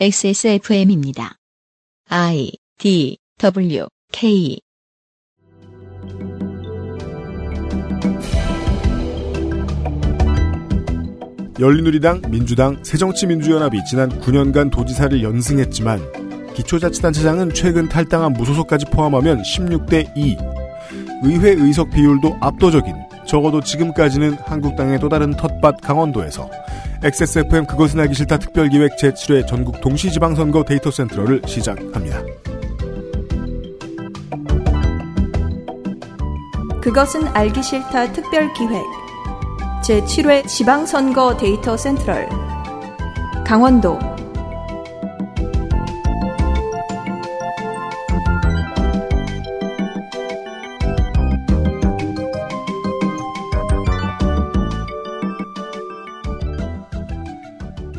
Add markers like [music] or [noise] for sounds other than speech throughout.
XSFM입니다. I D W K 열린우리당, 민주당, 새정치민주연합이 지난 9년간 도지사를 연승했지만 기초자치단체장은 최근 탈당한 무소속까지 포함하면 16대 2. 의회 의석 비율도 압도적인 적어도 지금까지는 한국당의 또 다른 텃밭 강원도에서 XSFM 그것은 알기 싫다 특별기획 제7회 전국 동시지방선거 데이터 센트럴을 시작합니다. 그것은 알기 싫다 특별기획 제7회 지방선거 데이터 센트럴 강원도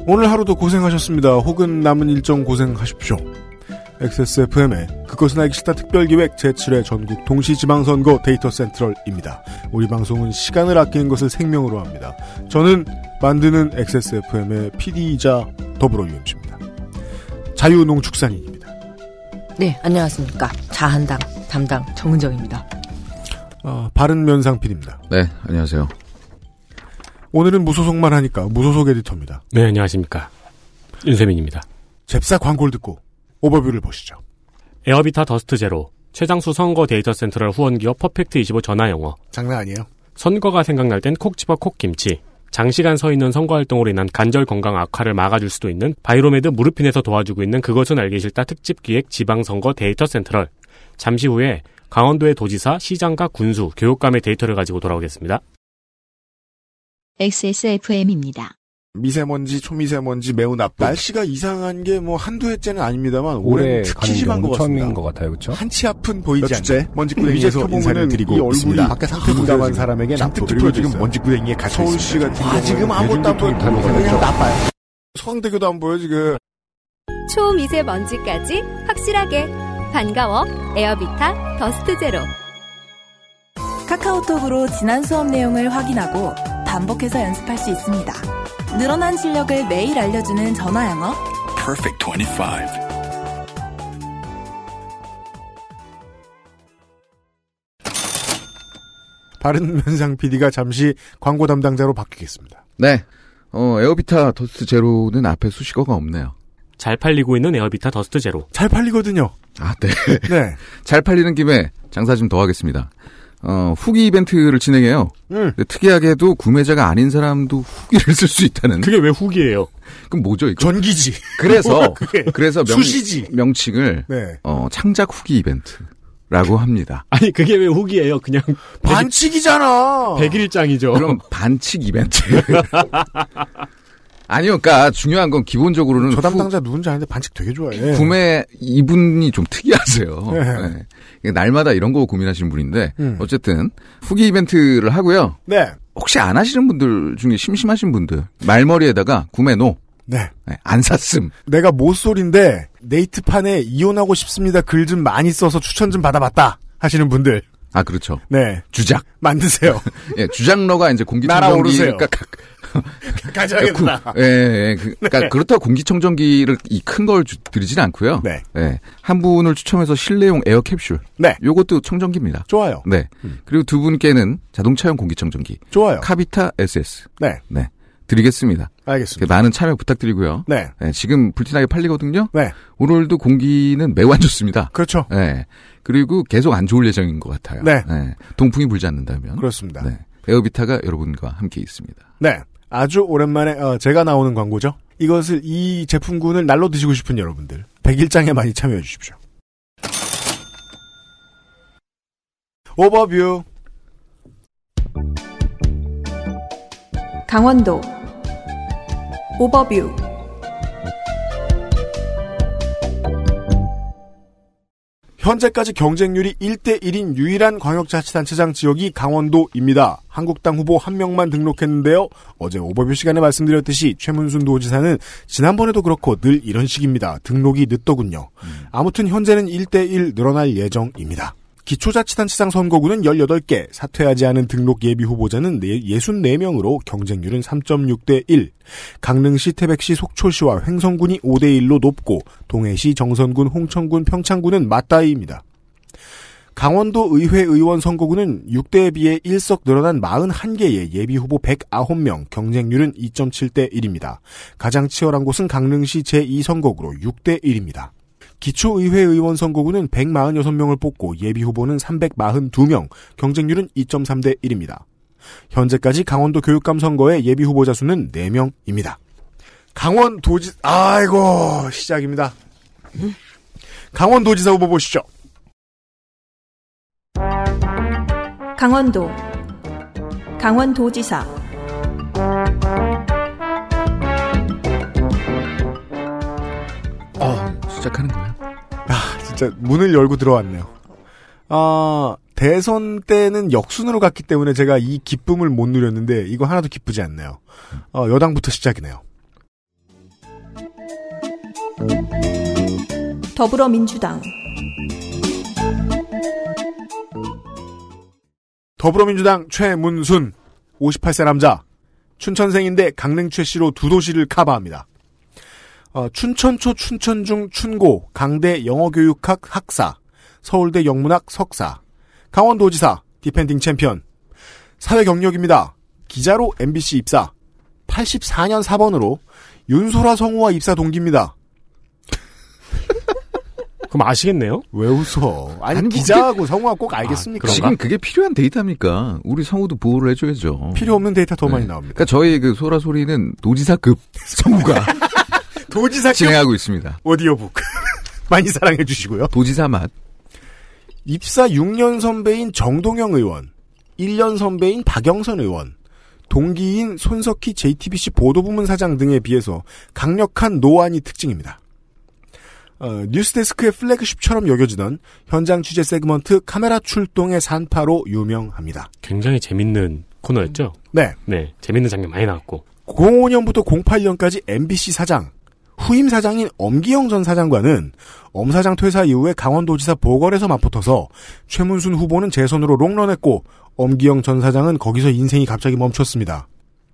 오늘 하루도 고생하셨습니다. 혹은 남은 일정 고생하십시오. XSFM의 그것은 알기 싫다 특별기획 제7회 전국 동시지방선거 데이터 센트럴입니다. 우리 방송은 시간을 아끼는 것을 생명으로 합니다. 저는 만드는 XSFM의 PD이자 더불어유엠씨입니다. 자유농축산인입니다. 네, 안녕하십니까. 자한당 담당 정은정입니다. 아, 바른면상 PD입니다. 네, 안녕하세요. 오늘은 무소속만 하니까 무소속 에디터입니다. 네, 안녕하십니까. 윤세민입니다. 잽싸 광고를 듣고 오버뷰를 보시죠. 에어비타 더스트 제로, 최장수 선거 데이터 센트럴 후원기업 퍼펙트 25 전화 영어. 장난 아니에요. 선거가 생각날 땐 콕 집어 콕김치. 장시간 서 있는 선거 활동으로 인한 관절 건강 악화를 막아줄 수도 있는 바이로메드 무르핀에서 도와주고 있는 그것은 알기 싫다 특집 기획 지방선거 데이터 센트럴. 잠시 후에 강원도의 도지사, 시장과 군수, 교육감의 데이터를 가지고 돌아오겠습니다. XSFM입니다. 미세먼지, 초미세먼지 매우 나빠. 날씨가 이상한 게 뭐 한두 해째는 아닙니다만 올해 특히 심한 것 같습니다. 처음인 것 같아요, 그렇죠? 한치 앞은 보이지 않는 먼지구덩이에서 인사를 드리고 이 얼굴이 있습니다. 바깥 상태 민감한 보여지고 사람에게 잔뜩 나쁘게 풀어지고 지금. 먼지구덩이에 갇혀 서울시 같은 아, 지금 아무것도 안 보여. 그냥. 나빠요. 서강대교도 안 보여 지금. 초미세먼지까지 확실하게 반가워 에어비타 더스트 제로 카카오톡으로 지난 수업 내용을 확인하고 반복해서 연습할 수 있습니다. 늘어난 실력을 매일 알려주는 전화 영어. Perfect 25. 바른면상 PD가 잠시 광고 담당자로 바뀌겠습니다. 네, 어, 에어비타 더스트 제로는 앞에 수식어가 없네요. 잘 팔리고 있는 에어비타 더스트 제로. 잘 팔리거든요. 아, 네. 네. [laughs] 잘 팔리는 김에 장사 좀 더 하겠습니다. 어, 후기 이벤트를 진행해요. 음. 특이하게도 구매자가 아닌 사람도 후기를 [laughs] 쓸 수 있다는. 그게 왜 후기예요? 그럼 뭐죠, 이거? 전기지. [laughs] 그래서, 그래서 명, 수시지. 명칭을, 네. 어, 창작 후기 이벤트라고 합니다. 아니, 그게 왜 후기예요? 그냥 반칙이잖아. 백일장이죠. 그럼 반칙 이벤트. [laughs] 아니요, 그니까 중요한 건 기본적으로는 저 후- 담당자 누군지 아는데 반칙 되게 좋아해. 구매 이분이 좀 특이하세요. 네. 네. 날마다 이런 거 고민하시는 분인데 음. 어쨌든 후기 이벤트를 하고요. 네. 혹시 안 하시는 분들 중에 심심하신 분들 말머리에다가 구매 노 네. 네, 안 샀음 내가 모쏠인데 네이트판에 이혼하고 싶습니다. 글 좀 많이 써서 추천 좀 받아봤다 하시는 분들. 아 그렇죠 네. 주작 만드세요. [laughs] 예 주작러가 이제. 공기청정기가 [laughs] 가져야겠다. 예, 예, 그, 그러니까 그렇다고 공기청정기를 이 큰 걸 드리진 않고요. 네. 예, 한 분을 추첨해서 실내용 에어 캡슐. 네. 요것도 청정기입니다. 좋아요. 네. 그리고 두 분께는 자동차용 공기청정기. 좋아요. 카비타 SS. 네. 네. 드리겠습니다. 알겠습니다. 많은 참여 부탁드리고요. 네. 네, 지금 불티나게 팔리거든요. 네. 오늘도 공기는 매우 안 좋습니다. 그렇죠. 네. 그리고 계속 안 좋을 예정인 것 같아요. 네. 동풍이 불지 않는다면. 그렇습니다. 네. 에어비타가 여러분과 함께 있습니다. 네. 아주 오랜만에 어, 제가 나오는 광고죠. 이것을 이 제품군을 날로 드시고 싶은 여러분들 101장에 많이 참여해 주십시오. 오버뷰 강원도 오버뷰 현재까지 경쟁률이 1대1인 유일한 광역자치단체장 지역이 강원도입니다. 한국당 후보 한 명만 등록했는데요. 어제 오버뷰 시간에 말씀드렸듯이 최문순 도지사는 지난번에도 그렇고 늘 이런 식입니다. 등록이 늦더군요. 아무튼 현재는 1대1 늘어날 예정입니다. 기초자치단체장 선거구는 18개, 사퇴하지 않은 등록 예비 후보자는 64명으로 경쟁률은 3.6대 1. 강릉시, 태백시, 속초시와 횡성군이 5대 1로 높고 동해시, 정선군, 홍천군, 평창군은 맞다이입니다. 강원도 의회 의원 선거구는 6대에 비해 1석 늘어난 41개의 예비 후보 109명, 경쟁률은 2.7대 1입니다. 가장 치열한 곳은 강릉시 제2선거구로 6대 1입니다. 기초의회 의원 선거구는 146명을 뽑고 예비 후보는 342명, 경쟁률은 2.3대 1입니다. 현재까지 강원도 교육감 선거의 예비 후보자 수는 4명입니다. 강원 도지, 아이고, 시작입니다. 강원도지사 후보 보시죠. 강원도 강원도지사 어, 시작하는. 아, 진짜 문을 열고 들어왔네요. 아, 대선 때는 역순으로 갔기 때문에 제가 이 기쁨을 못 누렸는데 이거 하나도 기쁘지 않네요. 어, 여당부터 시작이네요. 더불어민주당 더불어민주당 최문순 58세 남자 춘천생인데 강릉 최씨로 두 도시를 커버합니다. 어, 춘천초 춘천중 춘고 강대 영어교육학 학사 서울대 영문학 석사 강원도지사 defending champion 사회 경력입니다. 기자로 MBC 입사 84년 4번으로 윤소라 성우와 입사 동기입니다. [laughs] 그럼 아시겠네요? 왜 웃어? 아니, 아니, 뭐 기자하고 성우가 꼭 알겠습니까? 그런가? 지금 그게 필요한 데이터입니까? 우리 성우도 보호를 해줘야죠. 필요 없는 데이터 더 네. 많이 나옵니다. 그러니까 저희 그 소라 소리는 도지사급 성우가 [laughs] 도지사 진행하고 있습니다. 오디오북 [laughs] 많이 사랑해 주시고요. 도지사 맛. 입사 6년 선배인 정동영 의원, 1년 선배인 박영선 의원, 동기인 손석희 JTBC 보도부문 사장 등에 비해서 강력한 노안이 특징입니다. 어, 뉴스데스크의 플래그십처럼 여겨지던 현장 취재 세그먼트 카메라 출동의 산파로 유명합니다. 굉장히 재밌는 코너였죠? 네. 네. 재밌는 장면 많이 나왔고. 05년부터 08년까지 MBC 사장, 후임 사장인 엄기영 전 사장과는 엄 사장 퇴사 이후에 강원도지사 보궐에서 맞붙어서 최문순 후보는 재선으로 롱런했고 엄기영 전 사장은 거기서 인생이 갑자기 멈췄습니다.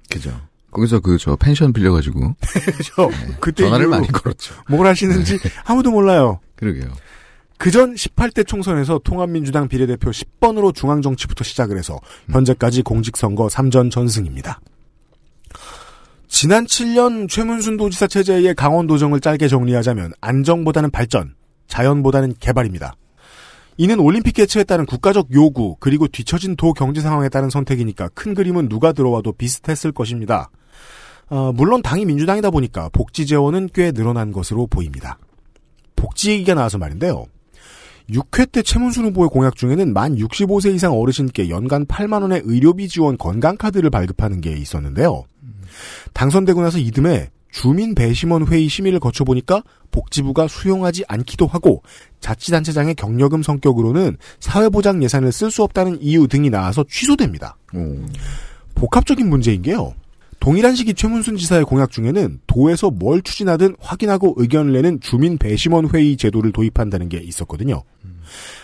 그죠. 거기서 그 저 펜션 빌려가지고 [laughs] 그렇죠. 그때 전화를 많이 걸었죠. 뭘 하시는지 아무도 몰라요. 그러게요. 그전 18대 총선에서 통합민주당 비례대표 10번으로 중앙정치부터 시작을 해서 현재까지 공직선거 3전 전승입니다. 지난 7년 최문순 도지사 체제의 강원도정을 짧게 정리하자면 안정보다는 발전, 자연보다는 개발입니다. 이는 올림픽 개최에 따른 국가적 요구 그리고 뒤처진 도 경제 상황에 따른 선택이니까 큰 그림은 누가 들어와도 비슷했을 것입니다. 어, 물론 당이 민주당이다 보니까 복지 재원은 꽤 늘어난 것으로 보입니다. 복지 얘기가 나와서 말인데요. 6회 때 최문순 후보의 공약 중에는 만 65세 이상 어르신께 연간 8만 원의 의료비 지원 건강카드를 발급하는 게 있었는데요. 당선되고 나서 이듬해 주민 배심원 회의 심의를 거쳐보니까 복지부가 수용하지 않기도 하고 자치단체장의 경력금 성격으로는 사회보장 예산을 쓸 수 없다는 이유 등이 나와서 취소됩니다. 오. 복합적인 문제인 게요. 동일한 시기 최문순 지사의 공약 중에는 도에서 뭘 추진하든 확인하고 의견을 내는 주민 배심원 회의 제도를 도입한다는 게 있었거든요.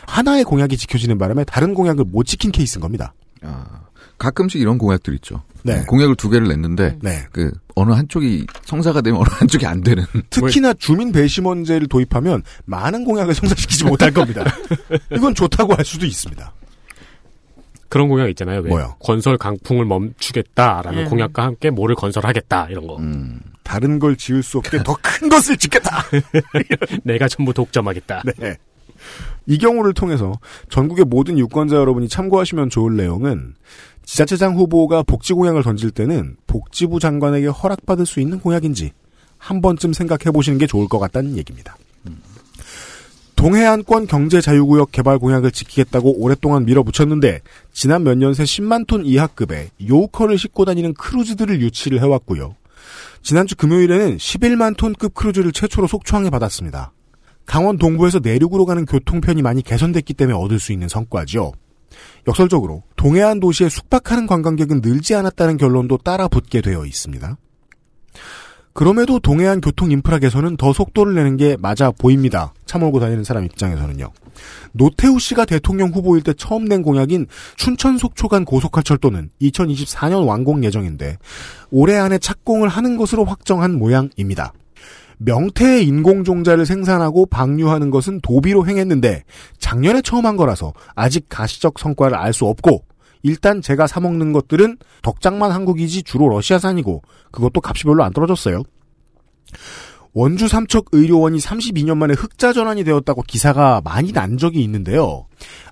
하나의 공약이 지켜지는 바람에 다른 공약을 못 지킨 케이스인 겁니다. 아, 가끔씩 이런 공약들 있죠. 네. 공약을 두 개를 냈는데 네. 그 어느 한쪽이 성사가 되면 어느 한쪽이 안 되는. 특히나 주민 배심원제를 도입하면 많은 공약을 성사시키지 못할 겁니다. [laughs] 이건 좋다고 할 수도 있습니다. 그런 공약 있잖아요. 왜? 뭐요? 건설 강풍을 멈추겠다라는 음. 공약과 함께 뭐를 건설하겠다 이런 거. 음. 다른 걸 지을 수 없게 더 큰 것을 짓겠다. [laughs] 내가 전부 독점하겠다. 네. 이 경우를 통해서 전국의 모든 유권자 여러분이 참고하시면 좋을 내용은 지자체장 후보가 복지 공약을 던질 때는 복지부 장관에게 허락받을 수 있는 공약인지 한 번쯤 생각해 보시는 게 좋을 것 같다는 얘기입니다. 동해안권 경제자유구역 개발 공약을 지키겠다고 오랫동안 밀어붙였는데 지난 몇 년 새 10만 톤 이하급의 요커를 싣고 다니는 크루즈들을 유치를 해왔고요. 지난주 금요일에는 11만 톤급 크루즈를 최초로 속초항에 받았습니다. 강원 동부에서 내륙으로 가는 교통편이 많이 개선됐기 때문에 얻을 수 있는 성과죠. 역설적으로 동해안 도시에 숙박하는 관광객은 늘지 않았다는 결론도 따라 붙게 되어 있습니다. 그럼에도 동해안 교통 인프라 개선은 더 속도를 내는 게 맞아 보입니다. 차 몰고 다니는 사람 입장에서는요. 노태우 씨가 대통령 후보일 때 처음 낸 공약인 춘천 속초간 고속화철도는 2024년 완공 예정인데 올해 안에 착공을 하는 것으로 확정한 모양입니다. 명태의 인공종자를 생산하고 방류하는 것은 도비로 행했는데 작년에 처음 한 거라서 아직 가시적 성과를 알 수 없고 일단 제가 사 먹는 것들은 덕장만 한국이지 주로 러시아산이고 그것도 값이 별로 안 떨어졌어요. 원주 삼척 의료원이 32년 만에 흑자 전환이 되었다고 기사가 많이 난 적이 있는데요.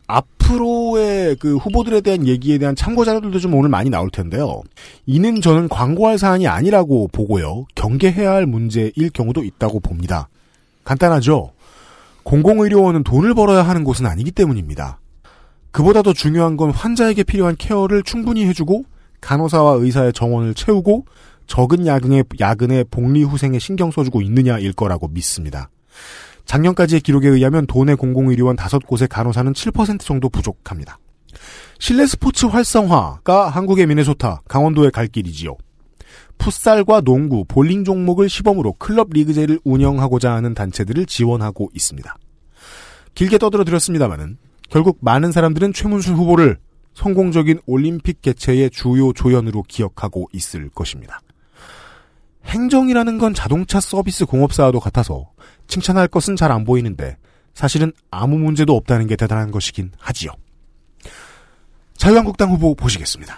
앞으로의 그 후보들에 대한 얘기에 대한 참고 자료들도 좀 오늘 많이 나올 텐데요. 이는 저는 광고할 사안이 아니라고 보고요. 경계해야 할 문제일 경우도 있다고 봅니다. 간단하죠? 공공의료원은 돈을 벌어야 하는 곳은 아니기 때문입니다. 그보다 더 중요한 건 환자에게 필요한 케어를 충분히 해주고 간호사와 의사의 정원을 채우고 적은 야근에, 야근에 복리 후생에 신경 써주고 있느냐일 거라고 믿습니다. 작년까지의 기록에 의하면 도내 공공의료원 5곳의 간호사는 7% 정도 부족합니다. 실내 스포츠 활성화가 한국의 미네소타, 강원도의 갈 길이지요. 풋살과 농구, 볼링 종목을 시범으로 클럽 리그제를 운영하고자 하는 단체들을 지원하고 있습니다. 길게 떠들어 드렸습니다마는 결국 많은 사람들은 최문순 후보를 성공적인 올림픽 개최의 주요 조연으로 기억하고 있을 것입니다. 행정이라는 건 자동차 서비스 공업사와도 같아서 칭찬할 것은 잘 안 보이는데 사실은 아무 문제도 없다는 게 대단한 것이긴 하지요. 자유한국당 후보 보시겠습니다.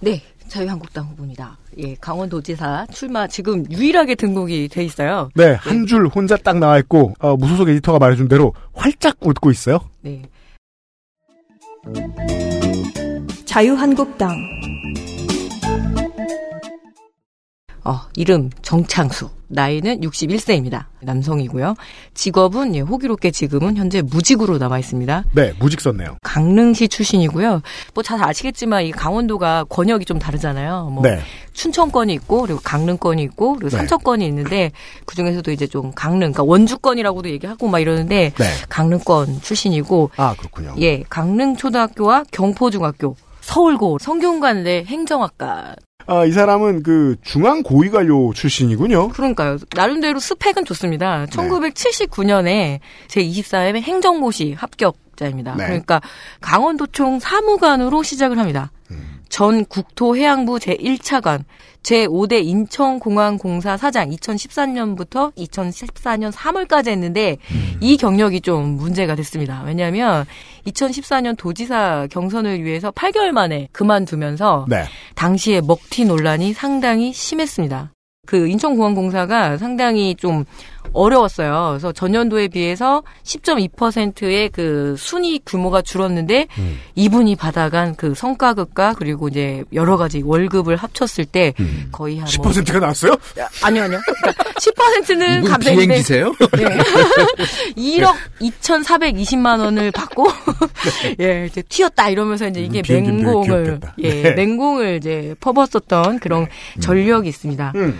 네, 자유한국당 후보입니다. 예, 강원도지사 출마 지금 유일하게 등록이 돼 있어요. 네, 한 줄 혼자 딱 나와 있고 어, 무소속 에디터가 말해준 대로 활짝 웃고 있어요. 네. 자유한국당 어, 이름 정창수. 나이는 61세입니다. 남성이고요. 직업은 예, 호기롭게 지금은 현재 무직으로 남아 있습니다. 네, 무직 썼네요. 강릉시 출신이고요. 뭐 잘 아시겠지만 이 강원도가 권역이 좀 다르잖아요. 뭐 네. 춘천권이 있고 그리고 강릉권이 있고 그리고 네. 삼척권이 있는데 그 중에서도 이제 좀 강릉, 그러니까 원주권이라고도 얘기하고 막 이러는데 네. 강릉권 출신이고 아, 그렇군요. 예, 강릉 초등학교와 경포 중학교, 서울고 성균관대 행정학과 아, 이 사람은 그 중앙 고위관료 출신이군요. 그러니까요. 나름대로 스펙은 좋습니다. 네. 1979년에 제24회 행정고시 합격자입니다. 네. 그러니까 강원도청 사무관으로 시작을 합니다. 음. 전 국토해양부 제1차관, 제5대 인천공항공사 사장 2014년부터 2014년 3월까지 했는데 음. 이 경력이 좀 문제가 됐습니다. 왜냐하면 2014년 도지사 경선을 위해서 8개월 만에 그만두면서 네. 당시에 먹튀 논란이 상당히 심했습니다. 그 인천공항공사가 상당히 좀 어려웠어요. 그래서 전년도에 비해서 10.2%의 그 순위 규모가 줄었는데 음. 이분이 받아간 그 성과급과 그리고 이제 여러 가지 월급을 합쳤을 때 음. 거의 한 10%가 나왔어요? 뭐, 아니요 아니요. 그러니까 10%는 이분 감사인데 비행기세요? 네. [laughs] 1억 2,420만 원을 받고 [laughs] 예 이제 튀었다 이러면서 이제 이게 음, 맹공을. 예 네. 맹공을 이제 퍼붓었던 그런 전력이 있습니다. 음.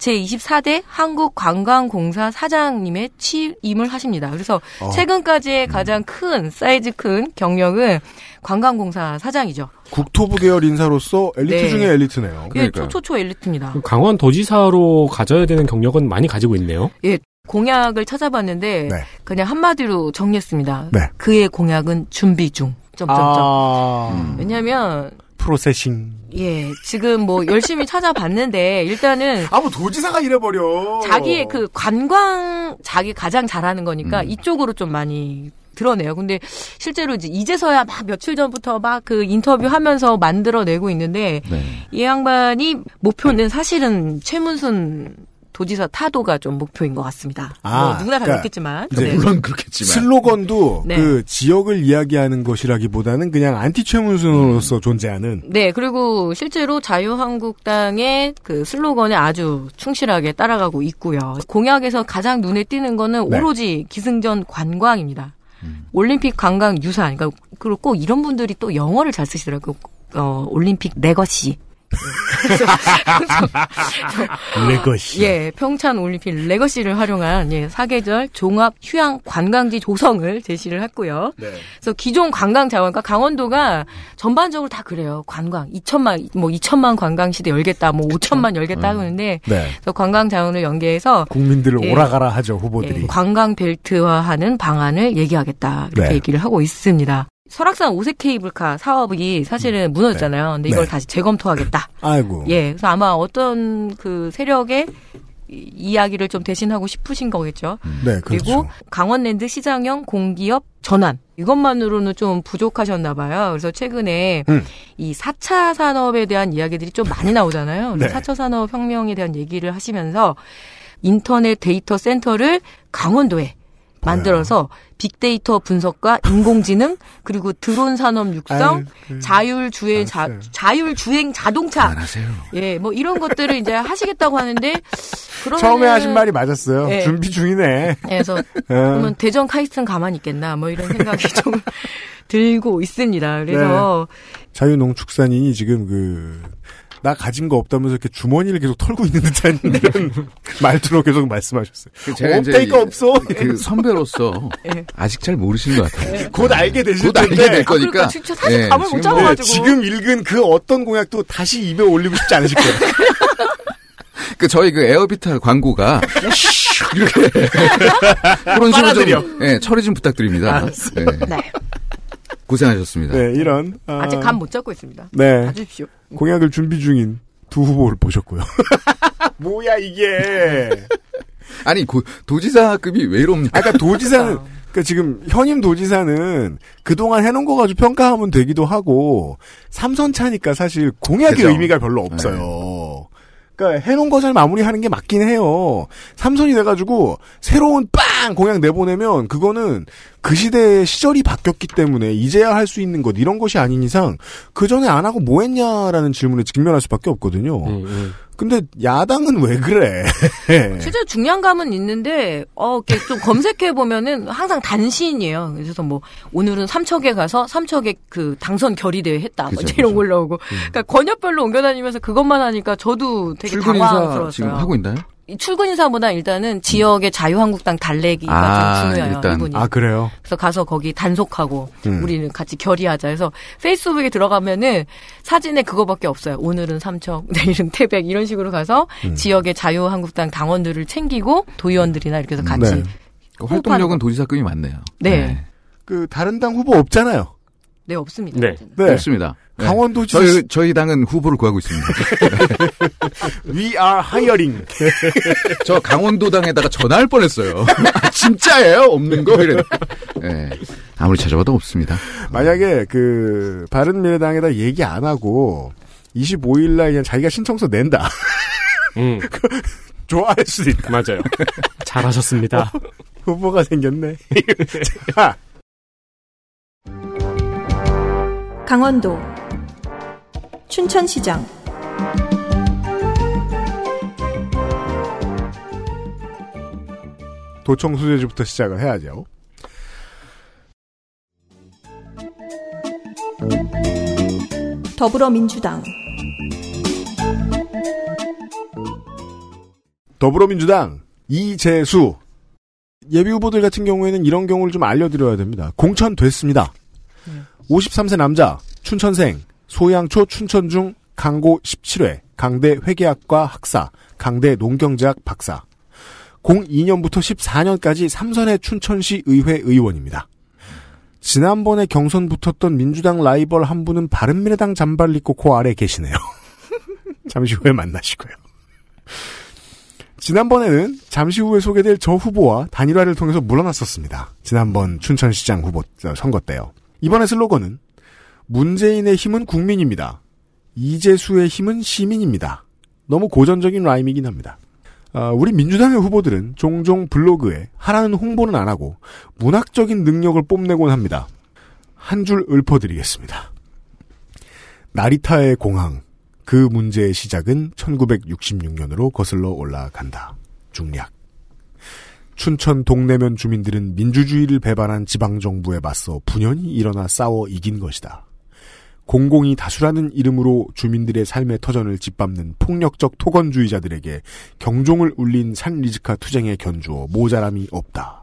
제 24대 한국관광공사 사장님의 취임을 하십니다. 그래서 어. 최근까지의 가장 큰 사이즈 큰 경력은 관광공사 사장이죠. 국토부 계열 인사로서 엘리트 네. 중에 엘리트네요. 그러니까요. 초초초 엘리트입니다. 강원 도지사로 가져야 되는 경력은 많이 가지고 있네요. 공약을 찾아봤는데 네. 그냥 한마디로 정리했습니다. 네. 그의 공약은 준비 중. 점점점. 아, 음. 왜냐면 프로세싱. 예 지금 뭐 열심히 찾아봤는데 일단은 [laughs] 아, 뭐 도지사가 이래버려. 자기의 그 관광 자기 가장 잘하는 거니까 음. 이쪽으로 좀 많이 드러내요. 근데 실제로 이제 이제서야 막 며칠 전부터 막 그 인터뷰하면서 만들어내고 있는데 네. 이 양반이 목표는 사실은 최문순 도지사 타도가 좀 목표인 것 같습니다. 아, 뭐 누구나 다 그러니까 그렇겠지만. 네. 물론 그렇겠지만. 슬로건도 네. 그 지역을 이야기하는 것이라기보다는 그냥 안티 최문순으로서 존재하는 네, 그리고 실제로 자유한국당의 그 슬로건에 아주 충실하게 따라가고 있고요. 공약에서 가장 눈에 띄는 거는 네. 오로지 기승전 관광입니다. 음. 올림픽 관광 유산. 그러니까 그리고 꼭 이런 분들이 또 영어를 잘 쓰시더라고요. 어, 올림픽 legacy. Legacy. 예, 평창 올림픽 legacy를 활용한 예, 사계절 종합 휴양 관광지 조성을 제시를 했고요. 네. 그래서 기존 관광 자원, 그러니까 강원도가 전반적으로 다 그래요. 관광 2천만 뭐 2천만 관광 시대 열겠다, 뭐 5천만 열겠다 하는데 네. 그래서 관광 자원을 연계해서 국민들을 예. 오라가라 하죠, 후보들이. 예, 관광 벨트화하는 방안을 얘기하겠다 이렇게 네. 얘기를 하고 있습니다. 설악산 오색 케이블카 사업이 사실은 무너졌잖아요. 근데 이걸 네. 다시 재검토하겠다. 아이고. 예, 그래서 아마 어떤 그 세력의 이- 이야기를 좀 대신하고 싶으신 거겠죠. 네, 그리고 그렇죠. 강원랜드 시장형 공기업 전환 이것만으로는 좀 부족하셨나 봐요. 그래서 최근에 음. 이 4차 산업에 대한 이야기들이 좀 많이 나오잖아요. 네. 그래서 4차 산업 혁명에 대한 얘기를 하시면서 인터넷 데이터 센터를 강원도에 만들어서 빅데이터 분석과 인공지능 그리고 드론 산업 육성, 아유, 그- 자율 주행 자. 자율 주행 자동차. 예, 뭐 이런 것들을 이제 하시겠다고 하는데 그러면 처음에 하신 말이 맞았어요. 예. 준비 중이네. 그래서 어. 그러면 대전 카이스트는 가만히 있겠나 뭐 이런 생각이 [laughs] 좀 들고 있습니다. 그래서 자유농축산인이 지금 그, 나 가진 거 없다면서 이렇게 주머니를 계속 털고 있는 듯한 [laughs] 그런 말투로 계속 말씀하셨어요. 그 제가 이제 없다니까 없어. 그 선배로서 예. 아직 잘 모르시는 것 같아요. 곧 알게 되실 곧 알게. 될 거니까. 그러니까 진짜 사실 예, 감을 못 지금 잡아- 네, 가지고. 지금 읽은 그 어떤 공약도 다시 입에 올리고 싶지 않으실 거예요. [laughs] 그 저희 그 에어비타 광고가 [laughs] 이렇게 그런 식으로. 좀 예, 처리 좀 부탁드립니다. 네. 네, 고생하셨습니다. 네, 이런. 아, 아직 감 못 잡고 있습니다. 네. 봐주십시오. 공약을 준비 중인 두 후보를 보셨고요. [laughs] 뭐야, 이게. [laughs] 아니 고- 도지사급이 왜 이럽니까? 아까 도지사는, [laughs] 그니까 지금 현임 도지사는 그동안 해놓은 거 가지고 평가하면 되기도 하고, 삼선 차니까 사실 공약의 그죠. 의미가 별로 없어요. 그러니까 해놓은 거 잘 마무리하는 게 맞긴 해요. 삼선이 돼가지고 새로운 빵 공약 내보내면 그거는 그 시대의 시절이 바뀌었기 때문에 이제야 할 수 있는 것 이런 것이 아닌 이상 그 전에 안 하고 뭐 했냐라는 질문에 직면할 수밖에 없거든요. 음, 음. 근데 야당은 왜 그래? [laughs] 실제 중량감은 있는데 어 이렇게 좀 검색해 보면은 항상 단신이에요. 그래서 뭐 오늘은 삼척에 가서 삼척에 그 당선 결의대회 했다. 뭐 그죠, 이제 이런. 걸로 오고. 그러니까 권역별로 옮겨다니면서 그것만 하니까 저도 되게 당황스러웠어요. 지금 하고 있나요? 이 출근 인사보다 일단은 지역의 자유한국당 달래기가 아, 좀 중요해요. 일단. 이분이. 아 그래요? 그래서 가서 거기 단속하고 음. 우리는 같이 결의하자 해서 페이스북에 들어가면은 사진에 그거밖에 없어요. 오늘은 삼척, [laughs] 내일은 태백 이런 식으로 가서 음. 지역의 자유한국당 당원들을 챙기고 도의원들이나 이렇게 해서 같이 네. 그 활동력은 도지사급이 많네요. 네. 그 다른 당 후보 없잖아요. 네 없습니다. 네. 네. 없습니다. 네. 강원도지사 저희 저희 당은 후보를 구하고 있습니다. [laughs] We are hiring. [laughs] 저 강원도당에다가 전화할 뻔했어요. [laughs] 아, 진짜예요? 없는 거 이래. 네. 아무리 찾아봐도 없습니다. 만약에 그 바른미래당에다 얘기 안 하고 25일 날 그냥 자기가 신청서 낸다. 음, 좋아할 수도 있다. 맞아요. 잘하셨습니다. 후보가 생겼네. 자, 강원도 춘천시장 도청 수제주부터 시작을 해야죠. 더불어민주당 더불어민주당 이재수 예비 후보들 같은 경우에는 이런 경우를 좀 알려드려야 됩니다. 공천 됐습니다. 53세 남자 춘천생 소양초 춘천중 강고 17회 강대 회계학과 학사 강대 농경제학 박사 02년부터 14년까지 삼선의 춘천시 의회 의원입니다. 지난번에 경선 붙었던 민주당 라이벌 한 분은 바른미래당 잠발 입고 코 아래 계시네요. [laughs] 잠시 후에 만나시고요. 지난번에는 잠시 후에 소개될 저 후보와 단일화를 통해서 물러났었습니다. 지난번 춘천시장 후보 어, 선거 때요. 이번의 슬로건은 문재인의 힘은 국민입니다. 이재수의 힘은 시민입니다. 너무 고전적인 라임이긴 합니다. 아, 우리 민주당의 후보들은 종종 블로그에 하라는 홍보는 안 하고 문학적인 능력을 뽐내곤 합니다. 한 줄 읊어드리겠습니다. 나리타의 공항. 그 문제의 시작은 1966년으로 거슬러 올라간다. 중략. 춘천 동내면 주민들은 민주주의를 배반한 지방정부에 맞서 분연히 일어나 싸워 이긴 것이다. 공공이 다수라는 이름으로 주민들의 삶의 터전을 짓밟는 폭력적 토건주의자들에게 경종을 울린 산 리즈카 투쟁에 견주어 모자람이 없다.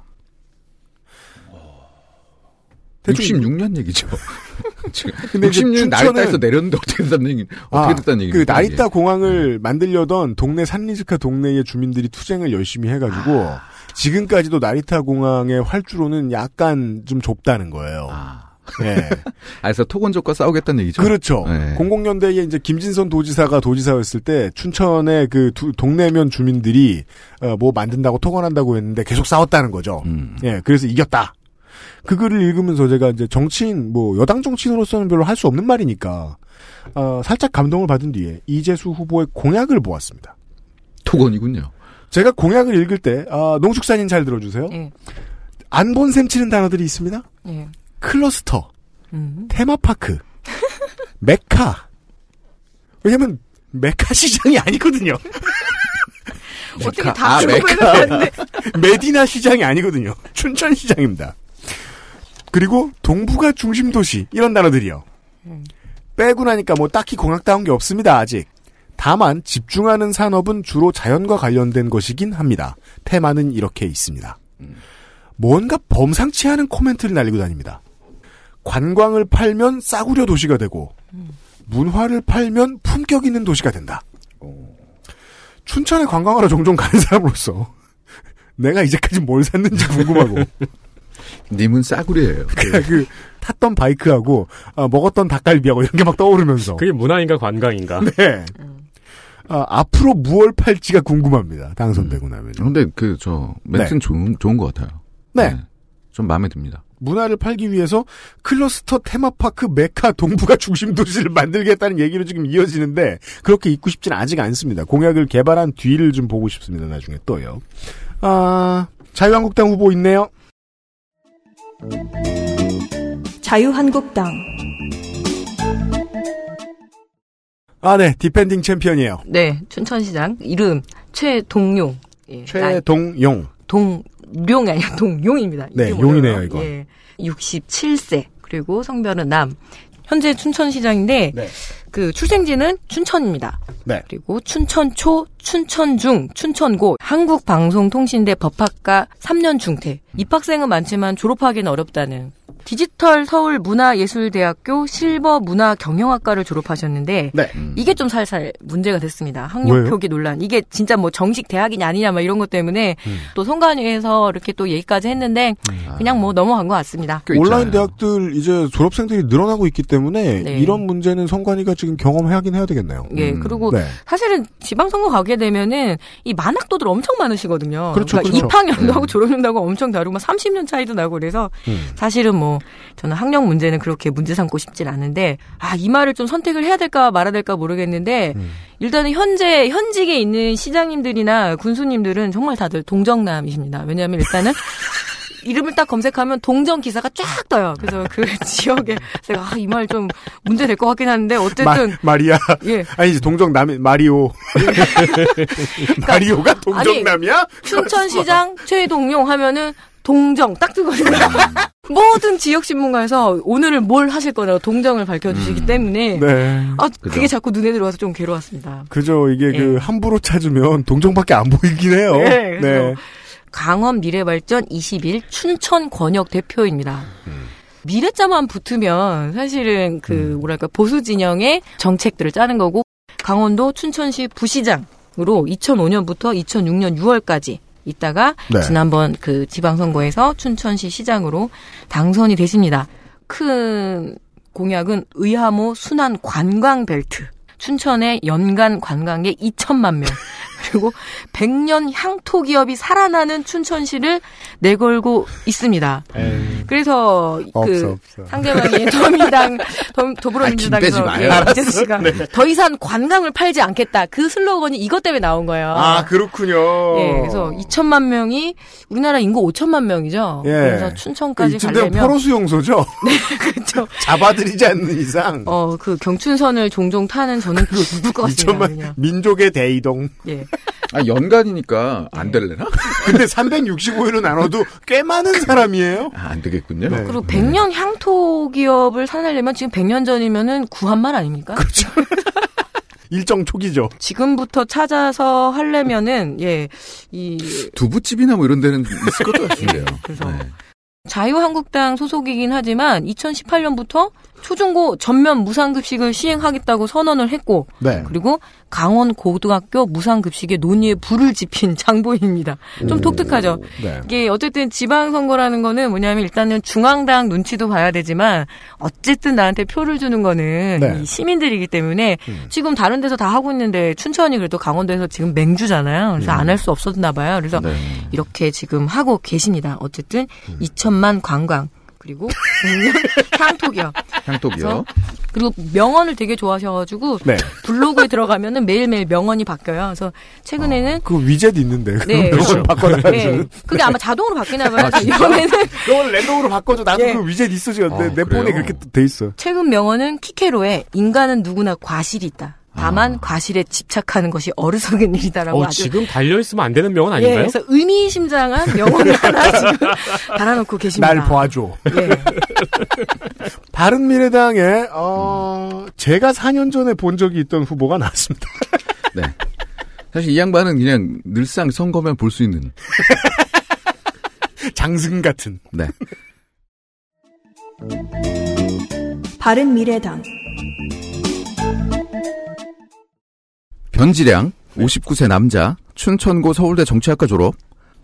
대충 66년 얘기죠. [laughs] 근데 이제 66년 춘천은- 나리따에서 내렸는데 어떻게 됐다는 얘기, 어떻게 아, 됐다는 얘기. 그 나리타 공항을 만들려던 동네 산리즈카 동네의 주민들이 투쟁을 열심히 해가지고 아. 지금까지도 나리타 공항의 활주로는 약간 좀 좁다는 거예요. 아. 네. [laughs] 아, 그래서 토건족과 싸우겠다는 얘기죠. 그렇죠. 네. 00년대에 이제 김진선 도지사가 도지사였을 때 춘천의 그 두- 동네면 주민들이 어, 뭐 만든다고 토건한다고 했는데 계속 싸웠다는 거죠. 음. 예, 그래서 이겼다. 그 글을 읽으면서 제가 이제 정치인 뭐 여당 정치인으로서는 별로 할 수 없는 말이니까 어, 살짝 감동을 받은 뒤에 이재수 후보의 공약을 보았습니다. 토건이군요. 제가 공약을 읽을 때 아, 농축산인 잘 들어주세요. 예. 안본 셈 치는 단어들이 있습니다. 예. 클러스터, 음. 테마파크, [laughs] 메카. 왜냐면 메카 시장이 아니거든요. [laughs] 어떻게 아, 다 메카. 들어보였는데 [laughs] 메디나 시장이 아니거든요. 춘천 시장입니다. 그리고 동부가 중심 도시 이런 단어들이요. 빼고 나니까 뭐 딱히 공약다운 게 없습니다. 아직. 다만 집중하는 산업은 주로 자연과 관련된 것이긴 합니다. 테마는 이렇게 있습니다. 뭔가 범상치 않은 코멘트를 날리고 다닙니다. 관광을 팔면 싸구려 도시가 되고 문화를 팔면 품격 있는 도시가 된다. 춘천에 관광하러 종종 가는 사람으로서 [laughs] 내가 이제까지 뭘 샀는지 궁금하고 [laughs] 님은 싸구려예요. [laughs] 그 탔던 바이크하고 아, 먹었던 닭갈비하고 이런 게 막 떠오르면서 그게 문화인가 관광인가? 네. 아, 앞으로 무얼 팔지가 궁금합니다. 당선되고 나면 근데 그, 저, 멘트는 좋은, 좋은 것 같아요. 네. 좀 마음에 듭니다. 문화를 팔기 위해서 클러스터 테마파크 메카 동부가 [laughs] 중심 도시를 만들겠다는 얘기로 지금 이어지는데 그렇게 있고 싶지는 아직 않습니다. 공약을 개발한 뒤를 좀 보고 싶습니다. 나중에 또요. 아 자유한국당 후보 있네요. 자유한국당 아 네 defending champion이에요. 네, 춘천시장 이름 최동용. 예, 최동용. 동 룡이 아니라 동용입니다. 네, 용이네요? 이거. 예, 67세. 그리고 성별은 남. 현재 춘천시장인데 네. 그 출생지는 춘천입니다. 네. 그리고 춘천초, 춘천중, 춘천고, 한국방송통신대 법학과 3년 중퇴. 입학생은 많지만 졸업하기는 어렵다는 디지털 서울 문화예술대학교 실버문화경영학과를 졸업하셨는데 네. 이게 좀 살살 문제가 됐습니다. 학력 왜요? 표기 논란. 이게 진짜 뭐 정식 대학이냐 아니냐 막 이런 것 때문에 음. 또 선관위에서 이렇게 또 얘기까지 했는데 그냥 뭐 넘어간 것 같습니다. 꽤 온라인. 대학들 이제 졸업생들이 늘어나고 있기 때문에 네. 이런 문제는 성관위가 지금 경험하긴 해야 되겠네요. 예, 음, 그리고 네. 사실은 지방선거 가게 되면은 이 만학도들 엄청 많으시거든요. 그렇죠, 러니까 그렇죠. 입학연도하고 네. 졸업연도하고 엄청 다르고 막 30년 차이도 나고 그래서 음. 사실은 뭐 저는 학력 문제는 그렇게 문제 삼고 싶진 않은데 아 이 말을 좀 선택을 해야 될까 말아야 될까 모르겠는데 음. 일단은 현재 현직에 있는 시장님들이나 군수님들은 정말 다들 동정남이십니다. 왜냐하면 일단은 [laughs] 이름을 딱 검색하면 동정 기사가 쫙 떠요. 그래서 그 [laughs] 지역에 제가 아, 이 말 좀 문제 될 것 같긴 한데 어쨌든 마, 마리아 예 아니 이제 동정남 마리오 [laughs] 마리오가 동정남이야? 춘천시장 최동용 하면은 동정 딱 뜨거든요. [laughs] 모든 지역 신문가에서 오늘을 뭘 하실 거라고 동정을 밝혀주시기 때문에 네. 아 그죠. 그게 자꾸 눈에 들어와서 좀 괴로웠습니다. 그죠 이게 예. 그 함부로 찾으면 동정밖에 안 보이긴 해요. 네, 그래서 강원 미래발전 21 춘천 권역 대표입니다. 미래자만 붙으면 사실은 그 뭐랄까 보수 진영의 정책들을 짜는 거고 강원도 춘천시 부시장 으로 2005년부터 2006년 6월까지 있다가 네. 지난번 그 지방선거에서 춘천시 시장으로 당선이 되십니다. 큰 공약은 의하모 순환 관광 벨트. 춘천의 연간 관광객 2천만 명. [laughs] 그리고 100년 향토 기업이 살아나는 춘천시를 내걸고 있습니다. 에이, 그래서 없어 그 없어. 상대방이 [laughs] 더민당 더, 더불어민주당에서 아, 김 빼지 마요. 예, 이재수 씨가 더 이상 관광을 팔지 않겠다. 그 슬로건이 이것 때문에 나온 거예요. 아 그렇군요. 예, 그래서 2천만 명이 우리나라 인구 5천만 명이죠. 예. 그래서 춘천까지 되면 가려면 포로 수 용소죠. [laughs] 그렇죠. [laughs] 잡아들이지 않는 이상. 어, 그 경춘선을 종종 타는 저는 죽을 것 같습니다. 2천만 그냥. 민족의 대이동. 예. 아, 연간이니까 안 될래나? [laughs] 근데 365일로 나눠도 꽤 많은 사람이에요. 아, 안 되겠군요. 네. 그리고 100년 향토 기업을 살려면 지금 100년 전이면은 구한 말 아닙니까? 그렇죠. [laughs] 일정 초기죠. 지금부터 찾아서 하려면은 예, 이 두부집이나 뭐 이런 데는 있을 것도 [laughs] 같은데요. 그래서 네. 자유한국당 소속이긴 하지만 2018년부터 초중고 전면 무상급식을 시행하겠다고 선언을 했고 네. 그리고 강원 고등학교 무상급식에 논의에 불을 지핀 [laughs] 장보입니다. 좀 독특하죠. 네. 이게 어쨌든 지방선거라는 거는 뭐냐면 일단은 중앙당 눈치도 봐야 되지만 어쨌든 나한테 표를 주는 거는 네. 이 시민들이기 때문에 음. 지금 다른 데서 다 하고 있는데 춘천이 그래도 강원도에서 지금 맹주잖아요. 그래서 안할 수 없었나 봐요. 그래서 네. 이렇게 지금 하고 계십니다. 어쨌든 음. 2천만 관광 그리고 향토기업 [laughs] 향토기요. 그리고 명언을 되게 좋아하셔가지고 네. 블로그에 들어가면 매일매일 명언이 바뀌어요. 그래서 최근에는 그 위젯 있는데. 네. 그걸 바꿔놔야지. 네, 그게 아마 자동으로 바뀌나 봐요. 아? 이번에는 그걸 랜덤으로 바꿔줘. 나도 예. 그 위젯. 내, 아, 내 폰에 그래요? 그렇게 돼 있어. 최근 명언은 키케로의 인간은 누구나 과실이 있다. 다만 아. 과실에 집착하는 것이 어리석은 일이다라고 어, 아주 지금 달려 있으면 안 되는 명언 예, 아닌가요? 그래서 의미심장한 명언을 [laughs] 하나 지금 달아놓고 계십니다. 날 봐줘. 예. [laughs] 바른 미래당에 어 제가 4년 전에 본 적이 있던 후보가 나왔습니다. [laughs] 네. 사실 이 양반은 그냥 늘상 선거면 볼 수 있는. 장승 같은. 네. 바른 미래당 변지량 59세 남자 춘천고 서울대 정치학과 졸업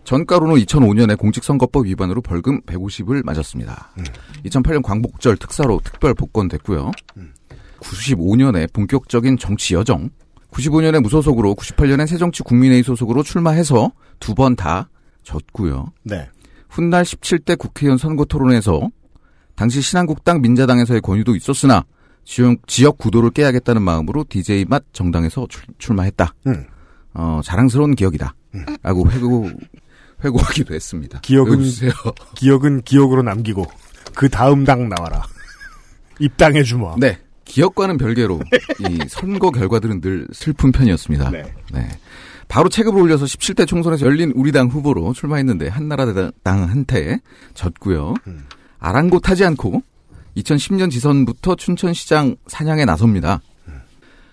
전가로는 2005년에 공직선거법 위반으로 벌금 150을 맞았습니다. 2008년 광복절 특사로 특별 복권됐고요. 95년에 본격적인 정치 여정 95년에 무소속으로 98년에 새정치 국민회의 소속으로 출마해서 두 번 다 졌고요. 네. 훗날 17대 국회의원 선거 토론에서 당시 신한국당 민자당에서의 권유도 있었으나 지역, 지역 구도를 깨야겠다는 마음으로 DJ 맛 정당에서 출, 출마했다. 음. 어, 자랑스러운 기억이다. 라고 회고, 회고하기도 했습니다. 기억은-. [laughs] 기억은 기억으로 남기고 그 다음 당 나와라. 입당해 주마. 네. 기억과는 별개로 이 선거 결과들은 늘 슬픈 편이었습니다. 네. 네. 바로 체급을 올려서 17대 총선에서 열린 우리 당 후보로 출마했는데 한나라당한테 졌고요. 음. 아랑곳하지 않고 2010년 지선부터 춘천시장 사냥에 나섭니다.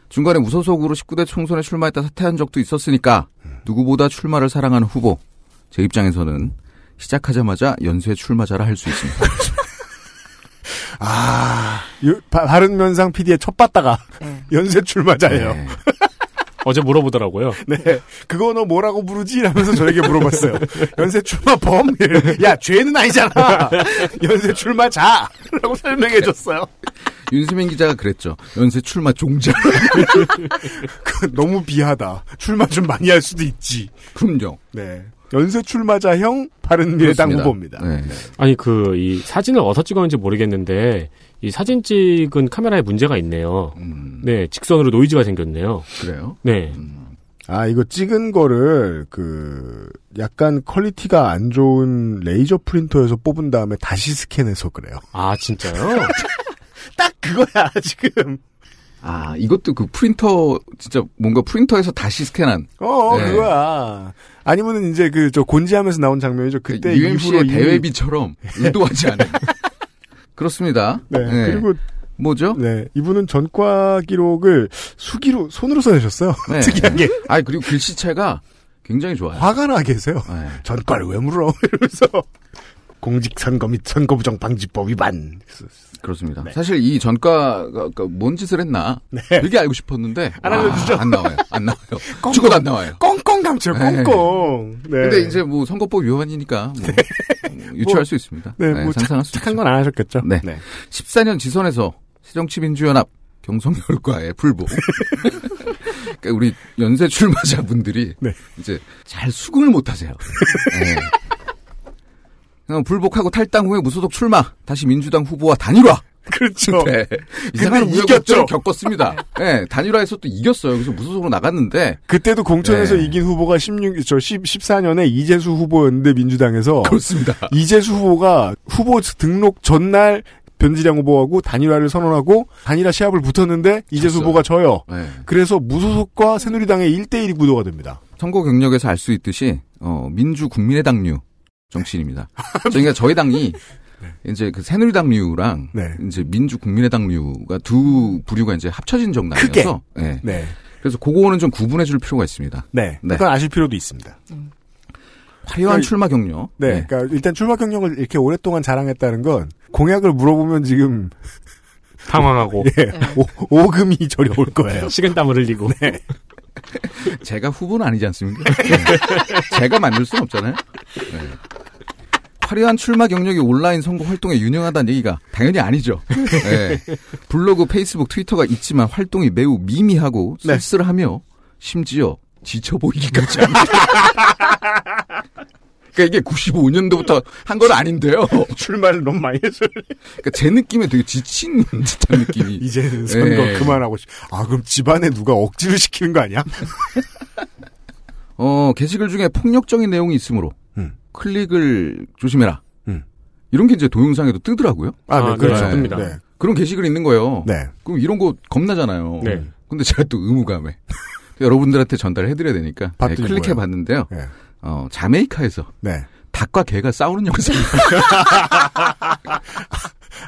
중간에 무소속으로 19대 총선에 출마했다 사퇴한 적도 있었으니까 누구보다 출마를 사랑하는 후보. 제 입장에서는 시작하자마자 연쇄 출마자라 할 수 있습니다. 아, 요- 바, 바른 면상 PD의 첫 봤다가 네. 연쇄 출마자예요. 네. 어제 물어보더라고요. [laughs] 네. 그거 너 뭐라고 부르지? 라면서 저에게 물어봤어요. 연쇄 출마 범? [laughs] 야, 죄는 아니잖아. [laughs] 연쇄 출마 자! 라고 설명해 줬어요. 윤수민 기자가 그랬죠. 연쇄 출마 종자. 그 너무 비하다. 출마 좀 많이 할 수도 있지. 그럼요. 네. 연쇄 출마자형 바른미래당. 후보입니다. 네. 아니 그 이 사진을 어디서 찍었는지 모르겠는데 이 사진 찍은 카메라에 문제가 있네요. 음, 네, 직선으로 노이즈가 생겼네요. 그래요. 네. 아, 이거 찍은 거를, 그, 약간 quality가 안 좋은 레이저 프린터에서 뽑은 다음에 다시 스캔해서 그래요. 아 진짜요? [laughs] 딱 그거야, 지금. 아, 이것도 그 프린터, 진짜 뭔가 프린터에서 다시 스캔한. 어, 네. 그거야. 아니면은 이제 그, 저 곤지암에서 나온 장면이죠. 그때 이후로 UMC의 대외비처럼 [laughs] 의도하지 않은. 그렇습니다. 네. 그리고, 뭐죠? 네. 이분은 전과 기록을 수기로, 손으로 써내셨어요. 네. [laughs] 특이하게. 아, 그리고 글씨체가 굉장히 좋아요. 화가 나 계세요. 네. 전과를 왜 물어? [laughs] 이러면서. 공직 선거 및 선거부정 방지법 위반. 그렇습니다. 네. 사실 이 전과가 그뭔 짓을 했나 되게 알고 싶었는데 안 와, 알려주죠. 안 나와요. 안 나와요. [laughs] 죽어도 안 나와요. 꽁꽁 감춰요, 네. 꽁꽁. 네. 근데 이제 뭐 선거법 위반이니까 뭐 어, 유추할 수 있습니다. 네, 뭐 상상할 수 착한. 건 안 하셨겠죠? 네. 14년 지선에서 새정치민주연합 경성열과의 불복. [laughs] 그러니까 우리 연쇄 출마자분들이 네. 이제 잘 수긍을 못 하세요. 네. 그냥 불복하고 탈당 후에 무소속 출마, 다시 민주당 후보와 단일화. 그렇죠. 네. 이상한 이겼죠. 겪었습니다. 네, 단일화에서 또 이겼어요. 그래서 무소속으로 나갔는데 그때도 공천에서 네. 이긴 후보가 16, 저 10, 14년에 이재수 후보였는데 민주당에서 그렇습니다. 이재수 후보가 후보 등록 전날 변지량 후보하고 단일화를 선언하고 단일화 시합을 붙었는데 이재수. 후보가 져요. 네. 그래서 무소속과 새누리당의 1대1 구도가 됩니다. 선거 경력에서 알 수 있듯이 어, 민주 국민의당류 정치인입니다. 그러니까 저희 당이 이제 그 새누리당류랑 네. 이제 민주 국민의당류가 두 부류가 이제 합쳐진 정당이어서 네. 네. 그래서 그거는 좀 구분해 줄 필요가 있습니다. 네. 네. 그건 아실 필요도 있습니다. 화려한 그러니까 출마 경력. 네. 그러니까 일단 출마 경력을 이렇게 오랫동안 자랑했다는 건 공약을 물어보면 지금 당황하고 [laughs] 예, 오, 오금이 저리 올 거예요. 식은땀을 흘리고 제가 후보는 아니지 않습니까? 네. 제가 만들 수는 없잖아요. 네. 화려한 출마 경력이 온라인 선거 활동에 유능하다는 얘기가 당연히 아니죠. 네. 블로그, 페이스북, 트위터가 있지만 활동이 매우 미미하고 네. 쓸쓸하며 심지어 지쳐 보이기까지 [laughs] 합니다. 그러니까 이게 95년도부터 한 건 아닌데요. 출마를 너무 많이 해서 그러니까 제 느낌에 되게 지친 듯한 느낌이. [laughs] 이제는 선거 네. 그만하고 싶. 아 그럼 집안에 누가 억지로 시키는 거 아니야? [laughs] 어, 게시글 중에 폭력적인 내용이 있으므로 음. 클릭을 조심해라. 음. 이런 게 이제 동영상에도 뜨더라고요. 아, 네, 아, 그렇죠. 네, 뜹니다. 네. 그런 게시글이 있는 거예요. 네. 그럼 이런 거 겁나잖아요. 네. 근데 제가 또 의무감에 [laughs] 여러분들한테 전달해드려야 되니까 네, 클릭해? 봤는데요. 네. 어, 자메이카에서 네. 닭과 개가 싸우는 영상이 [laughs]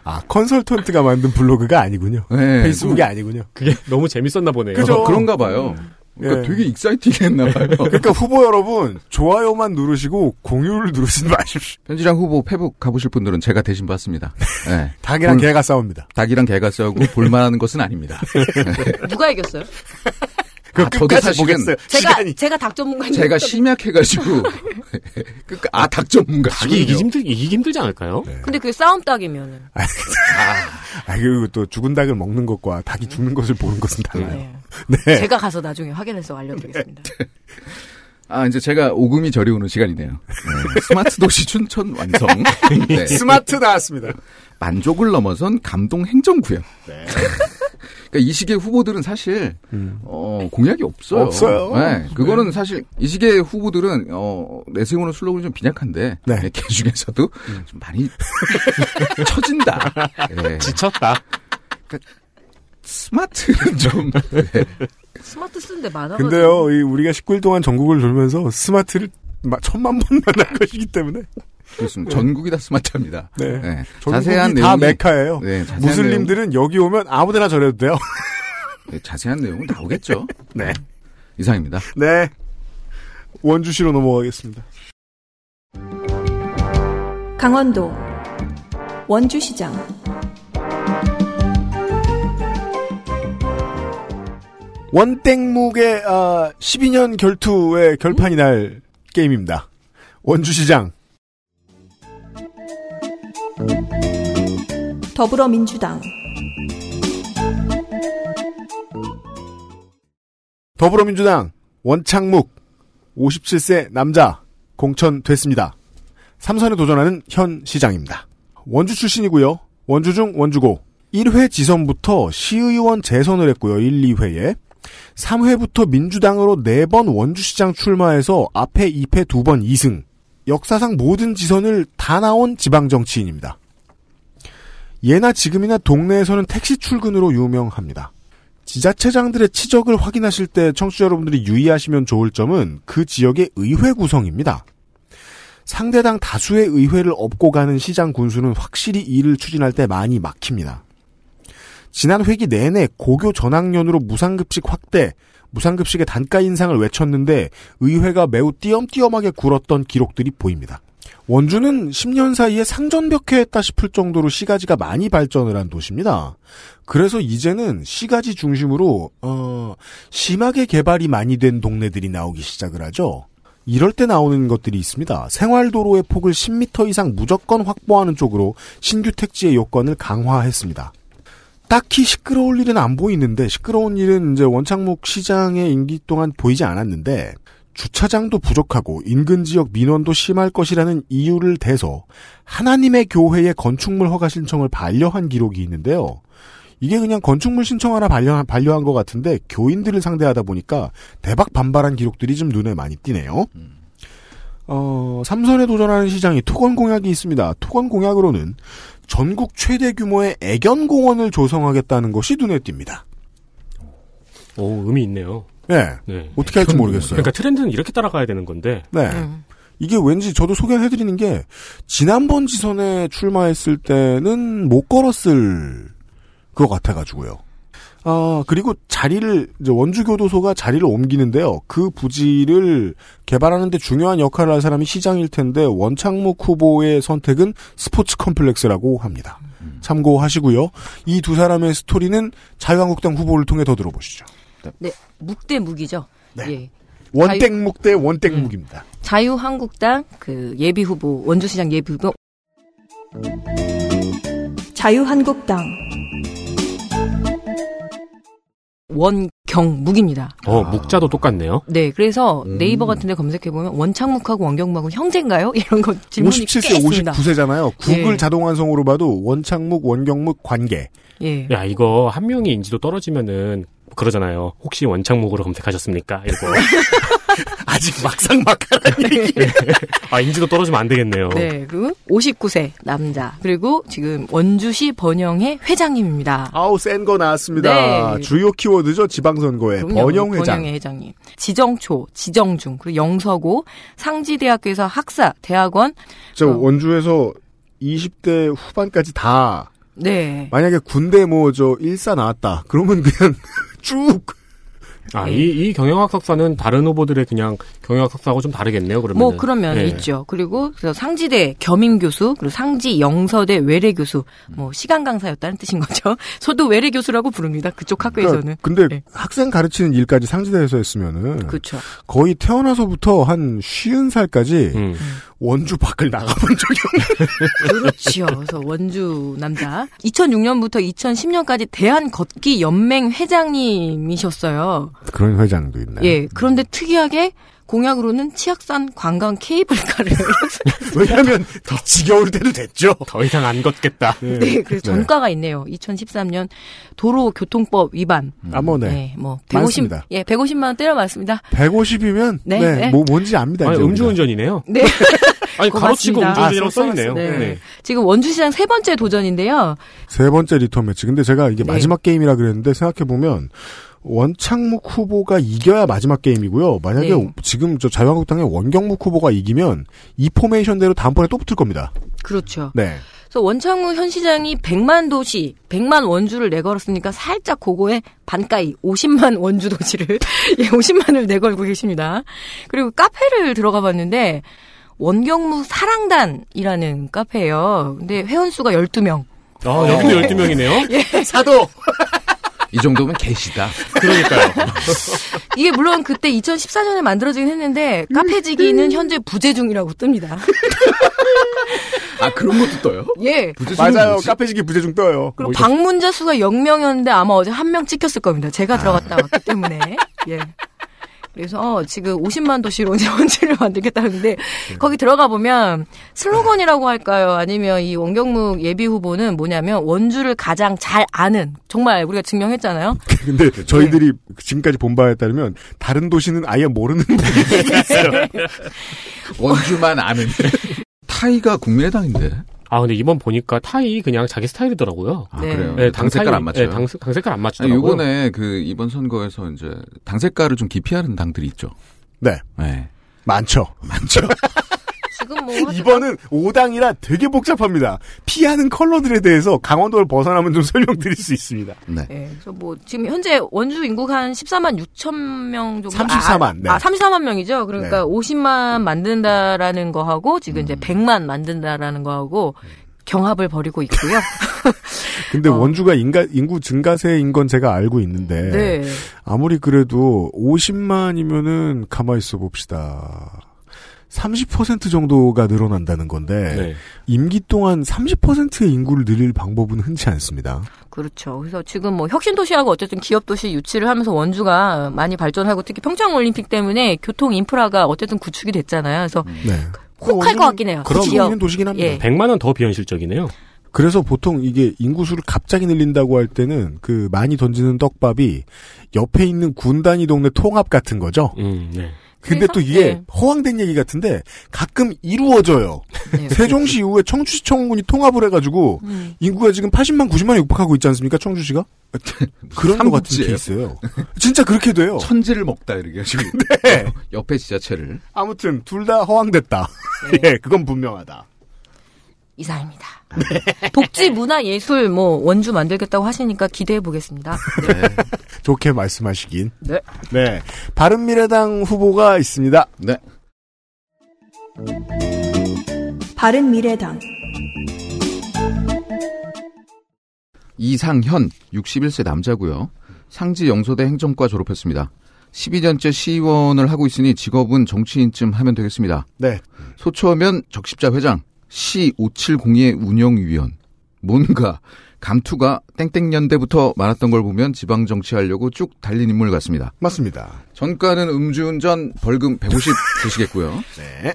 아 컨설턴트가 만든 블로그가 아니군요. 네, 페이스북이 아니군요. 그게 너무 재밌었나 보네요. 그죠? 어, 그런가 봐요. 그러니까 예. 되게 exciting했나 봐요. [laughs] 그러니까 후보 여러분 좋아요만 누르시고 공유를 누르시지 마십시오. 현 시장 후보 페북 가보실 분들은 제가 대신 봤습니다. 네. [laughs] 닭이랑 볼- 개가 싸웁니다. 닭이랑 개가 싸우고 볼만한 것은 아닙니다. [laughs] 누가 이겼어요? 그 아, 저도 끝까지 사실은 보겠어요. 제가 시간이 제가 닭 전문가님. 제가 심약해가지고 [laughs] 그러니까 아닭 전문가 닭이 이기기 힘들 이기기 힘들지 않을까요? 근데 그게 싸움 닭이면은. [laughs] 아 그리고 또 죽은 닭을 먹는 것과 닭이 죽는 것을 보는 것은 달라요. 네. 네. 제가 가서 나중에 확인해서 알려드리겠습니다. [laughs] 아 이제 제가 오금이 저리 오는 시간이네요. 네, 스마트 도시 춘천 완성. 네. 스마트 나왔습니다. 만족을 넘어선 감동 행정구역. 그러니까 이 시기의 후보들은 사실 어, 공약이 없어요. 음. 없어요. 네, 그거는 사실 이 시기의 후보들은 어, 내세우는 슬로건이 좀 빈약한데 네. 음. 네, 그 중에서도 좀 많이 [laughs] 처진다. 네. 지쳤다. 스마트는 좀 네. 스마트 쓰는데 많아가지고. 근데요, 이 우리가 19일 동안 전국을 돌면서 스마트를 마- 천만 번 만날 것이기 때문에 그렇습니다. 전국이 다 스마트합니다. 네. 네. 전국이 자세한 다 내용이 메카예요. 네, 자세한 무슬림들은 여기 오면 아무데나 절해도 돼요. 내용, [laughs] 네, 자세한 내용은 나오겠죠. [laughs] 네. 이상입니다. 네. 원주시로 넘어가겠습니다. 강원도 원주시장 원땡묵의 아, 12년 결투의 결판이 날 게임입니다. 원주시장. 더불어민주당 더불어민주당 원창묵 57세 남자 공천됐습니다. 삼선에 도전하는 현 시장입니다. 원주 출신이고요. 원주 중 원주고 1회 지선부터 시의원 재선을 했고요. 1, 2회에 3회부터 민주당으로 4번 원주시장 출마해서 앞에 2패 2번 2승 역사상 모든 지선을 다 나온 지방 정치인입니다. 예나 지금이나 동네에서는 택시 출근으로 유명합니다. 지자체장들의 치적을 확인하실 때 청취자 여러분들이 유의하시면 좋을 점은 그 지역의 의회 구성입니다. 상대당 다수의 의회를 업고 가는 시장 군수는 확실히 일을 추진할 때 많이 막힙니다. 지난 회기 내내 고교 전학년으로 무상급식 확대, 무상급식의 단가 인상을 외쳤는데 의회가 매우 띄엄띄엄하게 굴었던 기록들이 보입니다. 원주는 10년 사이에 상전벽해했다 싶을 정도로 시가지가 많이 발전을 한 도시입니다. 그래서 이제는 시가지 중심으로 어, 심하게 개발이 많이 된 동네들이 나오기 시작을 하죠. 이럴 때 나오는 것들이 있습니다. 생활도로의 폭을 10m 이상 무조건 확보하는 쪽으로 신규 택지의 요건을 강화했습니다. 딱히 시끄러울 일은 안 보이는데 시끄러운 일은 이제 원창목 시장의 임기 동안 보이지 않았는데 주차장도 부족하고 인근 지역 민원도 심할 것이라는 이유를 대서 하나님의 교회에 건축물 허가 신청을 반려한 기록이 있는데요. 이게 그냥 건축물 신청 하나 반려, 반려한 것 같은데 교인들을 상대하다 보니까 대박 반발한 기록들이 좀 눈에 많이 띄네요. 어, 삼선에 도전하는 시장이 토건 공약이 있습니다. 토건 공약으로는 전국 최대 규모의 애견 공원을 조성하겠다는 것이 눈에 띕니다. 오, 의미 있네요. 예. 네. 어떻게 할지 모르겠어요. 그러니까 트렌드는 이렇게 따라가야 되는 건데. 네. 음. 이게 왠지 저도 소개해드리는 게 지난번 지선에 출마했을 때는 못 걸었을 것 같아가지고요. 아 그리고 자리를 이제 원주 교도소가 자리를 옮기는데요. 그 부지를 개발하는데 중요한 역할을 할 사람이 시장일 텐데 원창묵 후보의 선택은 스포츠 컴플렉스라고 합니다. 참고하시고요. 이 두 사람의 스토리는 자유한국당 후보를 통해 더 들어보시죠. 네, 묵대 묵이죠. 네. 예. 원땡묵 대 원땡묵입니다. 자유한국당 그 예비 후보 원주시장 예비 후보 자유한국당 원경묵입니다. 어, 묵자도 똑같네요. 네, 그래서 음. 네이버 같은데 검색해 보면 원창묵하고 원경묵하고 형제인가요? [laughs] 이런 거 질문이 꽤 57세, 있습니다. 59세잖아요. 구글 예. 자동완성으로 봐도 원창묵, 원경묵 관계. 예. 야, 이거 한 명이 인지도 떨어지면은 그러잖아요. 혹시 원창묵으로 검색하셨습니까? 이거. [laughs] 아직 막상 막하라는 얘기. 아, 인지도 떨어지면 안 되겠네요. 네, 그리고 59세 남자 그리고 지금 원주시 번영회 회장님입니다. 아우 센 거 나왔습니다. 네. 주요 키워드죠 지방선거에. 번영 회장. 번영회 회장님. 지정초, 지정중, 그리고 영서고, 상지대학교에서 학사, 대학원. 저 어. 원주에서 20대 후반까지 다 네. 만약에 군대 뭐 저 일사 나왔다. 그러면 그냥 쭉 아, 네. 이, 이 경영학 석사는 다른 후보들의 그냥 경영학 석사하고 좀 다르겠네요, 그러면. 뭐 그러면 네. 있죠. 그리고 그래서 상지대 겸임 교수, 그리고 상지 영서대 외래 교수, 뭐 시간 강사였다는 뜻인 거죠. [laughs] 저도 외래 교수라고 부릅니다. 그쪽 학교에서는. 그러니까 근데 네. 학생 가르치는 일까지 상지대에서 했으면은 그렇죠. 거의 태어나서부터 한 쉬운 살까지 음. 원주 밖을 나가본 적이 없는 [laughs] 그렇지요. 그래서 원주 남자. 2006년부터 2010년까지 대한 걷기 연맹 회장님이셨어요. 그런 회장도 있나요? 예. 그런데 특이하게 공약으로는 치악산 관광 케이블카를 [laughs] [laughs] 왜냐하면 [laughs] 더 지겨울 때도 됐죠. 더 이상 안 걷겠다. 네, 그래서 전과가 있네요. 2013년 도로교통법 위반. 아, 뭐, 네. 네, 뭐 150, 많습니다. 예, 150만 원 때려 맞습니다. 150이면, 네, 네, 네. 뭐, 뭔지 압니다. 아니. 음주운전이라고 네. 아니, 가로치고. 음주운전이라고 아, 써있네요. 네. 네. 지금 원주시장 세 번째 도전인데요. 세 번째 리턴 매치. 근데 제가 이게 네. 마지막 게임이라 그랬는데 생각해 보면, 원창묵 후보가 이겨야 마지막 게임이고요. 만약에 네. 지금 저 자유한국당의 원경묵 후보가 이기면 이 포메이션대로 다음번에 또 붙을 겁니다. 그렇죠. 네. 그래서 원창우 현 시장이 100만 도시, 100만 원주를 내걸었으니까 살짝 그거에 반가이 50만 원주 도시를 [laughs] 예, 50만을 내걸고 계십니다. 그리고 카페를 들어가 봤는데 원경무 사랑단이라는 카페예요. 근데 회원 수가 12명. 아, 여기도 12명이네요? 사도! [laughs] 이 정도면 계시다. 그러니까요. [laughs] 이게 물론 그때 2014년에 만들어지긴 했는데 카페지기는 현재 부재 중이라고 뜹니다. 아 그런 것도 떠요? 예. 맞아요. 뭐지? 카페지기 부재중 떠요. 그리고 방문자 수가 0명이었는데 아마 어제 한 명 찍혔을 겁니다. 제가 들어갔다 왔기 때문에. 예. 그래서 지금 50만 도시로 이제 [laughs] 원주를 만들겠다는데 거기 들어가 보면 슬로건이라고 할까요? 아니면 이 원경묵 예비 후보는 뭐냐면 원주를 가장 잘 아는 정말 우리가 증명했잖아요. [laughs] 근데 저희들이 네. 지금까지 본 바에 따르면 다른 도시는 아예 모르는 분들이 [laughs] 있어요. 원주만 아는. 타이가 국민의당인데. 아, 근데 이번 보니까 타이 그냥 자기 스타일이더라고요. 아 네. 그래요. 네, 당 색깔 안 맞죠. 네, 당, 당 색깔 안 맞추더라고요. 요번에 그 이번 선거에서 이제 당 색깔을 좀 기피하는 당들이 있죠. 네. 네. 많죠. 많죠. [laughs] 지금 뭐 이번은 5당이라 되게 복잡합니다. 피하는 컬러들에 대해서 강원도를 벗어나면 좀 설명드릴 수 있습니다. 네. 네, 그래서 뭐 지금 현재 원주 인구가 한 14만 6천 명 정도 34만, 아, 네. 아 34만 명이죠. 그러니까 네. 50만 만든다라는 거 하고 지금 음. 이제 100만 만든다라는 거 하고 경합을 벌이고 있고요. [laughs] 근데 어. 원주가 인가, 인구 증가세인 건 제가 알고 있는데 네. 아무리 그래도 50만이면은 가만히 있어 봅시다. 30% 정도가 늘어난다는 건데 네. 임기 동안 30%의 인구를 늘릴 방법은 흔치 않습니다. 그렇죠. 그래서 지금 뭐 혁신 도시하고 어쨌든 기업 도시 유치를 하면서 원주가 많이 발전하고 특히 평창 올림픽 때문에 교통 인프라가 어쨌든 구축이 됐잖아요. 그래서 네. 혹할 것 같긴 해요. 그런. 있는 도시긴 합니다. 예. 100만 원 더 비현실적이네요. 그래서 보통 이게 인구수를 갑자기 늘린다고 할 때는 그 많이 던지는 떡밥이 옆에 있는 군 단위 동네 통합 같은 거죠. 음, 네. 근데 또 이게 네. 허황된 얘기 같은데 가끔 이루어져요. 네. 세종시 이후에 청주시 청군이 통합을 해가지고 음. 인구가 지금 80만 90만에 육박하고 있지 않습니까? 청주시가? [laughs] 그런 것 같은. 케이스예요. 진짜 그렇게 돼요. 천지를 먹다 이렇게 지금 [laughs] 네. 옆에 지자체를 아무튼 둘 다 허황됐다. [laughs] 예, 그건 분명하다. 이상입니다. 독지 문화 예술 뭐 원주 만들겠다고 하시니까 기대해 보겠습니다. [laughs] 좋게 말씀하시긴. 네. 네. 바른 미래당 후보가 있습니다. 네. 바른 미래당 이상현 61세 남자고요. 상지 영소대 행정과 졸업했습니다. 12년째 시의원을 하고 있으니 직업은 정치인쯤 하면 되겠습니다. 네. 소초하면 적십자 회장, C570의 운영위원. 뭔가 감투가 땡땡년대부터 많았던 걸 보면 지방 정치하려고 쭉 달린 인물 같습니다. 맞습니다. 전가는 음주운전 벌금 150 주시겠고요. [laughs] 네.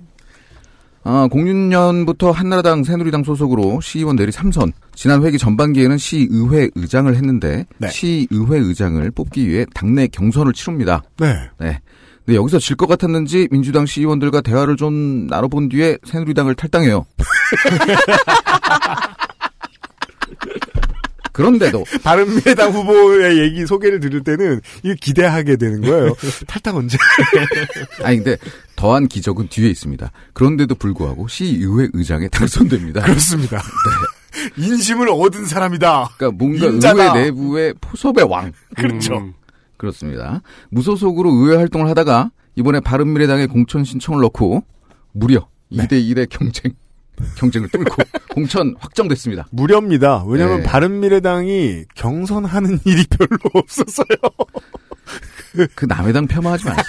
아, 06년부터 한나라당 새누리당 소속으로 시의원 내리 3선. 지난 회기 전반기에는 시의회 의장을 했는데 네. 시의회 의장을 뽑기 위해 당내 경선을 치릅니다. 네. 네. 근데 여기서 질 것 같았는지 민주당 시의원들과 대화를 좀 나눠본 뒤에 새누리당을 탈당해요. [laughs] 그런데도 바른미래당 후보의 얘기 소개를 들을 때는 이거 기대하게 되는 거예요. 탈당 언제? [laughs] 아니 근데 더한 기적은 뒤에 있습니다. 그런데도 불구하고 시의회 의장에 당선됩니다. 그렇습니다. 네. 인심을 얻은 사람이다. 그러니까 뭔가 인자다. 의회 내부의 포섭의 왕. 그렇죠. 음. 그렇습니다. 무소속으로 의회 활동을 하다가 이번에 바른미래당에 공천 신청을 넣고 무려 네. 2대 1의 경쟁 경쟁을 뚫고 [laughs] 공천 확정됐습니다. 무렵니다. 왜냐하면 네. 바른미래당이 경선하는 일이 별로 없었어요. 그 남의 당 폄하하지 마세요.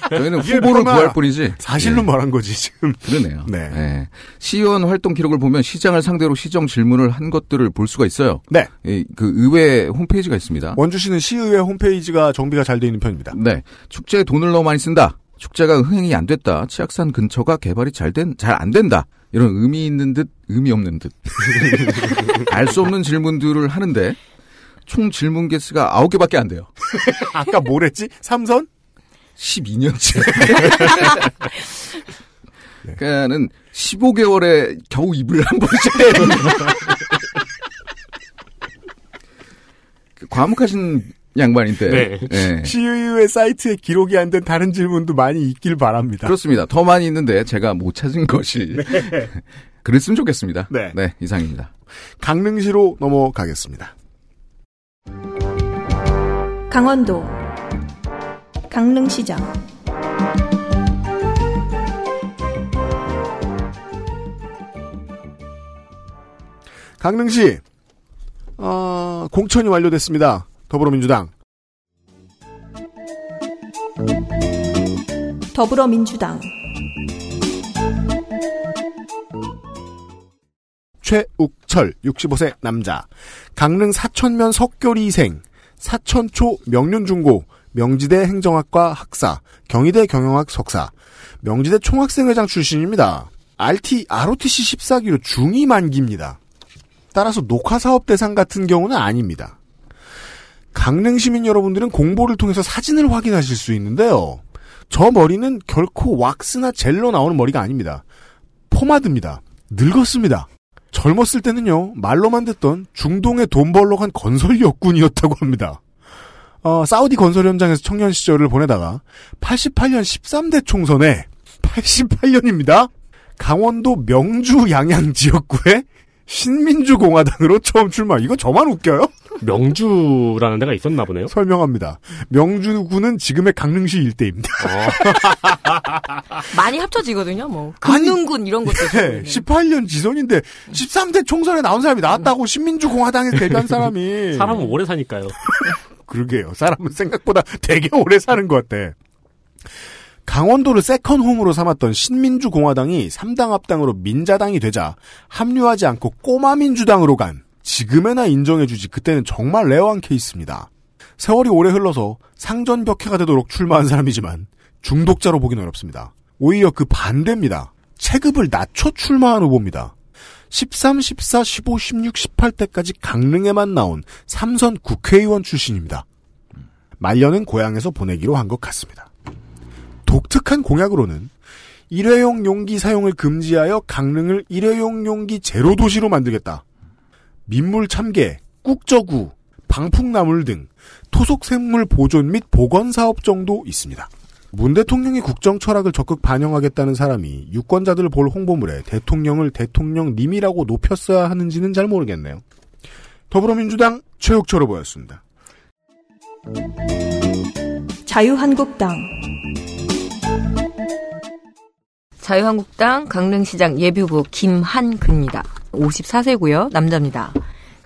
[laughs] 저희는 후보를. 구할 뿐이지. 사실로 예, 말한 거지 지금. 그러네요. 네. 예. 시의원 활동 기록을 보면 시장을 상대로 시정 질문을 한 것들을 볼 수가 있어요. 네. 이, 그 의회 홈페이지가 있습니다. 원주시는 시의회 홈페이지가 정비가 잘 돼 있는 편입니다. 네. 축제에 돈을 너무 많이 쓴다. 축제가 흥행이 안 됐다. 치악산 근처가 개발이 잘 된, 잘 안 된다. 이런 의미 있는 듯, 의미 없는 듯. [laughs] 알 수 없는 질문들을 하는데, 총 질문 개수가 9개밖에 안 돼요. [laughs] 아까 뭐랬지? 삼선? 12년째. [laughs] 그러니까는 15개월에 겨우 입을 한 번씩 떼는. [laughs] 그 과묵하신 양반인데. 네. 예. 시의회 사이트에 기록이 안 된 다른 질문도 많이 있길 바랍니다. 그렇습니다. 더 많이 있는데 제가 못 찾은 것이 그랬으면 좋겠습니다. 네. 이상입니다. 강릉시로 넘어가겠습니다. 강원도 강릉시장. 강릉시 어, 공천이 완료됐습니다. 더불어민주당. 더불어민주당. 최욱철 65세 남자. 강릉 사천면 석교리생 사천초 명륜중고 명지대 행정학과 학사 경희대 경영학 석사 명지대 총학생회장 출신입니다. RT, ROTC 14기로 중2 만기입니다. 따라서 녹화사업 대상 같은 경우는 아닙니다. 강릉 시민 여러분들은 공보를 통해서 사진을 확인하실 수 있는데요. 저 머리는 결코 왁스나 젤로 나오는 머리가 아닙니다. 포마드입니다. 늙었습니다. 젊었을 때는요, 말로만 듣던 중동에 돈 벌러 간 건설 역군이었다고 합니다. 어, 사우디 건설 현장에서 청년 시절을 보내다가 88년 13대 총선에 88년입니다. 강원도 명주 양양 지역구에 신민주공화당으로 처음 출마. 이거 저만 웃겨요? 명주라는 데가 있었나 보네요. 설명합니다. 명주구는 지금의 강릉시 일대입니다. [laughs] 많이 합쳐지거든요. 뭐 금릉군 이런 것도 있고. 네, 18년 지선인데 13대 총선에 나온 사람이 나왔다고 신민주 공화당에서 데뷔한 사람이 사람은 오래 사니까요. [laughs] 그러게요. 사람은 생각보다 되게 오래 사는 것 같아. 강원도를 second home으로 삼았던 신민주공화당이 3당 합당으로 민자당이 되자 합류하지 않고 꼬마민주당으로 간 지금에나 인정해주지 그때는 정말 rare한 케이스입니다. 세월이 오래 흘러서 상전벽해가 되도록 출마한 사람이지만 중독자로 보긴 어렵습니다. 오히려 그 반대입니다. 체급을 낮춰 출마한 후보입니다. 13, 14, 15, 16, 18대까지 강릉에만 나온 삼선 국회의원 출신입니다. 말년은 고향에서 보내기로 한 것 같습니다. 독특한 공약으로는 일회용 용기 사용을 금지하여 강릉을 일회용 용기 제로 도시로 만들겠다. 민물 참개, 꾹저구, 방풍나물 등 토속생물 보존 및 보건 사업 정도 있습니다. 문 대통령의 국정 철학을 적극 반영하겠다는 사람이 유권자들 볼 홍보물에 대통령을 대통령님이라고 높였어야 하는지는 잘 모르겠네요. 더불어민주당 최욱철로 보였습니다. 자유한국당 자유한국당 강릉시장 예비후보 김한근입니다. 54세고요. 남자입니다.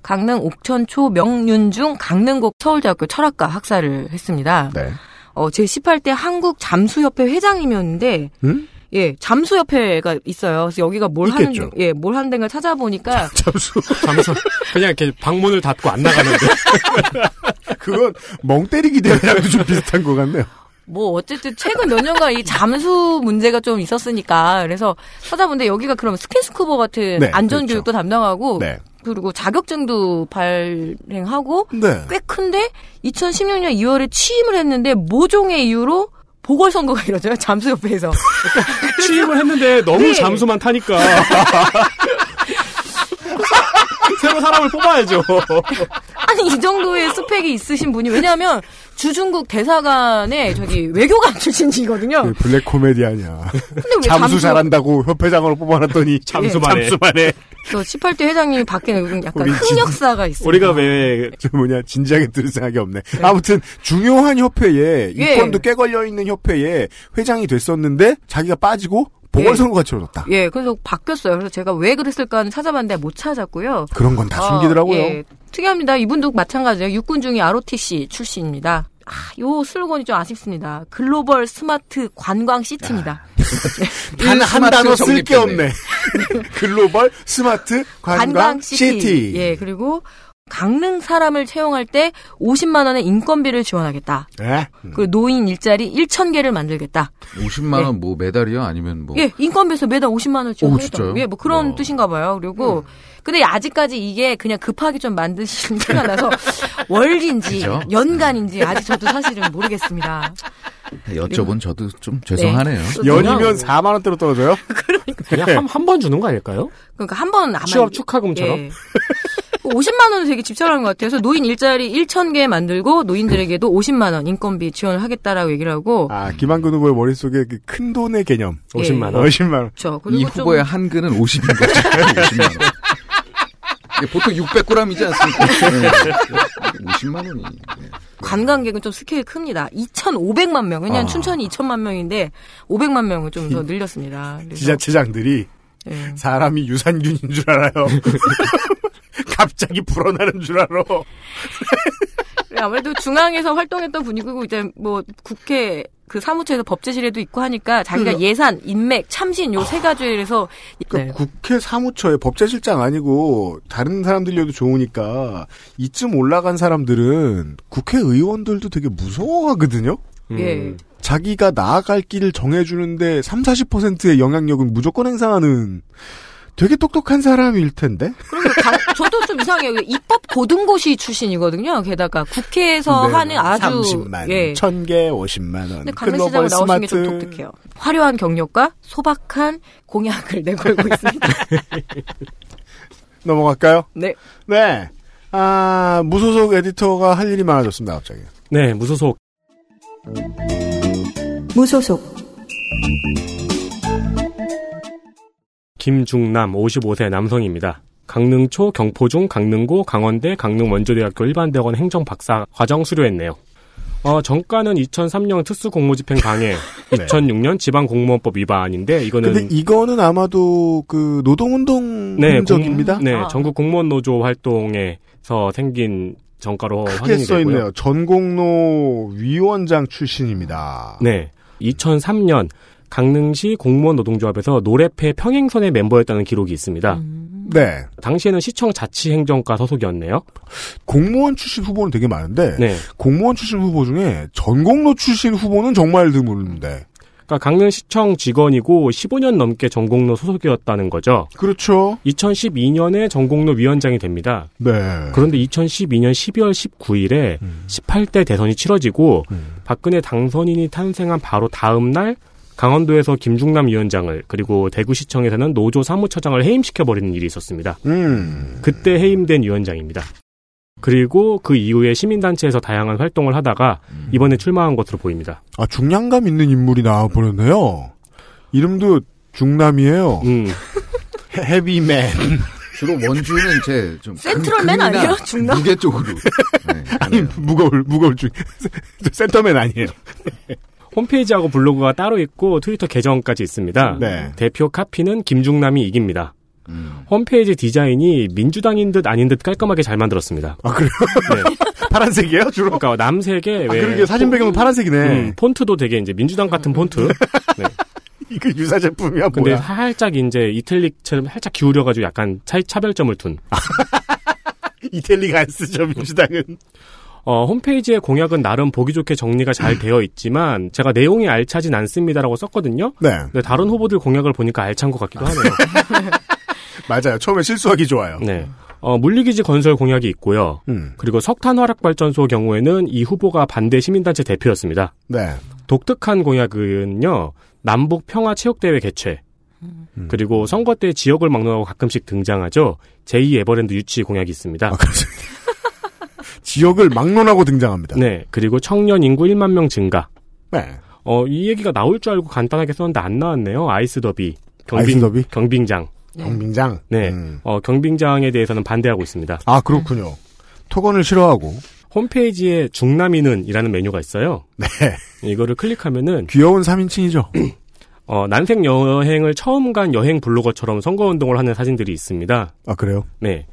강릉 옥천초 명륜중 강릉고 서울대학교 철학과 학사를 했습니다. 네. 어, 제 18대 한국 잠수협회 회장님이었는데 음? 예, 잠수협회가 있어요. 그래서 여기가 뭘 있겠죠. 하는 예, 뭘 하는 데가 찾아보니까 [laughs] 잠수. 잠수 그냥 이렇게 방문을 닫고 안 나가는데 [laughs] 그건 멍 때리기 대회랑도 좀 비슷한 것 같네요. 뭐 어쨌든 최근 몇 년간 이 잠수 문제가 좀 있었으니까 그래서 찾아본데 여기가 그럼 스킨스쿠버 같은 네, 안전 그렇죠. 교육도 담당하고 네. 그리고 자격증도 발행하고 네. 꽤 큰데 2016년 2월에 취임을 했는데 모종의 이유로 보궐선거가 이뤄져요 잠수협회에서 [laughs] 취임을 했는데 너무 네. 잠수만 타니까 [laughs] 새로 사람을 뽑아야죠. [laughs] 아니 이 정도의 스펙이 있으신 분이 왜냐하면 주중국 대사관의 저기 외교관 출신이거든요. 그 블랙 코미디 아니야. 근데 왜 잠수 잘한다고 협회장으로 뽑아놨더니 잠수만 해. 잠수만 해. 저 18대 회장님이 바뀌는 약간 흑역사가 있어요. 우리가 왜 [laughs] 저 뭐냐 진지하게 들을 생각이 없네. 아무튼 중요한 협회에 예. 이권도 꽤 걸려 있는 협회에 회장이 됐었는데 자기가 빠지고 보궐선거가 치러졌다. 예, 그래서 바뀌었어요. 그래서 제가 왜 그랬을까 는 찾아봤는데 못 찾았고요. 그런 건다 어, 숨기더라고요. 예, 특이합니다. 이분도 마찬가지예요. 육군 중위 ROTC 출신입니다. 아, 요 슬로건이 좀 아쉽습니다. global smart 관광 city입니다. [laughs] 단한 스마트 단어 쓸 게. 없네. [laughs] global smart 관광, city. 예, 그리고 강릉 사람을 채용할 때 50만 원의 인건비를 지원하겠다. 예? 그리고 노인 일자리 1,000개를 만들겠다. 50만 원 뭐 매달이요? 아니면 뭐 예, 인건비에서 매달 50만 원 지원하겠다. 진짜요? 예, 뭐 그런 와. 뜻인가 봐요. 그리고 근데 아직까지 이게 그냥 급하게 좀 만드신 티가 [laughs] 나서 월인지 그죠? 연간인지 아직 저도 사실은 모르겠습니다. 여쭤본 저도 좀 죄송하네요. 연이면 4만 원대로 떨어져요? [laughs] 그냥 한한번 주는 거 아닐까요? 그러니까 한 번 아마 취업 축하금처럼? 예. 50만 원은 되게 집착하는 것 같아요. 그래서 노인 일자리 1,000개 만들고 노인들에게도 50만 원 인건비 지원을 하겠다라고 얘기를 하고 아, 김한근 후보의 머릿속에 그 큰 돈의 개념. 50만 원. 50만 원. 그렇죠. 이 그리고 좀 후보의 한근은 50인 거죠. [laughs] 50만 원. 보통 600g이지 않습니까? 네. 50만 원이. 네. 관광객은 좀 스케일 큽니다. 2,500만 명. 왜냐하면 아. 춘천이 2천만 명인데 500만 명을 좀 더 늘렸습니다. 그래서 지자체장들이 예. 사람이 유산균인 줄 알아요. [laughs] 갑자기 불어나는 줄 알아. 아무래도 중앙에서 활동했던 분이고 이제 뭐 국회 그 사무처에서 법제실에도 있고 하니까 자기가 그래요? 예산, 인맥, 참신 요 세 가지에서 그러니까 네. 국회 사무처에 법제실장 아니고 다른 사람들이어도 좋으니까 이쯤 올라간 사람들은 국회의원들도 되게 무서워하거든요. 예. 자기가 나아갈 길을 정해주는데 3, 40%의 영향력은 무조건 행사하는 되게 똑똑한 사람일 텐데. 당- 저도 좀 이상해요. 입법 고등고시 출신이거든요. 게다가 국회에서 네, 하는 아주 30만, 예. 1000개, 50만 원. 근데 강릉시장을 나오신 게 좀 독특해요. 화려한 경력과 소박한 공약을 내걸고 [laughs] 있습니다. 넘어갈까요? 네. 네. 아, 무소속 에디터가 할 일이 많아졌습니다, 갑자기. 네, 무소속. 무소속 김중남 55세 남성입니다. 강릉초, 경포중, 강릉고, 강원대, 강릉원조대학교 일반대학원 행정박사 과정 수료했네요. 어, 정가는 2003년 특수공모집행 방해, [laughs] 2006년 지방공무원법 위반인데 이거는 근데 이거는 아마도 그 노동운동 네, 흔적입니다. 공- 네, 아. 전국 공무원 노조 활동에서 생긴 정가로 크게 확인이 써 되고요. 있네요. 전공로 위원장 출신입니다. 네. 2003년 강릉시 공무원 노동조합에서 노래패 평행선의 멤버였다는 기록이 있습니다. 음. 네. 당시에는 시청 자치행정과 소속이었네요. 공무원 출신 후보는 되게 많은데 네. 공무원 출신 후보 중에 전공로 출신 후보는 정말 드문데. 그러니까 강릉시청 직원이고 15년 넘게 전공로 소속이었다는 거죠. 그렇죠. 2012년에 전공로 위원장이 됩니다. 네. 그런데 2012년 12월 19일에 18대 대선이 치러지고 박근혜 당선인이 탄생한 바로 다음 날 강원도에서 김중남 위원장을 그리고 대구시청에서는 노조 사무처장을 해임시켜 버리는 일이 있었습니다. 음. 그때 해임된 위원장입니다. 그리고 그 이후에 시민단체에서 다양한 활동을 하다가 이번에 출마한 것으로 보입니다. 아, 중량감 있는 인물이 나와버렸네요. 이름도 중남이에요. 음, 헤- [laughs] 헤비맨. 주로 원주는 제 좀 센트럴맨 아니에요? 중남? 무게 쪽으로. [laughs] 네, 아니, 무거울, 무거울 중. [laughs] 센터맨 아니에요. 홈페이지하고 블로그가 따로 있고 트위터 계정까지 있습니다. 네. 대표 카피는 김중남이 이깁니다. 음. 홈페이지 디자인이 민주당인 듯 아닌 듯 깔끔하게 잘 만들었습니다. 아, 그래요? 네. [laughs] 파란색이에요, 주로? 그러니까 남색에 아, 왜 그러게 사진 배경은 파란색이네. 음, 폰트도 되게 이제 민주당 같은 폰트. [laughs] 네. 이거 유사 제품이야, 근데 뭐야? 살짝 이제 이틀릭처럼 살짝 기울여가지고 약간 차, 차별점을 둔. [laughs] 이텔리가 안 쓰죠, 민주당은. 어, 홈페이지의 공약은 나름 보기 좋게 정리가 잘 되어 있지만 제가 내용이 알차진 않습니다라고 썼거든요. 네. 근데 다른 후보들 공약을 보니까 알찬 것 같기도 하네요. [laughs] 맞아요. 처음에 실수하기 좋아요. 네. 어, 물리기지 건설 공약이 있고요. 음. 그리고 석탄 화력 발전소 경우에는 이 후보가 반대 시민단체 대표였습니다. 네. 독특한 공약은요. 남북 평화 체육대회 개최. 그리고 선거 때 지역을 막론하고 가끔씩 등장하죠. 제2 에버랜드 유치 공약이 있습니다. 아. 지역을 막론하고 등장합니다. 네. 그리고 청년 인구 1만 명 증가. 네. 어, 이 얘기가 나올 줄 알고 간단하게 썼는데 안 나왔네요. 아이스 더비. 경빙, 아이스 더비? 경빙장. 경빙장. 네. 음. 어, 경빙장에 대해서는 반대하고 있습니다. 아, 그렇군요. 토건을 싫어하고. 홈페이지에 중남이는 이라는 메뉴가 있어요. 네. 이거를 클릭하면은 귀여운 3인칭이죠. [clears throat] 어, 난생 여행을 처음 간 여행 블로거처럼 선거운동을 하는 사진들이 있습니다. 아, 그래요? 네.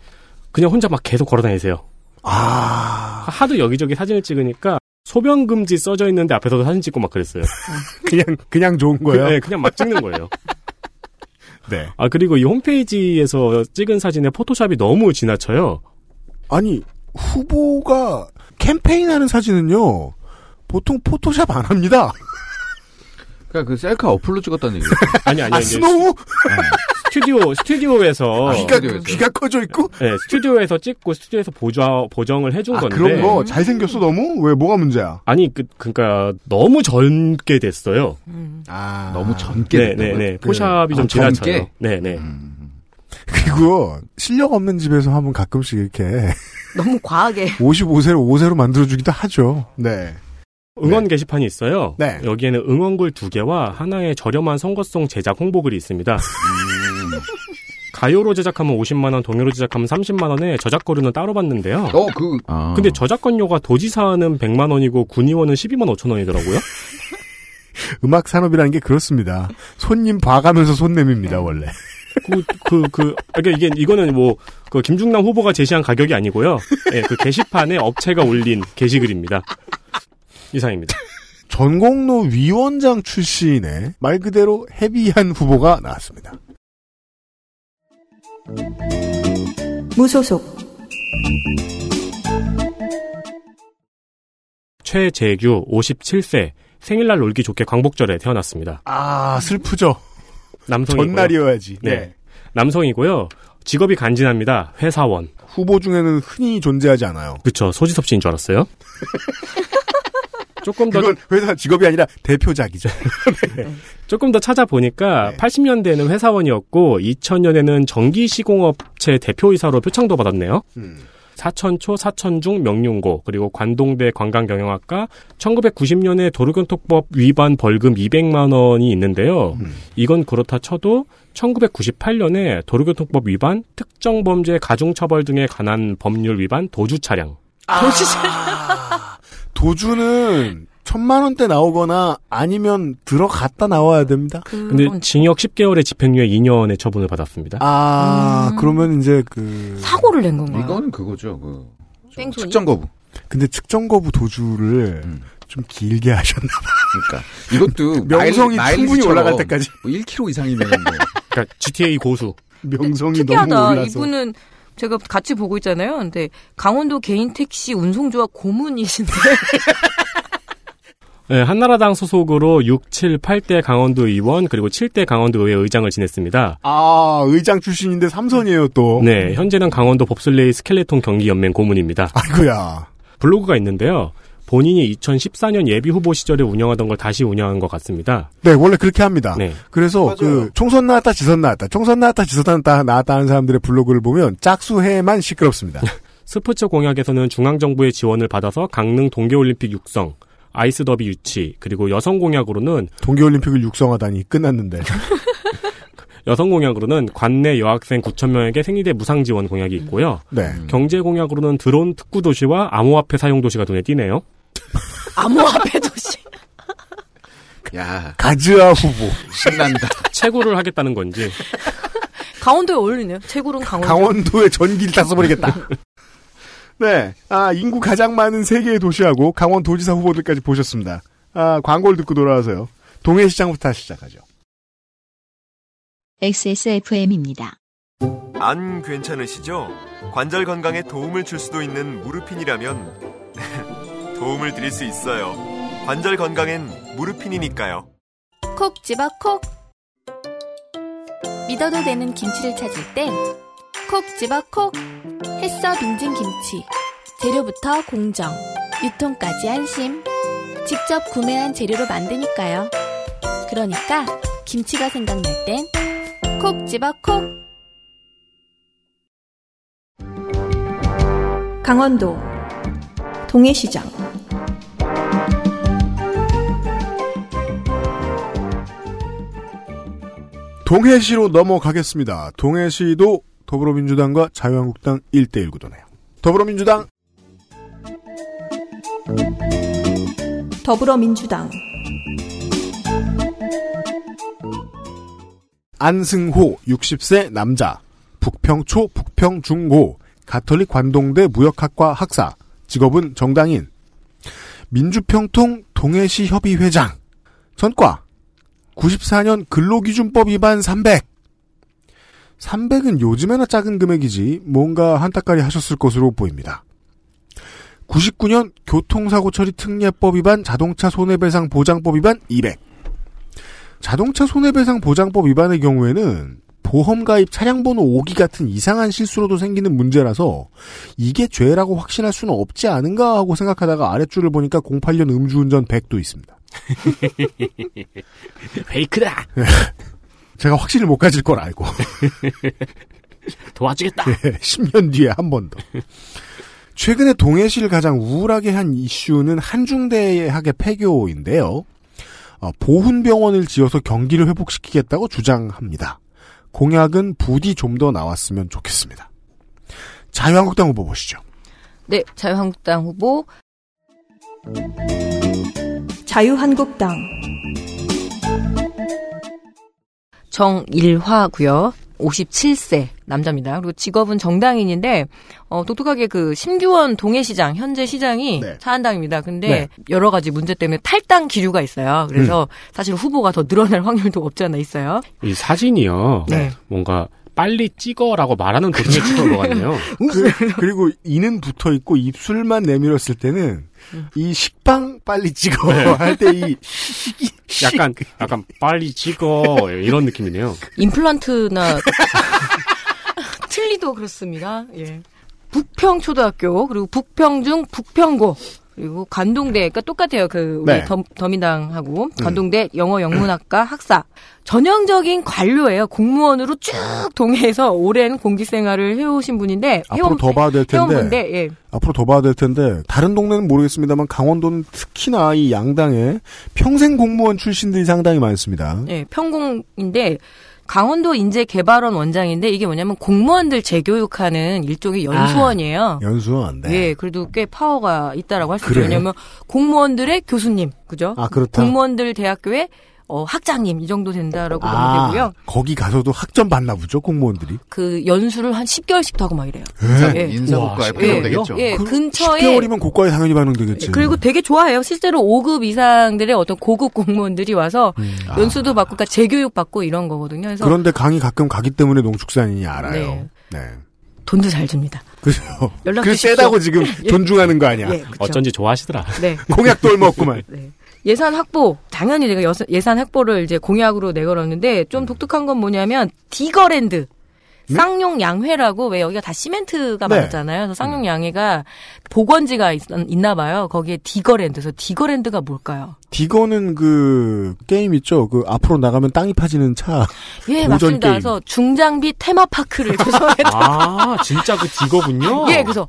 그냥 혼자 막 계속 걸어 다니세요. 아, 하도 여기저기 사진을 찍으니까 소변 금지 써져 있는데 앞에서도 사진 찍고 막 그랬어요. [laughs] 그냥, 그냥 좋은 거예요? 그, 네, 그냥 막 찍는 거예요. [laughs] 네. 아, 그리고 이 홈페이지에서 찍은 사진에 포토샵이 너무 지나쳐요. 아니, 후보가 캠페인하는 사진은요, 보통 포토샵 안 합니다. 그러니까 그 셀카 어플로 찍었다는 얘기예요. 아니, 아니, 아, 이제 스노우? 스튜디오, 스튜디오에서. 귀가, 스튜디오에서. 귀가 커져 있고? 네, 스튜디오에서 찍고 스튜디오에서 보조, 보정을 해준 아, 건데. 그런 거 잘생겼어, 너무? 왜, 뭐가 문제야? 아니, 그, 그니까, 너무 젊게 됐어요. 아. 너무 젊게 네, 됐다고요? 네, 네. 포샵이 좀 아, 지나쳐요. 젊게? 네, 네. 음. 그리고, 실력 없는 집에서 하면 가끔씩 이렇게, [laughs] 너무 과하게. 55세로 5세로 만들어주기도 하죠. 네. 응원 게시판이 있어요. 네. 여기에는 응원글 두 개와 하나의 저렴한 선거송 제작 홍보글이 있습니다. 가요로 제작하면 50만 원, 동요로 제작하면 30만 원에 저작거리는 따로 받는데요. 어, 그, 아. 근데 저작권료가 도지사는 100만 원이고 군의원은 12만 5천 원이더라고요. [laughs] 음악 산업이라는 게 그렇습니다. 손님 봐가면서 손 내밉니다, 원래. 그, 그, 그, 그러니까 이게, 이거는 뭐, 그 김중남 후보가 제시한 가격이 아니고요. 예, 그 게시판에 업체가 올린 게시글입니다. 이상입니다. 전공로 위원장 출신의 말 그대로 헤비한 후보가 나왔습니다. 무소속 최재규 57세 생일날 놀기 좋게 광복절에 태어났습니다. 아, 슬프죠. 남성이고요. 전날이어야지. 네. 네. 남성이고요. 직업이 간지납니다. 회사원. 후보 중에는 흔히 존재하지 않아요. 그쵸. 소지섭 씨인 줄 알았어요. [laughs] 조금 더 그건 회사 직업이 아니라 대표작이죠. [laughs] 조금 더 찾아보니까 네. 80년대에는 회사원이었고 2000년에는 전기 시공업체 대표이사로 표창도 받았네요. 음. 사천초, 사천중, 명륜고, 그리고 관동대 관광경영학과 1990년에 도로교통법 위반 벌금 200만 원이 있는데요. 음. 이건 그렇다 쳐도 1998년에 도로교통법 위반, 특정범죄 가중처벌 등에 관한 법률 위반 도주 차량. 도주 는 천만 원대 나오거나 아니면 들어갔다 나와야 됩니다. 근데 징역 10개월에 집행유예 2년의 처분을 받았습니다. 아, 음. 그러면 이제 그 사고를 낸 건가요? 이거는 그거죠. 그? 측정 거부. 근데 측정 거부 도주를 음. 좀 길게 하셨나 그러니까 이것도 [laughs] 명성이 마일- 충분히 올라갈 때까지. 뭐 1km 이상이면 뭐 그러니까 GTA 고수. 명성이 너무 특이하다. 올라서. 이분은 제가 같이 보고 있잖아요. 근데 강원도 개인 택시 운송조합 고문이신데 [laughs] 네, 한나라당 소속으로 6, 7, 8대 강원도 의원 그리고 7대 강원도 의회 의장을 지냈습니다. 아, 의장 출신인데 삼선이에요, 또. 네, 현재는 강원도 봅슬레이 스켈레톤 경기 연맹 고문입니다. 아이고야. 블로그가 있는데요. 본인이 2014년 예비 후보 시절에 운영하던 걸 다시 운영한 것 같습니다. 네, 원래 그렇게 합니다. 네. 그래서 그 총선 나왔다 지선 나왔다 총선 나왔다 지선 나왔다 나왔다 하는 사람들의 블로그를 보면 짝수해만 시끄럽습니다. [laughs] 스포츠 공약에서는 중앙 정부의 지원을 받아서 강릉 동계올림픽 육성, 아이스 더비 유치, 그리고 여성 공약으로는 동계올림픽을 육성하다니 끝났는데. [laughs] 여성 공약으로는 관내 여학생 9천 명에게 생리대 무상 지원 공약이 있고요. 네. 경제 공약으로는 드론 특구 도시와 암호화폐 사용 도시가 눈에 띄네요. 암호화폐 도시. 야, 가즈아 후보. 신난다. 채굴을 하겠다는 건지. 강원도에 어울리네요. 채굴은 강원도. 강원도의 전기를 다 써버리겠다. 네. 아, 인구 가장 많은 세계의 도시하고 강원 도지사 후보들까지 보셨습니다. 아, 광고를 듣고 돌아와서요. 동해시장부터 시작하죠. XSFM입니다. 안 괜찮으시죠? 관절 건강에 도움을 줄 수도 있는 무르핀이라면 도움을 드릴 수 있어요. 관절 건강엔 무르핀이니까요. 콕 집어 콕. 믿어도 되는 김치를 찾을 땐 콕 집어 콕. 햇서 빙진 김치. 재료부터 공정, 유통까지 안심. 직접 구매한 재료로 만드니까요. 그러니까 김치가 생각날 땐 콕 집어 콕. 강원도 동해시장 동해시로 넘어가겠습니다. 동해시도 더불어민주당과 자유한국당 1대1 구도네요. 더불어민주당. 더불어민주당. 안승호 60세 남자. 북평초 북평중고. 가톨릭 관동대 무역학과 학사. 직업은 정당인. 민주평통 동해시 협의회장. 전과 94년 근로기준법 위반 300 300은 요즘에나 작은 금액이지 뭔가 한따까리 하셨을 것으로 보입니다. 99년 교통사고 처리 특례법 위반 자동차 손해배상 보장법 위반 200 자동차 손해배상 보장법 위반의 경우에는 보험 가입 차량 번호 5기 같은 이상한 실수로도 생기는 문제라서 이게 죄라고 확신할 수는 없지 않은가 하고 생각하다가 아랫줄을 보니까 08년 음주운전 100도 있습니다. [laughs] 페이크다! [laughs] 제가 확신을 못 가질 걸 알고 [laughs] 도와주겠다! 10년 뒤에 한 번 더. 최근에 동해시를 가장 우울하게 한 이슈는 한중대학의 폐교인데요. 어, 보훈병원을 지어서 경기를 회복시키겠다고 주장합니다. 공약은 부디 좀 더 나왔으면 좋겠습니다. 자유한국당 후보 보시죠. 네, 자유한국당 후보 자유한국당 정일화고요. 57세 남자입니다. 그리고 직업은 정당인인데 어, 독특하게 그 심규원 동해시장 현재 시장이 네. 사한당입니다. 근데 네. 여러 가지 문제 때문에 탈당 기류가 있어요. 그래서 사실 후보가 더 늘어날 확률도 없지 않아 있어요. 이 사진이요. 네. 뭔가 빨리 찍어라고 말하는 도중에 찍은 것 같네요. [laughs] 그, 리고 이는 붙어 있고 입술만 내밀었을 때는 이 식빵 빨리 찍어 네. [laughs] 할때 이 약간, 약간 빨리 찍어. 이런 느낌이네요. 임플란트나 [laughs] 틀리도 그렇습니다. 예. 북평초등학교 그리고 북평중 북평고 그리고 관동대 그러니까 똑같아요. 그 우리 네. 더, 더민당하고 관동대 영어 영문학과 [laughs] 학사 전형적인 관료예요. 공무원으로 쭉 동해에서 오랜 공직 생활을 해오신 분인데 앞으로 더 봐야 될 텐데 회원분인데 예. 앞으로 더 봐야 될 텐데 다른 동네는 모르겠습니다만 강원도는 특히나 이 양당에 평생 공무원 출신들이 상당히 많습니다. 예, 평공인데 강원도 인재개발원 원장인데 이게 뭐냐면 공무원들 재교육하는 일종의 연수원이에요. 연수원. 네. 예, 그래도 꽤 파워가 있다라고 할 수 있죠. 왜냐면 공무원들의 교수님, 그죠? 아 그렇다. 공무원들 대학교의 어, 학장님 이 정도 된다라고 보면 아, 되고요. 거기 가서도 학점 받나 보죠 공무원들이. 그 연수를 한 10개월씩 하고 막 이래요. 예? 예. 인사고과에 와, 팔면 예, 되겠죠. 예, 그 근처에 10개월이면 고과에 당연히 반응되겠지. 그리고 되게 좋아해요. 실제로 5급 이상들의 어떤 고급 공무원들이 와서 연수도 받고, 그러니까 재교육 받고 이런 거거든요. 그래서 아. 그런데 강의 가끔 가기 때문에 농축산인이 알아요. 네. 네. 돈도 잘 줍니다. 그죠. 연락 그. 세다고 지금 [laughs] 존중하는 거 아니야. 예. 어쩐지 좋아하시더라. 네. [laughs] 공약돌 먹구만. 네. 예산 확보 당연히 내가 예산 확보를 이제 공약으로 내걸었는데 좀 독특한 건 뭐냐면 디거랜드 쌍용 양회라고 왜 여기가 다 시멘트가 네. 많았잖아요. 그래서 쌍용 양회가 복원지가 있, 나 봐요. 거기에 디거랜드. 그래서 디거랜드가 뭘까요? digger는 그 게임 있죠. 그 앞으로 나가면 땅이 파지는 차. 예, 맞습니다. 게임. 그래서 중장비 테마파크를 [laughs] 조성했다. 아, 진짜 그 digger군요. [laughs] 예, 그래서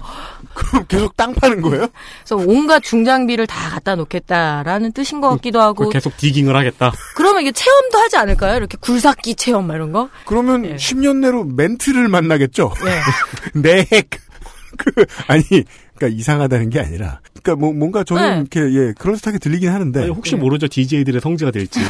그럼 계속 땅 파는 거예요? 그래서 온갖 중장비를 다 갖다 놓겠다라는 뜻인 것 같기도 하고 계속 digging을 하겠다. 그러면 이게 체험도 하지 않을까요? 이렇게 굴삭기 체험 막 이런 거? 그러면 예. 10년 내로 멘트를 만나겠죠. 예. [laughs] 네. 그 아니 그러니까 이상하다는 게 아니라 그러니까 뭐 뭔가 저는 네. 이렇게 예 그럴듯하게 들리긴 하는데 아니, 혹시 모르죠 DJ들의 성지가 될지.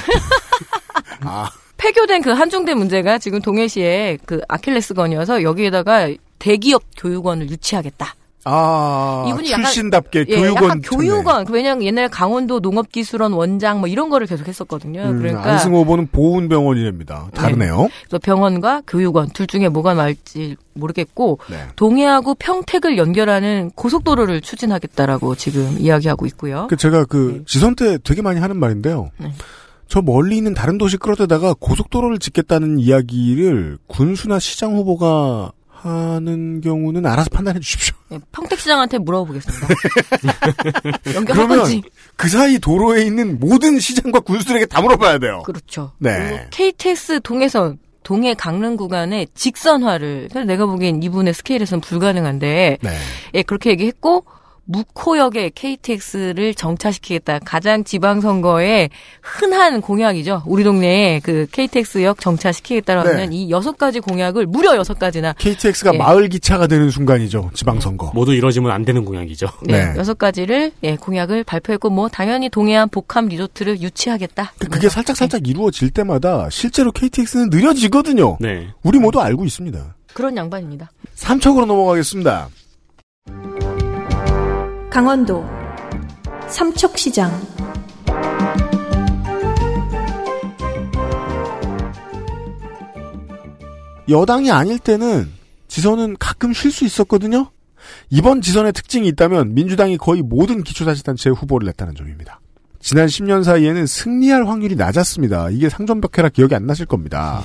[laughs] 아 폐교된 그 한중대 문제가 지금 동해시의 그 아킬레스건이어서 여기에다가 대기업 교육원을 유치하겠다. 아, 이분이 약간- 출신답게 예, 교육원 약간 교육원. 그 왜냐면 옛날에 강원도 농업기술원 원장 뭐 이런 거를 계속 했었거든요. 음, 그러니까 안승호 후보는 보훈병원이랍니다. 다르네요. 그래서 병원과 교육원 둘 중에 뭐가 나을지 모르겠고 네. 동해하고 평택을 연결하는 고속도로를 추진하겠다라고 지금 이야기하고 있고요. 그 제가 그 지선 때 되게 많이 하는 말인데요. 네. 저 멀리 있는 다른 도시 끌어대다가 고속도로를 짓겠다는 이야기를 군수나 시장 후보가 하는 경우는 알아서 판단해 주십시오. 네, 평택시장한테 물어보겠습니다. [laughs] 연결할 그러면 건지. 그 사이 도로에 있는 모든 시장과 군수들에게 다 물어봐야 돼요. 그렇죠. 네. KTX 동해선 동해 강릉 구간의 직선화를 내가 보기엔 이분의 스케일에서는 불가능한데 네. 예, 그렇게 얘기했고 무코역에 KTX를 정차시키겠다. 가장 지방선거에 흔한 공약이죠. 우리 동네에 그 KTX역 정차시키겠다라는 네. 이 여섯 가지 공약을 무려 여섯 가지나 KTX가 예. 마을 기차가 되는 순간이죠. 지방선거. 모두 이뤄지면 안 되는 공약이죠. 네, 네. 여섯 가지를 예, 공약을 발표했고 뭐 당연히 동해안 복합 리조트를 유치하겠다. 그- 그게 살짝 살짝 이루어질 때마다 실제로 KTX는 느려지거든요. 네. 우리 모두 알고 있습니다. 그런 양반입니다. 삼척으로 넘어가겠습니다. 강원도 삼척시장 여당이 아닐 때는 지선은 가끔 쉴 수 있었거든요. 이번 지선의 특징이 있다면 민주당이 거의 모든 기초자치단체에 후보를 냈다는 점입니다. 지난 10년 사이에는 승리할 확률이 낮았습니다. 이게 상전벽해라 기억이 안 나실 겁니다.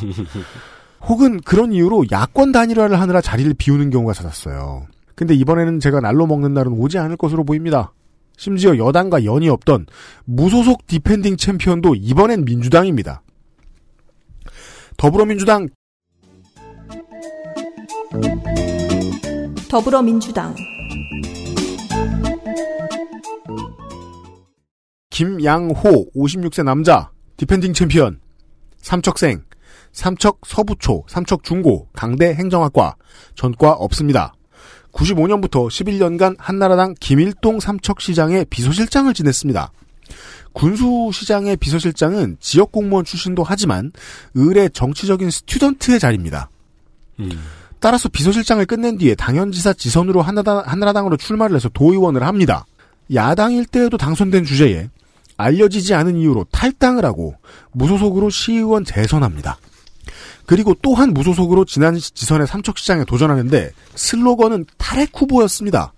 [laughs] 혹은 그런 이유로 야권 단일화를 하느라 자리를 비우는 경우가 잦았어요. 근데 이번에는 제가 날로 먹는 날은 오지 않을 것으로 보입니다. 심지어 여당과 연이 없던 무소속 defending champion도 이번엔 민주당입니다. 더불어민주당 더불어민주당 김양호 56세 남자 defending champion 삼척생 삼척 서부초 삼척 중고 강대 행정학과 전과 없습니다. 95년부터 11년간 한나라당 김일동 삼척시장의 비서실장을 지냈습니다. 군수시장의 비서실장은 지역 공무원 출신도 하지만 을의 정치적인 스튜던트의 자리입니다. 음. 따라서 비서실장을 끝낸 뒤에 당연지사 지선으로 한나라당, 한나라당으로 출마를 해서 도의원을 합니다. 야당일 때에도 당선된 주제에 알려지지 않은 이유로 탈당을 하고 무소속으로 시의원 재선합니다. 그리고 또한 무소속으로 지난 지선의 삼척시장에 도전하는데 슬로건은 탈핵 후보였습니다.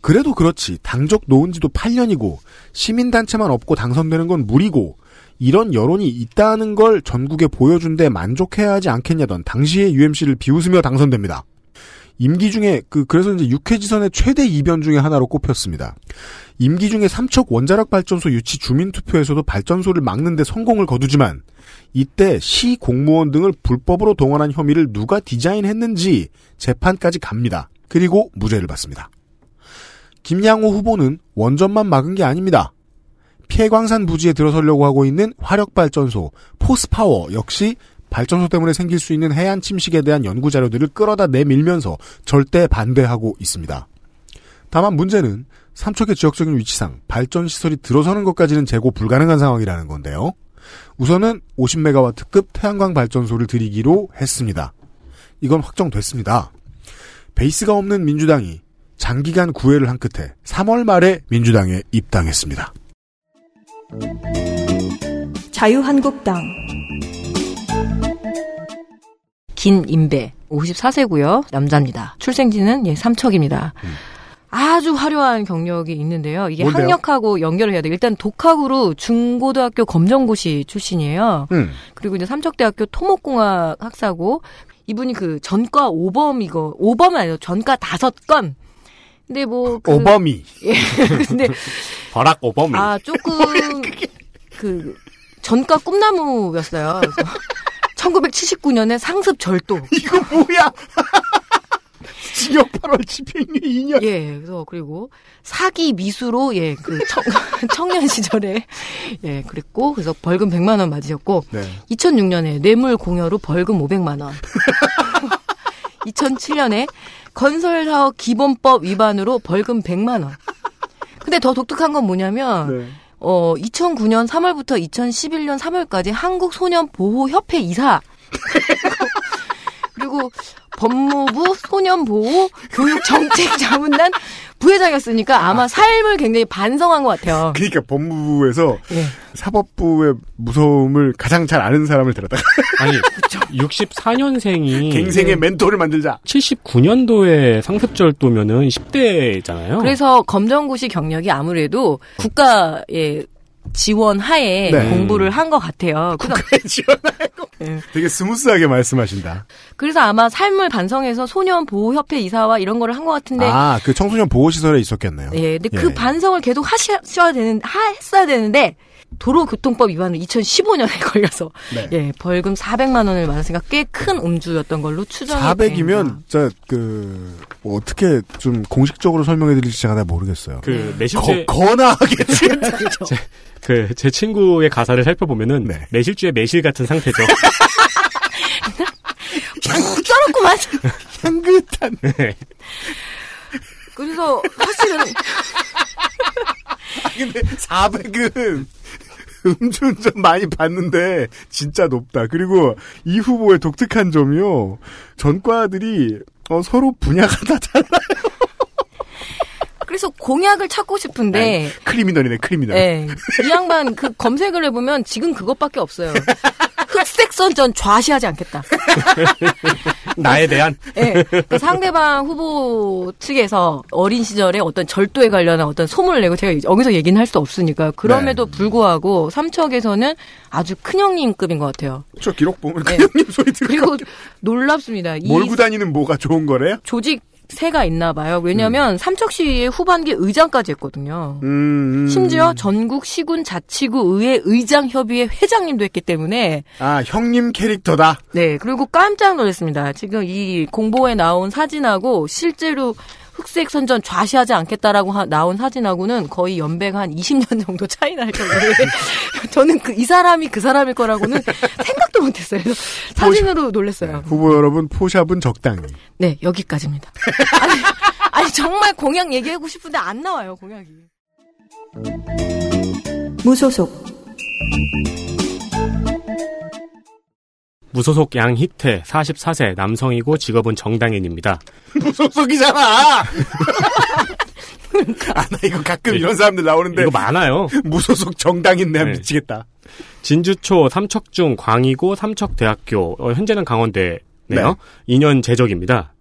그래도 그렇지 당적 놓은 지도 8년이고 시민단체만 없고 당선되는 건 무리고 이런 여론이 있다는 걸 전국에 보여준 데 만족해야 하지 않겠냐던 당시의 UMC를 비웃으며 당선됩니다. 임기 중에 그 그래서 이제 육회지선의 최대 이변 중에 하나로 꼽혔습니다. 임기 중에 삼척 원자력 발전소 유치 주민 투표에서도 발전소를 막는데 성공을 거두지만 이때 시 공무원 등을 불법으로 동원한 혐의를 누가 디자인했는지 재판까지 갑니다. 그리고 무죄를 받습니다. 김양호 후보는 원전만 막은 게 아닙니다. 폐광산 부지에 들어서려고 하고 있는 화력발전소, 포스파워 역시 발전소 때문에 생길 수 있는 해안 침식에 대한 연구 자료들을 끌어다 내밀면서 절대 반대하고 있습니다. 다만 문제는 삼척의 지역적인 위치상 발전 시설이 들어서는 것까지는 재고 불가능한 상황이라는 건데요. 우선은 50메가와트급 태양광 발전소를 들이기로 했습니다. 이건 확정됐습니다. 베이스가 없는 민주당이 장기간 구애를 한 끝에 3월 말에 민주당에 입당했습니다. 자유한국당 김인배 54세고요. 남자입니다. 출생지는 예, 삼척입니다. 아주 화려한 경력이 있는데요. 이게 뭔데요? 학력하고 연결을 해야 돼요. 일단 독학으로 중고등학교 검정고시 출신이에요. 음. 그리고 이제 삼척대학교 토목공학 학사고 이분이 그 전과 5범 이거 5범은 아니고 전과 다섯 건. 근데 뭐 그, 오범이. 예. [laughs] 근데 버락 오범이. 아 조금 [laughs] 그 전과 꿈나무였어요. 그래서 [laughs] 1979년에 상습 절도. 이거 뭐야? 징역 8월 집행유예 2년. 예, 그래서 그리고 사기 미수로 예, 그 청, [laughs] 청년 시절에 예, 그랬고 그래서 벌금 100만 원 맞으셨고 네. 2006년에 뇌물 공여로 벌금 500만 원. [laughs] 2007년에 건설 사업 기본법 위반으로 벌금 100만 원. 근데 더 독특한 건 뭐냐면 네. 어 2009년 3월부터 2011년 3월까지 한국 소년 보호 협회 이사 [laughs] 그리고 법무부 소년보호 교육정책자문단 부회장이었으니까 아마 삶을 굉장히 반성한 것 같아요. 그러니까 법무부에서 예. 사법부의 무서움을 가장 잘 아는 사람을 데려다가 [laughs] 아니 64년생이 갱생의 멘토를 만들자. 79년도에 상습절도면은 10대잖아요. 그래서 검정고시 경력이 아무래도 국가의 지원 하에 네. 공부를 한 것 같아요. [laughs] 그래서, 예. [laughs] 되게 스무스하게 말씀하신다. 그래서 아마 삶을 반성해서 소년 보호 협회 이사와 이런 거를 한 것 같은데 아, 그 청소년 보호 시설에 있었겠네요. 예, 근데 그 반성을 계속 하셔야 되는, 하, 했어야 되는데, 도로교통법 위반으로 2015년에 [laughs] 걸려서, 네. 예, 벌금 400만 원을 맞았으니까 꽤 큰 음주였던 걸로 추정이 됩니다. 400이면, 자, 그, 뭐 어떻게 좀 공식적으로 설명해 드릴지 제가 잘 모르겠어요. 그 매실주의 거, 거나하게 [laughs] 그제 친구의 가사를 살펴보면은 네. 매실주의 매실 같은 상태죠. [laughs] 쩔었구만! 향긋한. 네. 그래서 사실은, 근데 400은 [laughs] 음주운전 많이 봤는데 진짜 높다. 그리고 이 후보의 독특한 점이요. 전과들이 어, 서로 분야가 [laughs] 다 달라요. 그래서 공약을 찾고 싶은데, 크리미널이네, 크리미널. 예, 이 양반 그 검색을 해보면 지금 그것밖에 없어요. [laughs] 흑색 선 전 좌시하지 않겠다. [laughs] 나에 대한 예. 그 상대방 후보 측에서 어린 시절에 어떤 절도에 관련한 어떤 소문을 내고 제가 여기서 얘기는 할 수 없으니까 그럼에도 네. 불구하고 삼척에서는 아주 큰 형님급인 것 같아요. 저 기록 보면 네. 그 형님 소리 들을 그리고 거 놀랍습니다. 이 몰고 다니는 뭐가 좋은 거래요? 조직 세가 있나 봐요. 왜냐하면 삼척시의 후반기 의장까지 했거든요. 음, 음. 심지어 전국 시군 자치구 의회 의장 협의회 회장님도 했기 때문에 아, 형님 캐릭터다. 네, 그리고 깜짝 놀랐습니다. 지금 이 공보에 나온 사진하고 실제로 흑색 선전 좌시하지 않겠다라고 하- 나온 사진하고는 거의 연배가 한 20년 정도 차이 날 정도로 [laughs] 저는 그 이 사람이 그 사람일 거라고는 생각도 못했어요. 사진으로 놀랐어요. 후보 여러분, 포샵은 적당히. 네, 여기까지입니다. [laughs] 아니, 아니 정말 공약 얘기하고 싶은데 안 나와요 공약이. 무소속 무소속 양희태 44세 남성이고 직업은 정당인입니다. [laughs] 무소속이잖아! [laughs] 아, 나 이거 가끔 이런 사람들 나오는데. 이거 많아요. [laughs] 무소속 정당인 내가 네. 미치겠다. 진주초 삼척중 광이고 삼척대학교 어, 현재는 강원대네요. 네. 2년 재적입니다.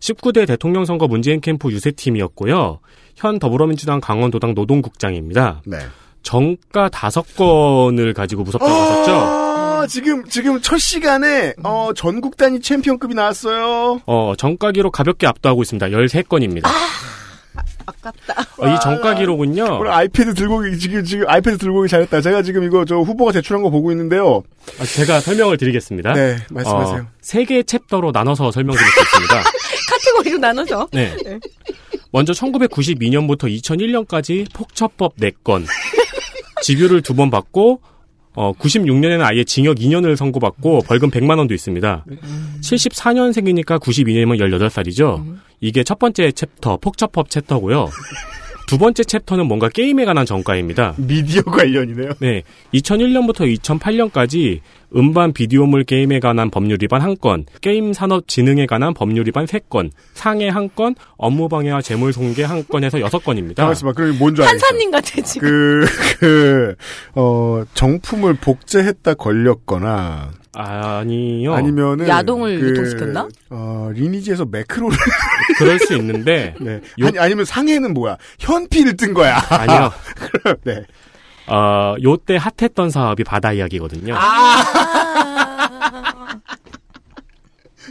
19대 대통령 선거 문재인 캠프 유세팀이었고요. 현 더불어민주당 강원도당 노동국장입니다. 네. 정가 다섯 건을 가지고 무섭다고 하셨죠? 아, 지금, 지금 첫 시간에, 어, 전국 단위 챔피언급이 나왔어요. 어, 정가 기록 가볍게 압도하고 있습니다. 13건입니다. 아깝다. 어, 이 정가 기록은요. 오늘 아이패드 들고, 오기- 지금, 지금 아이패드 들고 오기 잘했다. 제가 지금 이거 저 후보가 제출한 거 보고 있는데요. 아, 제가 설명을 드리겠습니다. 네, 말씀하세요. 어, 세 개의 chapter로 나눠서 설명드릴 수 있습니다. [laughs] 카테고리로 나눠서. 네. 먼저 1992년부터 2001년까지 폭처법 4건, 집유를 [laughs] 두 번 받고, 어, 96년에는 아예 징역 2년을 선고받고 벌금 100만 원도 있습니다. 74년생이니까 92년이면 18살이죠. 이게 첫 번째 챕터, 폭처법 chapter고요. 두 번째 chapter는 뭔가 게임에 관한 전과입니다. 미디어 관련이네요. 네. 2001년부터 2008년까지 음반 비디오물 게임에 관한 법률 위반 1건, 게임 산업 진흥에 관한 법률 위반 3건, 상해 1건, 업무 방해와 재물 손괴 1건 해서 6건입니다. 잠깐만, 그럼 뭔줄 알겠어. 판사님 같아 지금. 그, 그, 어, 정품을 복제했다 걸렸거나, 아니요. 아니면은 야동을 그, 유통시켰나? 어, 리니지에서 매크로를 [laughs] 그럴 수 있는데 네. 요- 아니 아니면 상해는 뭐야? 현피를 뜬 거야. 아니요. [laughs] 네. 어, 요때 핫했던 사업이 바다 이야기거든요. [laughs]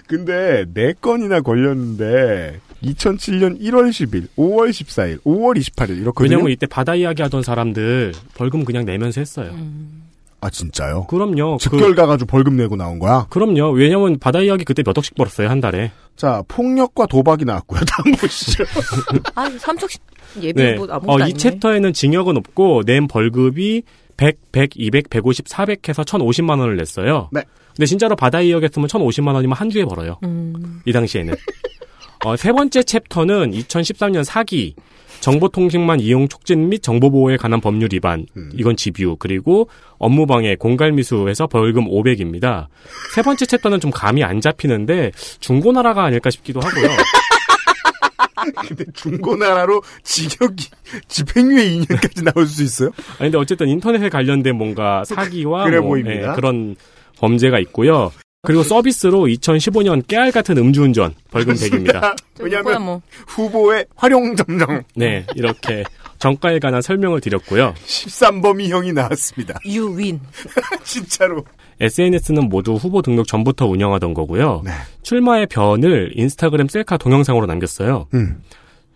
근데 네 건이나 걸렸는데 2007년 1월 10일, 5월 14일, 5월 28일 이렇거든요. 왜냐면 이때 바다 이야기 하던 사람들 벌금 그냥 내면서 했어요. 아 진짜요? 그럼요. 그, 즉결 가가지고 벌금 내고 나온 거야. 그럼요. 왜냐면 바다 이야기 그때 몇 억씩 벌었어요 한 달에. 자 폭력과 도박이 나왔고요. [laughs] 다음 보시죠. [laughs] 아, 삼척 예비 네. 뭐 아무것도 어, 이 아니네. 챕터에는 징역은 없고 낸 벌금이 100, 100, 200, 150, 400 해서 1,050만 원을 냈어요. 네. 근데 진짜로 바다 이야기했으면 1,050만 원이면 한 주에 벌어요. 음. 이 당시에는. 어, 세 번째 챕터는 2013년 사기, 정보통신망 이용 촉진 및 정보보호에 관한 법률 위반, 음. 이건 집유, 그리고 업무방해, 공갈미수에서 벌금 500입니다. 세 번째 챕터는 좀 감이 안 잡히는데 중고나라가 아닐까 싶기도 하고요. [laughs] 근데 중고나라로 징역이 집행유예 2년까지 나올 수 있어요? 아니, 근데 어쨌든 인터넷에 관련된 뭔가 사기와 그래 뭐. 예, 그런 범죄가 있고요. 그리고 서비스로 2015년 깨알 같은 음주운전 벌금 [laughs] 100입니다. 왜냐면 그거야 뭐. 후보의 활용 점정 네, 이렇게 정가에 관한 설명을 드렸고요. 13범위형이 나왔습니다. 유윈. [laughs] 진짜로. SNS는 모두 후보 등록 전부터 운영하던 거고요. 네. 출마의 변을 인스타그램 셀카 동영상으로 남겼어요. 음.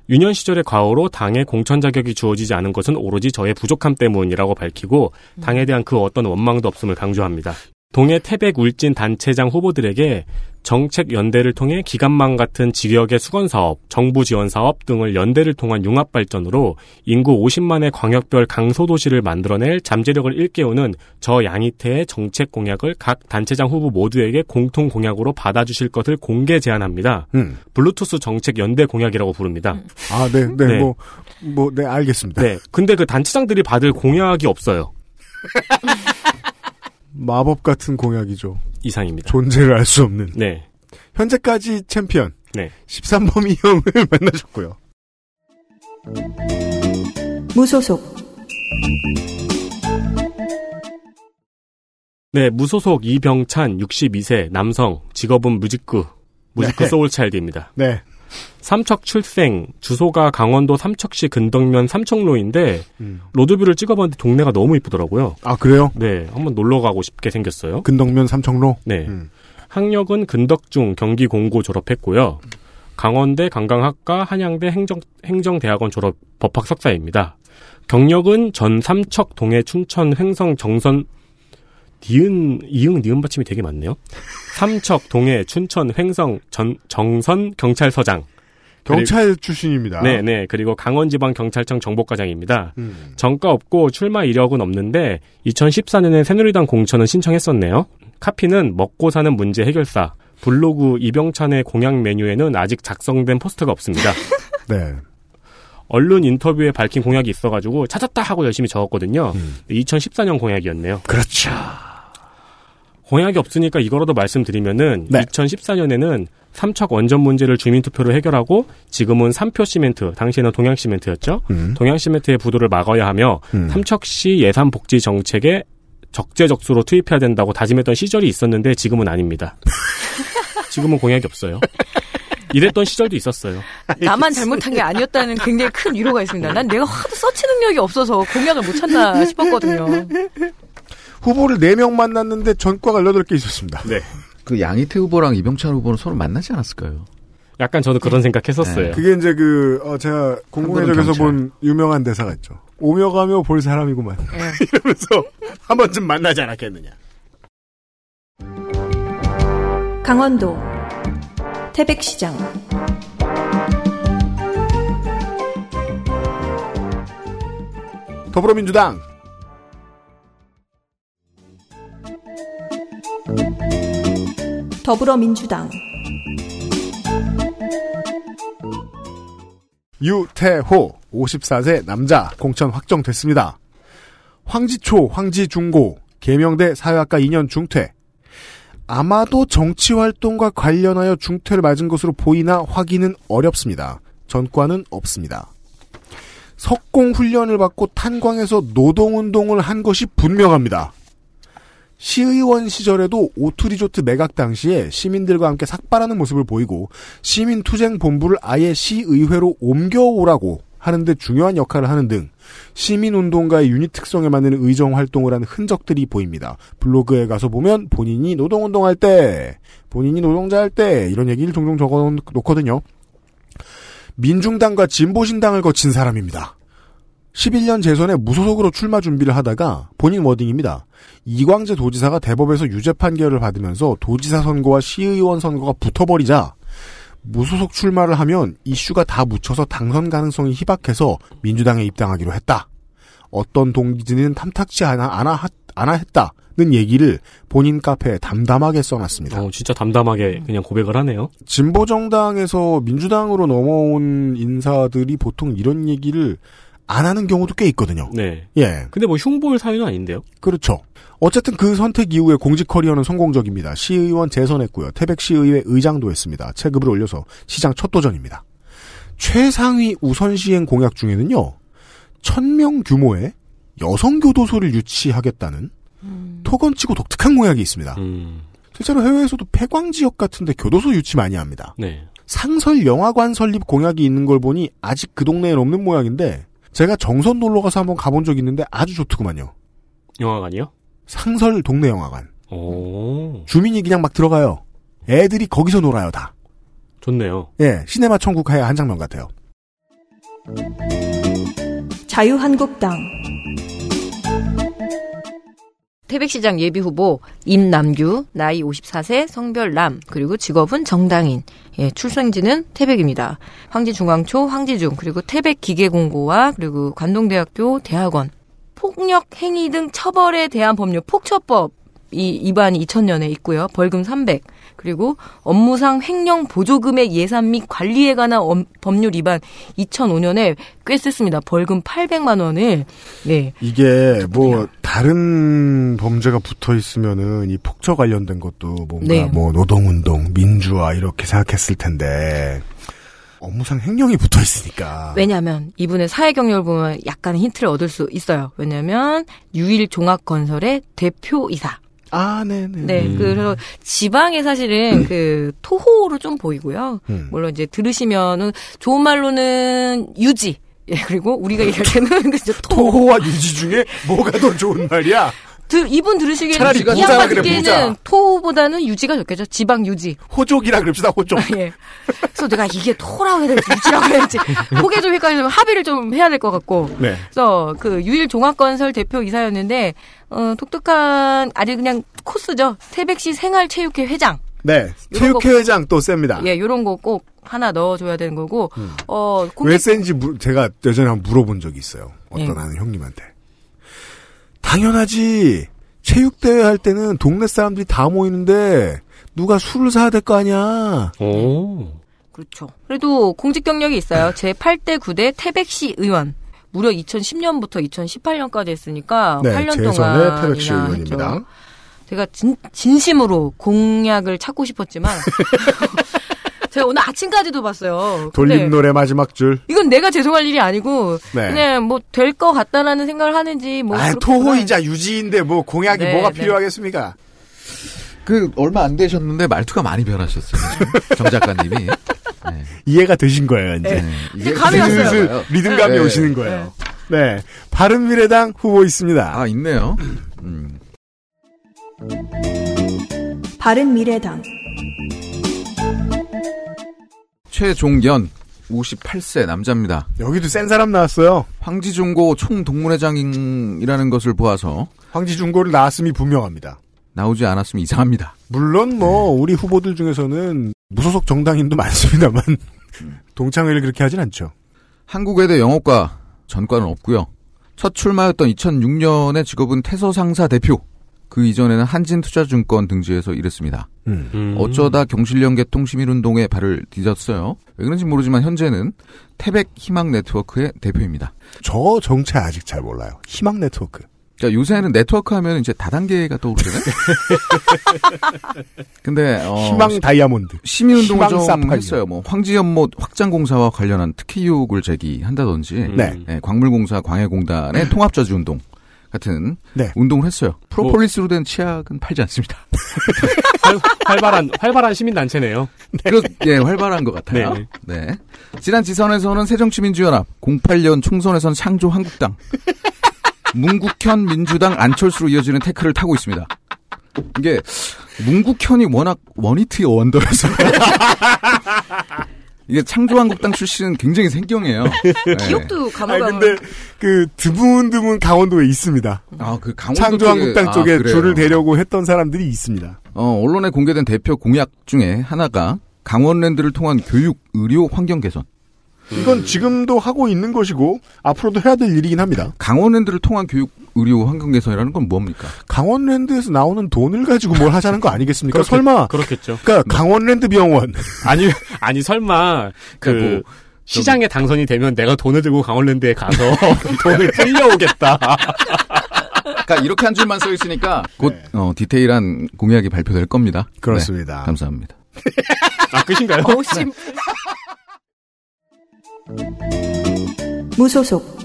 유년 시절의 과오로 당에 공천 자격이 주어지지 않은 것은 오로지 저의 부족함 때문이라고 밝히고 당에 대한 그 어떤 원망도 없음을 강조합니다. 동해 태백 울진 단체장 후보들에게 정책 연대를 통해 기간망 같은 지역의 수건 사업, 정부 지원 사업 등을 연대를 통한 융합 발전으로 인구 50만의 광역별 강소도시를 만들어낼 잠재력을 일깨우는 저 양이태의 정책 공약을 각 단체장 후보 모두에게 공통 공약으로 받아주실 것을 공개 제안합니다. 음. 블루투스 정책 연대 공약이라고 부릅니다. 아, 네, 네, 네. 뭐, 뭐, 네, 알겠습니다. 네. 근데 그 단체장들이 받을 공약이 없어요. [laughs] 마법 같은 공약이죠. 이상입니다. 존재를 알 수 없는. 네. 현재까지 챔피언. 네. 13범위형을 [laughs] 만나셨고요. 무소속, 네, 무소속 이병찬 62세 남성 직업은 무직구 무직구 네. 소울차일드입니다. 네. 삼척 출생 주소가 강원도 삼척시 근덕면 삼척로인데 음. 로드뷰를 찍어봤는데 동네가 너무 이쁘더라고요. 아, 그래요? 네, 한번 놀러 가고 싶게 생겼어요. 근덕면 삼청로? 네, 음. 학력은 근덕중 경기 공고 졸업했고요. 강원대 관광학과 한양대 행정 행정대학원 졸업 법학 석사입니다. 경력은 전 삼척 동해 춘천 횡성 정선 니은 이응 니은 받침이 되게 많네요. 삼척 동해 춘천 횡성 전 정선 경찰서장. 경찰 출신입니다. 네, 네. 그리고 강원지방 경찰청 정보과장입니다. 음. 정가 없고 출마 이력은 없는데 2014년에 새누리당 공천은 신청했었네요. 카피는 먹고 사는 문제 해결사. 블로그 이병찬의 공약 메뉴에는 아직 작성된 포스트가 없습니다. [laughs] 네. 언론 인터뷰에 밝힌 공약이 있어가지고 찾았다 하고 열심히 적었거든요. 음. 2014년 공약이었네요. 그렇죠. 공약이 없으니까 이거라도 말씀드리면은 네. 2014년에는 삼척 원전 문제를 주민투표로 해결하고 지금은 삼표 시멘트, 당시에는 동양 시멘트였죠. 음. 동양 시멘트의 부도를 막아야 하며 음. 삼척시 예산 복지 정책에 적재적소로 투입해야 된다고 다짐했던 시절이 있었는데 지금은 아닙니다. [laughs] 지금은 공약이 없어요. 이랬던 시절도 있었어요. 나만 잘못한 게 아니었다는 굉장히 큰 위로가 있습니다. 난 내가 하도 서치 능력이 없어서 공약을 못 찾나 싶었거든요. 후보를 4명 만났는데 전과가 18개 있었습니다. 네. 그 양희태 후보랑 이병찬 후보는 서로 만나지 않았을까요? 약간 저는 그런 생각했었어요. 네. 그게 이제 그, 어, 제가 공공의적에서. 본 유명한 대사가 있죠. 오며 가며 볼 사람이구만. [laughs] 이러면서 한 번쯤 만나지 않았겠느냐. 강원도, 태백시장, 더불어민주당. 더불어민주당, 유태호 54세 남자 공천 확정됐습니다. 황지초, 황지중고, 계명대 사회학과 2년 중퇴. 아마도 정치활동과 관련하여 중퇴를 맞은 것으로 보이나 확인은 어렵습니다. 전과는 없습니다. 석공 훈련을 받고 탄광에서 노동운동을 한 것이 분명합니다. 시의원 시절에도 오투리조트 매각 당시에 시민들과 함께 삭발하는 모습을 보이고 시민투쟁본부를 아예 시의회로 옮겨오라고 하는데 중요한 역할을 하는 등 시민운동가의 유닛 특성에 맞는 의정 활동을 한 흔적들이 보입니다. 블로그에 가서 보면 본인이 노동운동할 때, 본인이 노동자 할 때 이런 얘기를 종종 적어 놓거든요. 민중당과 진보신당을 거친 사람입니다. 11년 재선에 무소속으로 출마 준비를 하다가 본인 워딩입니다. 이광재 도지사가 대법에서 유죄 판결을 받으면서 도지사 선거와 시의원 선거가 붙어버리자 무소속 출마를 하면 이슈가 다 묻혀서 당선 가능성이 희박해서 민주당에 입당하기로 했다. 어떤 동기들은 탐탁치 않아, 않아, 않아 했다는 얘기를 본인 카페에 담담하게 써놨습니다. 어, 진짜 담담하게 그냥 고백을 하네요. 진보정당에서 민주당으로 넘어온 인사들이 보통 이런 얘기를 안 하는 경우도 꽤 있거든요. 네. 예. 근데 뭐 흉보일 사유는 아닌데요? 그렇죠. 어쨌든 그 선택 이후에 공직 커리어는 성공적입니다. 시의원 재선했고요. 태백시의회 의장도 했습니다. 체급을 올려서 시장 첫 도전입니다. 최상위 우선 시행 공약 중에는요. 천 명 규모의 여성 교도소를 유치하겠다는 토건치고 독특한 공약이 있습니다. 음, 실제로 해외에서도 폐광 지역 같은데 교도소 유치 많이 합니다. 네. 상설 영화관 설립 공약이 있는 걸 보니 아직 그 동네엔 없는 모양인데 제가 정선 놀러 가서 한번 가본 적 있는데 아주 좋더구만요. 영화관이요? 상설 동네 영화관. 오, 주민이 그냥 막 들어가요. 애들이 거기서 놀아요, 다. 좋네요. 예, 시네마 천국하의 한 장면 같아요. 자유한국당 태백시장 예비후보 임남규 나이 54세 성별 남 그리고 직업은 정당인 예, 출생지는 태백입니다. 황지중앙초 황지중 그리고 태백기계공고와 그리고 관동대학교 대학원 폭력 행위 등 처벌에 대한 법률 폭처법 이 위반이 2000년에 있고요. 벌금 300. 그리고 업무상 횡령 보조금액 예산 및 관리에 관한 엄- 법률 위반 2005년에 꽤 셌습니다. 벌금 800만 원을 네. 이게 뭐 다른 범죄가 붙어 있으면은 이 폭처 관련된 것도 뭔가 네. 뭐 노동 운동, 민주화 이렇게 생각했을 텐데 업무상 횡령이 붙어 있으니까. 왜냐하면 이분의 사회 경력을 보면 약간의 힌트를 얻을 수 있어요. 왜냐하면 유일 종합 건설의 대표 이사. 아, 네네. 네, 음. 그래서 지방에 사실은 그 토호로 좀 보이고요. 음. 물론 이제 들으시면은 좋은 말로는 유지. 예, 그리고 우리가 얘기할 때는 [laughs] 토. 토호와 유지 중에 뭐가 더 좋은 말이야? [laughs] 들, 이분 들으시기에는 차라리 이 양반 듣기에는. 토보다는 유지가 좋겠죠. 지방 유지. 호족이라 그럽시다, 호족. [laughs] 예. 그래서 내가 이게 토라고 해야 될지 유지라고 해야 될지 그게 좀 헷갈리면 합의를 좀 해야 될 것 같고. 네. 그래서 그 유일 종합건설 대표 이사였는데 어 독특한 아주 그냥 코스죠. 태백시 생활체육회 회장. 네. 이런 거- 체육회회장 또 셉니다. 예, 요런 거 꼭 하나 넣어줘야 되는 거고. 어 공직- 왜 센지 물- 제가 예전에 한번 물어본 적이 있어요. 어떤 예. 아는 형님한테. 당연하지. 체육대회 할 때는 동네 사람들이 다 모이는데 누가 술을 사야 될 거 아니야. 오, 그렇죠. 그래도 공직 경력이 있어요. 제 8대 9대 태백시 의원. 무려 2010년부터 2018년까지 했으니까 네, 8년 재선의 동안 태백시 의원입니다. 제가 진, 진심으로 공약을 찾고 싶었지만 [laughs] 제가 오늘 아침까지도 봤어요. 돌림 노래 마지막 줄. 이건 내가 죄송할 일이 아니고 네. 그냥 뭐 될 것 같다라는 생각을 하는지 뭐 아, 토호이자 유지인데 뭐 공약이 네, 뭐가 네. 필요하겠습니까? 그 얼마 안 되셨는데 말투가 많이 변하셨어요. [laughs] 정 작가님이. 네. 이해가 되신 거예요, 이제. 네. 이제 감이 왔어요. 슬슬 리듬감이 네. 오시는 거예요. 네. 바른미래당 후보 있습니다. 아 있네요. 음. 바른미래당 최종연 58세 남자입니다. 여기도 센 사람 나왔어요. 황지중고 총동문회장이라는 것을 보아서 황지중고를 나왔음이 분명합니다. 나오지 않았으면 이상합니다. 물론 뭐 우리 후보들 중에서는 무소속 정당인도 [laughs] 많습니다만 동창회를 그렇게 하진 않죠. 한국외대 영어과 전과는 없고요. 첫 출마였던 2006년의 직업은 태서 상사 대표. 그 이전에는 한진투자증권 등지에서 일했습니다. 음. 음. 어쩌다 경실련 개통 시민운동에 발을 디뎠어요. 왜 그런지 모르지만 현재는 태백 희망 네트워크의 대표입니다. 저 정체 아직 잘 몰라요. 희망 네트워크. 그러니까 요새는 네트워크 하면 이제 다단계가 떠오르잖아요. [laughs] 근데 어, 희망 다이아몬드. 시민운동을 희망 좀 사파이어. 했어요. 뭐 황지연못 확장공사와 관련한 특혜 의혹을 제기한다든지 음. 네. 예, 광물공사 광해공단의 통합저지운동 같은 네. 운동을 했어요. 프로폴리스로 된 치약은 팔지 않습니다. 활, 활발한 활발한 시민 단체네요. 그, 예, 활발한 것 같아요. 네. 네. 지난 지선에서는 새정치민주연합, 08년 총선에서는 창조 한국당, 문국현 민주당 안철수로 이어지는 태클을 타고 있습니다. 이게 문국현이 워낙 원히트 원더라서 [laughs] 이게 창조한국당 출신은 굉장히 생경해요. [laughs] 네. 기억도 가물가물. 근데 그 드문드문 강원도에 있습니다. 아, 그 강원도 창조한국당 쪽에, 쪽에 아, 그래요. 줄을 대려고 했던 사람들이 있습니다. 어, 언론에 공개된 대표 공약 중에 하나가 강원랜드를 통한 교육, 의료, 환경 개선. 이건 지금도 하고 있는 것이고 앞으로도 해야 될 일이긴 합니다. 강원랜드를 통한 교육, 의료, 환경 개선이라는 건 뭡니까? 강원랜드에서 나오는 돈을 가지고 뭘 하자는 거 아니겠습니까? 그렇겠- 설마 그렇겠죠. 그러니까 강원랜드 병원 [laughs] 아니 아니 설마 그 뭐, 시장에 당선이 되면 내가 돈을 들고 강원랜드에 가서 [laughs] 돈을 끌려오겠다. 그러니까 이렇게 한 줄만 써 있으니까 곧 네. 어, 디테일한 공약이 발표될 겁니다. 그렇습니다. 네, 감사합니다. 아 끝인가요? 어우, 심. [laughs] 무소속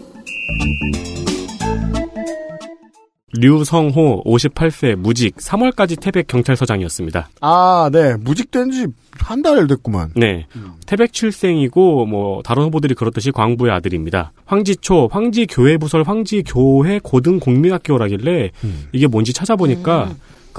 류성호 58세 무직 3월까지 태백 경찰서장이었습니다. 아, 네. 무직된 지 한 달 됐구만. 네. 태백 출생이고 뭐 다른 후보들이 그렇듯이 광부의 아들입니다. 황지초 황지교회부설 황지교회 고등국민학교라길래 음. 이게 뭔지 찾아보니까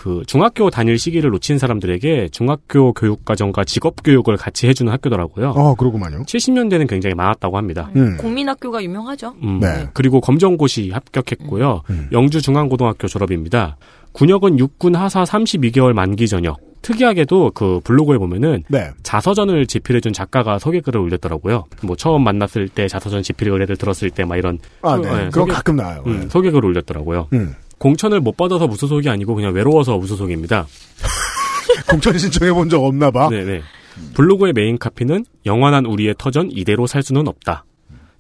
그 중학교 다닐 시기를 놓친 사람들에게 중학교 교육과정과 직업교육을 같이 해주는 학교더라고요. 어, 그러구만요. 70년대는 굉장히 많았다고 합니다. 음. 국민학교가 유명하죠. 음, 네. 그리고 검정고시 합격했고요. 음. 영주중앙고등학교 졸업입니다. 군역은 육군 하사 32개월 만기 전역. 특이하게도 그 블로그에 보면은 네. 자서전을 집필해준 작가가 소개글을 올렸더라고요. 뭐 처음 만났을 때 자서전 집필 의뢰를 들었을 때 막 이런 아, 소- 네. 네, 그럼 소개- 가끔 나와요. 음, 소개글을 올렸더라고요. 음. 공천을 못 받아서 무소속이 아니고 그냥 외로워서 무소속입니다. [laughs] 공천 신청해 본 적 없나 봐. 네네. 블로그의 메인 카피는 영원한 우리의 터전 이대로 살 수는 없다.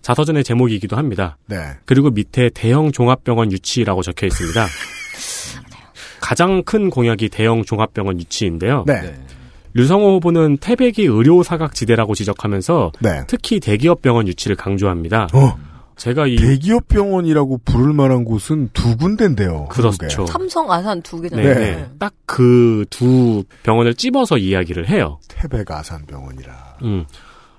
자서전의 제목이기도 합니다. 네. 그리고 밑에 대형 종합병원 유치라고 적혀 있습니다. [laughs] 가장 큰 공약이 대형 종합병원 유치인데요. 네. 류성호 후보는 태백이 의료 사각지대라고 지적하면서 네. 특히 대기업 병원 유치를 강조합니다. 어, 제가 이 대기업 병원이라고 부를 만한 곳은 두 군데인데요. 그렇죠. 삼성, 아산 두 개잖아요. 네, 네. 딱 그 두 병원을 찝어서 이야기를 해요. 태백 아산 병원이라. 음.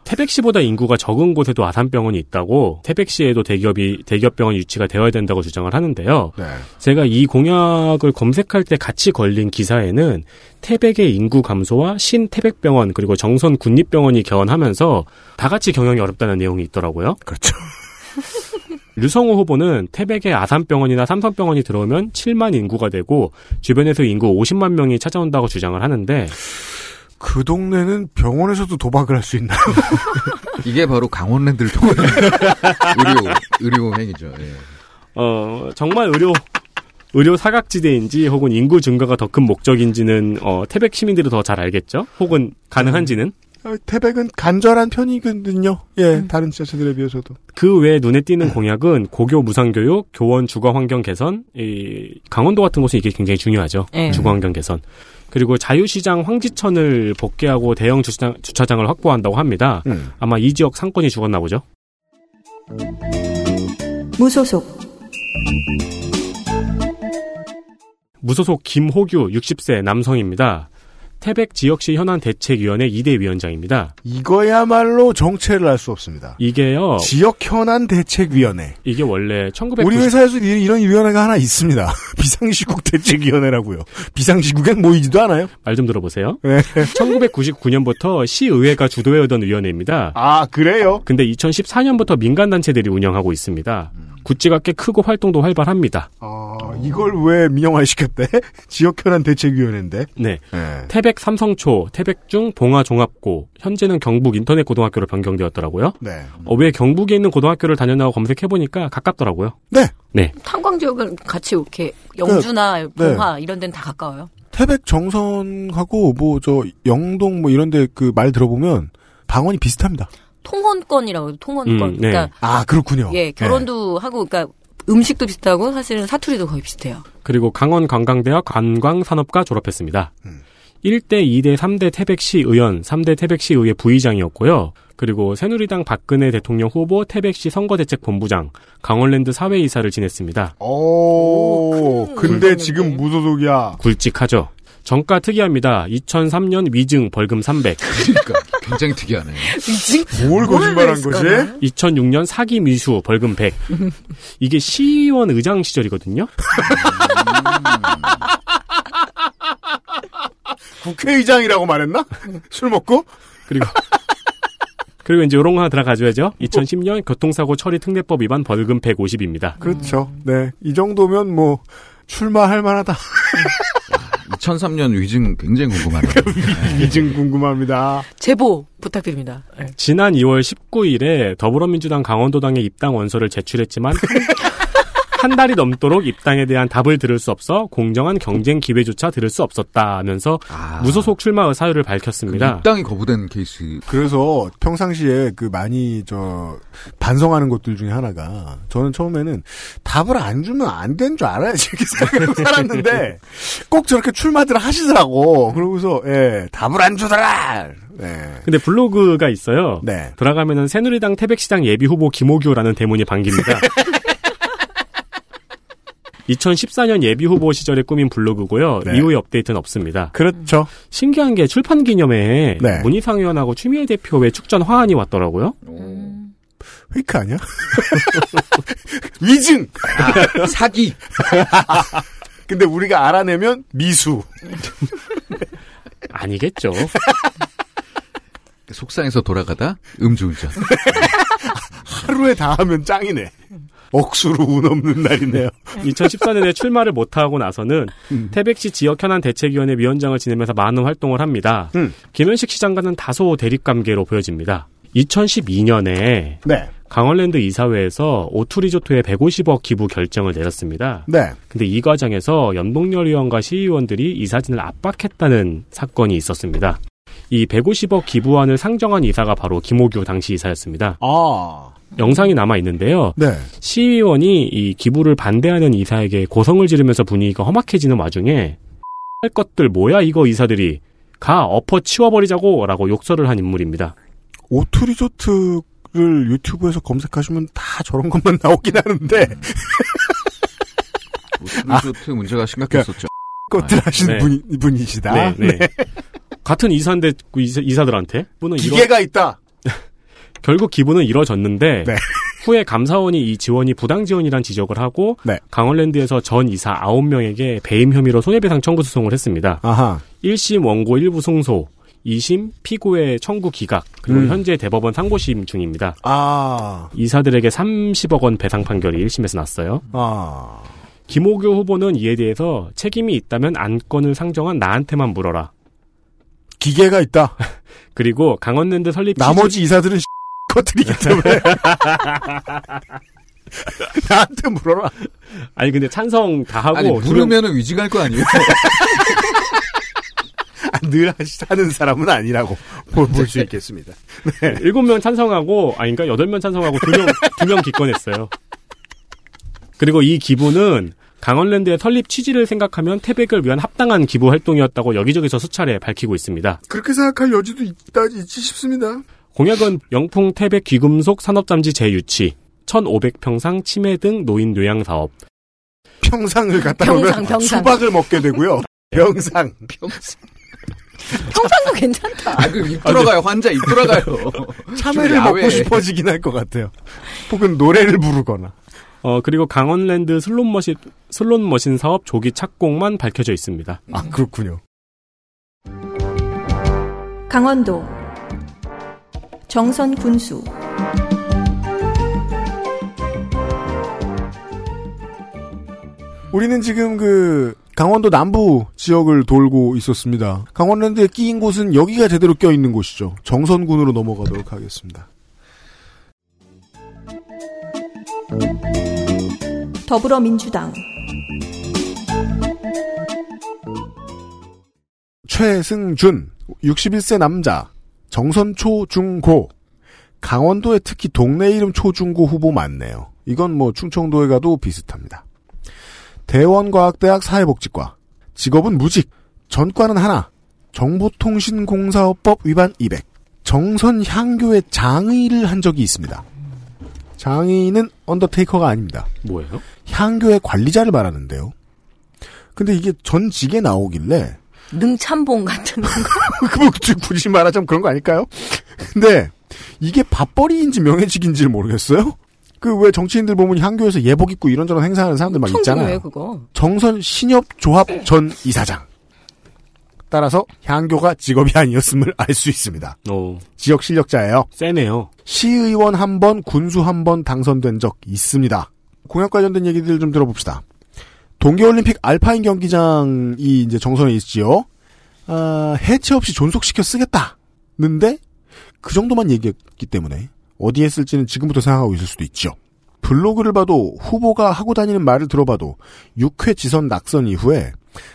태백시보다 인구가 적은 곳에도 아산병원이 있다고 태백시에도 대기업이 대기업 병원 유치가 되어야 된다고 주장을 하는데요. 네. 제가 이 공약을 검색할 때 같이 걸린 기사에는 태백의 인구 감소와 신태백병원 그리고 정선 군립병원이 개원하면서 다 같이 경영이 어렵다는 내용이 있더라고요. 그렇죠. 류성호 후보는 태백에 아산병원이나 삼성병원이 들어오면 7만 인구가 되고 주변에서 인구 50만 명이 찾아온다고 주장을 하는데 그 동네는 병원에서도 도박을 할 수 있나요? [laughs] 이게 바로 강원랜드를 통한 의료, 의료 행위죠. 예. 어 정말 의료 의료 사각지대인지 혹은 인구 증가가 더 큰 목적인지는 어, 태백 시민들이 더 잘 알겠죠. 혹은 가능한지는 어, 태백은 간절한 편이거든요. 예, 음. 다른 지자체들에 비해서도. 그 외에 눈에 띄는 공약은 고교 무상교육, 교원 주거 환경 개선, 이 강원도 같은 곳은 이게 굉장히 중요하죠. 네. 주거 환경 개선. 그리고 자유시장 황지천을 복귀하고 대형 주차장, 주차장을 확보한다고 합니다. 음. 아마 이 지역 상권이 죽었나 보죠. 무소속 무소속 김호규 60세 남성입니다. 태백 지역시 현안 대책위원회 2대 위원장입니다. 이거야말로 정체를 알 수 없습니다. 이게요. 지역 현안 대책위원회. 이게 원래 1990 우리 회사에서 이- 이런 위원회가 하나 있습니다. [laughs] 비상시국 대책위원회라고요. 비상시국엔 모이지도 않아요. 말 좀 들어보세요. 네. 1999년부터 시의회가 주도해오던 위원회입니다. 아 그래요? 근데 2014년부터 민간 단체들이 운영하고 있습니다. 굿즈가 꽤 크고 활동도 활발합니다. 아 이걸 왜 민영화 시켰대? [laughs] 지역 현안 대책위원회인데. 네. 네. 태백 삼성초, 태백중 봉화종합고, 현재는 경북 인터넷 고등학교로 변경되었더라고요. 네. 어, 왜 경북에 있는 고등학교를 다녔나고 검색해보니까 가깝더라고요. 네. 네. 탄광 지역은 같이 이렇게 영주나 네. 봉화 이런 데는 다 가까워요. 태백 정선하고 뭐 저 영동 뭐 이런 데 그 말 들어보면 방언이 비슷합니다. 통혼권이라고 해요. 통혼권. 음, 네. 그러니까 아 그렇군요. 예, 결혼도 하고 그러니까 음식도 비슷하고 사실은 사투리도 거의 비슷해요. 그리고 강원 관광대학 관광산업과 졸업했습니다. 음. 1대, 2대, 3대 태백시 의원, 3대 태백시 의회 부의장이었고요. 그리고 새누리당 박근혜 대통령 후보 태백시 선거대책본부장, 강원랜드 사회이사를 지냈습니다. 오, 큰 근데 지금. 무소속이야. 굵직하죠. 정가 특이합니다. 2003년 위증 벌금 300, 그러니까 굉장히 특이하네. 뭘 거짓말한 거지? 2006년 사기 미수 벌금 100. 이게 시의원 의장 시절이거든요. [laughs] 국회의장이라고 말했나? 술 먹고? 그리고 그리고 이제 요런 거 하나 들어가줘야죠. 2010년 교통사고 처리 특례법 위반 벌금 150입니다. 그렇죠. 네. 이 정도면 뭐, 출마할 만하다. 2003년 위증 굉장히 궁금하네요. [laughs] 위증 궁금합니다. 제보 부탁드립니다. 네. 지난 2월 19일에 더불어민주당 강원도당에 입당 원서를 제출했지만 한 달이 넘도록 입당에 대한 답을 들을 수 없어 공정한 경쟁 기회조차 들을 수 없었다면서 아, 무소속 출마 사유를 그 밝혔습니다. 입당이 거부된 케이스. 그래서 평상시에 그 많이 저 반성하는 것들 중에 하나가 저는 처음에는 답을 안 주면 안 된 줄 알아야지 이렇게 생각하고 살았는데 꼭 저렇게 출마들 하시더라고. 그러고서 예 답을 안 주더라. 네. 근데 블로그가 있어요. 네. 들어가면은 새누리당 태백시장 예비 후보 김호교라는 대문이 반깁니다. [laughs] 2014년 예비 후보 시절에 꾸민 블로그고요. 네. 이후에 업데이트는 없습니다. 그렇죠. 신기한 게 출판 기념회에 네. 문희상 의원하고 추미애 대표의 축전 화환이 왔더라고요. 페이크 아니야? [laughs] 위증. [laughs] 사기. [laughs] 근데 우리가 알아내면 미수. 아니겠죠. 속상해서 돌아가다 음주운전. 하루에 다 하면 짱이네. 억수로 운 없는 날이네요. [laughs] 2014년에 출마를 못하고 나서는 태백시 지역 현안 대책위원회 위원장을 지내면서 많은 활동을 합니다. 음. 김현식 시장과는 다소 대립관계로 보여집니다. 2012년에 네. 강원랜드 이사회에서 오투리조토에 150억 기부 결정을 내렸습니다. 네. 근데 이 과정에서 연동열 의원과 시의원들이 이 사진을 압박했다는 사건이 있었습니다. 이 150억 기부안을 상정한 이사가 바로 김호규 당시 이사였습니다. 아. 영상이 남아 있는데요. 네. 시의원이 이 기부를 반대하는 이사에게 고성을 지르면서 분위기가 험악해지는 와중에 할 것들 뭐야 이거 이사들이 가 엎어 치워버리자고 라고 욕설을 한 인물입니다. 오투리조트를 유튜브에서 검색하시면 다 저런 것만 나오긴 하는데 [laughs] 오투리조트 문제가 심각했었죠. 것들 하시는 네. 분, 분이시다. 네, 네. 같은 이사인데 그 이사, 이사들한테 분은 이런 기계가 있다. 결국 기부는 이뤄졌는데 네. 후에 감사원이 이 지원이 부당 지원이란 지적을 하고 네. 강원랜드에서 전 이사 9명에게 배임 혐의로 손해배상 청구 소송을 했습니다. 아하. 1심 원고 일부 승소, 2심 피고의 청구 기각, 그리고 음. 현재 대법원 상고심 중입니다. 아. 이사들에게 30억 원 배상 판결이 1심에서 났어요. 아. 김호교 후보는 이에 대해서 책임이 있다면 안건을 상정한 나한테만 물어라. 기계가 있다. [laughs] 그리고 강원랜드 설립 나머지 이사들은 것들이기 때문에 [laughs] 나한테 물어라. 아니 근데 찬성 다 하고 아니 두 명- 물으면 은 위증할 거 아니에요? 아, 늘 하는 사람은 아니라고 볼 수 있겠습니다. 일곱 명 찬성하고 아니 그러니까 여덟 명 찬성하고 두명두명 기권했어요. 그리고 이 기부는 강원랜드의 설립 취지를 생각하면 태백을 위한 합당한 기부 활동이었다고 여기저기서 수차례 밝히고 있습니다. 그렇게 생각할 여지도 있다 있지 싶습니다. 공약은 영풍 태백 귀금속 산업잠지 재유치, 1,500평상 치매 등 노인 요양 사업, 평상을 갖다 평상, 놓으면 평상. 수박을 먹게 되고요. [laughs] 평상. 평상도 괜찮다. 아, 그입 돌아가요. 환자 입 돌아가요. [laughs] 참외를. 먹고 싶어지긴 할 것 같아요. 혹은 노래를 부르거나. 어, 그리고 강원랜드 슬롯머신, 슬롯머신 사업 조기 착공만 밝혀져 있습니다. 아, 그렇군요. 강원도 정선 군수 우리는 지금 그 강원도 남부 지역을 돌고 있었습니다. 강원랜드에 끼인 곳은 여기가 제대로 껴있는 곳이죠. 정선군으로 넘어가도록 하겠습니다. 더불어민주당 최승준, 61세 남자, 정선 초 중 고, 강원도에 특히 동네 이름 초 중 고 후보 많네요. 이건 뭐 충청도에 가도 비슷합니다. 대원과학대학 사회복지과, 직업은 무직, 전과는 하나, 정보통신공사업법 위반 200, 정선 향교의 장의를 한 적이 있습니다. 장의는 언더테이커가 아닙니다. 뭐예요? 향교의 관리자를 말하는데요. 근데 이게 전직에 나오길래 능참봉 같은 거. 뭐 굳이 말하자면 그런 거 아닐까요? 근데 이게 밥벌이인지 명예직인지를 모르겠어요. 그 왜 정치인들 보면 향교에서 예복 입고 이런저런 행사하는 사람들 막 있잖아요. 왜 그거? 정선 신협조합 전 이사장. 따라서 향교가 직업이 아니었음을 알 수 있습니다. 오, 지역 실력자예요. 세네요. 시의원 한 번, 군수 한 번 당선된 적 있습니다. 공약 관련된 얘기들 좀 들어봅시다. 동계올림픽 알파인 경기장이 이제 정선에 있지요. 아, 해체 없이 존속시켜 쓰겠다는데 그 정도만 얘기했기 때문에 어디에 쓸지는 지금부터 생각하고 있을 수도 있죠. 블로그를 봐도 후보가 하고 다니는 말을 들어봐도 6회 지선 낙선 이후에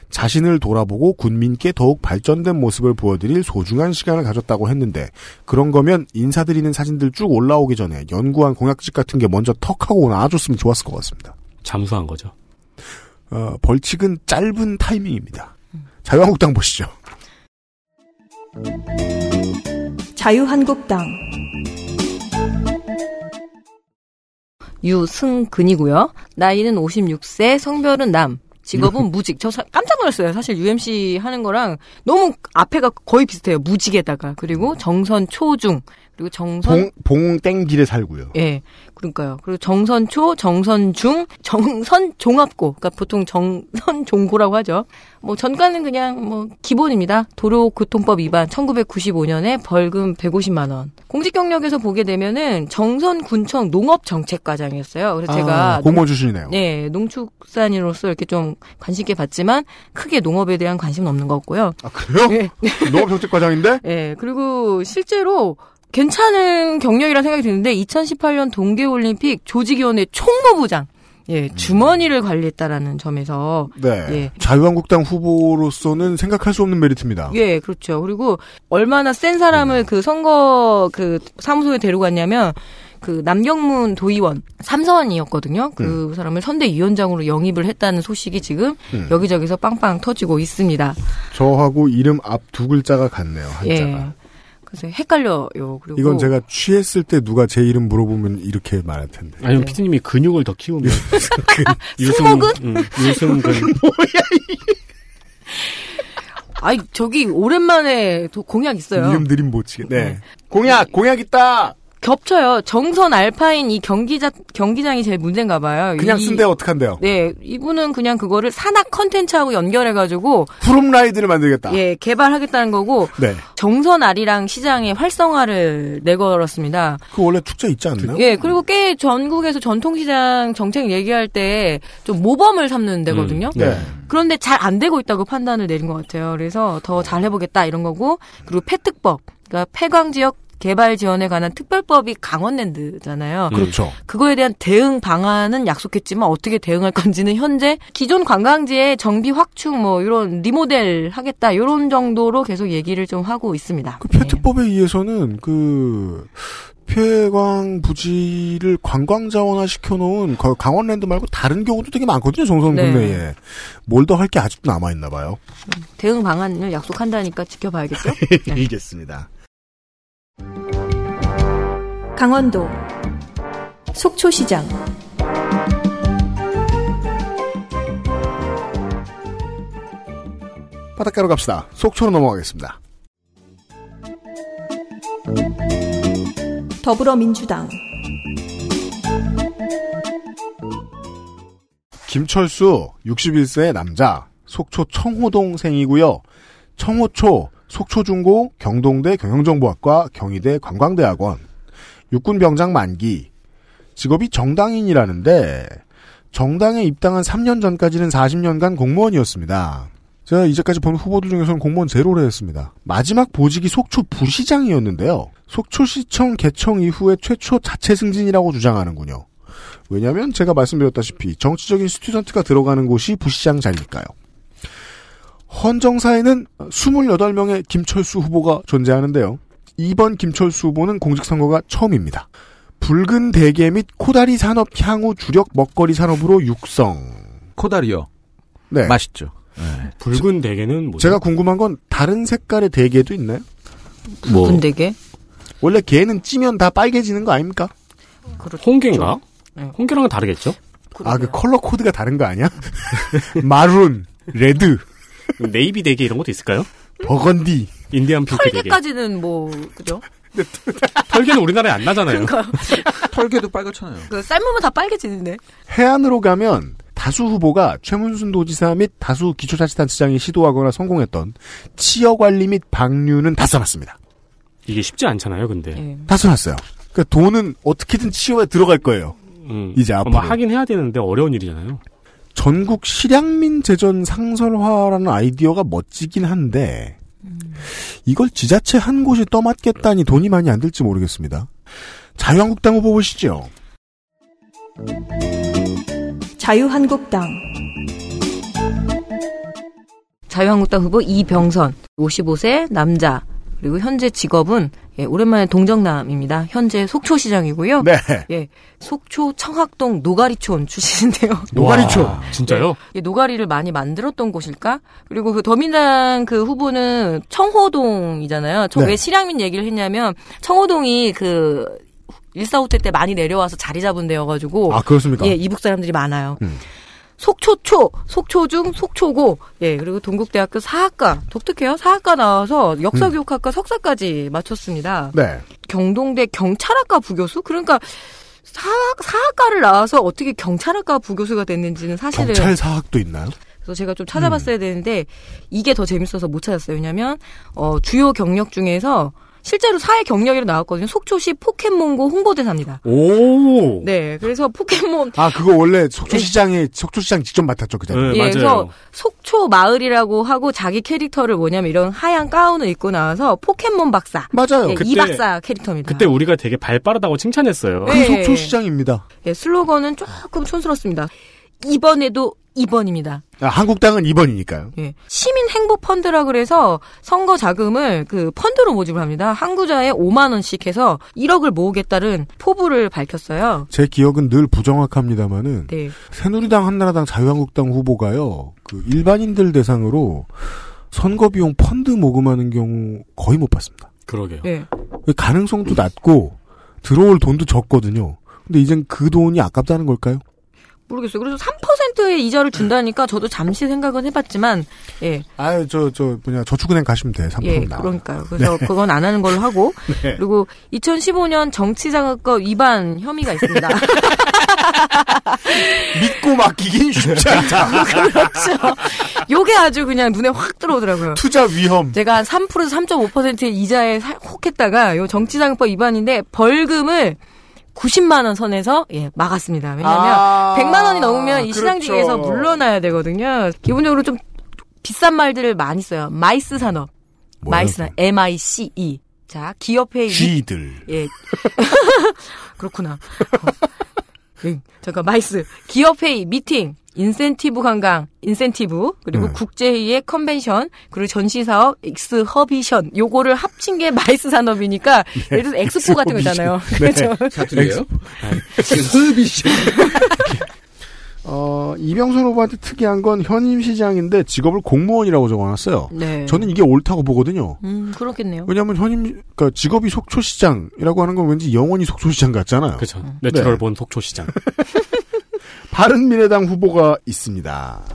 자신을 돌아보고 군민께 더욱 발전된 모습을 보여드릴 소중한 시간을 가졌다고 했는데 그런 거면 인사드리는 사진들 쭉 올라오기 전에 연구한 공약집 같은 게 먼저 턱하고 나와줬으면 좋았을 것 같습니다. 잠수한 거죠. 어, 벌칙은 짧은 타이밍입니다. 자유한국당 보시죠. 자유한국당 유승근이고요. 나이는 56세, 성별은 남. 직업은 무직. 저 사- 깜짝 놀랐어요. 사실 UMC 하는 거랑 너무 앞에가 거의 비슷해요. 무직에다가. 그리고 정선 초중. 그리고 정선 봉, 봉땡길에 살고요. 예. 그러니까요. 그리고 정선초, 정선중, 정선종합고. 그러니까 보통 정선종고라고 하죠. 뭐 전과는 그냥 뭐 기본입니다. 도로교통법 위반 1995년에 벌금 150만 원. 공직 경력에서 보게 되면은 정선군청 농업정책과장이었어요. 그래서 제가 아, 공무원 출신이네요. 네, 농축산인으로서 이렇게 좀 관심 있게 봤지만 크게 농업에 대한 관심은 없는 것 같고요. 아, 그래요? 예. 농업정책과장인데? 예, [laughs] 그리고 실제로 괜찮은 경력이라 생각이 드는데 2018년 동계올림픽 조직위원회 총무부장 예, 주머니를 관리했다라는 점에서 네. 예. 자유한국당 후보로서는 생각할 수 없는 메리트입니다. 예, 그렇죠. 그리고 얼마나 센 사람을 그 선거 그 사무소에 데려갔냐면 그 남경문 도의원 삼선이었거든요. 그 사람을 선대위원장으로 영입을 했다는 소식이 지금 음. 여기저기서 빵빵 터지고 있습니다. 저하고 이름 앞 두 글자가 같네요. 한자가. 예. 그래서 헷갈려요. 그리고 이건 제가 취했을 때 누가 제 이름 물어보면 이렇게 말할 텐데. 아니면 피디님이 근육을 더 키우면. 승모근? 음, 유승근. 아이 저기 오랜만에 도- 공약 있어요. 이름 드림 못 치게. 네. 공약, 공약 있다! 겹쳐요. 정선 알파인 이 경기자 경기장이 제일 문제인가 봐요. 그냥 이- 쓴데 어떡한데요? 네, 이분은 그냥 그거를 산악 컨텐츠하고 연결해 가지고 flume ride를 만들겠다. 예 개발하겠다는 거고 네. 정선 아리랑 시장의 활성화를 내걸었습니다. 그 원래 축제 있지 않나요? 예 그리고 꽤 전국에서 전통 시장 정책 얘기할 때 좀 모범을 삼는 데거든요. 네. 그런데 잘 안 되고 있다고 판단을 내린 것 같아요. 그래서 더 잘 해보겠다 이런 거고 그리고 폐특법 그러니까 폐광 지역 개발 지원에 관한 특별법이 강원랜드잖아요. 그렇죠. 그거에 대한 대응 방안은 약속했지만 어떻게 대응할 건지는 현재 기존 관광지의 정비 확충 뭐 이런 리모델 하겠다 이런 정도로 계속 얘기를 좀 하고 있습니다. 그 폐특법에 의해서는 그 폐광 부지를 관광 자원화 시켜놓은 거- 강원랜드 말고 다른 경우도 되게 많거든요. 정선 네. 국내에 뭘더 할 게 아직도 남아 있나 봐요. 대응 방안을 약속한다니까 지켜봐야겠죠. [laughs] 네. 알겠습니다. 강원도 속초시장 바닷가로 갑시다. 속초로 넘어가겠습니다. 더불어민주당 김철수 61세 남자 속초 청호동생이고요. 청호초 속초중고 경동대 경영정보학과 경희대 관광대학원 육군 병장 만기 직업이 정당인이라는데 정당에 입당한 3년 전까지는 40년간 공무원이었습니다. 제가 이제까지 본 후보들 중에서는 공무원 제로를 했습니다. 마지막 보직이 속초 부시장이었는데요. 속초시청 개청 이후에 최초 자체 승진이라고 주장하는군요. 왜냐하면 제가 말씀드렸다시피 정치적인 student가 들어가는 곳이 부시장 자리니까요. 헌정사에는 28명의 김철수 후보가 존재하는데요. 이번 김철수 후보는 공직선거가 처음입니다. 붉은 대게 및 코다리 산업 향후 주력 먹거리 산업으로 육성. 코다리요. 네. 맛있죠. 붉은 대게는 뭐죠? 제가 궁금한 건 다른 색깔의 대게도 있나요? 뭐 군대게 원래 개는 찌면 다 빨개지는 거 아닙니까? 홍게인가? 네. 홍게랑은 다르겠죠? 아, 그 컬러 코드가 다른 거 아니야? [laughs] maroon, red, navy 대게 이런 것도 있을까요? burgundy. Indian pink. 털개까지는 뭐 그죠? [laughs] 털개는 우리나라에 안 나잖아요. [laughs] 털개도 빨갛잖아요. 그 삶으면 다 빨개지는데. 해안으로 가면 다수 후보가 최문순 도지사 및 다수 기초자치단체장이 시도하거나 성공했던 치어관리 및 방류는 다 써놨습니다. 이게 쉽지 않잖아요, 근데. 예. 다 써놨어요. 그러니까 돈은 어떻게든 치어에 들어갈 거예요. 음, 이제 뭐 앞으로. 하긴 해야 되는데 어려운 일이잖아요. 전국 실향민 재전 상설화라는 아이디어가 멋지긴 한데 이걸 지자체 한 곳이 떠맡겠다니 돈이 많이 안 들지 모르겠습니다. 자유한국당 후보 보시죠. 자유한국당 자유한국당 후보 이병선 55세 남자 그리고 현재 직업은 예, 오랜만에 동정남입니다. 현재 속초시장이고요. 네. 예, 속초 청학동 노가리촌 출신인데요. [laughs] 노가리촌. 와, 진짜요? 예, 노가리를 많이 만들었던 곳일까? 그리고 그 더민당 그 후보는 청호동이잖아요. 저 네. 왜 실향민 얘기를 했냐면 청호동이 그 일사후퇴 때 많이 내려와서 자리 잡은 데여가지고 아 그렇습니까? 예, 이북 사람들이 많아요. 음. 속초초, 속초중, 속초고, 예, 그리고 동국대학교 사학과, 독특해요. 사학과 나와서 역사교육학과 석사까지 마쳤습니다. 네. 경동대 경찰학과 부교수? 그러니까 사학, 사학과를 나와서 어떻게 경찰학과 부교수가 됐는지는 사실은. 경찰 사학도 있나요? 그래서 제가 좀 찾아봤어야 되는데, 이게 더 재밌어서 못 찾았어요. 왜냐면, 어, 주요 경력 중에서 실제로 사회 경력이로 나왔거든요. 속초시 포켓몬고 홍보대사입니다. 오! 네, 그래서 포켓몬 아 그거 원래 속초시장에 속초시장 직접 맡았죠 그죠? 네, 예, 맞아요. 그래서 속초 마을이라고 하고 자기 캐릭터를 뭐냐면 이런 하얀 가운을 입고 나와서 포켓몬 박사. 맞아요. 예, 그때- 이 박사 캐릭터입니다. 그때 우리가 되게 발 빠르다고 칭찬했어요. 그 네. 속초시장입니다. 예, 슬로건은 조금 촌스럽습니다. 이번에도 2번입니다. 아, 한국당은 2번이니까요. 예. 시민 행보 펀드라 그래서 선거 자금을 그 펀드로 모집을 합니다. 한 구자에 5만 원씩 해서 1억을 모으겠다는 포부를 밝혔어요. 제 기억은 늘 부정확합니다만은 네. 새누리당, 한나라당, 자유한국당 후보가요. 그 일반인들 대상으로 선거 비용 펀드 모금하는 경우 거의 못 봤습니다. 그러게요. 예. 가능성도 낮고 들어올 돈도 적거든요. 근데 이젠 그 돈이 아깝다는 걸까요? 모르겠어요. 그래서 3% 의 이자를 준다니까 저도 잠시 생각은 해봤지만, 예. 아유, 저, 저, 뭐냐, 저축은행 가시면 돼. 3% 예, 나와. 그러니까요. 그래서 그건 안 하는 걸로 하고 [laughs] 네. 그리고 2015년 정치자금법 위반 혐의가 있습니다. [laughs] 믿고 맡기긴 쉽지 않다. [laughs] 그렇죠. 요게 아주 그냥 눈에 확 들어오더라고요. 투자 위험. 제가 한 3%에서 3.5%의 이자에 사- 혹했다가 요 정치자금법 위반인데 벌금을 90만 원 선에서 예, 막았습니다. 왜냐하면 아, 100만 원이 넘으면 이 그렇죠. 시장직에서 물러나야 되거든요. 기본적으로 좀 비싼 말들을 많이 써요. MICE 산업. MICE 산업. M-I-C-E. 자, 기업회의 쥐들. 예. [laughs] 그렇구나. 어. 응, 잠깐, MICE. 기업회의, 미팅, 인센티브 관광, 인센티브, 그리고 음. 국제회의의 컨벤션, 그리고 전시사업, exhibition. 요거를 합친 게 MICE 산업이니까, [laughs] 예를 들어서 엑스포 같은 거 있잖아요. 그렇죠. 사투리예요? [laughs] 어, 이병선 후보한테 특이한 건 현임 시장인데 직업을 공무원이라고 적어놨어요. 네. 저는 이게 옳다고 보거든요. 음, 그렇겠네요. 왜냐하면 현임, 그러니까 직업이 속초시장이라고 하는 건 왠지 영원히 속초시장 같잖아요. 그렇죠. natural 네. born 속초시장. [laughs] 바른미래당 후보가 있습니다.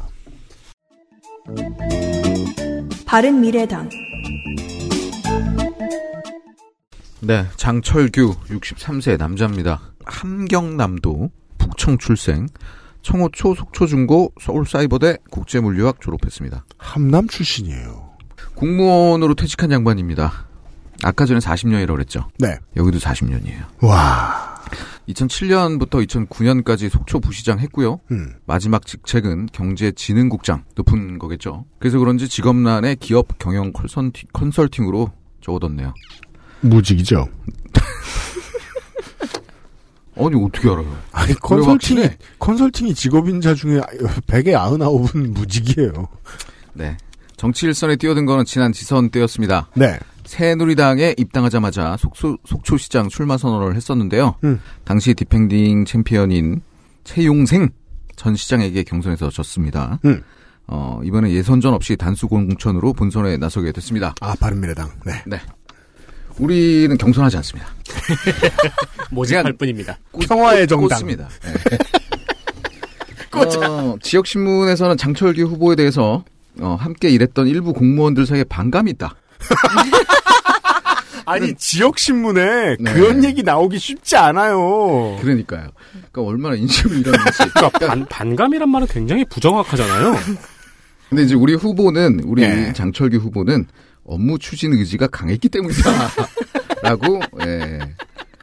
바른미래당 네, 장철규 63세 남자입니다. 함경남도 북청 출생. 청호초 속초중고 서울사이버대 국제물리학 졸업했습니다. 함남 출신이에요. 공무원으로 퇴직한 양반입니다. 아까 전에 40년이라고 그랬죠. 네. 여기도 40년이에요. 와. 2007년부터 2009년까지 속초 부시장 했고요. 음. 마지막 직책은 경제진흥국장 높은 거겠죠. 그래서 그런지 직업란에 기업 경영 컨설팅, 컨설팅으로 적어뒀네요. 무직이죠. [laughs] 아니 어떻게 알아요? 아니, 컨설팅이. 컨설팅이 직업인 자 중에 100에 99은 [laughs] 무직이에요. 네. 정치 일선에 뛰어든 거는 지난 지선 때였습니다. 네. 새누리당에 입당하자마자 속초, 속초시장 출마 선언을 했었는데요. 음. 당시 defending 챔피언인 채용생 전 시장에게 경선에서 졌습니다. 음. 어, 이번에 예선전 없이 단수 공천으로 본선에 나서게 됐습니다. 아, 바른미래당. 네. 네. 우리는 경선하지 않습니다. [laughs] 모집할 뿐입니다. 평화의 정당. 꽂습니다. [laughs] 네. 어, 지역 신문에서는 장철기 후보에 대해서 어, 함께 일했던 일부 공무원들 사이에 반감이 있다. [laughs] 아니 지역 신문에 네. 그런 얘기 나오기 쉽지 않아요. 그러니까요. 그러니까 얼마나 인심을 잃었는지. 그러니까 반, 반감이란 말은 굉장히 부정확하잖아요. 근데 이제 우리 후보는 우리 네. 장철기 후보는 업무 추진 의지가 강했기 때문이다라고 [laughs] 예,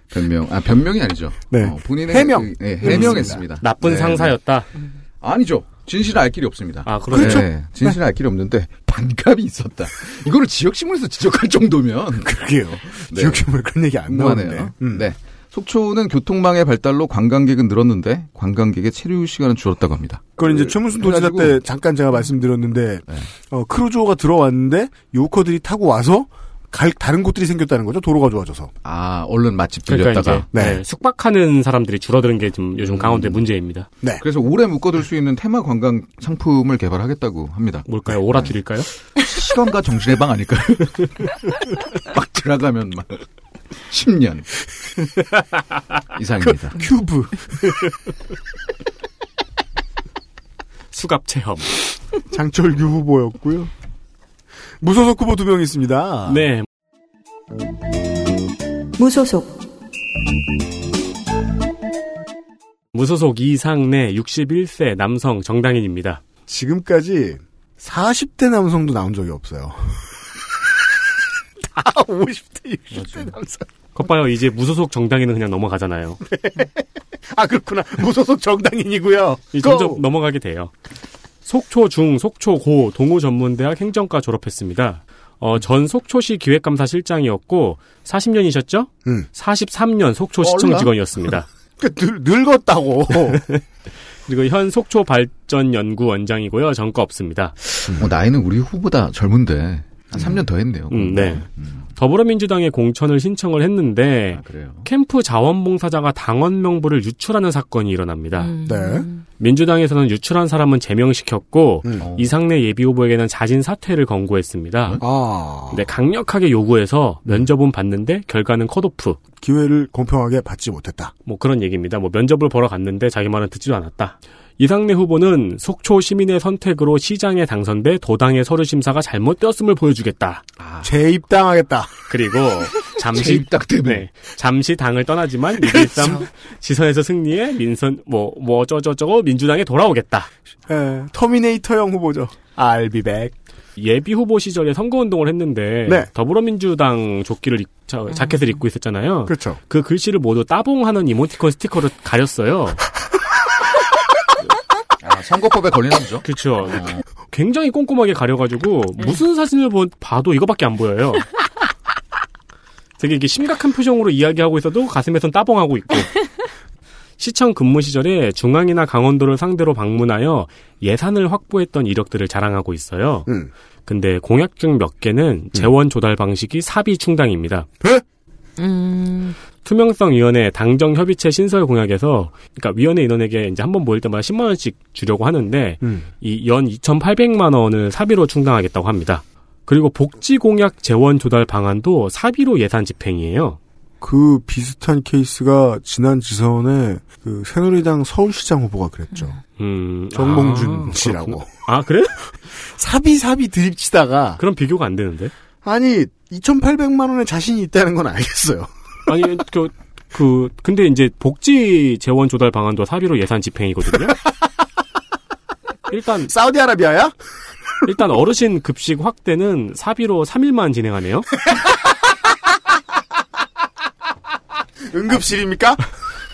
변명 아 변명이 아니죠. 네. 어, 본인의 해명. 그, 예, 해명했습니다. 나쁜 네, 상사였다. 네. 아니죠. 진실을 알 길이 없습니다. 아, 그렇죠. 네, 진실을 알 길이 없는데 반감이 있었다. 이거를 지역 신문에서 지적할 정도면 [laughs] 그러게요. 네. 지역 신문에 그런 얘기 안 나오는데. 궁금하네요. 음. 네. 속초는 교통망의 발달로 관광객은 늘었는데 관광객의 체류 시간은 줄었다고 합니다. 그건 이제 최문순 도지사 때 잠깐 제가 말씀드렸는데 네. 어, 크루즈호가 들어왔는데 요커들이 타고 와서 갈 다른 곳들이 생겼다는 거죠. 도로가 좋아져서. 아, 얼른 맛집 그러니까 들렸다가 이제 네. 네, 숙박하는 사람들이 줄어드는 게좀 요즘 음. 강원도의 문제입니다. 네. 그래서 오래 묶어둘 수 있는 테마 관광 상품을 개발하겠다고 합니다. 뭘까요? 오라툴일까요? 시간과 정신의 방 아닐까요? [laughs] 막 들어가면 막 10년 [laughs] 이상입니다. 큐브. [laughs] 수갑 체험. 장철규 후보였고요. 무소속 후보 두 명 있습니다. 네. 무소속 무소속 이상내 61세 남성 정당인입니다. 지금까지 40대 남성도 나온 적이 없어요. 다 50대, 60대 남성. 것 봐요. 이제 무소속 정당인은 그냥 넘어가잖아요. 아, 그렇구나. 무소속 정당인이고요. 점점 넘어가게 돼요. 속초 중, 속초 고 동우전문대학 행정과 졸업했습니다. 어, 전 속초시 기획감사 실장이었고 40년이셨죠? 음. 43년 속초 얼라? 시청 직원이었습니다. [laughs] 그 늙, 늙었다고. [laughs] 그리고 현 속초 발전 연구 원장이고요. 전과 없습니다. 어, 나이는 우리 후보다 젊은데 한 3년 더 했네요. 음, 네. 더불어민주당에 공천을 신청을 했는데 아, 그래요. 캠프 자원봉사자가 당원 명부를 유출하는 사건이 일어납니다. 네. 민주당에서는 유출한 사람은 제명시켰고 음. 어. 이상내 예비 후보에게는 자진 사퇴를 권고했습니다. 아. 근데 강력하게 요구해서 면접은 봤는데 결과는 컷오프. 기회를 공평하게 받지 못했다. 뭐 그런 얘기입니다. 뭐 면접을 보러 갔는데 자기 말은 듣지도 않았다. 이상내 후보는 속초 시민의 선택으로 시장에 당선돼 도당의 서류 심사가 잘못되었음을 보여주겠다. 재입당하겠다. 그리고 [laughs] 잠시 재입당 때문에. 네, 잠시 당을 떠나지만 6.13 지선에서 승리해 민선 뭐 뭐 어쩌저쩌고 민주당에 돌아오겠다. 에, 터미네이터형 후보죠. I'll be back. 예비 후보 시절에 선거 운동을 했는데 네. 더불어민주당 조끼를 입- 자, 자켓을 입고 있었잖아요. 그렇죠. 그 글씨를 모두 따봉하는 이모티콘 스티커로 가렸어요. [laughs] 아, 선거법에 걸리는 거죠. 그렇죠. 굉장히 꼼꼼하게 가려가지고 무슨 사진을 보- 봐도 이거밖에 안 보여요. 되게 이게 심각한 표정으로 이야기하고 있어도 가슴에선 따봉하고 있고. 시청 근무 시절에 중앙이나 강원도를 상대로 방문하여 예산을 확보했던 이력들을 자랑하고 있어요. 음. 근데 공약 중 몇 개는 재원 조달 방식이 사비 충당입니다. 음, 투명성위원회 당정 협의체 신설 공약에서 그러니까 위원회 인원에게 이제 한 번 모일 때마다 10만 원씩 주려고 하는데 음. 이연 2,800만 원을 사비로 충당하겠다고 합니다. 그리고 복지 공약 재원 조달 방안도 사비로 예산 집행이에요. 그 비슷한 케이스가 지난 지선에 그 새누리당 서울시장 후보가 그랬죠. 음, 정봉준 아, 씨라고. 아, 그래? [laughs] 사비 사비 드립치다가 그럼 비교가 안 되는데. 아니 2,800만 원에 자신이 있다는 건 알겠어요. 아니, 그, 그, 근데 이제 복지 재원 조달 방안도 사비로 예산 집행이거든요. 일단, 사우디아라비아야? 일단 어르신 급식 확대는 사비로 3일만 진행하네요. 응급실입니까?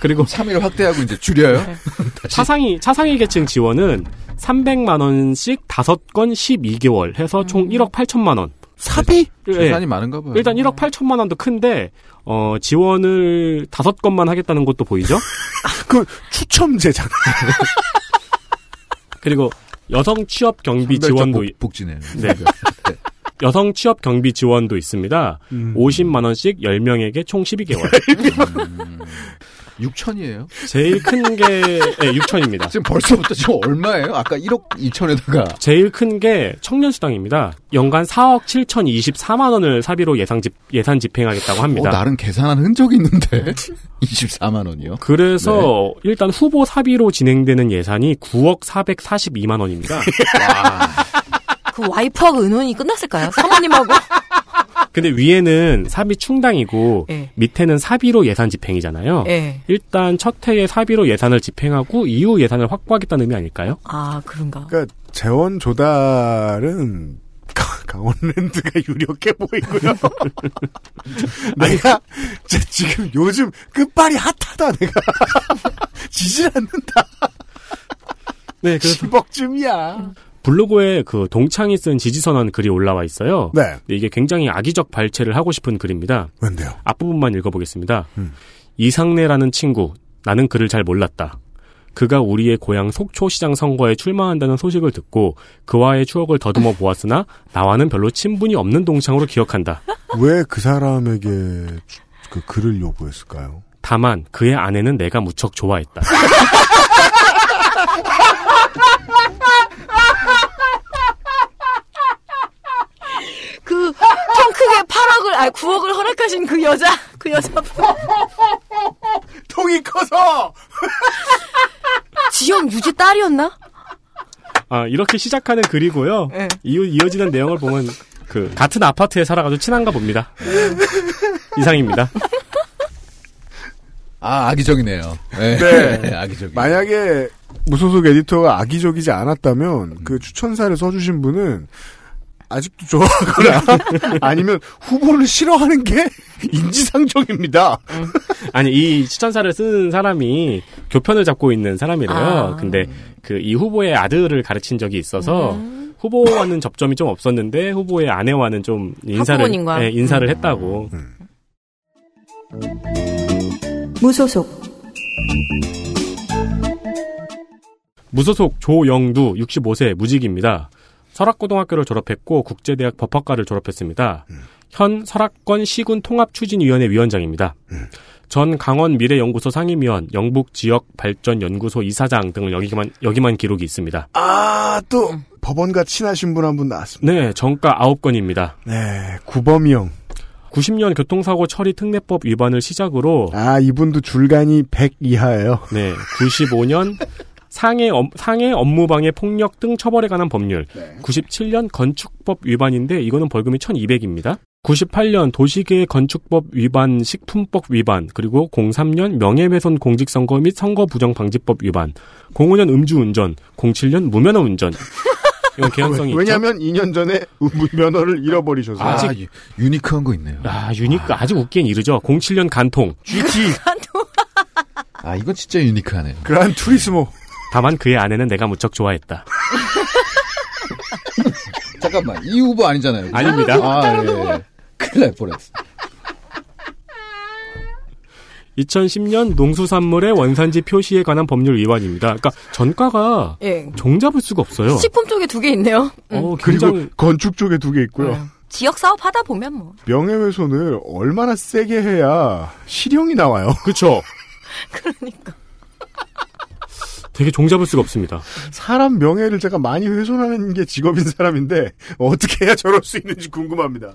그리고 3일 확대하고 이제 줄여요. 차상위, 차상위 계층 지원은 300만 원씩 5건 12개월 해서 총 1억 8천만 원. 사비? 예. 예산이 많은가 봐요. 일단 1억 8천만 원도 큰데 어 지원을 5건만 하겠다는 것도 보이죠? [laughs] 그 추첨제잖아. [laughs] 그리고 여성 취업 경비 지원도 복, 복지네요. 네. 여성 취업 경비 지원도 있습니다. 음. 50만 원씩 10명에게 총 12개월. 6천이에요. 제일 큰 게 [laughs] 네, 6천입니다. 지금 벌써부터 지금 얼마예요? 아까 1억 2천에다가 제일 큰 게 청년수당입니다. 연간 4억 7,024만 원을 사비로 예상 집, 예산 집행하겠다고 합니다. 어, 나름 계산한 흔적이 있는데 [laughs] 24만 원이요. 그래서 일단 후보 사비로 진행되는 예산이 9억 442만 원입니다. [laughs] 그 와이프하고 의논이 끝났을까요? 사모님하고? 근데 위에는 사비 충당이고 예. 밑에는 사비로 예산 집행이잖아요. 예. 일단 첫 해에 사비로 예산을 집행하고 이후 예산을 확보하겠다는 의미 아닐까요? 아, 그런가. 그러니까 재원 조달은 가- 강원랜드가 유력해 보이고요. [laughs] 내가 제 지금 요즘 끝발이 핫하다 내가 [laughs] 지질 않는다. 네, 그래서 [laughs] 10억쯤이야. 블로그에 그 동창이 쓴 지지선언 글이 올라와 있어요. 네. 이게 굉장히 악의적 발췌를 하고 싶은 글입니다. 왠데요? 앞부분만 읽어보겠습니다. 음. 이상래라는 친구, 나는 그를 잘 몰랐다. 그가 우리의 고향 속초시장 선거에 출마한다는 소식을 듣고 그와의 추억을 더듬어 보았으나 나와는 별로 친분이 없는 동창으로 기억한다. 왜 그 사람에게 주- 그 글을 요구했을까요? 다만 그의 아내는 내가 무척 좋아했다. [laughs] 통 크게 8억을, 아, 9억을 허락하신 그 여자, 그 여자분. 통이 커서 [laughs] 지영 유지 딸이었나? 아, 이렇게 시작하는 글이고요. 네. 이어, 이어지는 내용을 보면 그 같은 아파트에 살아가지고 친한가 봅니다. 이상입니다. 아 악의적이네요. 네, 네. [laughs] 악의적. 만약에 무소속 에디터가 악의적이지 않았다면 그 추천사를 써주신 분은 아직도 좋아하거나 [laughs] 아니면 후보를 싫어하는 게 [laughs] 인지상정입니다. 아니 이 추천사를 쓴 사람이 교편을 잡고 있는 사람이래요. 아. 근데 그 이 후보의 아들을 가르친 적이 있어서 음. 후보와는 접점이 좀 없었는데 후보의 아내와는 좀 인사를. 네, 인사를 했다고. 무소속 무소속 조영두 65세 무직입니다. 설악고등학교를 졸업했고 국제대학 법학과를 졸업했습니다. 현 설악권 시군 통합추진위원회 위원장입니다. 전 강원 미래연구소 상임위원, 영북 지역 발전 연구소 이사장 등을 여기만 여기만 기록이 있습니다. 아, 또 법원과 친하신 분한분 나왔습니다. 네, 전과 9건입니다. 네, 구범이 형. 90년 교통사고 처리 특례법 위반을 시작으로 아, 이분도 줄간이 100 이하예요. 네, 95년 상해, 업, 상해 업무방해 폭력 등 처벌에 관한 법률, 97년 건축법 위반인데 이거는 벌금이 1200입니다. 98년 도시계획 건축법 위반, 식품법 위반, 그리고 03년 명예훼손 공직선거 및 선거부정방지법 위반, 05년 음주운전, 07년 무면허 운전. [laughs] 이건 개연성이 있죠. 왜냐면 2년 전에 면허를 잃어버리셔서. 아, 아직- 유- 유니크한 거 있네요. 아, 유니크 아 직 웃기엔 이르죠. 07년 간통. [laughs] GT, 아 이건 진짜 유니크하네요. 그란 투리스모. 다만 그의 아내는 내가 무척 좋아했다. [laughs] 잠깐만 이 후보 아니잖아요. 그죠? 아닙니다. 아 예. 큰일 날 뻔했어. 2010년 농수산물의 원산지 표시에 관한 법률 위반입니다. 그러니까 전과가 예. 종잡을 수가 없어요. 식품 쪽에 두 개 있네요. 어, 그리고 굉장히 건축 쪽에 두 개 있고요. 음. 지역 사업 하다 보면 뭐. 명예훼손을 얼마나 세게 해야 실형이 나와요. 그렇죠. [laughs] 그러니까. 되게 종잡을 수가 없습니다. 사람 명예를 제가 많이 훼손하는 게 직업인 사람인데 어떻게 해야 저럴 수 있는지 궁금합니다.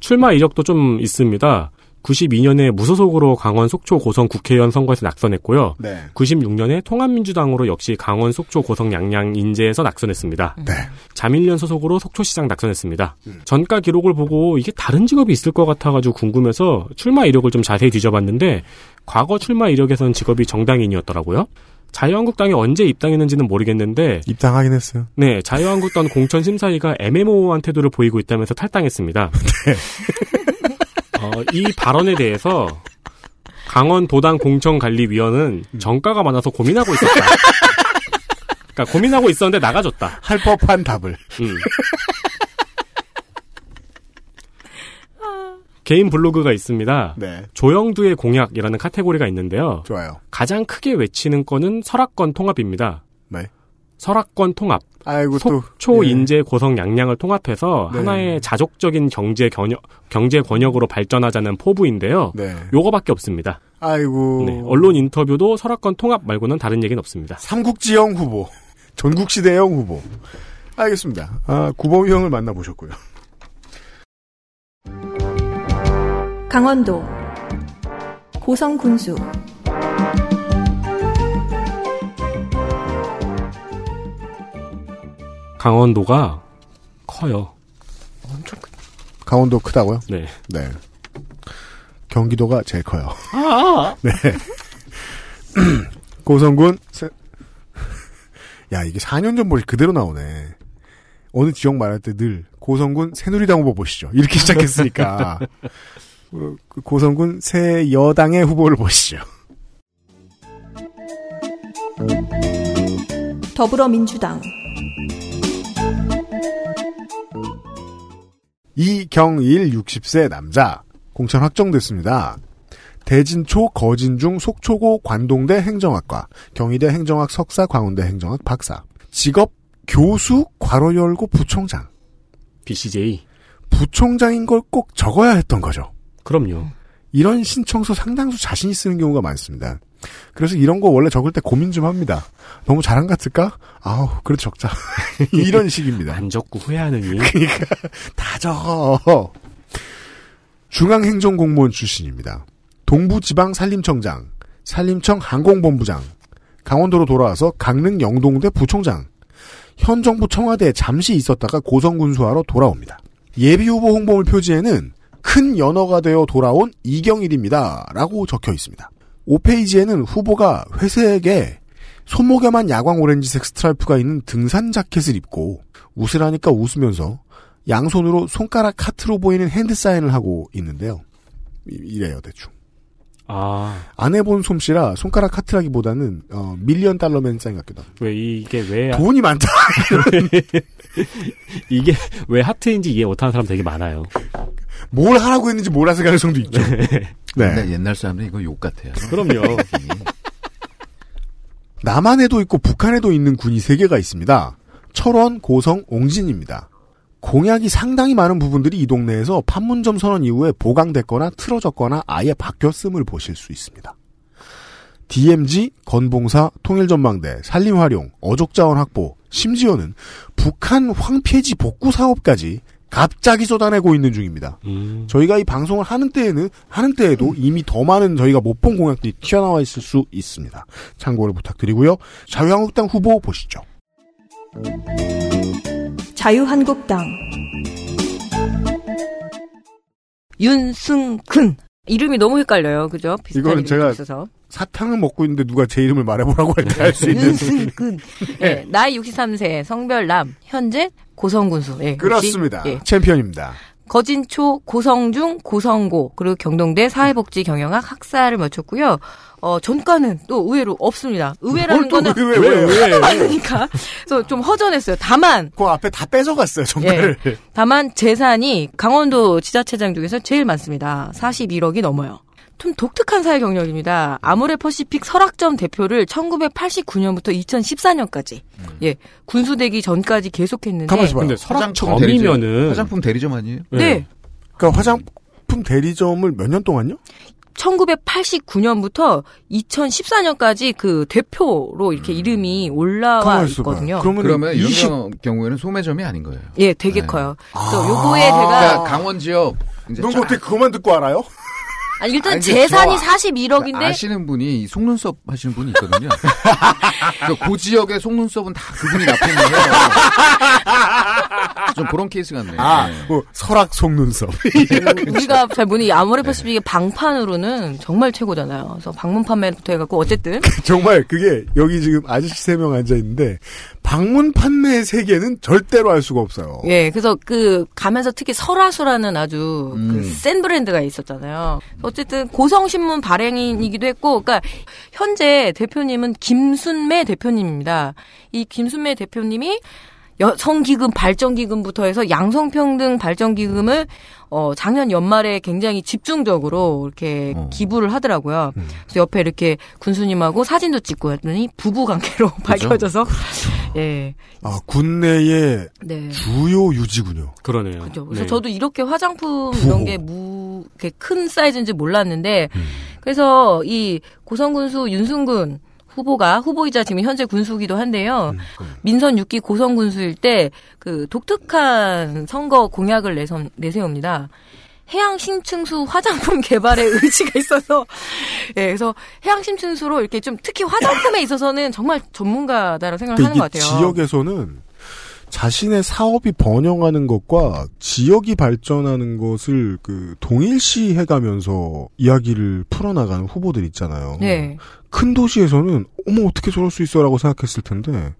출마 이력도 좀 있습니다. 92년에 무소속으로 강원 속초 고성 국회의원 선거에서 낙선했고요. 네. 96년에 통합민주당으로 역시 강원 속초 고성 양양 인제에서 낙선했습니다. 네. 자밀련 소속으로 속초시장 낙선했습니다. 전가 기록을 보고 이게 다른 직업이 있을 것 같아가지고 궁금해서 출마 이력을 좀 자세히 뒤져봤는데 과거 출마 이력에서는 직업이 정당인이었더라고요. 자유한국당에 언제 입당했는지는 모르겠는데 입당하긴 했어요. 네 자유한국당 공천 심사위가 애매모호한 태도를 보이고 있다면서 탈당했습니다. [laughs] 어, 이 발언에 대해서 강원 도당 공천관리위원은 정가가 많아서 고민하고 있었다. 그러니까 고민하고 있었는데 나가줬다. 할 법한 답을. 음. 개인 블로그가 있습니다. 네. 조영두의 공약이라는 카테고리가 있는데요. 좋아요. 가장 크게 외치는 건은 설악권 통합입니다. 네. 설악권 통합, 아이고 또 속초 예. 인재 고성 양양을 통합해서 네. 하나의 자족적인 경제 견역, 경제 권역으로 발전하자는 포부인데요. 네. 요거밖에 없습니다. 아이고. 네, 언론 인터뷰도 설악권 통합 말고는 다른 얘기는 없습니다. 삼국지형 후보, [laughs] 전국시대형 후보. 알겠습니다. 아, 구범형을 만나보셨고요. 강원도 고성군수 강원도가 커요. 강원도 크다고요? 네. 네. 경기도가 제일 커요. 아, [laughs] 네. [clears throat] 고성군, 세... 야, 이게 4년 전 모습 그대로 나오네. 어느 지역 말할 때 늘 고성군 새누리당 후보 보시죠. 이렇게 시작했으니까. [laughs] 어, 그 고성군 새 여당의 후보를 보시죠. 더불어민주당 이경일 60세 남자. 공천 확정됐습니다. 대진초, 거진중, 속초고 관동대 행정학과, 경희대 행정학 석사, 광운대 행정학 박사. 직업 교수, 괄호 열고 부총장. BCJ. 부총장인 걸 꼭 적어야 했던 거죠. 그럼요. 이런 신청서 상당수 자신이 쓰는 경우가 많습니다. 그래서 이런 거 원래 적을 때 고민 좀 합니다. 너무 잘한 것 같을까? 아우, 그래도 적자. [laughs] 이런 식입니다. 안 적고 후회하느니. 그러니까 [laughs] 다 적어. 중앙행정공무원 출신입니다. 동부지방산림청장, 산림청 항공본부장, 강원도로 돌아와서 강릉 영동대 부총장, 현 정부 청와대에 잠시 있었다가 고성군수하러 돌아옵니다. 예비후보 홍보물 표지에는 큰 연어가 되어 돌아온 이경일입니다. 라고 적혀 있습니다. 5페이지에는 후보가 회색에 손목에만 야광 오렌지색 스트라이프가 있는 등산 자켓을 입고 웃으라니까 웃으면서 양손으로 손가락 하트로 보이는 hand sign을 하고 있는데요. 이- 이래요 대충. 아, 안 해본 솜씨라 손가락 하트라기보다는 어, Million Dollar Man 사인 같기도 하고. 왜 이게 왜, 돈이 많다. [laughs] 이게 왜 하트인지 이해 못하는 사람 되게 많아요. [laughs] 뭘 하라고 했는지 몰랐을 가능성도 있죠. [laughs] 근데 네. 옛날 사람들은 이거 욕 같아요. 그럼요. [laughs] 남한에도 있고 북한에도 있는 군이 세 개가 있습니다. 철원, 고성, 옹진입니다. 공약이 상당히 많은 부분들이 이 동네에서 판문점 선언 이후에 보강됐거나 틀어졌거나 아예 바뀌었음을 보실 수 있습니다. DMZ, 건봉사, 통일전망대, 산림활용, 어족자원 확보, 심지어는 북한 황폐지 복구 사업까지 갑자기 쏟아내고 있는 중입니다. 음, 저희가 이 방송을 하는 때에는 하는 때에도 이미 더 많은 저희가 못 본 공약들이 튀어나와 있을 수 있습니다. 참고를 부탁드리고요. 자유한국당 후보 보시죠. 자유한국당 윤승근. 이름이 너무 헷갈려요. 그죠? 비슷한 이거는 제가 있어서. 사탕을 먹고 있는데 누가 제 이름을 말해보라고 할 때 할 수 있는 윤승근. 예, 나이 63세, 성별 남, 현재 고성 군수. 예, 역시, 그렇습니다. 예, 챔피언입니다. 거진초, 고성중, 고성고, 그리고 경동대 사회복지 경영학 학사를 마쳤고요. 어, 전과는 또 의외로 없습니다. 의외라는 거는 왜, 왜, 왜? 그러니까 그래서 좀 허전했어요. 다만 그 앞에 다 뺏어갔어요, 정말. 다만 재산이 강원도 지자체장 중에서 제일 많습니다. 41억이 넘어요. 좀 독특한 사회 경력입니다. 아모레퍼시픽 설악점 대표를 1989년부터 2014년까지 예 군수되기 전까지 계속했는데 가만히 있어봐요. 근데 화장품 대리점, 설악점이면은. 화장품 대리점 아니에요? 네 그러니까 화장품 대리점을 몇 년 동안요? 1989년부터 2014년까지 그 대표로 이렇게 이름이 올라와. 있거든요. 그러면, 그러면 이런 20, 경우- 경우에는 소매점이 아닌 거예요. 예, 되게 네. 커요. 아. 그래서 요거에 제가 그러니까 강원 지역 이제 넌쫙 어떻게 그것만 듣고 알아요? 아니 일단 아니, 재산이 저 41억인데 아시는 분이 이 속눈썹 하시는 분이 있거든요. [laughs] 그그 지역의 속눈썹은 다 그분이 해요. 좀 그런 케이스 같네요. 아, 네. 뭐, 설악 속눈썹. 우리가 잘 보니 아모레퍼시픽의 방판으로는 정말 최고잖아요. 그래서 방문 판매부터 해갖고 어쨌든 [laughs] 정말 그게 여기 지금 아저씨 세 명 앉아 있는데 방문 판매 세계는 절대로 알 수가 없어요. 예, 그래서 그 가면서 특히 설화수라는 아주 음. 그센 브랜드가 있었잖아요. 어쨌든 고성신문 발행인이기도 했고, 그러니까 현재 대표님은 김순매 대표님입니다. 이 김순매 대표님이 여성기금 발전기금부터 해서 양성평등 발전기금을 어, 작년 연말에 굉장히 집중적으로 이렇게 어. 기부를 하더라고요. 음. 그래서 옆에 이렇게 군수님하고 사진도 찍고 했더니 부부 관계로 [laughs] 밝혀져서 예. 아, 군내의 네. 주요 유지군요. 그러네요. 그죠. 그래서 네. 저도 이렇게 화장품 부호. 이런 게 무, 이렇게 큰 사이즈인지 몰랐는데, 음. 그래서 이 고성군수 윤순군 후보가 후보이자 지금 현재 군수기도 한데요. 음. 민선 6기 고성 군수일 때 그 독특한 선거 공약을 내선, 내세웁니다. 해양 심층수 화장품 개발에 [laughs] 의지가 있어서 예, 그래서 해양 심층수로 이렇게 좀 특히 화장품에 있어서는 정말 전문가다라고 생각을 그러니까 하는 것 같아요. 지역에서는 자신의 사업이 번영하는 것과 지역이 발전하는 것을 그 동일시 해 가면서 이야기를 풀어나가는 후보들 있잖아요. 네. 큰 도시에서는 어머 어떻게 저럴 수 있어라고 생각했을 텐데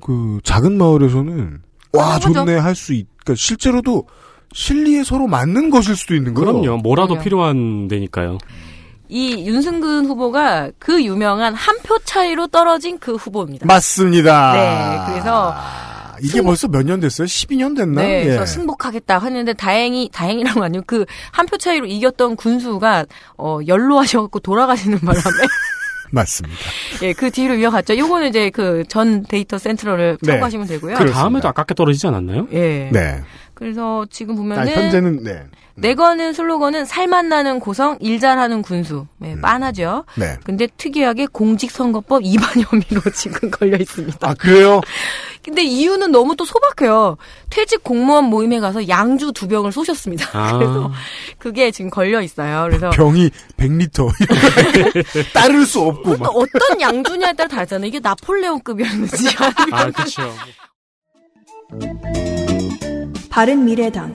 그 작은 마을에서는 와. 좋네 할 수 있. 그러니까 실제로도 실리에 서로 맞는 것일 수도 있는 거예요. 그럼요. 뭐라도 그럼요. 필요한 데니까요. 이 윤승근 후보가 그 유명한 한 표 차이로 떨어진 그 후보입니다. 맞습니다. 네, 그래서 이게 승- 벌써 몇 년 됐어요? 12년 됐나? 네, 예. 그래서 승복하겠다 했는데 다행히 다행이란 거 아니고 그 한 표 차이로 이겼던 군수가 어 연로하셔갖고 돌아가시는 바람에 [laughs] [laughs] 맞습니다. 예 그 뒤로 이어갔죠. 요거는 이제 그 전 데이터 센트럴을 네. 참고하시면 되고요. 그. 다음에도 아깝게 떨어지지 않았나요? 예. 네. 그래서 지금 아, 보면은 현재는 네. 내거는 슬로건은 살맛 나는 고성 일 잘하는 군수. 네, 음. 빤하죠. 네. 근데 특이하게 공직선거법 위반 혐의로 [laughs] 지금 걸려 있습니다. 아 그래요? [laughs] 근데 이유는 너무 또 소박해요. 퇴직 공무원 모임에 가서 양주 두 병을 쏘셨습니다. 아. [laughs] 그래서 그게 지금 걸려 있어요. 그래서 병이 100리터 따를 수 없고 또 막. 어떤 양주냐에 따라 다르잖아요. 이게 나폴레옹급이었는지 아, 그렇죠. 바른 미래당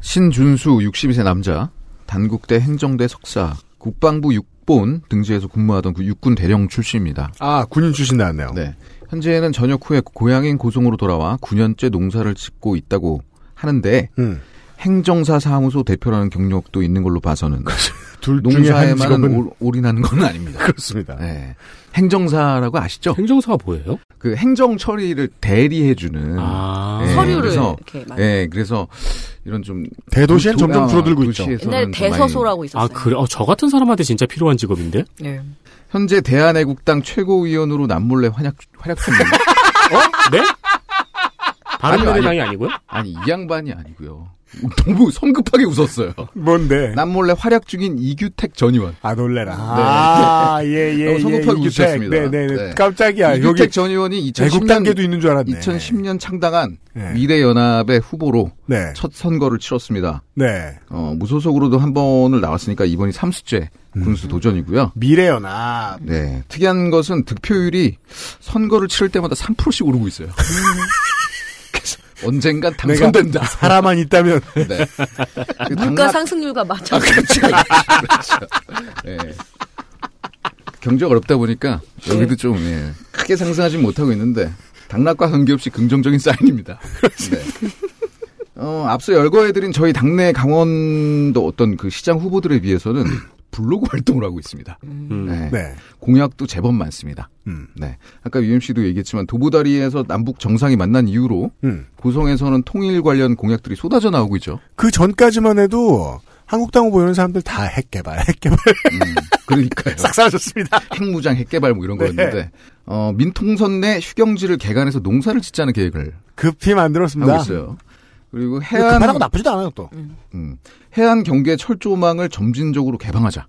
신준수 62세 남자, 단국대 행정대 석사, 국방부 육본 등지에서 근무하던 그 육군 대령 출신입니다. 아 군인 출신 나왔네요. 네. 현재는 전역 후에 고향인 고성으로 돌아와 9년째 농사를 짓고 있다고 하는데 음. 행정사 사무소 대표라는 경력도 있는 걸로 봐서는 둘 중에 한 농사에만 직업은 올- 올인하는 건 [laughs] 아닙니다. 그렇습니다. 네. 행정사라고 아시죠? 행정사가 뭐예요? 그 행정 처리를 대리해주는 아. 네, 서류를 그래서- 이렇게 막 예, 그래서 이런 좀 대도시엔 도- 점점 아, 줄어들고 있죠. 좀 대서소라고 아, 있었어요. 그래? 어, 저 같은 사람한테 진짜 필요한 직업인데? 네. 현재 대한애국당 최고위원으로 남몰래 활약 활약 중입니다. 어? 네? [laughs] 바른미래당이 아니고요? 아니 이 양반이 아니고요. [laughs] 너무 성급하게 웃었어요. 뭔데? 남 몰래 활약 중인 이규택 전 의원. 아 놀래라. 네. 아, 예, 예, 너무 성급하게 예, 웃으셨습니다. 네, 네, 네. 네. 깜짝이야. 이규택 여기 전 의원이 애국 2010년 단계도 있는 줄 알았네. 2010년 창당한 네. 미래연합의 후보로 네. 첫 선거를 치렀습니다. 네. 어, 무소속으로도 한 번을 나왔으니까 이번이 3수째 음. 군수 도전이고요. 미래연합. 네. 특이한 것은 득표율이 선거를 치를 때마다 3%씩 오르고 있어요. [laughs] 언젠간 당선된다. 사람만 있다면. 네. 그 물가 당락- 상승률과 맞춰. 아, 그렇죠. [laughs] 그렇죠. 예. 경제가 어렵다 보니까 여기도 좀 예, 크게 상승하지 못하고 있는데 당락과 관계없이 긍정적인 사인입니다. 네. 어, 앞서 열거해드린 저희 당내 강원도 어떤 그 시장 후보들에 비해서는 블로그 활동을 하고 있습니다. 음. 네. 네. 공약도 제법 많습니다. 음. 네. 아까 UMC도 얘기했지만 도보다리에서 남북 정상이 만난 이후로 음. 고성에서는 통일 관련 공약들이 쏟아져 나오고 있죠. 그 전까지만 해도 한국당 후보 이런 사람들 다 핵개발, 핵개발 음, 그러니까요. [laughs] 싹 사라졌습니다. 핵무장, 핵개발 뭐 이런 네. 거였는데 어, 민통선 내 휴경지를 개간해서 농사를 짓자는 계획을 급히 만들었습니다. 하고 있어요. 그리고 해안 급하다고 나쁘지도 않아요, 또. 음, 해안 경계 철조망을 점진적으로 개방하자.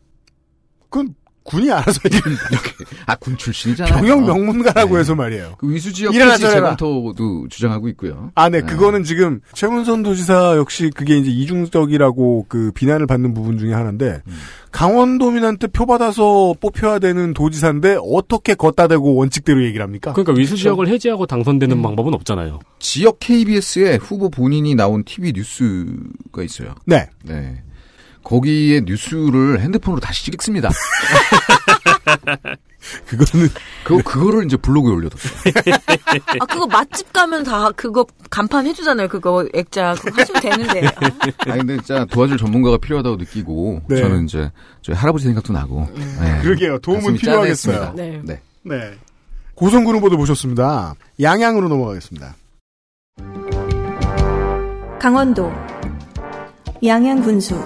그건 군이 알아서 해요. [laughs] 아군 출신이잖아요. 병역 명문가라고 네. 해서 말이에요. 그 위수 지역 일어나, 토지. 재검토도 주장하고 있고요. 아, 네, 네. 그거는 지금 최문선 도지사 역시 그게 이제 이중적이라고 그 비난을 받는 부분 중에 하나인데 음. 강원도민한테 표 받아서 뽑혀야 되는 도지사인데 어떻게 걷다 대고 원칙대로 얘기를 합니까? 그러니까 위수 지역을 해제하고 당선되는 음. 방법은 없잖아요. 지역 KBS에 후보 본인이 나온 TV 뉴스가 있어요. 네. 네. 거기에 뉴스를 핸드폰으로 다시 찍습니다. [laughs] 그거는 그 그거를 이제 블로그에 올려뒀어요. [laughs] 아 그거 맛집 가면 다 그거 간판 해주잖아요. 그거 액자 그거 하시면 되는데. 아, 아 근데 진짜 도와줄 전문가가 필요하다고 느끼고 네. 저는 이제 저희 할아버지 생각도 나고. 네. 그러게요. 도움은 필요하겠어요. 네. 네. 네. 고성군 후보도 모셨습니다. 양양으로 넘어가겠습니다. 강원도 양양군수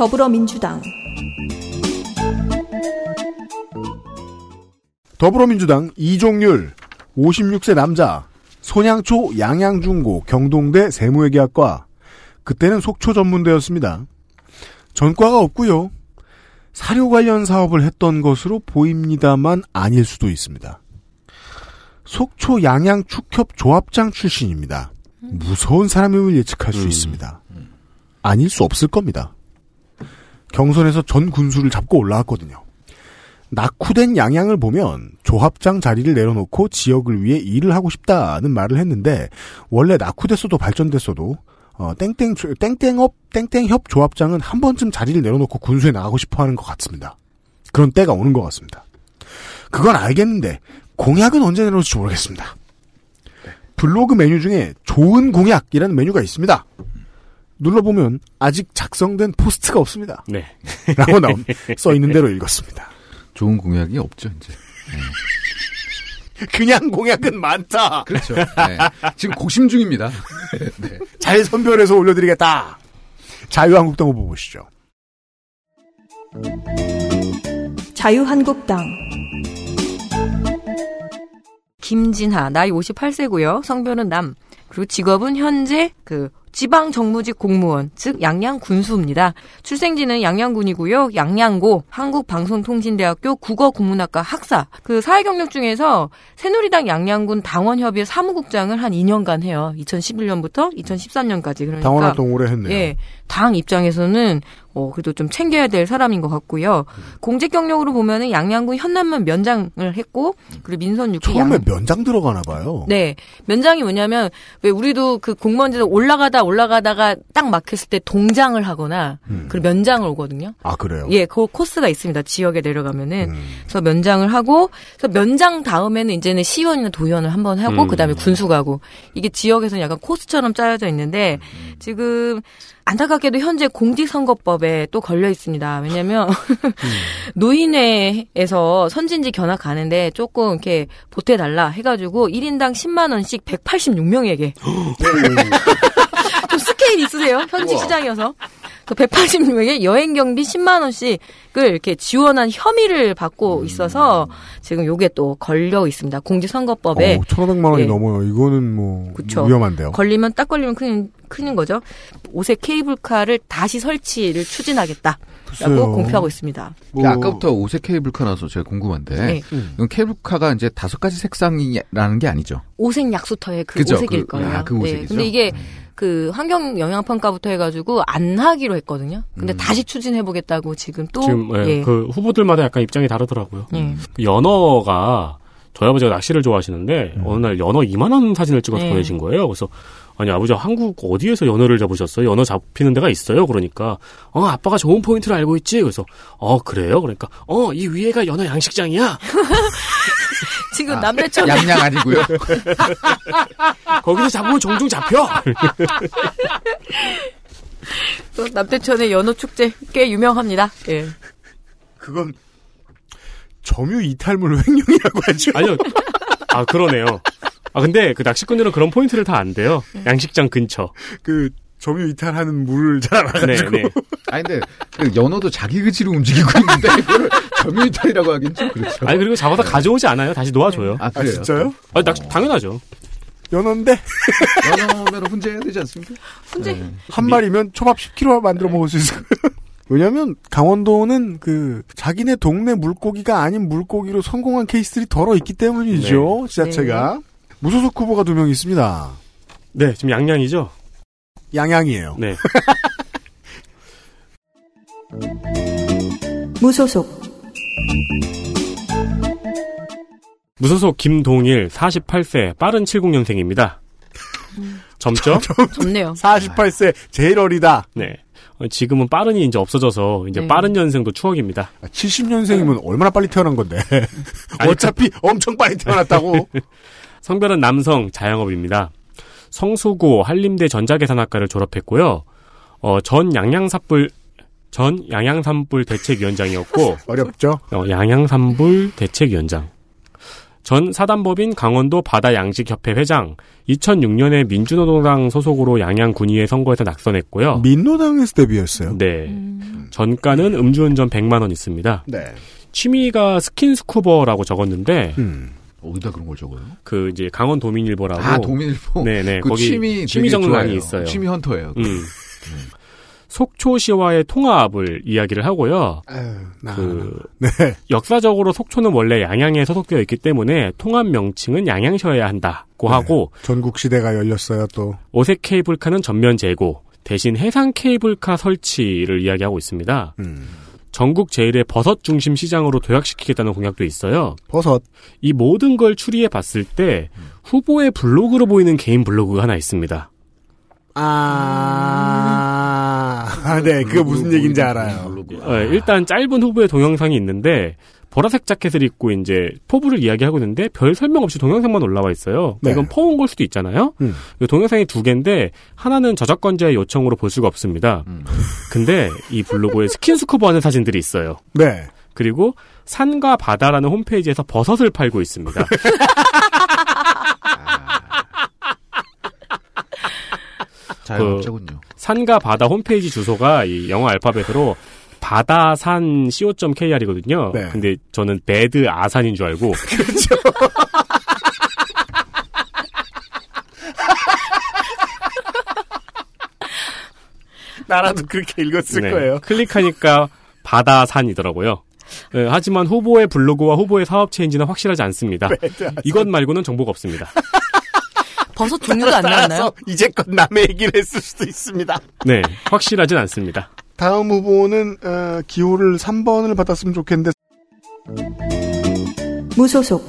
더불어민주당 더불어민주당 이종률 56세 남자 손양초 양양중고 경동대 세무회계학과 그때는 속초 전문대였습니다. 전과가 없고요. 사료 관련 사업을 했던 것으로 보입니다만 아닐 수도 있습니다. 속초 양양 축협 조합장 출신입니다. 무서운 사람임을 예측할 수 있습니다. 아닐 수 없을 겁니다. 경선에서 전 군수를 잡고 올라왔거든요. 낙후된 양양을 보면 조합장 자리를 내려놓고 지역을 위해 일을 하고 싶다는 말을 했는데 원래 낙후됐어도 발전됐어도 어, 땡땡 땡땡업 땡땡협 조합장은 한 번쯤 자리를 내려놓고 군수에 나가고 싶어하는 것 같습니다. 그런 때가 오는 것 같습니다. 그건 알겠는데 공약은 언제 내놓을지 모르겠습니다. 블로그 메뉴 중에 좋은 공약이라는 메뉴가 있습니다. 눌러보면 아직 작성된 포스트가 없습니다. 네. [laughs] 라고 나온 써 있는 대로 읽었습니다. 좋은 공약이 없죠, 이제. [laughs] 그냥 공약은 많다. 그렇죠. 네. 지금 고심 중입니다. [laughs] 네. 잘 선별해서 올려드리겠다. 자유한국당 후보 보시죠. 자유한국당 김진하 나이 58세고요. 성별은 남. 그리고 직업은 현재 그 지방 정무직 공무원, 즉 양양 군수입니다. 출생지는 양양군이고요. 양양고 한국방송통신대학교 국어국문학과 학사. 그 사회 경력 중에서 새누리당 양양군 당원협의회 사무국장을 한 2년간 해요. 2011년부터 2013년까지. 그러니까 당원 활동 오래 했네요. 예, 당 입장에서는 어 그래도 좀 챙겨야 될 사람인 것 같고요. 공직 경력으로 보면은 양양군 현남면 면장을 했고 그리고 민선 6기 처음에 양 면장 들어가나 봐요. 네. 면장이 뭐냐면, 왜 우리도 그 공무원제도 올라가다 올라가다가 딱 막혔을 때 동장을 하거나, 음. 그리고 면장을 오거든요. 아 그래요. 예, 그 코스가 있습니다. 지역에 내려가면은. 음. 그래서 면장을 하고, 그래서 면장 다음에는 이제는 시의원이나 도의원을 한번 하고, 음. 그 다음에 군수 가고. 이게 지역에서는 약간 코스처럼 짜여져 있는데, 지금, 안타깝게도 현재 공직선거법에 또 걸려 있습니다. 왜냐면, [laughs] 노인회에서 선진지 견학 가는데 조금 이렇게 보태 달라 해 가지고 1인당 10만 원씩 186명에게. 좀 스케일 있으세요? 현직 시장이어서. 그 186명에게 여행 경비 10만 원씩을 이렇게 지원한 혐의를 받고 있어서 지금 요게 또 걸려 있습니다. 공직선거법에. 어, 1,500만 원이 예. 넘어요. 이거는 뭐 그쵸. 위험한데요. 걸리면 딱 걸리면 큰, 큰인 거죠. 옷에 케이블카를 다시 설치를 추진하겠다 라고 글쎄요. 공표하고 있습니다. 뭐, 아까부터 오색 케이블카 나서 제가 궁금한데 네. 이건 케이블카가 이제 다섯 가지 색상이라는 게 아니죠. 오색 약수터의 그 그죠? 오색일 그- 거예요. 아, 그 오색이죠? 근데 이게 그 환경 영향 평가부터 해가지고 안 하기로 했거든요. 근데 음. 다시 추진해 보겠다고 지금 또 지금 예, 예. 그 후보들마다 약간 입장이 다르더라고요. 예. 그 연어가 저희 아버지가 낚시를 좋아하시는데 어느 날 연어 이만한 사진을 찍어서 네. 보내신 거예요. 그래서 아니 아버지 한국 어디에서 연어를 잡으셨어요? 연어 잡히는 데가 있어요? 그러니까 어 아빠가 좋은 포인트를 알고 있지. 그래서 어 그래요? 그러니까 어 이 위에가 연어 양식장이야. [laughs] 지금 아, 남대천 양양 아니고요. [laughs] 거기서 잡으면 종종 잡혀. [laughs] 또 남대천의 연어 축제 꽤 유명합니다. 예. 그건 점유 이탈물 횡령이라고 하죠. 아니요. 아 그러네요. 아 근데 그 낚시꾼들은 그런 포인트를 다 안 돼요. 양식장 근처. 그 점유 이탈하는 물을 잘 네, 알아가지고 네. [laughs] 아니 근데 그 연어도 자기 의지로 움직이고 있는데 그걸 점유 이탈이라고 하긴 좀 그렇죠. 아니 그리고 잡아서 가져오지 않아요. 다시 놓아줘요. 아, 아 그래요? 진짜요? 아 낚시 당연하죠. 연어인데 연어면 훈제해야 되지 않습니까? 훈제 네. 한 마리면 초밥 10kg 만들어 먹을 수 거예요. [laughs] 왜냐면 강원도는 그 자기네 동네 물고기가 아닌 물고기로 성공한 케이스들이 덜어 있기 때문이죠. 지자체가 무소속 후보가 두 명 있습니다. 네, 지금 양양이죠. 양양이에요. 네. [laughs] 무소속 무소속 김동일 48세 빠른 70년생입니다. 점점 좋네요. 48세 제일 어리다. 네. 어, 지금은 빠른이 이제 없어져서 이제 네. 빠른 년생도 추억입니다. 70년생이면 얼마나 빨리 태어난 건데. [laughs] 어차피 엄청 빨리 태어났다고. [laughs] 성별은 남성 자영업입니다. 성수고 한림대 전자계산학과를 졸업했고요. 어, 전 양양산불 전 양양산불 대책위원장이었고 [laughs] 어렵죠? 어, 양양산불 대책위원장. 전 사단법인 강원도 바다양식협회 회장. 2006년에 민주노동당 소속으로 양양군의회 선거에서 낙선했고요. 민노당에서 데뷔했어요. 네. 전가는 음주운전 100만 원 있습니다. 네. 취미가 스킨스쿠버라고 적었는데 음. 어디다 그런 걸 적어요? 그 이제 강원 도민일보라고 아, 도민일보. 네네 그 거기 취미 취미 정란이. 있어요. 취미 헌터예요. 음. 속초시와의 통합을 이야기를 하고요. 아유, 나. 그 네. 역사적으로 속초는 원래 양양에 소속되어 있기 때문에 통합 명칭은 양양시여야 한다고 네. 하고 전국 시대가 열렸어요, 또. 오색 케이블카는 전면 재고 대신 해상 케이블카 설치를 이야기하고 있습니다. 음. 전국 제일의 버섯 중심 시장으로 도약시키겠다는 공약도 있어요. 버섯. 이 모든 걸 추리해 봤을 때 후보의 블로그로 보이는 개인 블로그가 하나 있습니다. 아, 아, 네, 그거 무슨 얘기인지 알아요. 어, 일단 짧은 후보의 동영상이 있는데 보라색 자켓을 입고 이제 포부를 이야기하고 있는데 별 설명 없이 동영상만 올라와 있어요. 네. 이건 퍼온 걸 수도 있잖아요. 음. 이 동영상이 두 개인데 하나는 저작권자의 요청으로 볼 수가 없습니다. 음. 근데 이 블로그에 스킨스쿠버 하는 사진들이 있어요. 네. 그리고 산과 바다라는 홈페이지에서 버섯을 팔고 있습니다. 자영업자군요. 산과 바다 홈페이지 주소가 이 영어 알파벳으로 바다산 co.kr이거든요. 네. 근데 저는 배드 아산인 줄 알고 [laughs] [laughs] 나라도 그렇게 읽었을 네, 거예요. 클릭하니까 바다산이더라고요. 네, 하지만 후보의 블로그와 후보의 사업 체인지는 확실하지 않습니다. [laughs] 이것 말고는 정보가 없습니다. 버섯 종류가 안 나왔나요? 이제껏 남의 얘기를 했을 수도 있습니다. 네, 확실하진 않습니다. 다음 후보는 어, 기호를 3번을 받았으면 좋겠는데. 무소속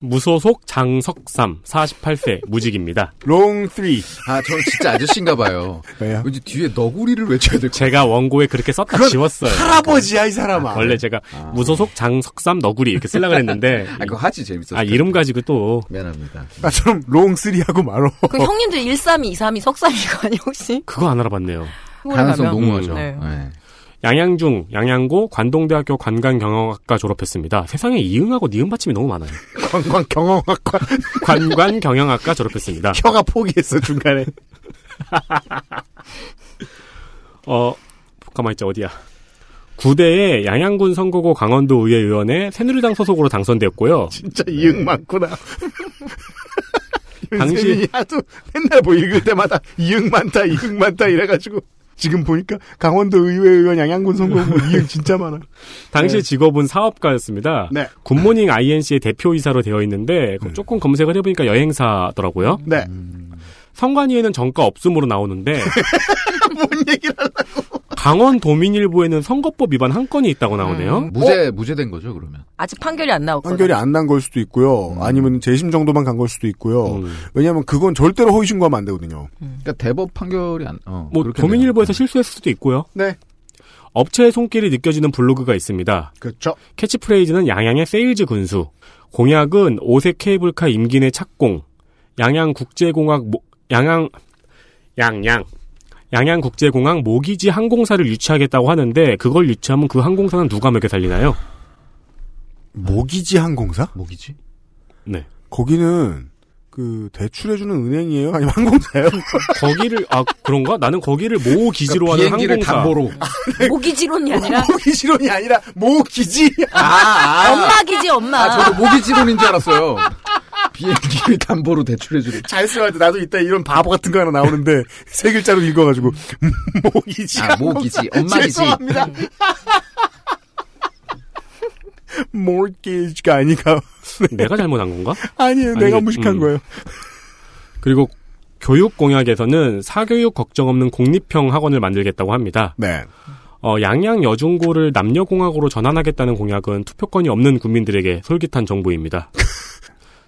무소속 장석삼 48세 무직입니다. 롱 3. 아, 저 진짜 아저씨인가 봐요. 왜요? 왠지 뒤에 너구리를 외쳐야 될 것 제가 원고에 그렇게 썼다 그건 지웠어요. 할아버지야 이 사람아. 원래 제가 무소속 장석삼 너구리 이렇게 쓰려고 했는데 [laughs] 아, 그거 하지, 재밌었어. 아 이름 가지고 또 미안합니다. 나처럼 롱 3 하고 말어. 그 형님들 132, 232, 석삼이거 아니 혹시? 그거 안 알아봤네요. 가능성? 농후하죠. 네. 네. 양양중, 양양고, 관동대학교 관광경영학과 졸업했습니다. 세상에 이응하고 니은 받침이 너무 많아요. [laughs] 관광 경영학과 관광경영학과 졸업했습니다. 혀가 포기했어 중간에. [laughs] 어, 가만 있자 어디야? 9대에 양양군 선거구 강원도 의회 의원에 새누리당 소속으로 당선되었고요. 진짜 이응 많구나. 당시- 당시 하도 맨날 뭐 읽을 때마다 이응 많다 이응 많다 이래가지고 지금 보니까 강원도 의회 의원 양양군 선거구 이응 진짜 많아. [laughs] 당시 네. 직업은 사업가였습니다. 네. 굿모닝 INC의 대표이사로 되어 있는데 음. 조금 검색을 해보니까 여행사더라고요. 네. 선관위에는 전과 없음으로 나오는데 [laughs] 뭔 얘기를. 강원 도민일보에는 선거법 위반 한 건이 있다고 나오네요. 음. 무죄, 무죄된 거죠, 그러면. 아직 판결이 안 나왔거든요. 판결이 안 난 걸 수도 있고요. 아니면 재심 정도만 간 걸 수도 있고요. 음. 왜냐하면 그건 절대로 허위 신고하면 안 되거든요. 그러니까 대법 판결이 안, 어. 뭐. 도민일보에서 실수했을 수도 있고요. 네. 업체의 손길이 느껴지는 블로그가 있습니다. 그렇죠. 캐치프레이즈는 양양의 세일즈 군수, 공약은 오색 케이블카 임기내 착공, 양양 국제공항 모, 양양 양양 양양국제공항 모기지 항공사를 유치하겠다고 하는데 그걸 유치하면 그 항공사는 누가 먹여 살리나요? 모기지 항공사? 뭐기지? 네. 거기는 그 대출해주는 은행이에요? 아니면 항공사예요? [laughs] 거기를 아 그런가? 나는 거기를 모 기지로 하는 그러니까 비행기를 항공사. 담보로. [laughs] 모기지론이 아니라 [laughs] 모 기지론이 아니라 모 기지. 아, 아. 엄마 기지 엄마. 아, 저도 모 기지론인 줄 알았어요. 비행기를 [laughs] 담보로 대출해주는. 잘 써야 돼. 나도 이따 이런 바보 같은 거 하나 나오는데 세 글자로 읽어가지고 모기지. 아, 모기지. [laughs] 엄마 기지. 죄송합니다. [laughs] mortgage가 아니가 내가 잘못한 건가? 아니에요. 내가 아니, 무식한 음. 거예요. 그리고 교육 공약에서는 사교육 걱정 없는 공립형 학원을 만들겠다고 합니다. 네. 어, 양양 여중고를 남녀공학으로 전환하겠다는 공약은 투표권이 없는 국민들에게 솔깃한 정보입니다.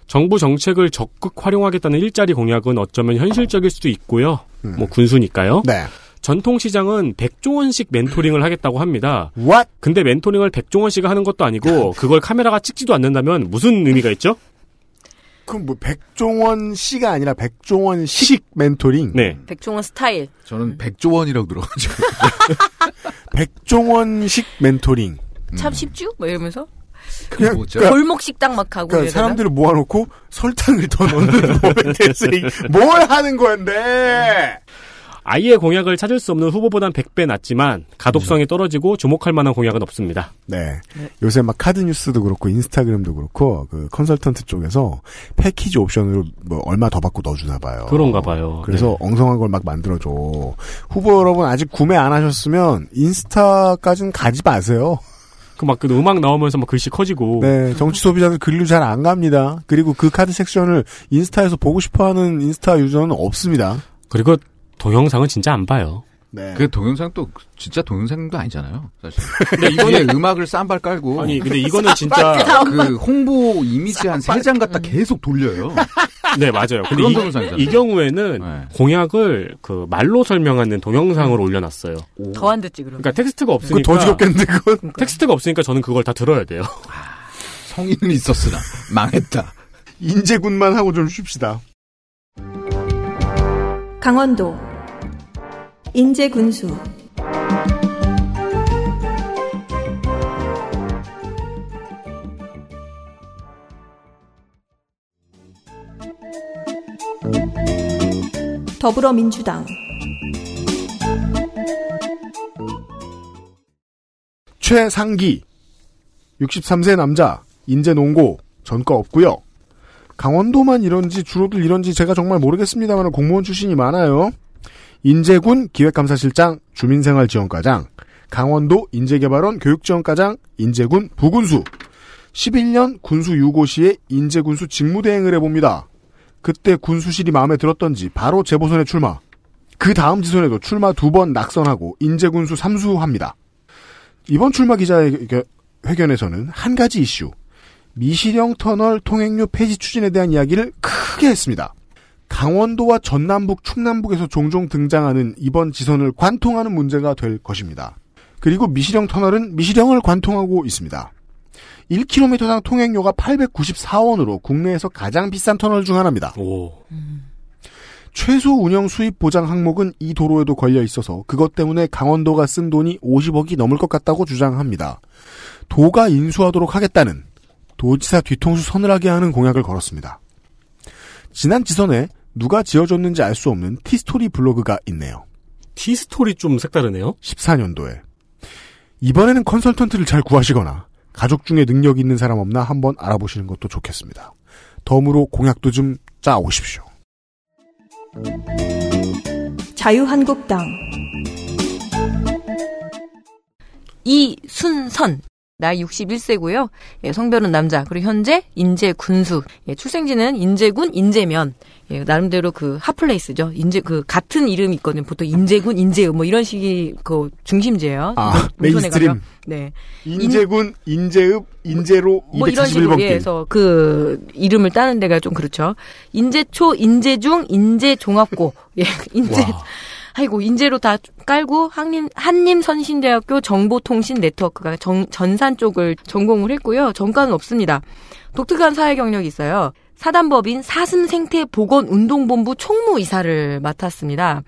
정부 정책을 적극 활용하겠다는 일자리 공약은 어쩌면 현실적일 수도 있고요. 뭐 군수니까요. 네. 전통시장은 백종원식 멘토링을 하겠다고 합니다. What? 근데 멘토링을 백종원 씨가 하는 것도 아니고 [laughs] 그걸 카메라가 찍지도 않는다면 무슨 의미가 있죠? 그럼 뭐 백종원 씨가 아니라 백종원 식 멘토링. 네. 백종원 스타일. 저는 백조원이라고 들어가지고. [laughs] 백종원 식 멘토링. 참 쉽죠? 뭐 이러면서 그냥 뭐죠? 그러니까- 골목 식당 막 가고 그러니까. 사람들을 모아놓고 설탕을 더 넣는 [laughs] 법에 대해서 얘기- 뭘 하는 건데? 아이의 공약을 찾을 수 없는 후보보단 100배 낫지만 가독성이 떨어지고 주목할 만한 공약은 없습니다. 네. 요새 막 카드 뉴스도 그렇고 인스타그램도 그렇고 그 컨설턴트 쪽에서 패키지 옵션으로 뭐 얼마 더 받고 넣어주나 봐요. 그런가 봐요. 그래서 네. 엉성한 걸 막 만들어줘. 후보 여러분 아직 구매 안 하셨으면 인스타까지는 가지 마세요. 그막 그 음악 나오면서 막 글씨 커지고 네, 정치 소비자들 글로 잘 안 갑니다. 그리고 그 카드 섹션을 인스타에서 보고 싶어하는 인스타 유저는 없습니다. 그리고 동영상은 진짜 안 봐요. 네. 그 동영상도 진짜 동영상도 아니잖아요. 사실. 근데 [laughs] 이게 이거는 음악을 쌈발 깔고 아니 근데 이거는 진짜 그 홍보 이미지 한 세 장 갖다 계속 돌려요. 네 맞아요. 근데 그런 이, 동영상이잖아요. 이 경우에는 네. 공약을 그 말로 설명하는 동영상으로 올려놨어요. 더 안 듣지 그럼. 그러니까 텍스트가 없으니까 더 지겹겠는데 그건. 텍스트가 없으니까 저는 그걸 다 들어야 돼요. 성의는 있었으나 망했다. 인제군만 하고 좀 쉽시다. 강원도 인제군수 더불어민주당 최상기 63세 남자 인재 농고 전과 없고요. 강원도만 이런지 주로들 이런지 제가 정말 모르겠습니다만 공무원 출신이 많아요. 인재군 기획감사실장 주민생활지원과장 강원도 인재개발원 교육지원과장 인재군 부군수 11년 군수 유고시에 인재군수 직무대행을 해봅니다. 그때 군수실이 마음에 들었던지 바로 재보선에 출마. 그 다음 지선에도 출마 두 번 낙선하고 인재군수 삼수합니다. 이번 출마 기자회견에서는 한 가지 이슈, 미시령 터널 통행료 폐지 추진에 대한 이야기를 크게 했습니다. 강원도와 전남북, 충남북에서 종종 등장하는 이번 지선을 관통하는 문제가 될 것입니다. 그리고 미시령 터널은 미시령을 관통하고 있습니다. 1km당 통행료가 894원으로 국내에서 가장 비싼 터널 중 하나입니다. 오. 최소 운영 수입 보장 항목은 이 도로에도 걸려 있어서 그것 때문에 강원도가 쓴 돈이 50억이 넘을 것 같다고 주장합니다. 도가 인수하도록 하겠다는 도지사 뒤통수 서늘하게 하는 공약을 걸었습니다. 지난 지선에 누가 지어줬는지 알 수 없는 티스토리 블로그가 있네요. 티스토리 좀 색다르네요. 14년도에. 이번에는 컨설턴트를 잘 구하시거나 가족 중에 능력 있는 사람 없나 한번 알아보시는 것도 좋겠습니다. 덤으로 공약도 좀 짜오십시오. 자유한국당 이순선. 나이 61세고요. 예, 성별은 남자. 그리고 현재 인제 군수. 예, 출생지는 인제군 인제면. 예, 나름대로 그 hot place죠. 인제 그 같은 이름이 있거든요. 보통 인제군 인제읍 뭐 이런 식이 그 중심지예요. 아, mainstream. 네. 인재군, 인재읍, 인재로 뭐 이런 241번 식으로 길. 해서 그 이름을 따는 데가 좀 그렇죠. 인제초, 인제중, 인제종합고. 예, 인제 와. 아이고 인재로 다 깔고 한림 한림 선신대학교 정보통신 네트워크가 정, 전산 쪽을 전공을 했고요. 전과는 없습니다. 독특한 사회 경력이 있어요. 사단법인 사슴생태보건운동본부 총무이사를 맡았습니다.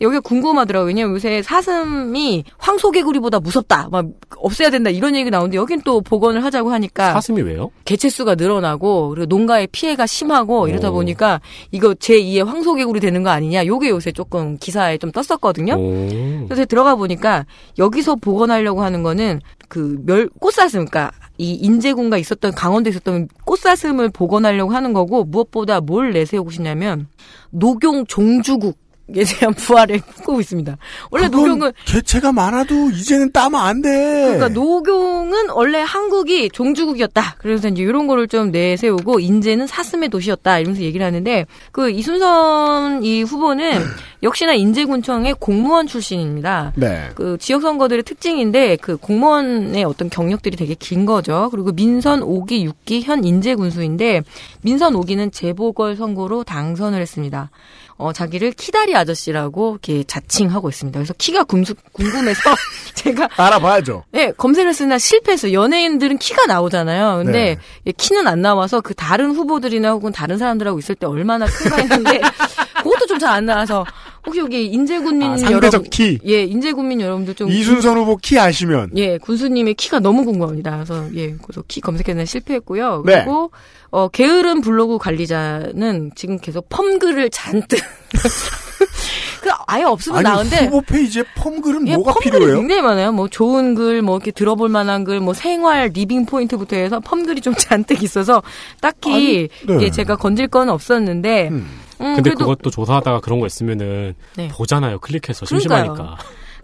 여기가 궁금하더라고요. 왜냐면 요새 사슴이 황소개구리보다 무섭다. 막 없애야 된다. 이런 얘기 나오는데 여긴 또 복원을 하자고 하니까 사슴이 왜요? 개체수가 늘어나고 그리고 농가의 피해가 심하고 이러다 오. 보니까 이거 제2의 황소개구리 되는 거 아니냐. 요게 요새 조금 기사에 좀 떴었거든요. 오. 그래서 들어가 보니까 여기서 복원하려고 하는 거는 그 멸 꽃사슴 그러니까 이 인제군가 있었던 강원도에 있었던 꽃사슴을 복원하려고 하는 거고 무엇보다 뭘 내세우고 싶냐면 녹용 종주국 에 대한 [laughs] 부활을 꿈꾸고 있습니다. 원래 녹용은 개체가 많아도 이제는 따면 안 돼. 그러니까 녹용은 원래 한국이 종주국이었다. 그래서 이제 이런 거를 좀 내세우고 인제는 사슴의 도시였다. 이러면서 얘기를 하는데 그 이순선 이 후보는 [clears throat] 역시나 인제군청의 공무원 출신입니다. 네. 그 지역 선거들의 특징인데 그 공무원의 어떤 경력들이 되게 긴 거죠. 그리고 민선 5기, 6기 현 인재 군수인데 민선 5기는 재보궐 선거로 당선을 했습니다. 어 자기를 키다리 아저씨라고 이렇게 자칭하고 있습니다. 그래서 키가 궁수, 궁금해서 [laughs] 제가 알아봐야죠. 예, 검색을 했으나 실패했어요. 연예인들은 키가 나오잖아요. 근데 네. 예, 키는 안 나와서 그 다른 후보들이나 혹은 다른 사람들하고 있을 때 얼마나 큰가 했는데 [laughs] 그것도 좀 잘 안 나와서 혹시 여기 인제군민 아, 상대적 여러분 키. 예, 인제군민 여러분들 좀 이순선 후보 키 아시면 예, 군수님의 키가 너무 궁금합니다. 그래서 예, 그래서 키 검색했는데 실패했고요. 네. 그리고 어 게으른 블로그 관리자는 지금 계속 펌글을 잔뜩 [laughs] 그 아예 없으면 아니 나은데 후보 페이지에 펌글은 예, 뭐가 펌글이 필요해요? 굉장히 많아요. 뭐 좋은 글, 뭐 이렇게 들어볼 만한 글, 뭐 생활 living point부터 해서 펌글이 좀 [laughs] 잔뜩 있어서 딱히 아니, 네. 예, 제가 건질 건 없었는데 음, 근데 그래도 그것도 조사하다가 그런 거 있으면은 네. 보잖아요. 클릭해서. 심심하니까.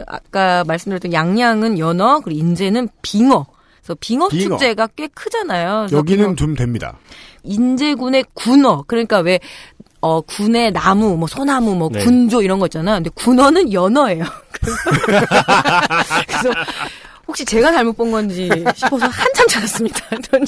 아까 말씀드렸던 양양은 연어, 그리고 인제는 빙어. 그래서 빙어, 빙어. 축제가 꽤 크잖아요. 여기는 빙어- 좀 됩니다. 인제군의 군어. 그러니까 왜, 어, 군의 나무, 뭐, 소나무, 뭐, 네. 군조 이런 거 있잖아요. 근데 군어는 연어예요. [laughs] 그래서 혹시 제가 잘못 본 건지 싶어서 한참 찾았습니다. [laughs] 그랬더니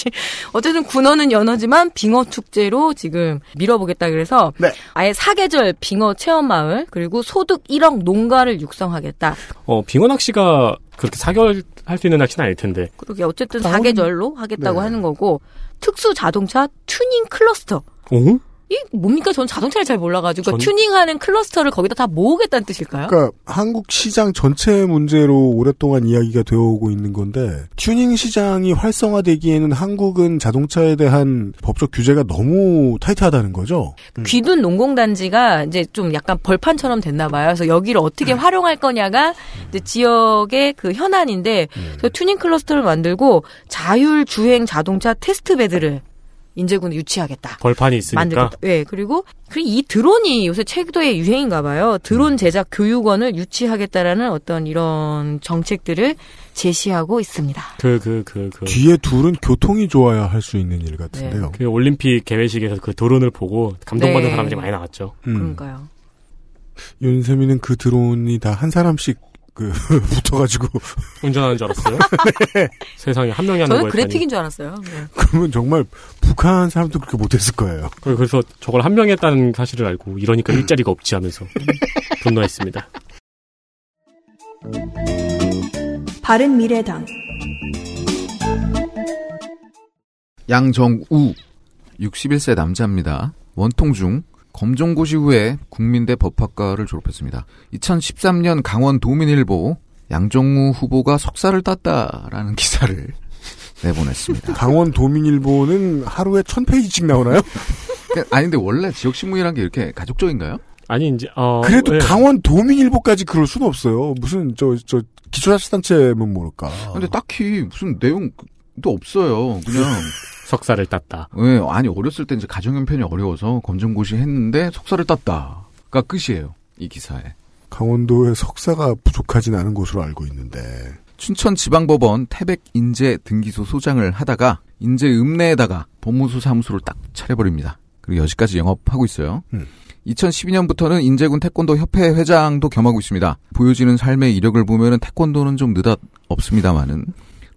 어쨌든 군어는 연어지만 빙어 축제로 지금 밀어보겠다 그래서 네. 아예 사계절 빙어 체험 마을 그리고 소득 1억 농가를 육성하겠다. 어, 빙어 낚시가 그렇게 사계절 할 수 있는 낚시는 아닐 텐데. 그러게 어쨌든 사계절로 하겠다고 네. 하는 거고 특수 자동차 튜닝 클러스터. 오? 이 뭡니까? 전 자동차를 잘 몰라가지고 전- 튜닝하는 클러스터를 거기다 다 모으겠다는 뜻일까요? 그러니까 한국 시장 전체 문제로 오랫동안 이야기가 되어 오고 있는 건데 튜닝 시장이 활성화되기에는 한국은 자동차에 대한 법적 규제가 너무 타이트하다는 거죠. 귀둔 농공단지가 이제 좀 약간 벌판처럼 됐나 봐요. 그래서 여기를 어떻게 활용할 거냐가 이제 지역의 그 현안인데 그래서 튜닝 클러스터를 만들고 자율 주행 자동차 테스트 베드를 인제군에 유치하겠다. 벌판이 있으니까. 만들겠다. 예, 그리고 그리고 이 드론이 요새 최고의 유행인가 봐요. 드론 제작 교육원을 유치하겠다라는 어떤 이런 정책들을 제시하고 있습니다. 그, 그, 그, 그. 뒤에 둘은 교통이 좋아야 할 수 있는 일 같은데요. 그 올림픽 개회식에서 그 드론을 보고 감동받는 네. 사람들이 많이 나왔죠. 음. 그러니까요. 윤세민은 그 드론이 다 한 사람씩 그 [laughs] 붙어가지고 운전하는 줄 알았어요. [laughs] 세상에 한 명이 하는 저는 거였다니. 그래픽인 줄 알았어요. 네. 그러면 정말 북한 사람도 그렇게 못했을 거예요. 그래서 저걸 한 명이 했다는 사실을 알고 이러니까 일자리가 없지 하면서 분노했습니다. 바른 미래당 양정우 61세 남자입니다. 원통 중 검정고시 후에 국민대 법학과를 졸업했습니다. 2013년 강원 도민일보 양정우 후보가 석사를 땄다라는 [laughs] 기사를 내보냈습니다. 강원 도민일보는 하루에 천 페이지씩 나오나요? 아니 근데 원래 지역 신문이란 게 이렇게 가족적인가요? 아니 이제 어 그래도 예. 강원 도민일보까지 그럴 수는 없어요. 무슨 저 저 기초자치단체면 모를까. 근데 딱히 무슨 내용도 없어요. 그냥 석사를 땄다. 예, 아니 어렸을 때 이제 가정 형편이 어려워서 검정고시 했는데 석사를 땄다가 끝이에요. 이 기사에. 강원도에 석사가 부족하진 않은 곳으로 알고 있는데 춘천지방법원 태백 인재 등기소 소장을 하다가 인재 읍내에다가 법무소 사무소를 딱 차려버립니다. 그리고 여기까지 영업하고 있어요. 음. 2012년부터는 인제군 태권도 협회 회장도 겸하고 있습니다. 보여지는 삶의 이력을 보면은 태권도는 좀 느닷 없습니다만은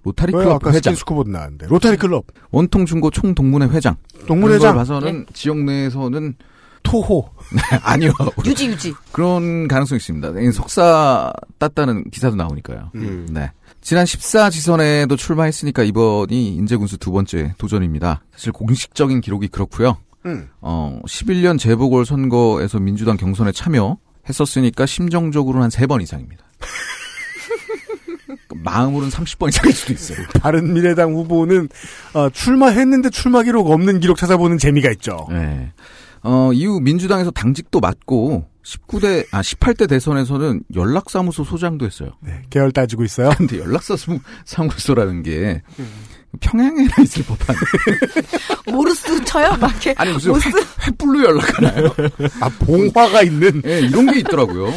로타리 왜 클럽 아까 회장, 스킨스쿠버도 나왔는데 로타리 클럽 원통 중고 총 동문회 회장. 동문회장 봐서는 지역 내에서는 토호 [laughs] 아니요. 유지 유지. 그런 가능성이 있습니다. 석사 땄다는 기사도 나오니까요. 음. 네. 지난 14지선에도 출마했으니까 이번이 인제군수 두 번째 도전입니다. 사실 공식적인 기록이 그렇고요. 음. 어, 11년 재보궐 선거에서 민주당 경선에 참여했었으니까 심정적으로는 한 세 번 이상입니다. [laughs] 마음으로는 30번 이상일 수도 있어요. [laughs] 바른 미래당 후보는 어, 출마했는데 출마 기록 없는 기록 찾아보는 재미가 있죠. 네. 어, 이후 민주당에서 당직도 맡고 19대, 아, 18대 대선에서는 연락사무소 소장도 했어요. 네, 계열 따지고 있어요. 근데 연락사무소라는 게 평양에나 있을 법한. [laughs] 모르스 쳐요? 막 이렇게. 아니, 무슨 모스? 횃, 횃불로 연락하나요? 아 봉화가 있는 예, 이런 게 있더라고요.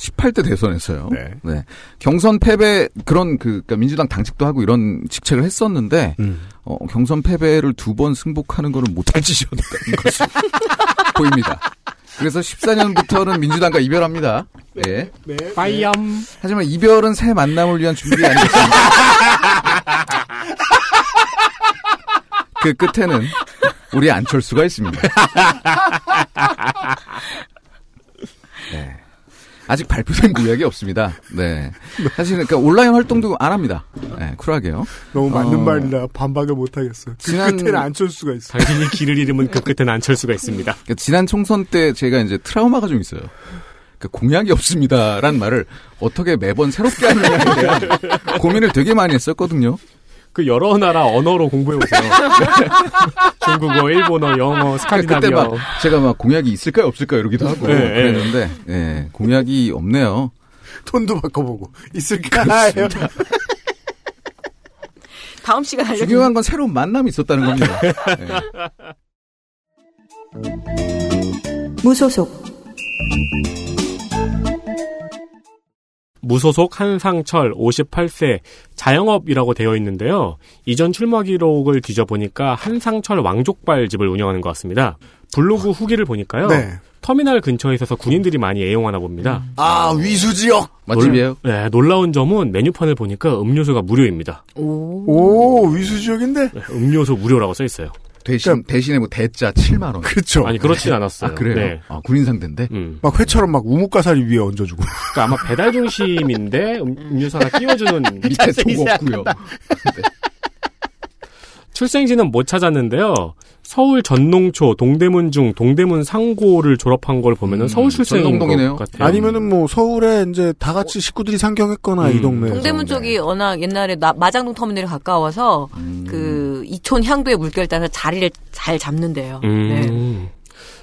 18대 대선에서요. 네. 경선 패배 그런 그 그러니까 민주당 당직도 하고 이런 직책을 했었는데 음. 어, 경선 패배를 두 번 승복하는 거는 못할 짓이었다는 것이 [laughs] 보입니다. 그래서 14년부터는 민주당과 이별합니다. 예. 네. 빠이염. 하지만 이별은 새 만남을 위한 준비 아니겠습니까? [laughs] 그 끝에는 우리 안철수가 있습니다. [laughs] 네. 아직 발표된 공약이 없습니다. 네. 사실은 그러니까 온라인 활동도 안 합니다. 네, 쿨하게요. 너무 맞는 어, 말이라 반박을 못 하겠어. 그 지난- 끝에는 안철수가 있어. 당신이 길을 잃으면 그 끝에는 안철수가 있습니다. 그러니까 지난 총선 때 제가 이제 트라우마가 좀 있어요. 그 공약이 없습니다란 말을 어떻게 매번 새롭게 하느냐에 대한 고민을 되게 많이 했었거든요. 그 여러 나라 언어로 공부해 보세요. [laughs] 중국어, 일본어, 영어, 그때 막 스칸디나비아. 제가 막 공약이 있을까요 없을까요 이러기도 하고 네, 네. 그랬는데 예, 공약이 없네요. 톤도 바꿔보고 있을까요? [laughs] 다음 시간 알려주세요. 중요한 건 새로운 만남이 있었다는 겁니다. [laughs] 무소속 무소속 한상철 58세 자영업이라고 되어 있는데요. 이전 출마 기록을 뒤져보니까 한상철 왕족발 집을 운영하는 것 같습니다. 블로그 후기를 보니까요. 네. 터미널 근처에 있어서 군인들이 많이 애용하나 봅니다. 아 위수 지역. 맛집이에요? 놀, 네, 놀라운 점은 메뉴판을 보니까 음료수가 무료입니다. 오 위수 지역인데. 네, 음료수 무료라고 써 있어요. 대신 대신에 뭐 대짜 7만 원. 그렇죠. 아니 그렇진 않았어요. 아 그래요? 네. 아, 군인 상대인데. 음. 막 회처럼 막 우뭇가사리 위에 얹어주고. 그러니까 아마 배달 중심인데 음, 음료수 하나 띄워주는 [laughs] 밑에 [laughs] 속 없고요. [laughs] 출생지는 못 찾았는데요. 서울 전농초, 동대문 중, 동대문 상고를 졸업한 걸 보면은 음, 서울 출생인. 것 같아요. 아니면은 뭐 서울에 이제 다 같이 식구들이 상경했거나 음. 이 동네에서. 동대문 쪽이 워낙 옛날에 나- 마장동 터미널이 가까워서 음. 그 이촌 향도의 물결 따라서 자리를 잘 잡는데요. 음. 네.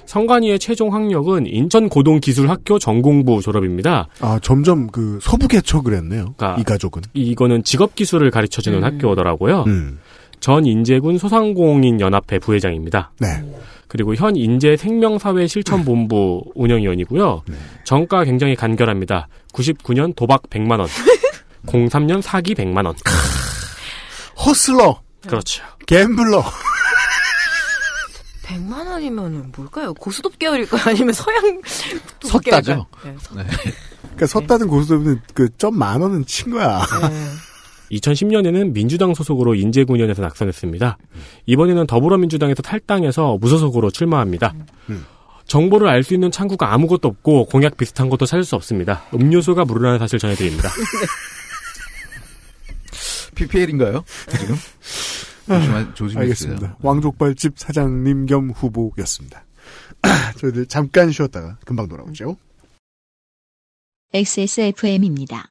성관이의 최종 학력은 인천고등기술학교 전공부 졸업입니다. 아 점점 그 서부 개척을 했네요. 그러니까 이 가족은. 이거는 직업기술을 가르쳐주는 음. 학교더라고요. 음. 전 인제군 소상공인 연합회 부회장입니다. 네. 그리고 현 인제 생명사회 실천본부 운영위원이고요. 네. 정가 굉장히 간결합니다. 99년 도박 100만 원. [laughs] 03년 사기 100만 원. 허슬러, 그렇죠. 갬블러. 100만 원이면은 뭘까요? 고수톱 계열일까요? 아니면 서양 [laughs] 섰다죠. 네. 그러니까 섰다든 고수들은 그 점 만 원은 친 거야. 네. 2010년에는 민주당 소속으로 인제군연에서 낙선했습니다. 이번에는 더불어민주당에서 탈당해서 무소속으로 출마합니다. 음. 정보를 알 수 있는 창구가 아무것도 없고 공약 비슷한 것도 찾을 수 없습니다. 음료수가 무료라는 사실 전해드립니다. [laughs] PPL인가요? 지금? 조심하, 조심해주세요. 알겠습니다. 왕족발집 사장님 겸 후보였습니다. [clears throat] 저희들 잠깐 쉬었다가 금방 돌아오죠. XSFM입니다.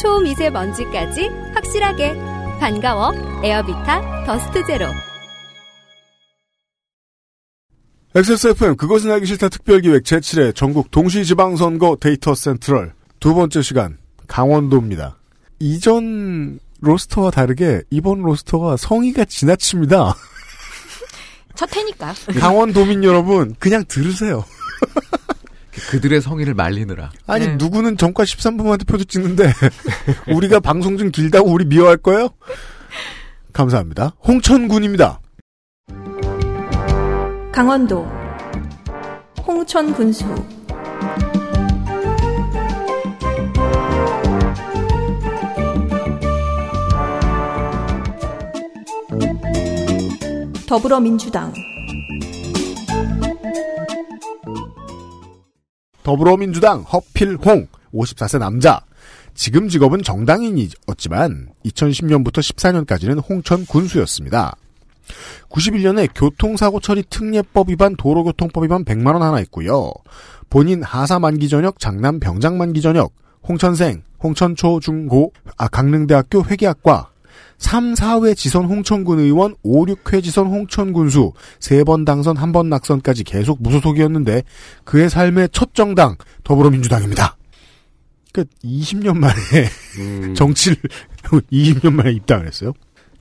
초미세먼지까지 확실하게 반가워 에어비타 더스트 제로 XSFM 그것은 알기 싫다 특별기획 제7회 전국 동시지방선거 데이터 센트럴 두 번째 시간 강원도입니다. 이전 로스터와 다르게 이번 로스터가 성의가 지나칩니다. 첫 해니까. 강원도민 여러분 그냥 들으세요. [laughs] 그들의 성의를 말리느라. 아니 네. 누구는 정과 13분한테 표도 찍는데 [laughs] 우리가 방송 중 길다고 우리 미워할 거예요? 감사합니다. 홍천군입니다. 강원도 홍천군수 더불어민주당 더불어민주당 허필홍 54세 남자. 지금 직업은 정당인이었지만 2010년부터 14년까지는 홍천 군수였습니다. 91년에 교통사고 처리 특례법 위반 도로교통법 위반 100만 원 하나 있고요. 본인 하사 만기 전역, 장남 병장 만기 전역, 홍천생, 홍천초 중고, 아 강릉대학교 회계학과, 3, 4회 지선 홍천군 의원, 5, 6회 지선 홍천군수, 3번 당선, 1번 낙선까지 계속 무소속이었는데 그의 삶의 첫 정당 더불어민주당입니다. 그 20년 만에 음, 정치를 20년 만에 입당을 했어요.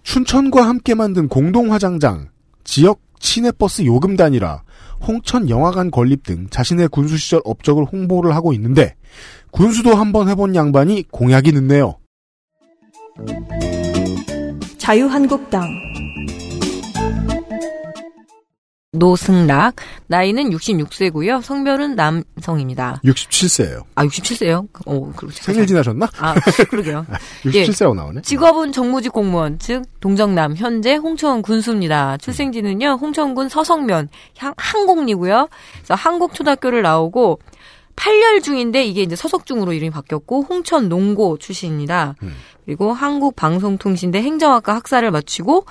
춘천과 함께 만든 공동화장장, 지역 시내버스 요금 단일화, 홍천 영화관 건립 등 자신의 군수 시절 업적을 홍보를 하고 있는데 군수도 한번 해본 양반이 공약이 늦네요. 자유한국당 노승락 나이는 66세고요. 성별은 남성입니다. 67세예요. 아 67세요? 어, 그렇죠. 생일 지나셨나? 아 그러게요. [laughs] 67세라고 나오네. 직업은 정무직 공무원, 즉 동정남, 현재 홍천 군수입니다. 출생지는요 홍천군 서성면 향- 항곡리고요. 그래서 한국초등학교를 나오고 8열 중인데 이게 이제 서석중으로 이름이 바뀌었고 홍천 농고 출신입니다. 그리고 한국방송통신대 행정학과 학사를 마치고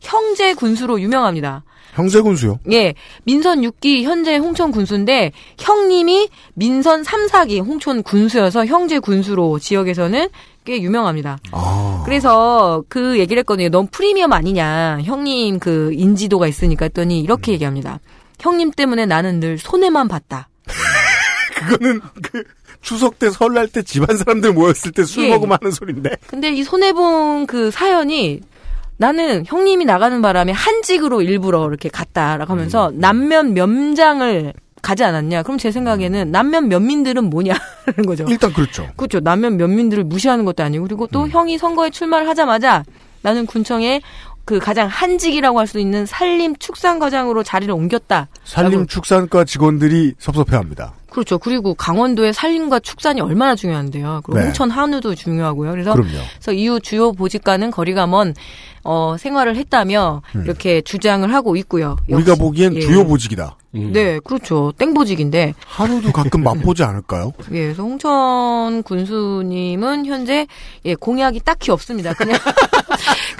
형제 군수로 유명합니다. 형제 군수요. 예, 민선 6기 현재 홍천 군수인데 형님이 민선 3, 4기 홍천 군수여서 형제 군수로 지역에서는 꽤 유명합니다. 아. 그래서 그 얘기를 했거든요. 넌 프리미엄 아니냐. 형님 그 인지도가 있으니까 했더니 이렇게 얘기합니다. 형님 때문에 나는 늘 손해만 봤다. 그거는 그 추석 때 설날 때 집안 사람들 모였을 때술 예. 먹으면 하는 소린데. 근데 이 손해본 그 사연이 나는 형님이 나가는 바람에 한직으로 일부러 이렇게 갔다라고 하면서 남면 면장을 가지 않았냐. 그럼 제 생각에는 남면 면민들은 뭐냐는 거죠. 일단 그렇죠. 그렇죠. 남면 면민들을 무시하는 것도 아니고 그리고 또 형이 선거에 출마를 하자마자 나는 군청에 그 가장 한직이라고 할 수 있는 산림 축산과장으로 자리를 옮겼다. 산림축산과 직원들이 섭섭해합니다. 그렇죠. 그리고 강원도의 산림과 축산이 얼마나 중요한데요. 그리고 네. 홍천 한우도 중요하고요. 그래서 그럼요. 그래서 이후 주요 보직과는 거리가 먼 어, 생활을 했다며 음. 이렇게 주장을 하고 있고요. 우리가 역시- 보기엔 예. 주요 보직이다. 네, 그렇죠. 땡보직인데. 하루도 가끔 맛보지 않을까요? [laughs] 예, 그래서 홍천 군수님은 현재 예, 공약이 딱히 없습니다. 그냥 [laughs]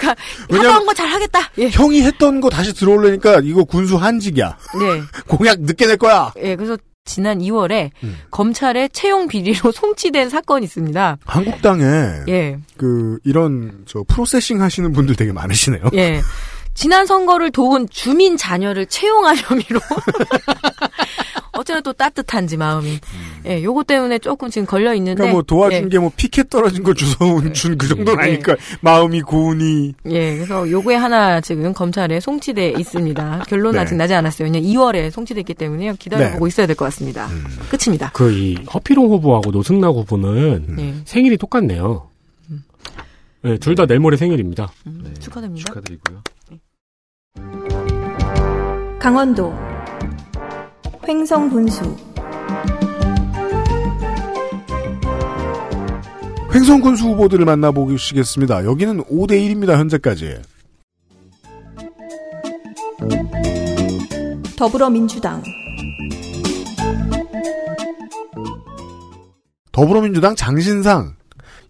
그러니까 하던 거 잘 하겠다. 예. 형이 했던 거 다시 들어올려니까 이거 군수 한직이야. 네. [laughs] 공약 늦게 낼 거야. 예, 그래서 지난 2월에 음. 검찰에 채용 비리로 [laughs] 송치된 사건이 있습니다. 한국당에 예. 그 이런 저 프로세싱 하시는 분들 되게 많으시네요. 예. 지난 선거를 도운 주민 자녀를 채용한 혐의로 [laughs] 어쩌나 또 따뜻한지 마음이. 예, 요거 때문에 조금 지금 걸려 있는데. 그러니까 뭐 도와준 예. 게뭐 피켓 떨어진 거 주워 준그 정도는 네. 아니까 마음이 고우니 예, 그래서 요거에 하나 지금 검찰에 송치돼 있습니다. 결론 은 네. 아직 나지 않았어요. 그냥 2월에 송치됐기 때문에요. 기다려보고 네. 있어야 될 것 같습니다. 음. 끝입니다. 그 이 허피롱 후보하고 노승락 후보는 네. 생일이 똑같네요. 네, 둘 다 내일 모레 생일입니다. 음, 축하드립니다. 축하드리고요. 강원도 횡성 군수 횡성 군수 후보들을 만나보시겠습니다. 여기는 5대 1입니다. 현재까지. 더불어민주당 더불어민주당 장신상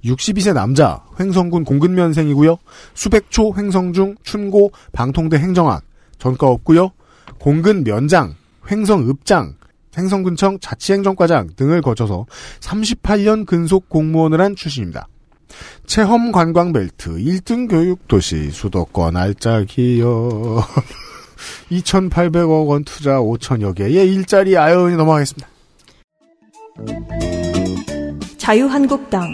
62세 남자 횡성군 공근면생이고요. 수백초 횡성중 춘고 방통대 행정학 전과 없고요. 공근 면장 횡성읍장 횡성군청 자치행정과장 등을 거쳐서 38년 근속 공무원을 한 출신입니다. 체험 관광 벨트 1등 교육 도시 수도권 알짜기여 [laughs] 2,800억 원 투자 5천여 개의 일자리 아연이 넘어가겠습니다. 자유한국당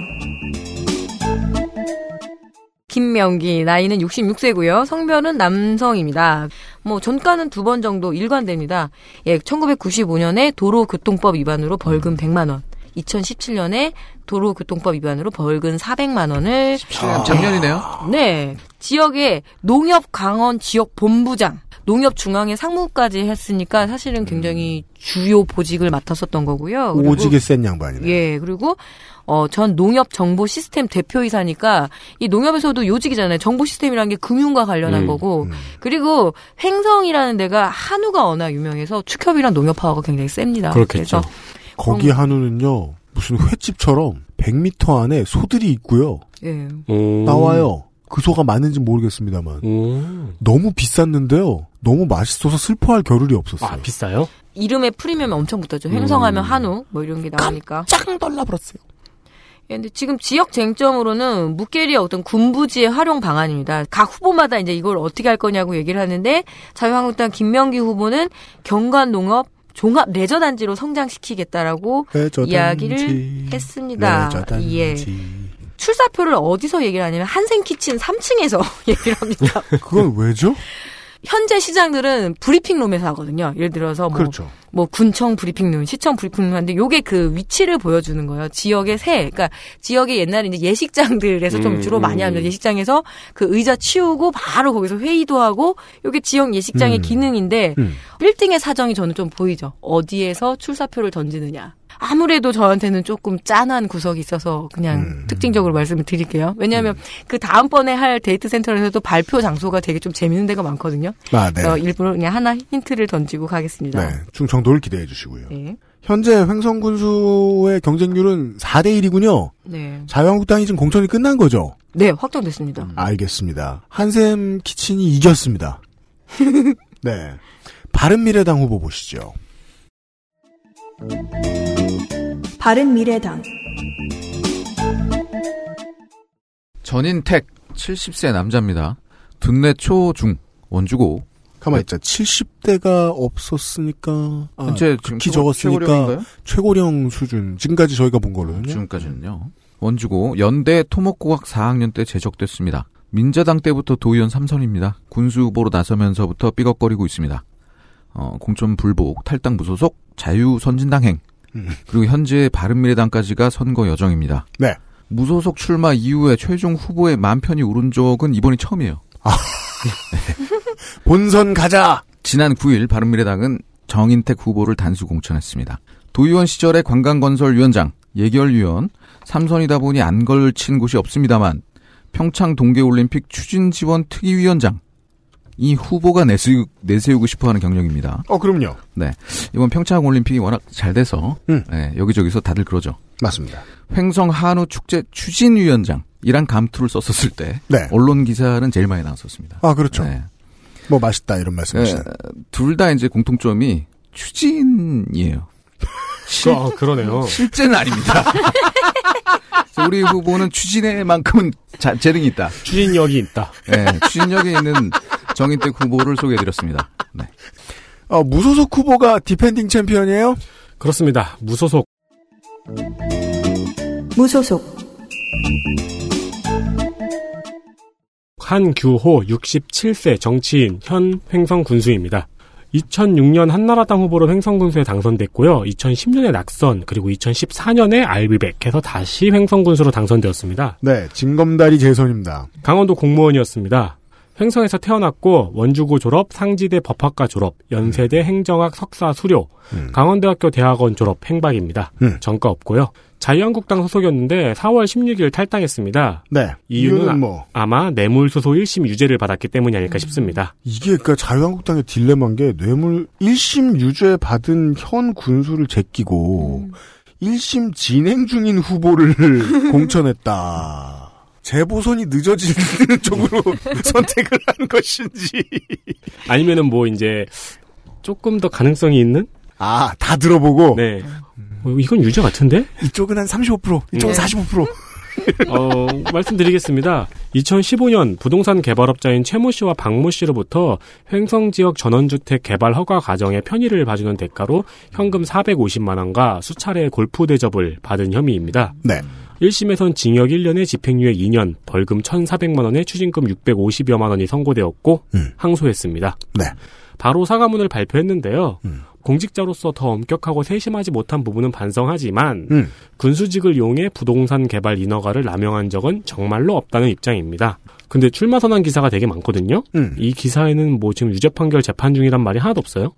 김명기 나이는 66세고요. 성별은 남성입니다. 뭐 전과는 두 번 정도 일관됩니다. 예, 1995년에 도로교통법 위반으로 벌금 100만 원. 2017년에 도로교통법 위반으로 벌금 400만 원을 아, 작년이네요. 네. 지역의 농협 강원 지역 본부장, 농협 중앙의 상무까지 했으니까 사실은 굉장히 주요 보직을 맡았었던 거고요. 오지게 센 양반이네. 예, 그리고 어, 전 농협 정보 시스템 대표이사니까 이 농협에서도 요직이잖아요. 정보 시스템이라는 게 금융과 관련한 음, 거고. 그리고 횡성이라는 데가 한우가 워낙 유명해서 축협이랑 농협 파워가 굉장히 셉니다. 그렇겠죠. 거기 한우는요, 무슨 횟집처럼 100m 안에 소들이 있고요. 예. 나와요. 그 소가 맞는지 모르겠습니다만. 너무 비쌌는데요. 너무 맛있어서 슬퍼할 겨를이 없었어요. 아, 비싸요? 이름에 프리미엄이 엄청 붙었죠. 음. 횡성하면 한우 뭐 이런 게 나오니까. 짱 달라버렸어요. 예, 근데 지금 지역 쟁점으로는 무게리의 어떤 군부지의 활용 방안입니다. 각 후보마다 이제 이걸 어떻게 할 거냐고 얘기를 하는데 자유한국당 김명기 후보는 경관 농업 종합 레저 단지로 성장시키겠다라고 레저 이야기를 했습니다. 레저 단지. 예. 출사표를 어디서 얘기를 하냐면 한생 키친 3층에서 [laughs] 얘기를 합니다. 그건 왜죠? 현재 시장들은 브리핑룸에서 하거든요. 예를 들어서 뭐, 그렇죠. 뭐 군청 브리핑룸, 시청 브리핑룸 하는데 요게 그 위치를 보여주는 거예요. 지역의 새, 그러니까 지역의 옛날에 이제 예식장들에서 좀 음, 주로 많이 하는 예식장에서 그 의자 치우고 바로 거기서 회의도 하고 요게 지역 예식장의 음. 기능인데 음. 빌딩의 사정이 저는 좀 보이죠. 어디에서 출사표를 던지느냐. 아무래도 저한테는 조금 짠한 구석이 있어서 그냥 음. 특징적으로 말씀을 드릴게요. 왜냐하면 그 다음번에 할 데이트 센터에서도 발표 장소가 되게 좀 재밌는 데가 많거든요. 아, 네. 그래서 일부러 그냥 하나 힌트를 던지고 가겠습니다. 네. 충청도를 기대해 주시고요. 네. 현재 횡성군수의 경쟁률은 4대 1이군요. 네. 자유한국당이 지금 공천이 끝난 거죠. 네, 확정됐습니다. 알겠습니다. 한샘 키친이 이겼습니다. [laughs] 네. 바른미래당 후보 보시죠. 바른미래당 전인택 70세 남자입니다. 둔내 초중 원주고 가만 있자. 70대가 없었으니까 아, 현재 극히 적었으니까 최고령인가요? 최고령 수준. 지금까지 저희가 본 걸로는요. 지금까지는요. 원주고 연대 토목공학 4학년 때 제적됐습니다. 민자당 때부터 도의원 3선입니다. 군수 후보로 나서면서부터 삐걱거리고 있습니다. 어, 공천 불복, 탈당 무소속, 자유선진당행, 음. 그리고 현재 바른미래당까지가 선거 여정입니다. 네. 무소속 출마 이후에 최종 후보의 만 편이 오른 적은 이번이 처음이에요. [laughs] 본선 가자. 지난 9일 바른미래당은 정인택 후보를 단수 공천했습니다. 도의원 시절의 관광건설위원장, 예결위원, 삼선이다 보니 안 걸친 곳이 없습니다만 평창 동계올림픽 추진지원 특위위원장 이 후보가 내세우, 내세우고 싶어하는 경력입니다. 어, 그럼요. 네 이번 평창 올림픽이 워낙 잘 돼서 음. 네, 여기저기서 다들 그러죠. 맞습니다. 횡성 한우 축제 추진위원장 이란 감투를 썼었을 때 네. 언론 기사는 제일 많이 나왔었습니다. 아, 그렇죠. 네. 뭐 맛있다 이런 말씀이시네. 둘다 이제 공통점이 추진이에요. [laughs] 실, 아, 그러네요. 실제는 아닙니다. [laughs] 우리 후보는 추진에만큼은 자, 재능이 있다. 추진력이 있다. 네, 추진력이 있는 정인택 후보를 소개해드렸습니다. 네. 어, 무소속 후보가 디펜딩 챔피언이에요? 그렇습니다. 무소속. 무소속 한규호 67세 정치인 현 횡성 군수입니다. 2006년 한나라당 후보로 횡성군수에 당선됐고요. 2010년에 낙선 그리고 2014년에 I'll be back해서 다시 횡성군수로 당선되었습니다. 네, 진검다리 재선입니다. 강원도 공무원이었습니다. 횡성에서 태어났고 원주고 졸업, 상지대 법학과 졸업, 연세대 행정학 석사 수료, 음. 강원대학교 대학원 졸업 행박입니다. 음. 전과 없고요. 자유한국당 소속이었는데 4월 16일 탈당했습니다. 네. 이유는, 이유는 아- 뭐 아 마 뇌물수소 1심 유죄를 받았기 때문이 아닐까 싶습니다. 이게 그러니까 자유한국당의 딜레마인 게 뇌물 1심 유죄 받은 현 군수를 제끼고 1심 진행 중인 후보를 [laughs] 공천했다. 재보선이 늦어지는 [laughs] 쪽으로 [laughs] 선택을 한 것인지. 아니면은 뭐 이제 조금 더 가능성이 있는? 아, 다 들어보고 네. 어, 이건 유죄 같은데? 이쪽은 한 35%, 이쪽은 네. 45%. [laughs] 어, 말씀드리겠습니다. 2015년 부동산 개발업자인 최모 씨와 박모 씨로부터 횡성 지역 전원주택 개발 허가 과정에 편의를 봐주는 대가로 현금 450만 원과 수차례 골프 대접을 받은 혐의입니다. 네. 1심에선 징역 1년에 집행유예 2년, 벌금 1,400만 원에 추징금 650여만 원이 선고되었고 음. 항소했습니다. 네. 바로 사과문을 발표했는데요. 음. 공직자로서 더 엄격하고 세심하지 못한 부분은 반성하지만 음. 군수직을 이용해 부동산 개발 인허가를 남용한 적은 정말로 없다는 입장입니다. 근데 출마 선언 기사가 되게 많거든요. 음. 이 기사에는 뭐 지금 유죄 판결 재판 중이란 말이 하나도 없어요.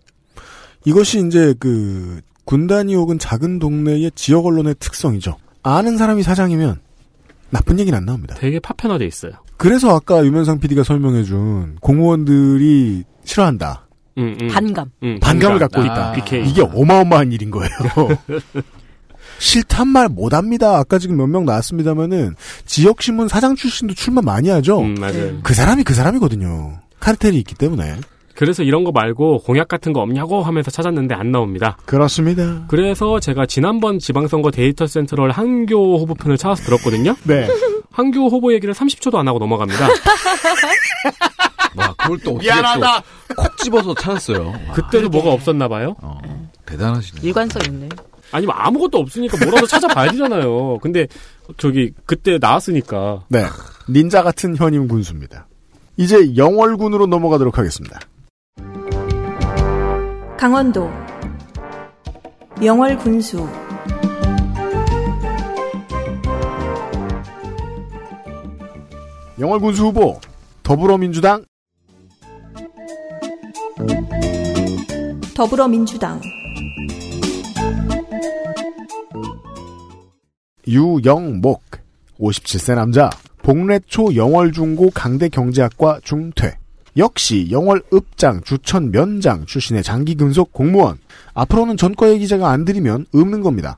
이것이 이제 그 군단위 혹은 작은 동네의 지역 언론의 특성이죠. 아는 사람이 사장이면 나쁜 얘기는 안 나옵니다. 되게 파편화돼 있어요. 그래서 아까 유면상 PD가 설명해준 공무원들이 싫어한다. 음, 음. 반감. 음, 반감을 반감. 갖고 아, 있다. BK. 이게 어마어마한 일인 거예요. [laughs] 싫단 말 못합니다. 아까 지금 몇 명 나왔습니다만은 지역 신문 사장 출신도 출마 많이 하죠. 음, 맞아요. 그 사람이 그 사람이거든요. 카르텔이 있기 때문에. 그래서 이런 거 말고 공약 같은 거 없냐고 하면서 찾았는데 안 나옵니다. 그렇습니다. 그래서 제가 지난번 지방선거 데이터 센트럴 한교 후보 편을 찾아서 들었거든요. 네. [laughs] 한교 후보 얘기를 30초도 안 하고 넘어갑니다. [laughs] 와, 그걸 또 어떻게 미안하다. 또콕 집어서 찾았어요. 와, 그때도 뭐가 없었나 봐요. 어, 대단하시네. 일관성 있네. 아니면 아무것도 없으니까 뭐라도 찾아봐야 되잖아요. 근데 저기 그때 나왔으니까 네. 닌자 같은 현임 군수입니다. 이제 영월군으로 넘어가도록 하겠습니다. 강원도 명월 군수 영월 군수 후보 더불어민주당 더불어민주당 유영목 57세 남자 복례초 영월중고 강대경제학과 중퇴 역시 영월읍장 주천 면장 출신의 장기근속 공무원 앞으로는 전과의 기자가 안 들이면 없는 겁니다.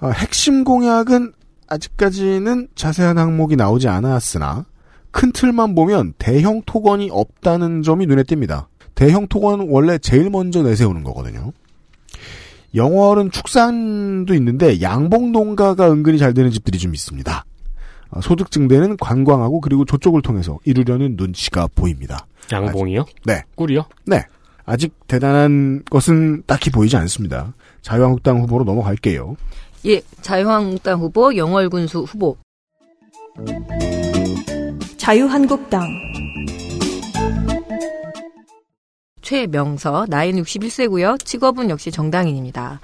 어, 핵심 공약은 아직까지는 자세한 항목이 나오지 않았으나 큰 틀만 보면 대형 토건이 없다는 점이 눈에 띕니다. 대형 토건은 원래 제일 먼저 내세우는 거거든요. 영월은 축산도 있는데 양봉 농가가 은근히 잘 되는 집들이 좀 있습니다. 어, 소득 증대는 관광하고 그리고 저쪽을 통해서 이루려는 눈치가 보입니다. 양봉이요? 네. 꿀이요? 네. 아직 대단한 것은 딱히 보이지 않습니다. 자유한국당 후보로 넘어갈게요. 예, 자유한국당 후보, 영월군수 후보. 자유한국당 최명서, 나이는 61세고요. 직업은 역시 정당인입니다.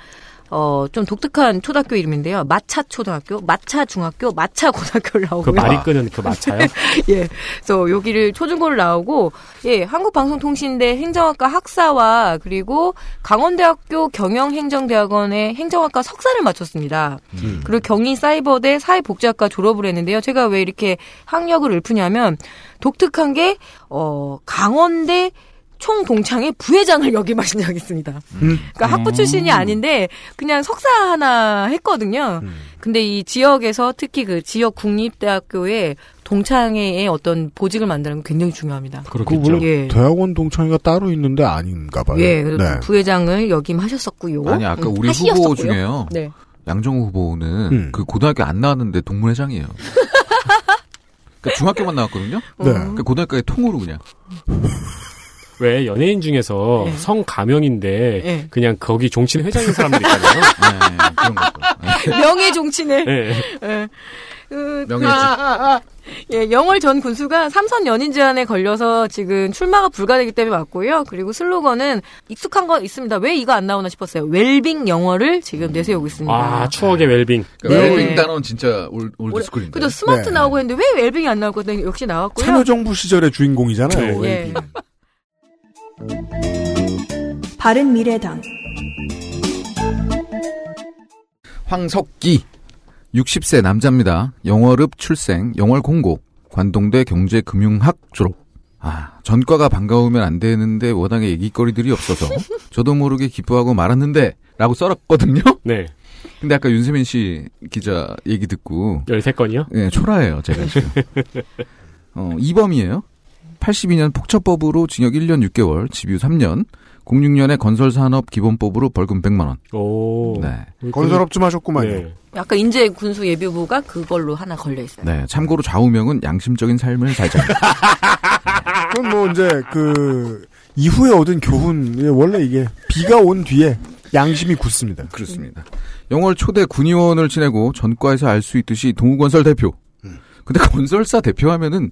어, 좀 독특한 초등학교 이름인데요. 마차 초등학교, 마차 중학교, 마차 고등학교를 [laughs] 그 나오고요. 말이 끄는 그 마차요? [laughs] 예. 그래서 여기를 초중고를 나오고 예, 한국방송통신대 행정학과 학사와 그리고 강원대학교 경영행정대학원의 행정학과 석사를 마쳤습니다. 음. 그리고 경희사이버대 사회복지학과 졸업을 했는데요. 제가 왜 이렇게 학력을 읊으냐면 독특한 게 어, 강원대 총동창회 부회장을 역임하신 적이 있습니다. 그러니까 학부 출신이 아닌데 그냥 석사 하나 했거든요. 근데 이 지역에서 특히 그 지역 국립대학교의 동창회의 어떤 보직을 만드는 건 굉장히 중요합니다. 그 원래 예. 대학원 동창회가 따로 있는데 아닌가 봐요. 예, 그래서 네. 부회장을 역임하셨었고요. 아니 아까 음, 우리 후보 하시었었고요. 중에요. 네. 양정우 후보는 음. 그 고등학교 안 나왔는데 동문회장이에요. [laughs] 그러니까 중학교만 나왔거든요. 네. 그 고등학교에 통으로 그냥. [laughs] 왜 연예인 중에서 예. 성 가명인데 예. 그냥 거기 종친 회장인 사람들 있잖아요. [laughs] 네, 그런 거. 명예 종친을. 예. 예. 그, 명예직. 아, 아, 아. 예, 영월 전 군수가 삼선 연인 제한에 걸려서 지금 출마가 불가되기 때문에 왔고요. 그리고 슬로건은 익숙한 거 있습니다. 왜 이거 안 나오나 싶었어요. 웰빙 영어를 지금 내세우고 있습니다. 아 추억의 웰빙. 그러니까 네. 웰빙 단어는 진짜 올, 올드스쿨인데. 그래도 스마트 네. 나오고 했는데 왜 웰빙이 안 나왔거든요. 역시 나왔고요. 참여정부 시절의 주인공이잖아요. 네. 예. 웰빙. 바른미래당 황석기 60세 남자입니다. 영월읍 출생, 영월 공고, 관동대 경제금융학 졸업. 아, 전과가 반가우면 안 되는데 워낙에 얘기거리들이 없어서 저도 모르게 기뻐하고 말았는데 라고 써놨거든요. [laughs] 네. 근데 아까 윤세민 씨 기자 얘기 듣고 13건이요? 예, 초라해요, 제가 지금. [laughs] 어, 이범이에요. 82년 폭처법으로 징역 1년 6개월, 집유 3년, 06년에 건설산업기본법으로 벌금 100만 원. 오. 네. 건설업 좀 하셨구만요. 네. 아까 인제 군수 예비부가 그걸로 하나 걸려 있어요. 네, 참고로 좌우명은 양심적인 삶을 살자. [laughs] 그럼 뭐 이제 그 이후에 얻은 교훈 예, 원래 이게 비가 온 뒤에 양심이 굳습니다. 그렇습니다. 영월 초대 군의원을 지내고 전과에서 알 수 있듯이 동우건설 대표. 근데 [laughs] 건설사 대표하면은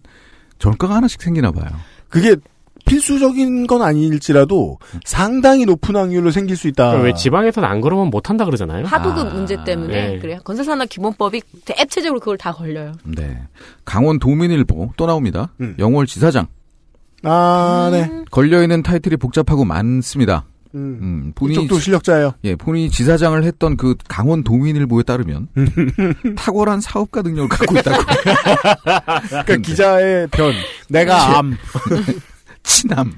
전과가 하나씩 생기나 봐요. 그게 필수적인 건 아닐지라도 상당히 높은 확률로 생길 수 있다. 그러니까 왜 지방에서는 안 그러면 못 한다 그러잖아요? 하도급 아, 문제 때문에 네. 그래 건설산업 기본법이 대체적으로 그걸 다 걸려요. 네. 강원 도민일보 또 나옵니다. 음. 영월 지사장. 아, 네. 걸려 있는 타이틀이 복잡하고 많습니다. 음. 음, 본인이, 이쪽도 실력자예요. 예, 본인이 지사장을 했던 그 강원 도민일보에 따르면 [laughs] 탁월한 사업가 능력을 갖고 있다고. [laughs] 그러니까 기자의 변. 내가 암. [laughs] 친함.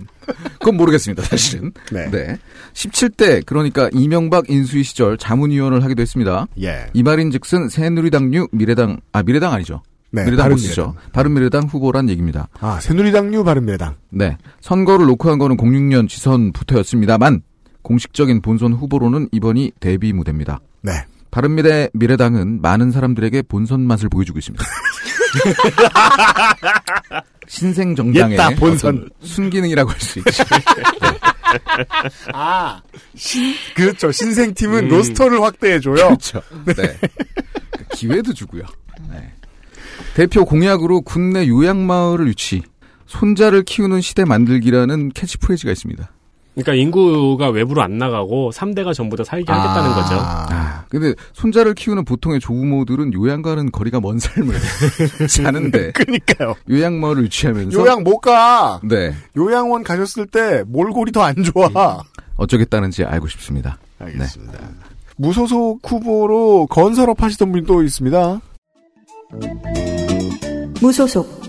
그건 모르겠습니다, 사실은. 네. 네. 17대, 그러니까 이명박 인수위 시절 자문위원을 하기도 했습니다. 예. 이 말인 즉슨 새누리당류 미래당, 아, 미래당 아니죠. 네. 미래당 바른 보시죠. 바른미래당 후보란 얘기입니다. 아, 새누리당류 바른미래당. 네. 선거를 놓고 한 거는 06년 지선부터였습니다만, 공식적인 본선 후보로는 이번이 데뷔 무대입니다. 네. 바른미래 미래당은 많은 사람들에게 본선 맛을 보여주고 있습니다. [laughs] 신생 정당의 옛다, 본선. 순기능이라고 할 수 있죠. 아, 신, 그렇죠. 신생팀은 음. 로스터를 확대해줘요. 그렇죠. 네. 기회도 주고요. 네. 대표 공약으로 군내 요양마을을 유치, 손자를 키우는 시대 만들기라는 캐치프레이즈가 있습니다. 그러니까 인구가 외부로 안 나가고 3대가 전부 다 살게 하겠다는 거죠. 아, 근데 손자를 키우는 보통의 조부모들은 요양과는 거리가 먼 삶을 [laughs] 사는데 [laughs] 그러니까요. 요양마을을 유치하면서 요양 못 가. 네. 요양원 가셨을 때 몰골이 더 안 좋아. 어쩌겠다는지 알고 싶습니다. 알겠습니다. 무소속 후보로 건설업 하시던 분이 또 있습니다. 무소속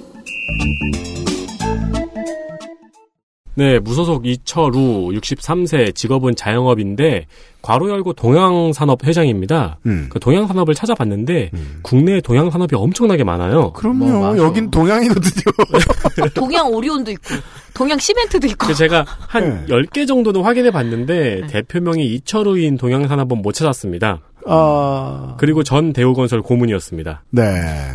네, 무소속 이철우 63세 직업은 자영업인데 괄호 열고 동양산업 회장입니다. 음. 그 동양산업을 찾아봤는데 국내 동양산업이 엄청나게 많아요. 그럼요. 여긴 동양이거든요. [laughs] 동양 오리온도 있고, 동양 시멘트도 있고. 그 제가 한 10개 정도는 확인해 봤는데 대표명이 이철우인 동양산업은 못 찾았습니다. 아. 그리고 전 대우건설 고문이었습니다. 네.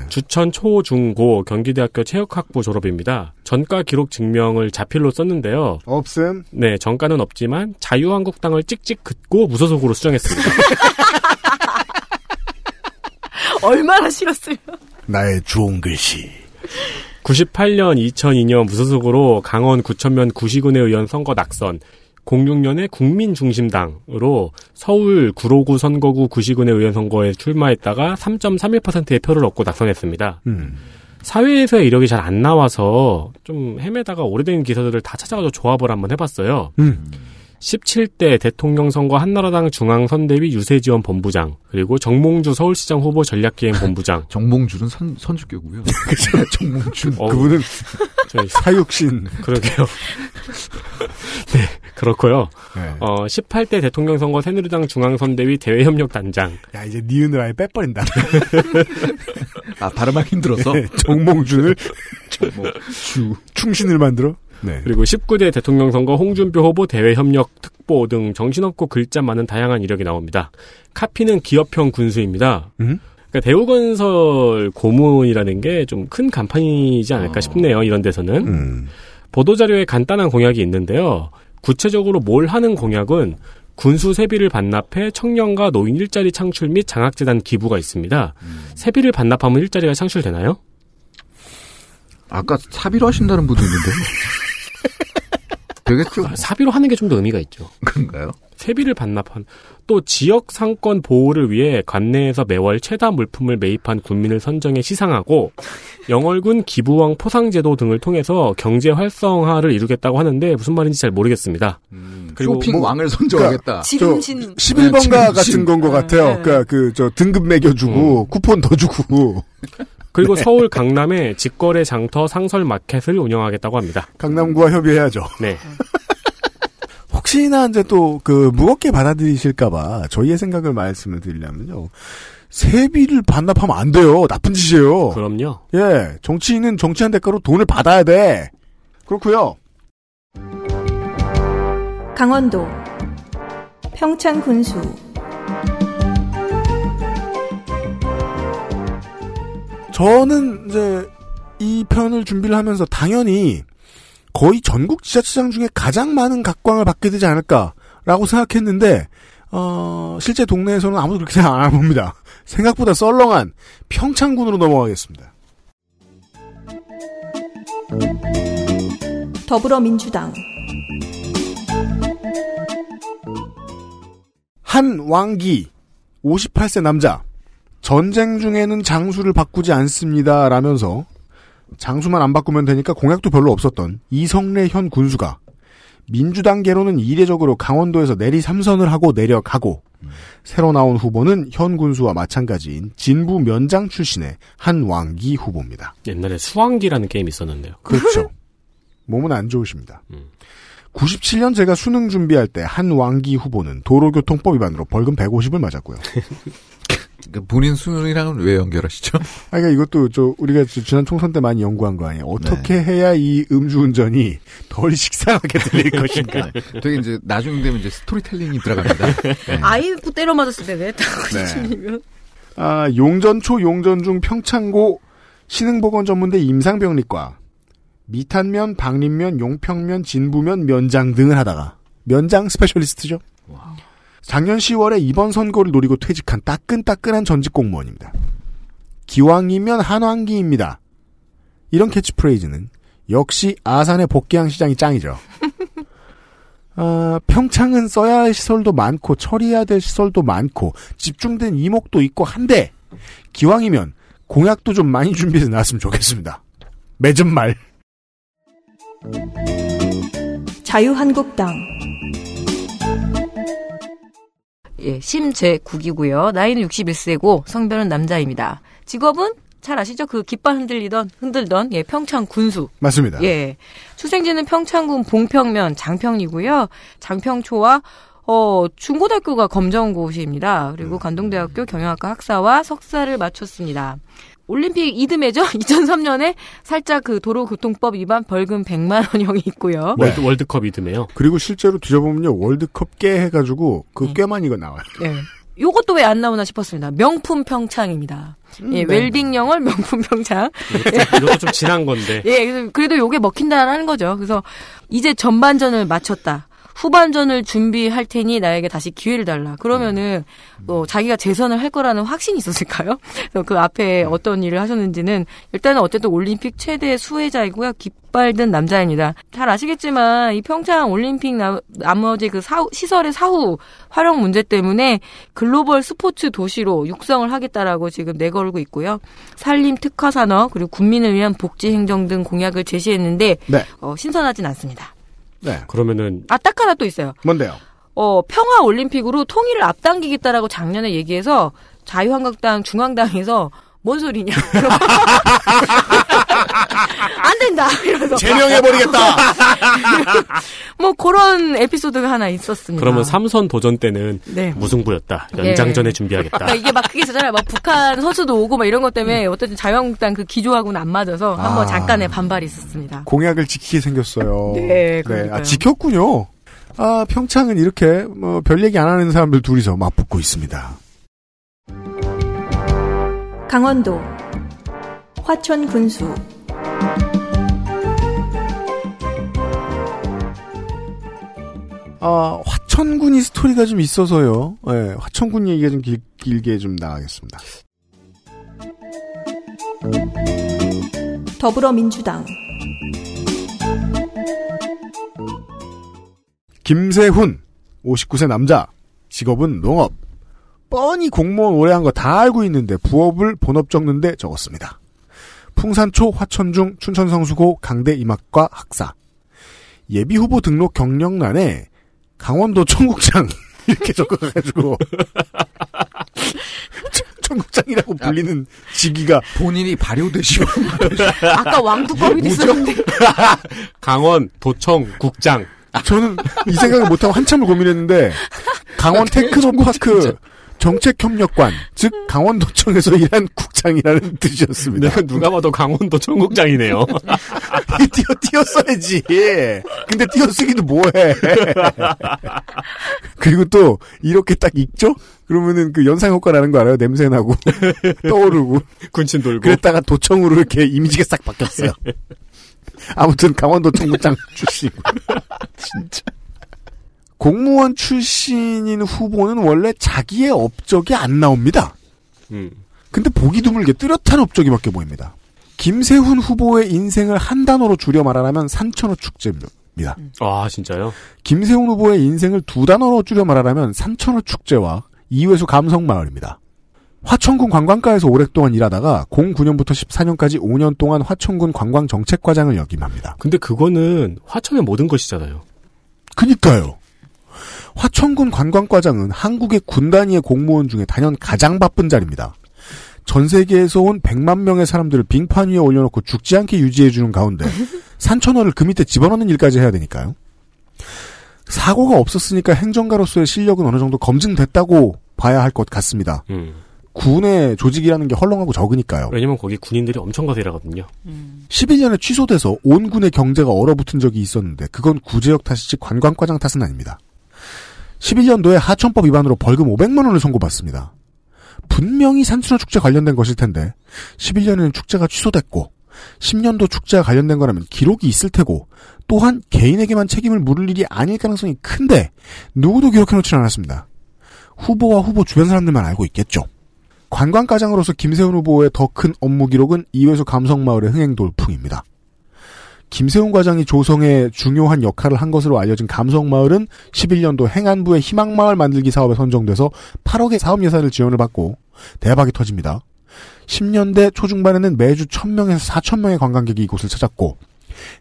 주천 초, 중, 고 경기대학교 체육학부 졸업입니다. 전과 기록 증명을 자필로 썼는데요. 없음. 네, 전과는 없지만 자유한국당을 찍찍 긋고 무소속으로 수정했습니다. [laughs] 얼마나 싫었어요. 나의 좋은 글씨. 98년, 2002년 무소속으로 강원 구천면 구시군의 의원 선거 낙선, 06년에 국민중심당으로 서울 구로구 선거구 구시군의 의원 선거에 출마했다가 3.31%의 표를 얻고 낙선했습니다. 음. 사회에서의 이력이 잘 안 나와서 좀 헤매다가 오래된 기사들을 다 찾아가지고 조합을 한번 해봤어요. 음. 17대 대통령 선거 한나라당 중앙선대위 유세지원 본부장 그리고 정몽주 서울시장 후보 전략기획 본부장 [laughs] 정몽주는 선, 선주교고요. [laughs] [laughs] 정몽주. 어, 그분은 저희 사육신. 그러게요. 네, 그렇고요. 네. 어, 18대 대통령 선거 새누리당 중앙선대위 대외협력단장. 야 이제 니은을 아예 빼버린다. 아 발음하기 힘들어서 네, 정몽준을 주 충신을 만들어. 네. 그리고 19대 대통령 선거 홍준표 후보 대외 협력 특보 등 정신없고 글자 많은 다양한 이력이 나옵니다. 카피는 기업형 군수입니다. 음? 그러니까 대우건설 고문이라는 게 좀 큰 간판이지 않을까 싶네요. 이런 데서는. 음. 보도 자료에 간단한 공약이 있는데요. 구체적으로 뭘 하는 공약은 군수 세비를 반납해 청년과 노인 일자리 창출 및 장학재단 기부가 있습니다. 세비를 반납하면 일자리가 창출되나요? 아까 사비로 하신다는 분도 있는데. [laughs] 되겠죠? 사비로 하는 게 좀 더 의미가 있죠. 그런가요? 세비를 반납한 또 지역 상권 보호를 위해 관내에서 매월 최다 물품을 매입한 군민을 선정해 시상하고 영월군 기부왕 포상제도 등을 통해서 경제 활성화를 이루겠다고 하는데 무슨 말인지 잘 모르겠습니다. 그리고 쇼핑 뭐- 왕을 선정하겠다. 그러니까 지금 신 11번가 네, 같은 건 것 같아요. 네. 그러니까 그 저 등급 매겨주고 쿠폰 더 주고 [laughs] 그리고 서울 강남에 직거래 장터 상설 마켓을 운영하겠다고 합니다. 강남구와 협의해야죠. 네. [laughs] 혹시나 이제 또 그 무겁게 받아들이실까봐 저희의 생각을 말씀을 드리려면요. 세비를 반납하면 안 돼요. 나쁜 짓이에요. 그럼요. 예, 정치인은 정치한 대가로 돈을 받아야 돼. 그렇고요. 강원도 평창 군수 저는 이제 이 편을 준비를 하면서 당연히 거의 전국 지자체장 중에 가장 많은 각광을 받게 되지 않을까라고 생각했는데 어, 실제 동네에서는 아무도 그렇게 생각 안 해봅니다. 생각보다 썰렁한 평창군으로 넘어가겠습니다. 더불어민주당 한왕기 58세 남자 전쟁 중에는 장수를 바꾸지 않습니다 라면서 장수만 안 바꾸면 되니까 공약도 별로 없었던 이성래 현 군수가 민주당계로는 이례적으로 강원도에서 내리 삼선을 하고 내려가고 새로 나온 후보는 현 군수와 마찬가지인 진부 면장 출신의 한왕기 후보입니다. 옛날에 수왕기라는 게임이 있었는데요. 그렇죠. 몸은 안 좋으십니다. 음. 97년 제가 수능 준비할 때 한왕기 후보는 도로교통법 위반으로 벌금 150을 맞았고요. [laughs] 그러니까 본인 수능이랑은 왜 연결하시죠? 아, [laughs] 그러니까 이것도 저 우리가 저 지난 총선 때 많이 연구한 거 아니에요. 어떻게 해야 이 음주운전이 덜 식상하게 들릴 [laughs] 것인가. 되게 이제 나중 되면 이제 스토리텔링이 들어갑니다. [laughs] 네. 아이프 때려 맞았을 때왜 네. 아, 용전초 용전중 평창고 신흥보건 전문대 임상병리과 미탄면, 박림면, 용평면, 진부면, 면장 등을 하다가 면장 스페셜리스트죠. 작년 10월에 이번 선거를 노리고 퇴직한 따끈따끈한 전직 공무원입니다. 기왕이면 한왕기입니다. 이런 캐치프레이즈는 역시 아산의 복귀항 시장이 짱이죠. [laughs] 아, 평창은 써야 할 시설도 많고 처리해야 될 시설도 많고 집중된 이목도 있고 한데 기왕이면 공약도 좀 많이 준비해서 나왔으면 좋겠습니다. 매점 말. 자유한국당 예, 심재국이고요. 나이는 61세고 성별은 남자입니다. 직업은 잘 아시죠? 그 깃발 흔들리던 흔들던 예, 평창 군수. 맞습니다. 예. 출생지는 평창군 봉평면 장평이고요. 장평초와 어, 중고등학교가 검정고시입니다. 그리고 관동대학교 경영학과 학사와 석사를 마쳤습니다. 올림픽 이듬해죠? [laughs] 2003년에 살짝 그 도로교통법 위반 벌금 100만 원형이 있고요. 월드, 월드 컵 이듬해요. 그리고 실제로 뒤져보면요 월드컵 때 해가지고 그꽤 많이 이거 나와요. 네. 요것도 왜 안 나오나 싶었습니다. 명품 평창입니다. 예, 네. 웰빙 영월 명품 평창. 이것도, 이것도 좀 지난 건데. 예, 그래서 그래도 요게 먹힌다라는 거죠. 그래서 이제 전반전을 마쳤다. 후반전을 준비할 테니 나에게 다시 기회를 달라. 그러면은 뭐 자기가 재선을 할 거라는 확신이 있었을까요? [laughs] 그 앞에 어떤 일을 하셨는지는 일단은 어쨌든 올림픽 최대 수혜자이고요. 깃발 든 남자입니다. 잘 아시겠지만 이 평창 올림픽 나, 나머지 그 사후, 시설의 사후 활용 문제 때문에 글로벌 스포츠 도시로 육성을 하겠다라고 지금 내걸고 있고요. 산림 특화 산업 그리고 국민을 위한 복지 행정 등 공약을 제시했는데 네. 어, 신선하진 않습니다. 네. 그러면은 아, 딱 하나 또 있어요. 뭔데요? 어, 평화 올림픽으로 통일을 앞당기겠다라고 작년에 얘기해서 자유한국당 중앙당에서 뭔 소리냐. [laughs] 안 된다. 이러면서. 제명해버리겠다. [laughs] 뭐 그런 에피소드가 하나 있었습니다. 그러면 삼선 도전 때는 네. 무승부였다. 예. 연장전에 준비하겠다. 그러니까 이게 막 그게 있었잖아요. 막 북한 선수도 오고 막 이런 것 때문에 어쨌든 자유한국당 그 기조하고는 안 맞아서 한번 아. 잠깐의 반발이 있었습니다. 공약을 지키게 생겼어요. 네, 그러니까요. 아, 지켰군요. 아, 평창은 이렇게, 뭐, 별 얘기 안 하는 사람들 둘이서 맞붙고 있습니다. 강원도 화천 군수 아, 화천군이 스토리가 좀 있어서요. 예, 화천군 얘기가 좀 길, 길게 좀 나가겠습니다. 더불어민주당 김세훈, 59세 남자, 직업은 농업. 뻔히 공무원 오래 한 거 다 알고 있는데 부업을 본업 적는데 적었습니다. 풍산초 화천중 춘천성수고 강대 임학과 학사. 예비 후보 등록 경력란에 강원도 청국장 [laughs] 이렇게 적어가지고 [laughs] 청국장이라고 불리는 직위가 본인이 발효되시오. [laughs] 아까 뭐죠? 있었는데. 강원 도청 국장. 저는 이 생각을 못하고 한참을 고민했는데 강원 테크노파크 정책협력관 즉 강원도청에서 [laughs] 일한 국장이라는 뜻이었습니다. 내가 누가 봐도 강원도 청 국장이네요. 띄어 [laughs] 띄어 써야지. 근데 띄어 쓰기도 뭐해. [laughs] 그리고 또 이렇게 딱 읽죠? 그러면은 그 연상 효과라는 거 알아요? 냄새 나고 떠오르고 군침 돌고. 그랬다가 도청으로 이렇게 이미지가 싹 바뀌었어요. 아무튼 강원도 청 국장 출신. 진짜. 공무원 출신인 후보는 원래 자기의 업적이 안 나옵니다. 음. 근데 보기 드물게 뚜렷한 업적이 밖에 보입니다. 김세훈 후보의 인생을 한 단어로 줄여 말하라면 산천어 축제입니다. 아 진짜요? 김세훈 후보의 인생을 두 단어로 줄여 말하라면 산천어 축제와 이회수 감성마을입니다. 화천군 관광가에서 오랫동안 일하다가 09년부터 14년까지 5년 동안 화천군 관광정책과장을 역임합니다. 근데 그거는 화천의 모든 것이잖아요. 그니까요. 화천군 관광과장은 한국의 군 단위의 공무원 중에 단연 가장 바쁜 자리입니다. 전 세계에서 온 100만 명의 사람들을 빙판 위에 올려놓고 죽지 않게 유지해주는 가운데 산천어를 그 밑에 집어넣는 일까지 해야 되니까요. 사고가 없었으니까 행정가로서의 실력은 어느 정도 검증됐다고 봐야 할 것 같습니다. 음. 군의 조직이라는 게 헐렁하고 적으니까요. 왜냐면 거기 군인들이 엄청 가서 일하거든요. 11년에 취소돼서 온 군의 경제가 얼어붙은 적이 있었는데 그건 구제역 탓이지 관광과장 탓은 아닙니다. 11년도에 하천법 위반으로 벌금 500만 원을 선고받습니다. 분명히 산천어 축제 관련된 것일 텐데 11년에는 축제가 취소됐고 10년도 축제와 관련된 거라면 기록이 있을 테고 또한 개인에게만 책임을 물을 일이 아닐 가능성이 큰데 누구도 기록해놓지 않았습니다. 후보와 후보 주변 사람들만 알고 있겠죠. 관광과장으로서 김세훈 후보의 더 큰 업무 기록은 이회수 감성마을의 흥행 돌풍입니다. 김세훈 과장이 조성에 중요한 역할을 한 것으로 알려진 감성마을은 11년도 행안부의 희망마을 만들기 사업에 선정돼서 8억의 사업 예산을 지원을 받고 대박이 터집니다. 10년대 초중반에는 매주 1000명에서 4000명의 관광객이 이곳을 찾았고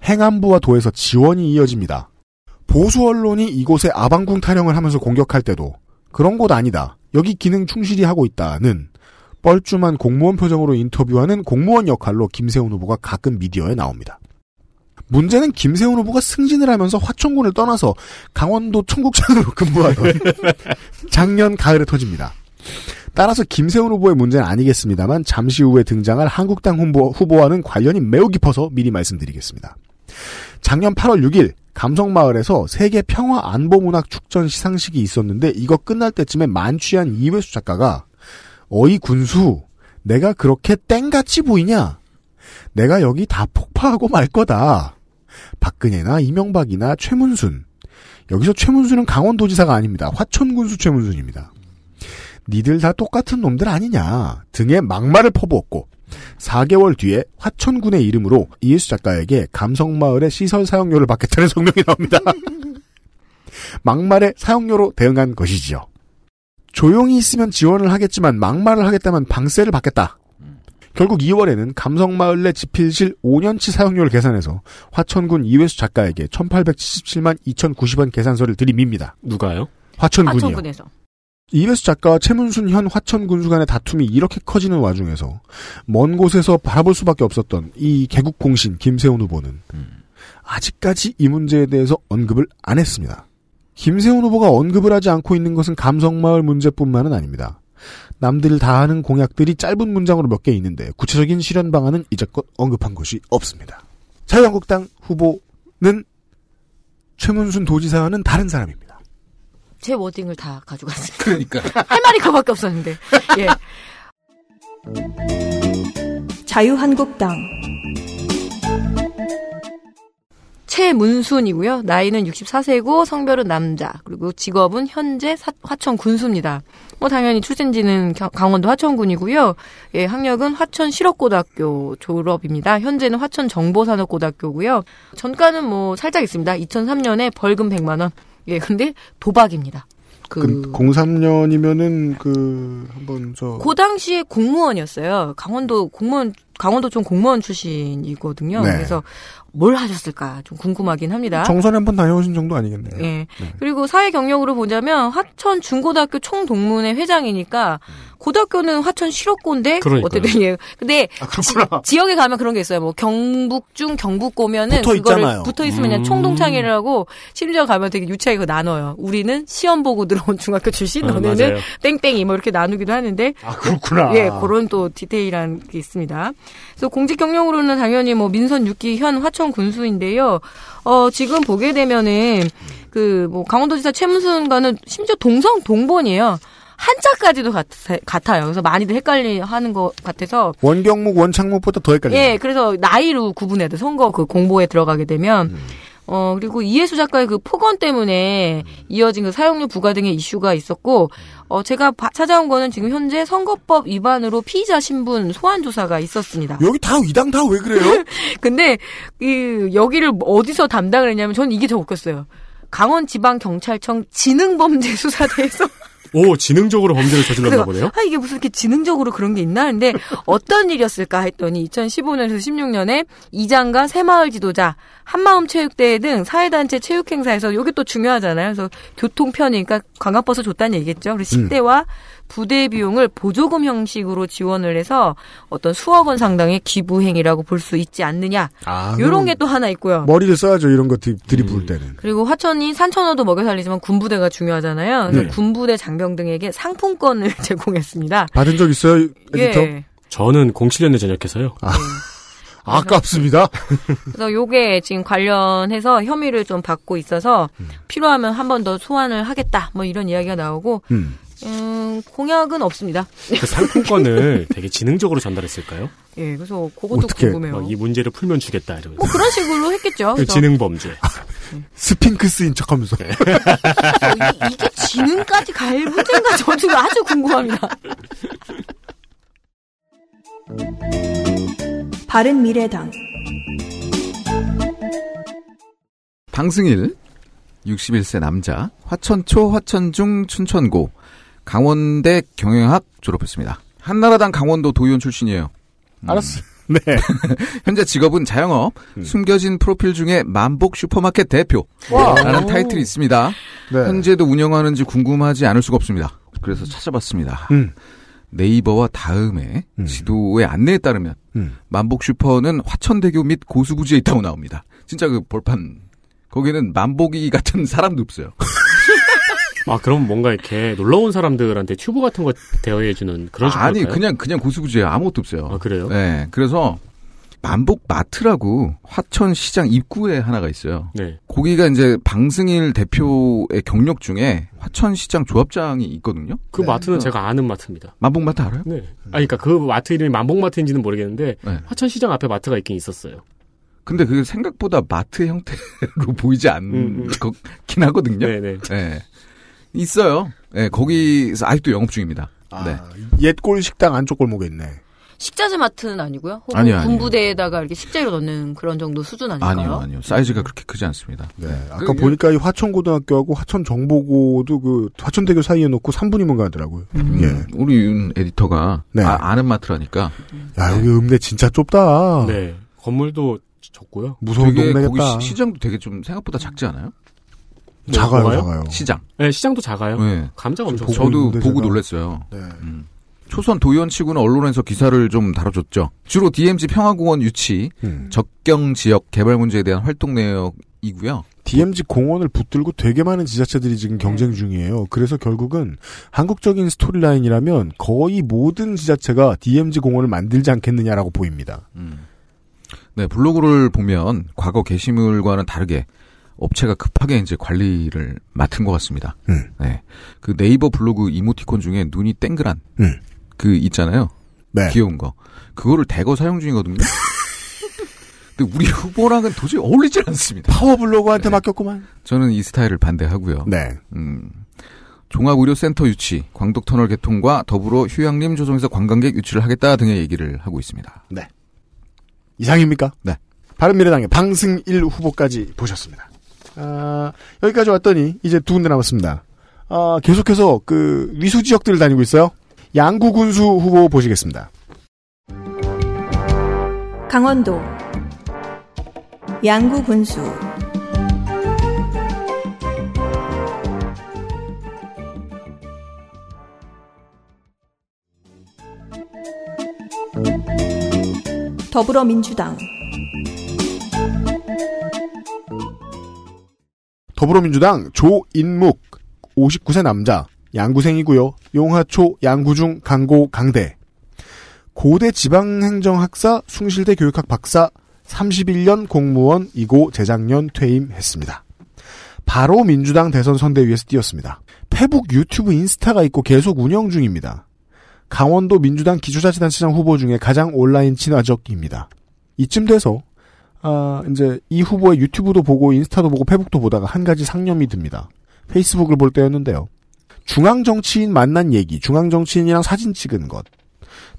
행안부와 도에서 지원이 이어집니다. 보수 언론이 이곳에 아방궁 타령을 하면서 공격할 때도 그런 곳 아니다. 여기 기능 충실히 하고 있다는 뻘쭘한 공무원 표정으로 인터뷰하는 공무원 역할로 김세훈 후보가 가끔 미디어에 나옵니다. 문제는 김세훈 후보가 승진을 하면서 화천군을 떠나서 강원도 청국장으로 [laughs] 근무하던 [laughs] 작년 가을에 터집니다. 따라서 김세훈 후보의 문제는 아니겠습니다만 잠시 후에 등장할 한국당 후보, 후보와는 관련이 매우 깊어서 미리 말씀드리겠습니다. 작년 8월 6일 감성마을에서 세계 평화 안보 문학 축전 시상식이 있었는데 이거 끝날 때쯤에 만취한 이회수 작가가 어이 군수 내가 그렇게 땡같이 보이냐? 내가 여기 다 폭파하고 말 거다. 박근혜나 이명박이나 최문순. 여기서 최문순은 강원도지사가 아닙니다. 화천군수 최문순입니다. 니들 다 똑같은 놈들 아니냐 등의 막말을 퍼부었고 4개월 뒤에 화천군의 이름으로 이예수 작가에게 감성마을의 시설 사용료를 받겠다는 성명이 나옵니다. [laughs] 막말의 사용료로 대응한 것이지요. 조용히 있으면 지원을 하겠지만 막말을 하겠다면 방세를 받겠다. 결국 2월에는 감성마을 내 집필실 5년치 사용료를 계산해서 화천군 이회수 작가에게 1877만 2090원 계산서를 들이밉니다. 누가요? 화천군이요. 화천군에서. 이회수 작가와 최문순 현 화천군수 간의 다툼이 이렇게 커지는 와중에서 먼 곳에서 바라볼 수밖에 없었던 이 개국 공신 김세훈 후보는 아직까지 이 문제에 대해서 언급을 안 했습니다. 김세훈 후보가 언급을 하지 않고 있는 것은 감성마을 문제뿐만은 아닙니다. 남들 다 하는 공약들이 짧은 문장으로 몇 개 있는데 구체적인 실현 방안은 이제껏 언급한 것이 없습니다. 자유한국당 후보는 최문순 도지사와는 다른 사람입니다. 제 워딩을 다 가져갔습니다. 그러니까. [laughs] 할 말이 그밖에 없었는데. 예. 자유한국당 최문순이고요. 나이는 64세고 성별은 남자. 그리고 직업은 현재 사, 화천 군수입니다. 뭐 당연히 출생지는 겨- 강원도 화천군이고요. 예, 학력은 화천 실업고등학교 졸업입니다. 현재는 화천 정보산업고등학교고요. 전과는 뭐 살짝 있습니다. 2003년에 벌금 100만 원. 예, 근데 도박입니다. 그, 그 03년이면은 그 한번 저 그 당시에 공무원이었어요. 강원도 공무원 강원도 좀 공무원 출신이거든요. 네. 그래서 뭘 하셨을까 좀 궁금하긴 합니다. 정선에 한번 다녀오신 정도 아니겠네요. 예. 그리고 사회 경력으로 보자면 화천 중고등학교 총동문회 회장이니까 고등학교는 화천 실업고인데. 어쨌든 예. 근데 그렇구나. 지, 역에 가면 그런 게 있어요. 뭐 경북중 경북고면은 붙어 그거를 있잖아요. 붙어 있으면 음. 그냥 총동창회를 하고 심지어 가면 되게 유치하게 나눠요. 우리는 시험 보고 들어온 중학교 출신, 아, 너네는 맞아요. 땡땡이 뭐 이렇게 나누기도 하는데 아 그렇구나. 예, 그런 또 디테일한 게 있습니다. 그래서 공직 경력으로는 당연히 뭐 민선 6기 현 화천 군수인데요. 어, 지금 보게 되면은 그 뭐 강원도지사 최문순과는 심지어 동성 동본이에요. 한자까지도 같, 같아요. 그래서 많이들 헷갈리 하는 것 같아서 원경목 원창목보다 더 헷갈려요. 예, 그래서 나이로 구분해야 돼. 선거 그 공보에 들어가게 되면. 음. 어, 그리고 이해수 작가의 그 폭언 때문에 이어진 그 사용료 부과 등의 이슈가 있었고, 어, 제가 바- 찾아온 거는 지금 현재 선거법 위반으로 피의자 신분 소환 조사가 있었습니다. 여기 다 이 당 다 왜 그래요? [laughs] 근데, 이, 여기를 어디서 담당을 했냐면 저는 이게 더 웃겼어요. 강원지방경찰청 지능범죄수사대에서 오, 지능적으로 범죄를 저질렀나 보네요. 아, 이게 무슨 이렇게 지능적으로 그런 게 있나? 근데 어떤 일이었을까 했더니 2015년에서 16년에 이장과 새마을 지도자, 한마음 체육대회 등 사회단체 체육행사에서 이게 또 중요하잖아요. 그래서 교통편이, 그러니까 관광버스 줬다는 얘기겠죠. 그래서 식대와 부대 비용을 보조금 형식으로 지원을 해서 어떤 수억 원 상당의 기부 행위라고 볼 수 있지 않느냐. 아, 요런 게 또 하나 있고요. 머리를 써야죠 이런 거 들- 들이부을 음. 때는. 그리고 화천이 산천어도 먹여 살리지만 군부대가 중요하잖아요. 그래서 네. 군부대 장병 등에게 상품권을 [laughs] 제공했습니다. 받은 적 있어요 에디터? 예. 저는 07년에 전역해서요. 아깝습니다. [laughs] 그래서 요게 지금 관련해서 혐의를 좀 받고 있어서 필요하면 한 번 더 소환을 하겠다. 뭐 이런 이야기가 나오고 음. 음, 공약은 없습니다. 그 상품권을 되게 지능적으로 전달했을까요? [laughs] 예, 그래서 그것도 어떻게, 궁금해요. 막이 문제를 풀면 주겠다 이러면서. 뭐 그런 식으로 했겠죠. 그 지능 범죄. 스핑크스인 척하면서. 이, 이게 지능까지 갈 문제인가 저도 아주 궁금합니다. 바른 미래당 방승일 61세 남자 화천초 화천중 춘천고 강원대 경영학 졸업했습니다. 한나라당 강원도 도의원 출신이에요. 음. 알았어. [laughs] 네. [laughs] 현재 직업은 자영업, 숨겨진 프로필 중에 만복 슈퍼마켓 대표. 와. 라는 타이틀이 있습니다. 네. 현재도 운영하는지 궁금하지 않을 수가 없습니다. 그래서 찾아봤습니다. 음. 네이버와 다음에 지도의 안내에 따르면 음. 만복 슈퍼는 화천대교 및 고수부지에 있다고 나옵니다. 진짜 그 벌판 거기는 만복이 같은 사람도 없어요. [laughs] 아, 그럼 뭔가 이렇게 놀러 온 사람들한테 튜브 같은 거 대여해 주는 그런 식으로 아니? 그냥 그냥 고수부지에 아무것도 없어요. 아, 그래요? 네, 그래서 만복 마트라고 화천 시장 입구에 하나가 있어요. 네. 거기가 이제 방승일 대표의 경력 중에 화천 시장 조합장이 있거든요. 그 마트는 제가 아는 마트입니다. 만복 마트 알아요? 네. 아니, 그니까 그 마트 이름이 만복 마트인지는 모르겠는데, 네. 화천 시장 앞에 마트가 있긴 있었어요. 근데 그게 생각보다 마트 형태로 [laughs] 보이지 않긴 하거든요. 음, 네네. 네. 있어요. 네, 거기서 아직도 영업 중입니다. 네. 옛골 식당 안쪽 골목에 있네. 식자재 마트는 아니고요. 혹은 아니요, 아니요. 군부대에다가 이렇게 식재료 넣는 그런 정도 수준 아닌가요? 아니요, 아니요. 사이즈가 그렇게 크지 않습니다. 네. 아까 보니까 이 화천고등학교하고 화천정보고도 그 화천대교 사이에 놓고 3분이면 가더라고요. 음, 예. 우리 윤 에디터가 네. 아, 는 마트라니까 야, 여기 읍내 진짜 좁다. 네. 건물도 적고요. 무서운 동네겠다. 거기 시, 시장도 되게 좀 생각보다 작지 않아요? 작아요, 뭐가요? 작아요. 시장. 네, 시장도 작아요. 네. 감자가 엄청 저도 있는데 보고 제가. 놀랐어요. 네. 음. 초선 도의원 치고는 언론에서 기사를 좀 다뤄줬죠. 주로 DMZ 평화공원 유치, 음. 적경 지역 개발 문제에 대한 활동 내역이고요. DMZ 공원을 붙들고 되게 많은 지자체들이 지금 경쟁 중이에요. 그래서 결국은 한국적인 스토리라인이라면 거의 모든 지자체가 DMZ 공원을 만들지 않겠느냐라고 보입니다. 네, 블로그를 보면 과거 게시물과는 다르게 업체가 급하게 이제 관리를 맡은 것 같습니다. 음. 네. 그 네이버 블로그 이모티콘 중에 눈이 땡그란 음. 그 있잖아요. 네. 귀여운 거. 그거를 대거 사용 중이거든요. [laughs] 근데 우리 후보랑은 도저히 어울리질 않습니다. 파워 블로그한테 맡겼구만. 저는 이 스타일을 반대하고요. 네. 음, 종합의료센터 유치, 광덕터널 개통과 더불어 휴양림 조성에서 관광객 유치를 하겠다 등의 얘기를 하고 있습니다. 네. 이상입니까? 네. 바른미래당의 방승일 후보까지 보셨습니다. 아, 여기까지 왔더니 이제 두 군데 남았습니다. 아, 계속해서 그 위수 지역들을 다니고 있어요. 양구 군수 후보 보시겠습니다. 강원도 양구 군수 더불어민주당 더불어민주당 조인묵 59세 남자 양구생이고요. 용하초 양구중 강고 강대 고대 지방행정학사 숭실대 교육학 박사 31년 공무원 이고 재작년 퇴임했습니다. 바로 민주당 대선 선대위에서 뛰었습니다. 페북 유튜브 인스타가 있고 계속 운영 중입니다. 강원도 민주당 기초자치단체장 후보 중에 가장 온라인 친화적입니다. 이쯤 돼서 아, 이제 이 후보의 유튜브도 보고 인스타도 보고 페북도 보다가 한 가지 상념이 듭니다. 페이스북을 볼 때였는데요. 중앙 정치인 만난 얘기, 중앙 정치인이랑 사진 찍은 것,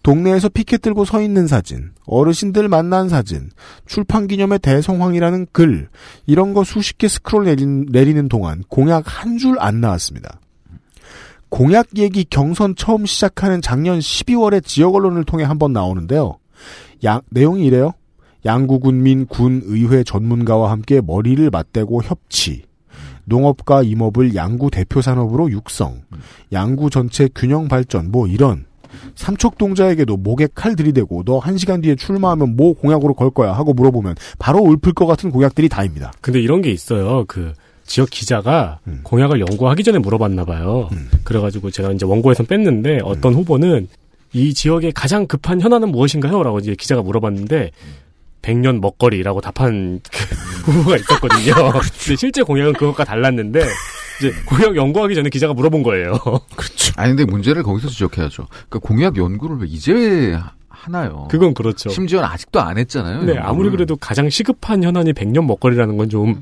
동네에서 피켓 들고 서 있는 사진, 어르신들 만난 사진, 출판 기념의 대성황이라는 글, 이런 거 수십 개 스크롤 내린, 내리는 동안 공약 한 줄 안 나왔습니다. 공약 얘기 경선 처음 시작하는 작년 12월에 지역 언론을 통해 한 번 나오는데요. 양, 내용이 이래요. 양구군민 군 의회 전문가와 함께 머리를 맞대고 협치. 농업과 임업을 양구 대표 산업으로 육성. 양구 전체 균형 발전 뭐 이런 삼척동자에게도 목에 칼 들이대고 너 한 시간 뒤에 출마하면 뭐 공약으로 걸 거야 하고 물어보면 바로 읊을 것 같은 공약들이 다입니다. 근데 이런 게 있어요. 그 지역 기자가 음. 공약을 연구하기 전에 물어봤나 봐요. 그래가지고 제가 이제 원고에서 뺐는데 어떤 음. 후보는 이 지역의 가장 급한 현안은 무엇인가요? 라고 이제 기자가 물어봤는데 음. 100년 먹거리라고 답한 그 [laughs] 후보가 있었거든요. [laughs] 근데 실제 공약은 그것과 달랐는데 이제 공약 연구하기 전에 기자가 물어본 거예요. [laughs] 그렇죠. 아니 근데 문제를 거기서 지적해야죠. 그러니까 공약 연구를 왜 이제 하- 하나요? 그건 그렇죠. 심지어는 아직도 안 했잖아요. 네, 연구를. 아무리 그래도 가장 시급한 현안이 100년 먹거리라는 건좀난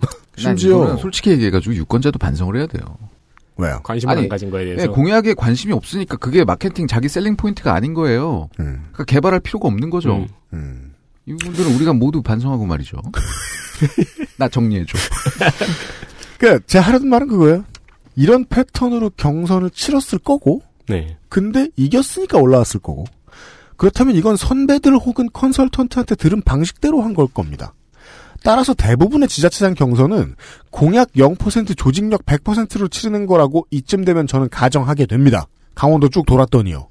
이거는 솔직히 얘기해가지고 유권자도 반성을 해야 돼요. 왜요? 관심을 안 가진 거에 대해서. 네, 공약에 관심이 없으니까 그게 마케팅 자기 셀링 포인트가 아닌 거예요. 음. 그러니까 개발할 필요가 없는 거죠. 음. 이분들은 우리가 모두 반성하고 말이죠. [laughs] 나 정리해줘. [laughs] 그니까, 제가 하려던 말은 그거예요. 이런 패턴으로 경선을 치렀을 거고, 네. 근데 이겼으니까 올라왔을 거고. 그렇다면 이건 선배들 혹은 컨설턴트한테 들은 방식대로 한 걸 겁니다. 따라서 대부분의 지자체장 경선은 공약 0% 조직력 100%로 치르는 거라고 이쯤 되면 저는 가정하게 됩니다. 강원도 쭉 돌았더니요.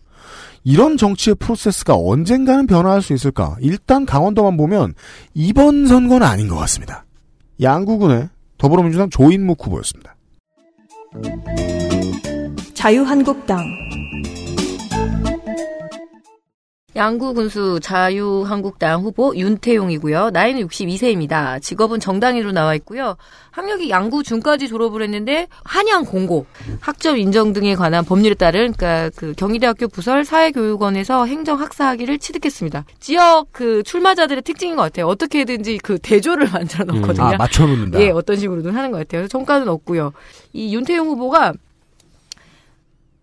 이런 정치의 프로세스가 언젠가는 변화할 수 있을까? 일단 강원도만 보면 이번 선거는 아닌 것 같습니다. 양구군의 더불어민주당 조인묵 후보였습니다. 자유한국당 양구 군수 자유한국당 후보 윤태용이고요. 나이는 62세입니다. 직업은 정당인으로 나와 있고요. 학력이 양구 중까지 졸업을 했는데 한양 공고, 학점 인정 등에 관한 법률에 따른 그러니까 그 경희대학교 부설 사회교육원에서 행정학사 학위를 취득했습니다. 지역 그 출마자들의 특징인 것 같아요. 어떻게든지 그 대조를 [laughs] 만들어 놓거든요. 아, 맞춰 놓는다. 예, 어떤 식으로든 하는 것 같아요. 그래서 정가는 없고요. 이 윤태용 후보가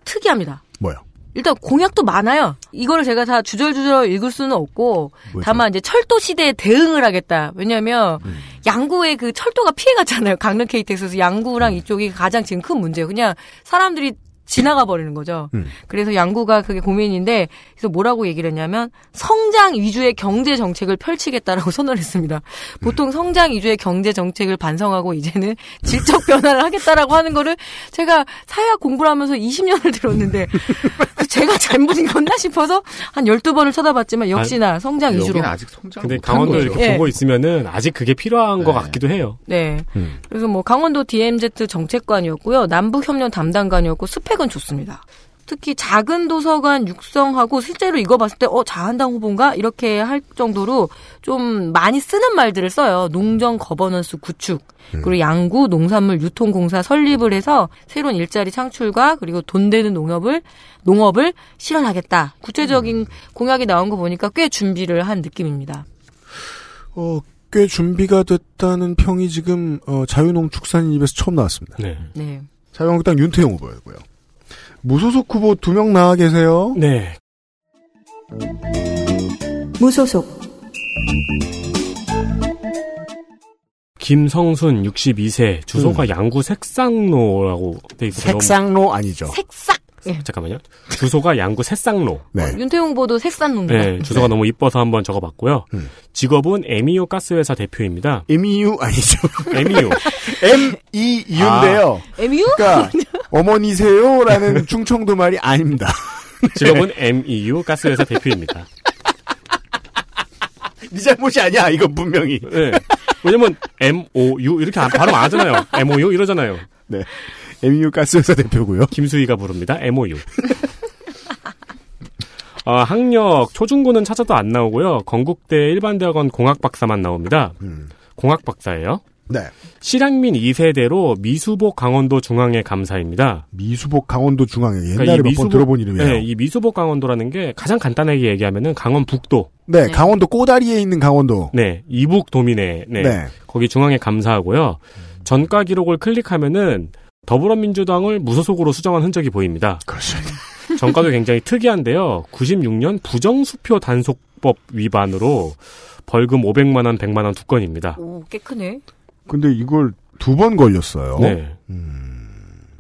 특이합니다. 뭐요? 일단 공약도 많아요. 이거를 제가 다 주절주절 읽을 수는 없고 뭐죠? 다만 이제 철도 시대에 대응을 하겠다. 왜냐하면 음. 양구의 그 철도가 피해갔잖아요. 강릉 KTX에서 양구랑 이쪽이 가장 지금 큰 문제예요. 그냥 사람들이 지나가 버리는 거죠. 음. 그래서 양구가 그게 고민인데 그래서 뭐라고 얘기를 했냐면 성장 위주의 경제 정책을 펼치겠다라고 [laughs] 선언을 했습니다. 보통 성장 위주의 경제 정책을 반성하고 이제는 [laughs] 질적 변화를 하겠다라고 하는 거를 제가 사회학 공부를 하면서 20년을 들었는데 [laughs] 제가 잘못인 건가 싶어서 한 12번을 쳐다봤지만 역시나 성장 위주로. 아직 성장 근데 강원도 거죠. 이렇게 예. 보고 있으면은 아직 그게 필요한 것 네. 같기도 해요. 네. 음. 그래서 뭐 강원도 DMZ 정책관이었고요. 남북 협력 담당관이었고 스펙 은 좋습니다. 특히 작은 도서관 육성하고 실제로 이거 봤을 때 어 자한당 후보인가 이렇게 할 정도로 좀 많이 쓰는 말들을 써요. 농정 거버넌스 구축 그리고 양구 농산물 유통공사 설립을 해서 새로운 일자리 창출과 그리고 돈 되는 농업을 농업을 실현하겠다. 구체적인 공약이 나온 거 보니까 꽤 준비를 한 느낌입니다. 어, 꽤 준비가 됐다는 평이 지금 어, 자유농축산인 입에서 처음 나왔습니다. 네. 네. 자유한국당 윤태용 후보였고요. 무소속 후보 두 명 나와 계세요. 네. 무소속 김성순 62세 주소가 양구 색상로라고 돼 있어요. 색상로 아니죠. 색싹. 예. 잠깐만요. 주소가 양구 새쌍로. 네. 윤태용 후보도 색산농가. 네, 주소가 너무 이뻐서 한번 적어봤고요. 음. 직업은 에미오 가스회사 대표입니다. MEU 아니죠. 에미오. [laughs] MEU인데요. MU? 그러니까 어머니세요라는 충청도 말이 아닙니다. 직업은 MEU 가스회사 대표입니다. [laughs] 네 잘못이 아니야. 이건 분명히. 네. 왜냐면 MOU 이렇게 안- 발음 안 하잖아요. MOU 이러잖아요. 네. MEU 가스회사 대표고요. 김수희가 부릅니다. MOU. [laughs] 어, 학력 초중고는 찾아도 안 나오고요. 건국대 일반대학원 공학 박사만 나옵니다. 음. 공학 박사예요. 네. 실향민 2세대로 미수복 강원도 중앙회 감사입니다. 미수복 강원도 중앙에 옛날에 그러니까 이몇번 미수복- 들어본 이름이에요. 네, 이 미수복 강원도라는 게 가장 간단하게 얘기하면은 강원 북도, 네, 강원도 꼬다리에 있는 강원도. 네, 이북 도민회, 네, 네. 거기 중앙에 감사하고요. 전가 기록을 클릭하면은 더불어민주당을 무소속으로 수정한 흔적이 보입니다. 그렇습니다. 전가도 굉장히 특이한데요. 96년 부정수표 단속법 위반으로 벌금 500만 원, 100만 원 두 건입니다. 오, 꽤 크네. 근데 이걸 두 번 걸렸어요. 네.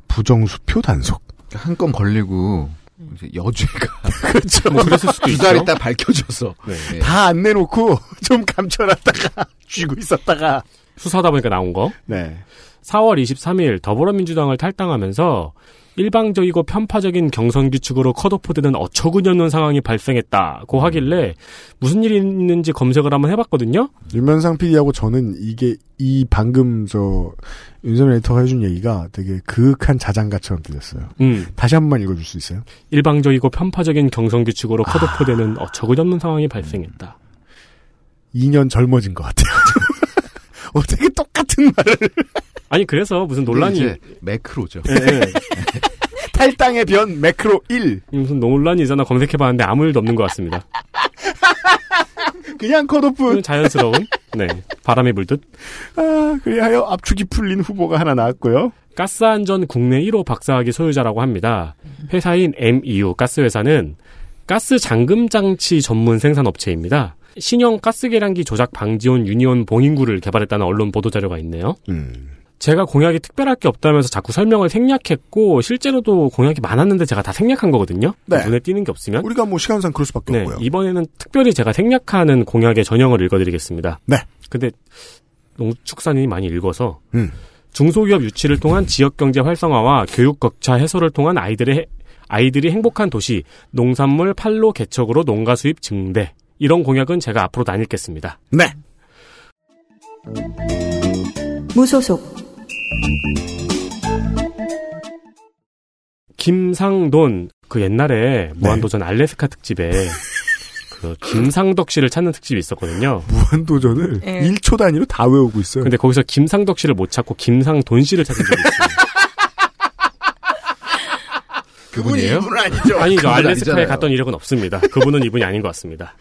부정수표 단속. 한 건 걸리고 이제 여죄가 [laughs] 그렇죠. 뭐 그랬을 수도 두 있죠. 달 있다 밝혀져서 네. 네. 다안 내놓고 [laughs] 좀 감춰놨다가 [laughs] 쥐고 있었다가. 수사하다 보니까 나온 거. 네. 4월 23일 더불어민주당을 탈당하면서 일방적이고 편파적인 경선 규칙으로 컷오프되는 어처구니없는 상황이 발생했다고 하길래 무슨 일이 있는지 검색을 한번 해봤거든요. 윤면상 PD하고 저는 이게 이 방금 저 윤석열 에디터가 해준 얘기가 되게 그윽한 자장가처럼 들렸어요. 음, 다시 한 번만 읽어줄 수 있어요? 일방적이고 편파적인 경선 규칙으로 컷오프되는 어처구니없는 상황이 발생했다. 2년 젊어진 것 같아요. [laughs] 어떻게 똑같은 말을 아니 그래서 무슨 논란이 매크로죠. 예, 예. [laughs] 탈당의 변 매크로 1 무슨 논란이 있었나 검색해봤는데 아무 일도 없는 것 같습니다. 그냥 컷오프 자연스러운 네 바람이 불듯 아, 그리하여 압축이 풀린 후보가 하나 나왔고요. 가스안전 국내 1호 박사학위 소유자라고 합니다. 회사인 MEU 가스회사는 가스 잠금 장치 전문 생산 업체입니다. 신형 가스 계량기 조작 방지온 유니온 봉인구를 개발했다는 언론 보도 자료가 있네요. 음. 제가 공약이 특별할 게 없다면서 자꾸 설명을 생략했고 실제로도 공약이 많았는데 제가 다 생략한 거거든요. 네. 눈에 띄는 게 없으면. 우리가 뭐 시간상 그럴 수밖에 네, 없고요. 이번에는 특별히 제가 생략하는 공약의 전형을 읽어드리겠습니다. 네. 근데 농축산인이 많이 읽어서 음. 중소기업 유치를 통한 지역 경제 활성화와 교육 격차 해소를 통한 아이들의 해- 아이들이 행복한 도시, 농산물 판로 개척으로 농가 수입 증대 이런 공약은 제가 앞으로도 안 읽겠습니다. 네. 무소속 김상돈 그 옛날에 무한도전 알래스카 특집에 [laughs] 그 김상덕 씨를 찾는 특집이 있었거든요. 무한도전을 예. 1초 단위로 다 외우고 있어요. 근데 거기서 김상덕 씨를 못 찾고 김상돈 씨를 찾은 적이 있어요. [laughs] 그분이에요? 이분 아니죠? 아니죠. 알래스카에 아니잖아요. 갔던 이력은 없습니다. 그분은 이분이 아닌 것 같습니다.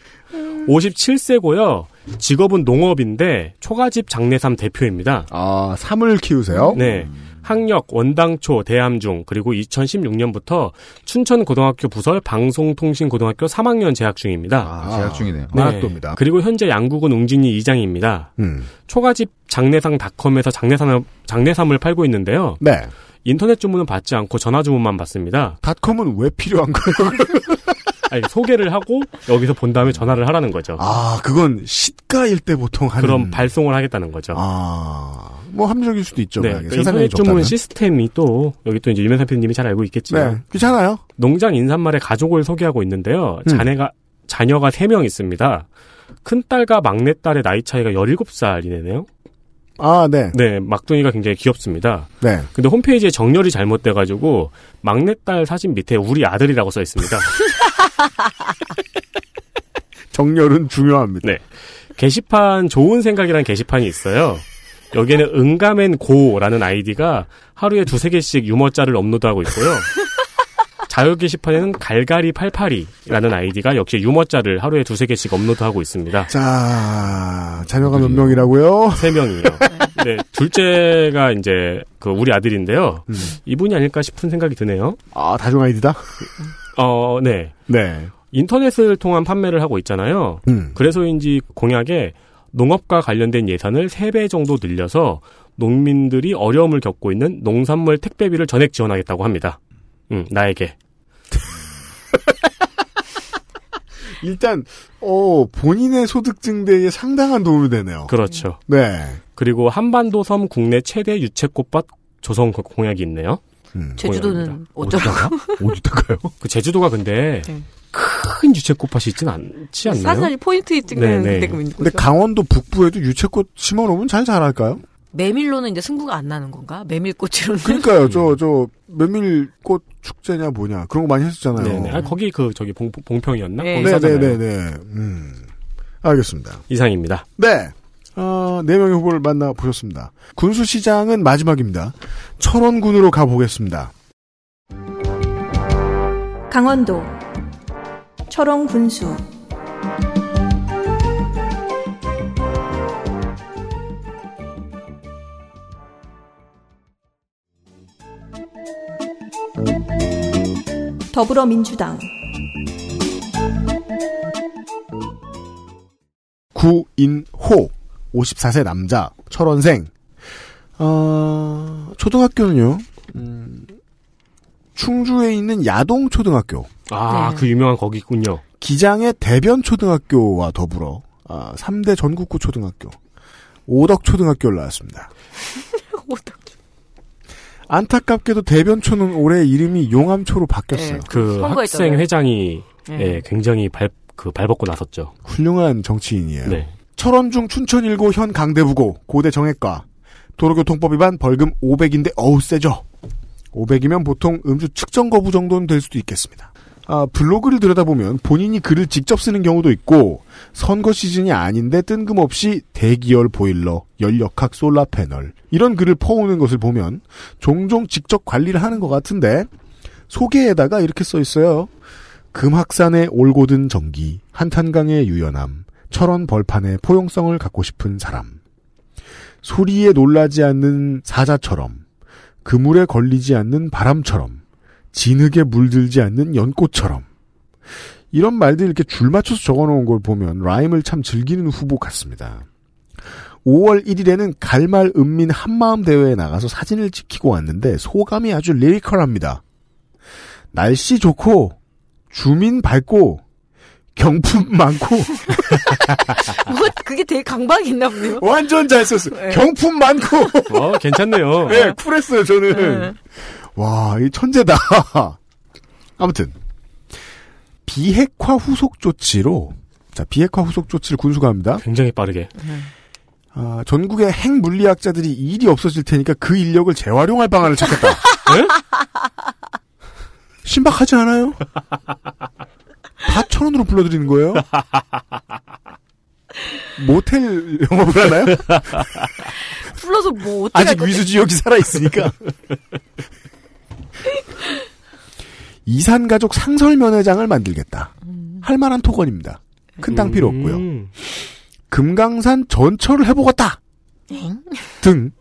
57세고요. 직업은 농업인데 초가집 장내삼 대표입니다. 아, 삼을 키우세요? 네. 학력, 원당초, 대암중, 그리고 2016년부터 춘천고등학교 부설 방송통신고등학교 3학년 재학 중입니다. 아, 재학 중이네요. 만학도입니다. 그리고 현재 양국은 웅진이 이장입니다. 음. 초가집 장내상닷컴에서 장내삼을, 장내삼을 팔고 있는데요. 네. 인터넷 주문은 받지 않고 전화 주문만 받습니다. 닷컴은 왜 필요한 거예요? [laughs] 아니, 소개를 하고 여기서 본 다음에 전화를 하라는 거죠. 아, 그건 시가일 때 보통 하는. 그럼 발송을 하겠다는 거죠. 아, 뭐 합리적일 수도 있죠. 네, 그러니까 주문 적다면. 시스템이 또 여기 또 이제 유명한 PD님이 잘 알고 있겠지만 네, 귀찮아요. 농장 인삼말의 가족을 소개하고 있는데요. 음. 자네가 자녀가 3명 있습니다. 큰딸과 막내딸의 나이 차이가 17살이네요. 아, 네. 네, 막둥이가 굉장히 귀엽습니다. 네. 근데 홈페이지에 정렬이 잘못돼가지고 막내딸 사진 밑에 우리 아들이라고 써 있습니다. [laughs] [laughs] 정렬은 중요합니다. 네. 게시판 좋은 생각이라는 게시판이 있어요. 여기에는 응가맨 고라는 아이디가 하루에 두세 개씩 유머짤을 업로드하고 있고요. 자유 게시판에는 갈갈이 88이라는 아이디가 역시 유머짤을 하루에 두세 개씩 업로드하고 있습니다. 자, 자녀가 몇 명이라고요? 세 명이요. 네, 둘째가 이제 그 우리 아들인데요. 이분이 아닐까 싶은 생각이 드네요. 아, 다중 아이디다? [laughs] 어, 네. 네. 인터넷을 통한 판매를 하고 있잖아요. 음. 그래서인지 공약에 농업과 관련된 예산을 3배 정도 늘려서 농민들이 어려움을 겪고 있는 농산물 택배비를 전액 지원하겠다고 합니다. 음, 나에게. [laughs] 일단, 어, 본인의 소득 증대에 상당한 도움이 되네요. 그렇죠. 네. 그리고 한반도 섬 국내 최대 유채꽃밭 조성 그 공약이 있네요. 제주도는 어쩌라고? 어디다가요? [laughs] 그 제주도가 근데 네. 큰 유채꽃밭이 있진 않지 않나요? 사실 포인트 찍는 네네. 데가 있는 근데 거죠. 강원도 북부에도 유채꽃 심어놓으면 잘 자랄까요? 메밀로는 이제 승부가 안 나는 건가? 메밀꽃으로는. 그러니까요. 저, 저, 메밀꽃 축제냐 뭐냐. 그런 거 많이 했었잖아요. 네네. 아, 거기 그 저기 봉, 봉평이었나? 네. 거기 사잖아요. 네네 네 네. 음. 알겠습니다. 이상입니다. 네. 어, 네 명의 후보를 만나보셨습니다. 군수시장은 마지막입니다. 철원군으로 가보겠습니다. 강원도 철원 군수 더불어민주당 구인호 54세 남자 철원생 어, 초등학교는요 음, 충주에 있는 야동초등학교 아, 네. 그 유명한 거기 있군요. 기장의 대변초등학교와 더불어 아, 3대 전국구 초등학교 오덕초등학교를 나왔습니다. [laughs] 안타깝게도 대변초는 올해 이름이 용암초로 바뀌었어요. 네. 그. 학생 회장이 네. 예, 굉장히 발, 그 발벗고 나섰죠. 훌륭한 정치인이에요. 네. 철원중 춘천일고 현 강대부고 고대 정액과 도로교통법 위반 벌금 500인데 어우 세죠. 500이면 보통 음주 측정 거부 정도는 될 수도 있겠습니다. 아, 블로그를 들여다보면 본인이 글을 직접 쓰는 경우도 있고 선거 시즌이 아닌데 뜬금없이 대기열 보일러, 연력학 솔라 패널 이런 글을 퍼오는 것을 보면 종종 직접 관리를 하는 것 같은데 소개에다가 이렇게 써 있어요. 금학산의 올곧은 전기, 한탄강의 유연함, 철원 벌판의 포용성을 갖고 싶은 사람. 소리에 놀라지 않는 사자처럼, 그물에 걸리지 않는 바람처럼, 진흙에 물들지 않는 연꽃처럼. 이런 말들 이렇게 줄 맞춰서 적어놓은 걸 보면 라임을 참 즐기는 후보 같습니다. 5월 1일에는 갈말 은민 한마음 대회에 나가서 사진을 찍히고 왔는데 소감이 아주 리리컬합니다. 날씨 좋고 주민 밝고 경품 많고 [laughs] 뭐 그게 되게 강박이 있나 보네요. 완전 잘 썼어. 네. 경품 많고. 어, 괜찮네요. 네, 쿨했어요, 저는. 네. 와, 이 천재다. 아무튼 비핵화 후속 조치로 자, 비핵화 후속 조치를 군수가 합니다. 굉장히 빠르게. 아, 전국의 핵 물리학자들이 일이 없어질 테니까 그 인력을 재활용할 방안을 찾겠다. 네? 신박하지 않아요? 다천 원으로 불러드리는 거예요? [laughs] 모텔 영업을 하나요? 불러서 뭐 어떻게 할 아직? 위수지역이 살아있으니까. [laughs] 이산가족 상설면회장을 만들겠다. 할 만한 토건입니다. 큰 땅 필요 없고요. 음. 금강산 전철을 해보겠다. 등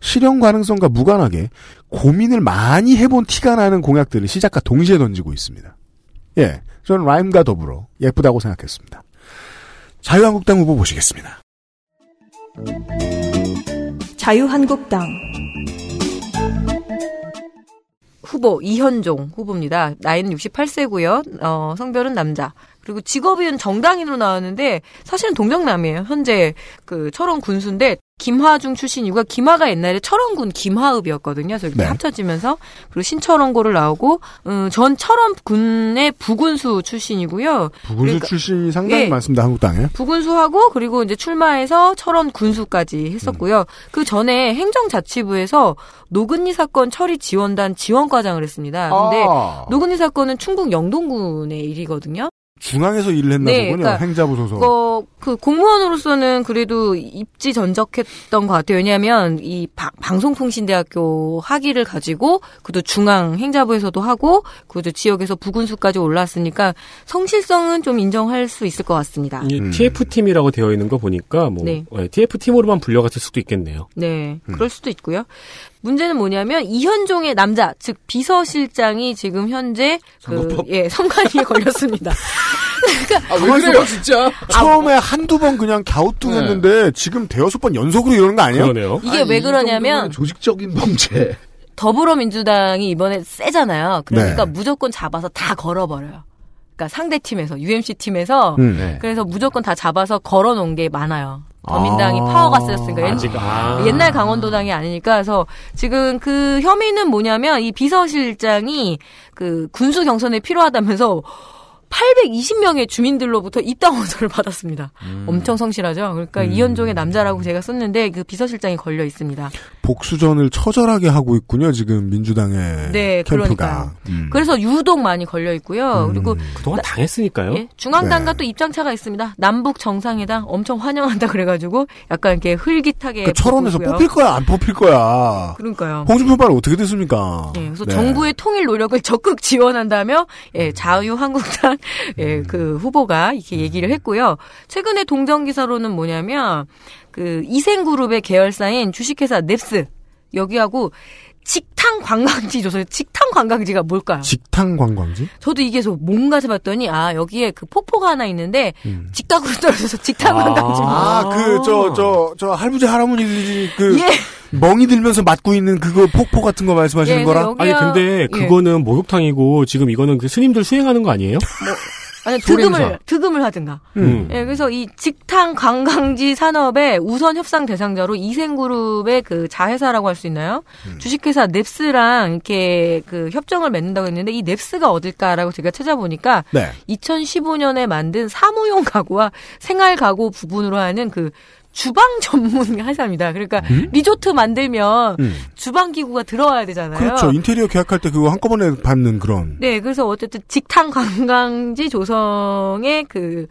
실현 가능성과 무관하게 고민을 많이 해본 티가 나는 공약들을 시작과 동시에 던지고 있습니다. 예, 저는 라임과 더불어 예쁘다고 생각했습니다. 자유한국당 후보 보시겠습니다. 자유한국당 후보 이현종 후보입니다. 나이는 68세고요. 어, 성별은 남자. 그리고 직업은 정당인으로 나왔는데 사실은 동정남이에요. 현재 그 철원 군수인데 김하중 출신이고 김하가 옛날에 철원군 김하읍이었거든요. 그래서 이렇게 네. 합쳐지면서 그리고 신철원고를 나오고 음, 전 철원군의 부군수 출신이고요. 부군수 그러니까- 출신이 상당히 예. 많습니다. 한국당에. 부군수하고 그리고 이제 출마해서 철원 군수까지 했었고요. 그 전에 행정자치부에서 노근리 사건 처리 지원단 지원과장을 했습니다. 근데 아. 노근리 사건은 충북 영동군의 일이거든요. 중앙에서 일을 했나 네, 보군요. 그러니까 행자부 소속. 어, 그 공무원으로서는 그래도 입지 전적했던 것 같아요. 왜냐하면 이 바- 방송통신대학교 학위를 가지고 그도 중앙 행자부에서도 하고 그도 지역에서 부군수까지 올랐으니까 성실성은 좀 인정할 수 있을 것 같습니다. 이 TF팀이라고 되어 있는 거 보니까 뭐 네. TF팀으로만 불려갔을 수도 있겠네요. 네, 그럴 수도 있고요. 문제는 뭐냐면 이현종의 남자, 즉 비서실장이 지금 현재 그 선거법? 예, 성관위에 [laughs] 걸렸습니다. 그러니까 아, 왜 그래요, 진짜? 처음에 한두 번 그냥 갸우뚱했는데 지금 대여섯 번 연속으로 이러는 거 아니에요? 그러네요. 이게 왜 그러냐면 조직적인 범죄. 더불어민주당이 이번에 세잖아요. 그러니까 네. 무조건 잡아서 다 걸어버려요. 그러니까 상대 팀에서 UMC 팀에서 음, 네. 그래서 무조건 다 잡아서 걸어놓은 게 많아요. 더민당이 아. 파워가 세졌으니까 옛- 아직, 아. 옛날 강원도당이 아니니까 그래서 지금 그 혐의는 뭐냐면 이 비서실장이 그 군수 경선에 필요하다면서 820명의 주민들로부터 입당 원서를 [laughs] 받았습니다. 음. 엄청 성실하죠. 그러니까 이현종의 남자라고 제가 썼는데 그 비서실장이 걸려 있습니다. 복수전을 처절하게 하고 있군요. 지금 민주당의 네, 캠프가. 음. 그래서 유독 많이 걸려 있고요. 그리고 그동안 당했으니까요. 예, 중앙당과 네. 또 입장차가 있습니다. 남북 정상회담 엄청 환영한다 그래가지고 약간 이렇게 흘깃하게 그 철원에서. 뽑힐 거야, 안 뽑힐 거야. 그러니까요. 홍준표 발 어떻게 됐습니까? 예, 그래서 네. 정부의 통일 노력을 [laughs] 적극 지원한다며 예, 자유한국당 예, 그 후보가 이렇게 얘기를 했고요. 최근에 동정 기사로는 뭐냐면 그 이생그룹의 계열사인 주식회사 넵스 여기하고 직탕 관광지 조서 직탕 관광지가 뭘까요? 직탕 관광지? 저도 이게 서 뭔가 해봤더니 아 여기에 그 폭포가 하나 있는데 음. 직각으로 떨어져서 직탕 관광지. 아, 그, 저, 저, 저, 할부지 할아버지들이 그, 예. 멍이 들면서 맞고 있는 그거 폭포 같은 거 말씀하시는 예, 거라? 아니 근데 예. 그거는 목욕탕이고 지금 이거는 그 스님들 수행하는 거 아니에요? 아니 소림사. 득음을 득음을 하든가. 음. 예, 그래서 이 직탕 관광지 산업의 우선 협상 대상자로 이생그룹의 그 자회사라고 할 수 있나요? 주식회사 넵스랑 이렇게 그 협정을 맺는다고 했는데 이 넵스가 어딜까라고 제가 찾아보니까 네. 2015년에 만든 사무용 가구와 생활 가구 부분으로 하는 그 주방 [laughs] 전문 회사입니다. 그러니까 리조트 만들면 음. 주방 기구가 들어와야 되잖아요. 그렇죠. 인테리어 계약할 때 그거 한꺼번에 받는 그런. 네, 그래서 어쨌든 직탕 관광지 조성의 그,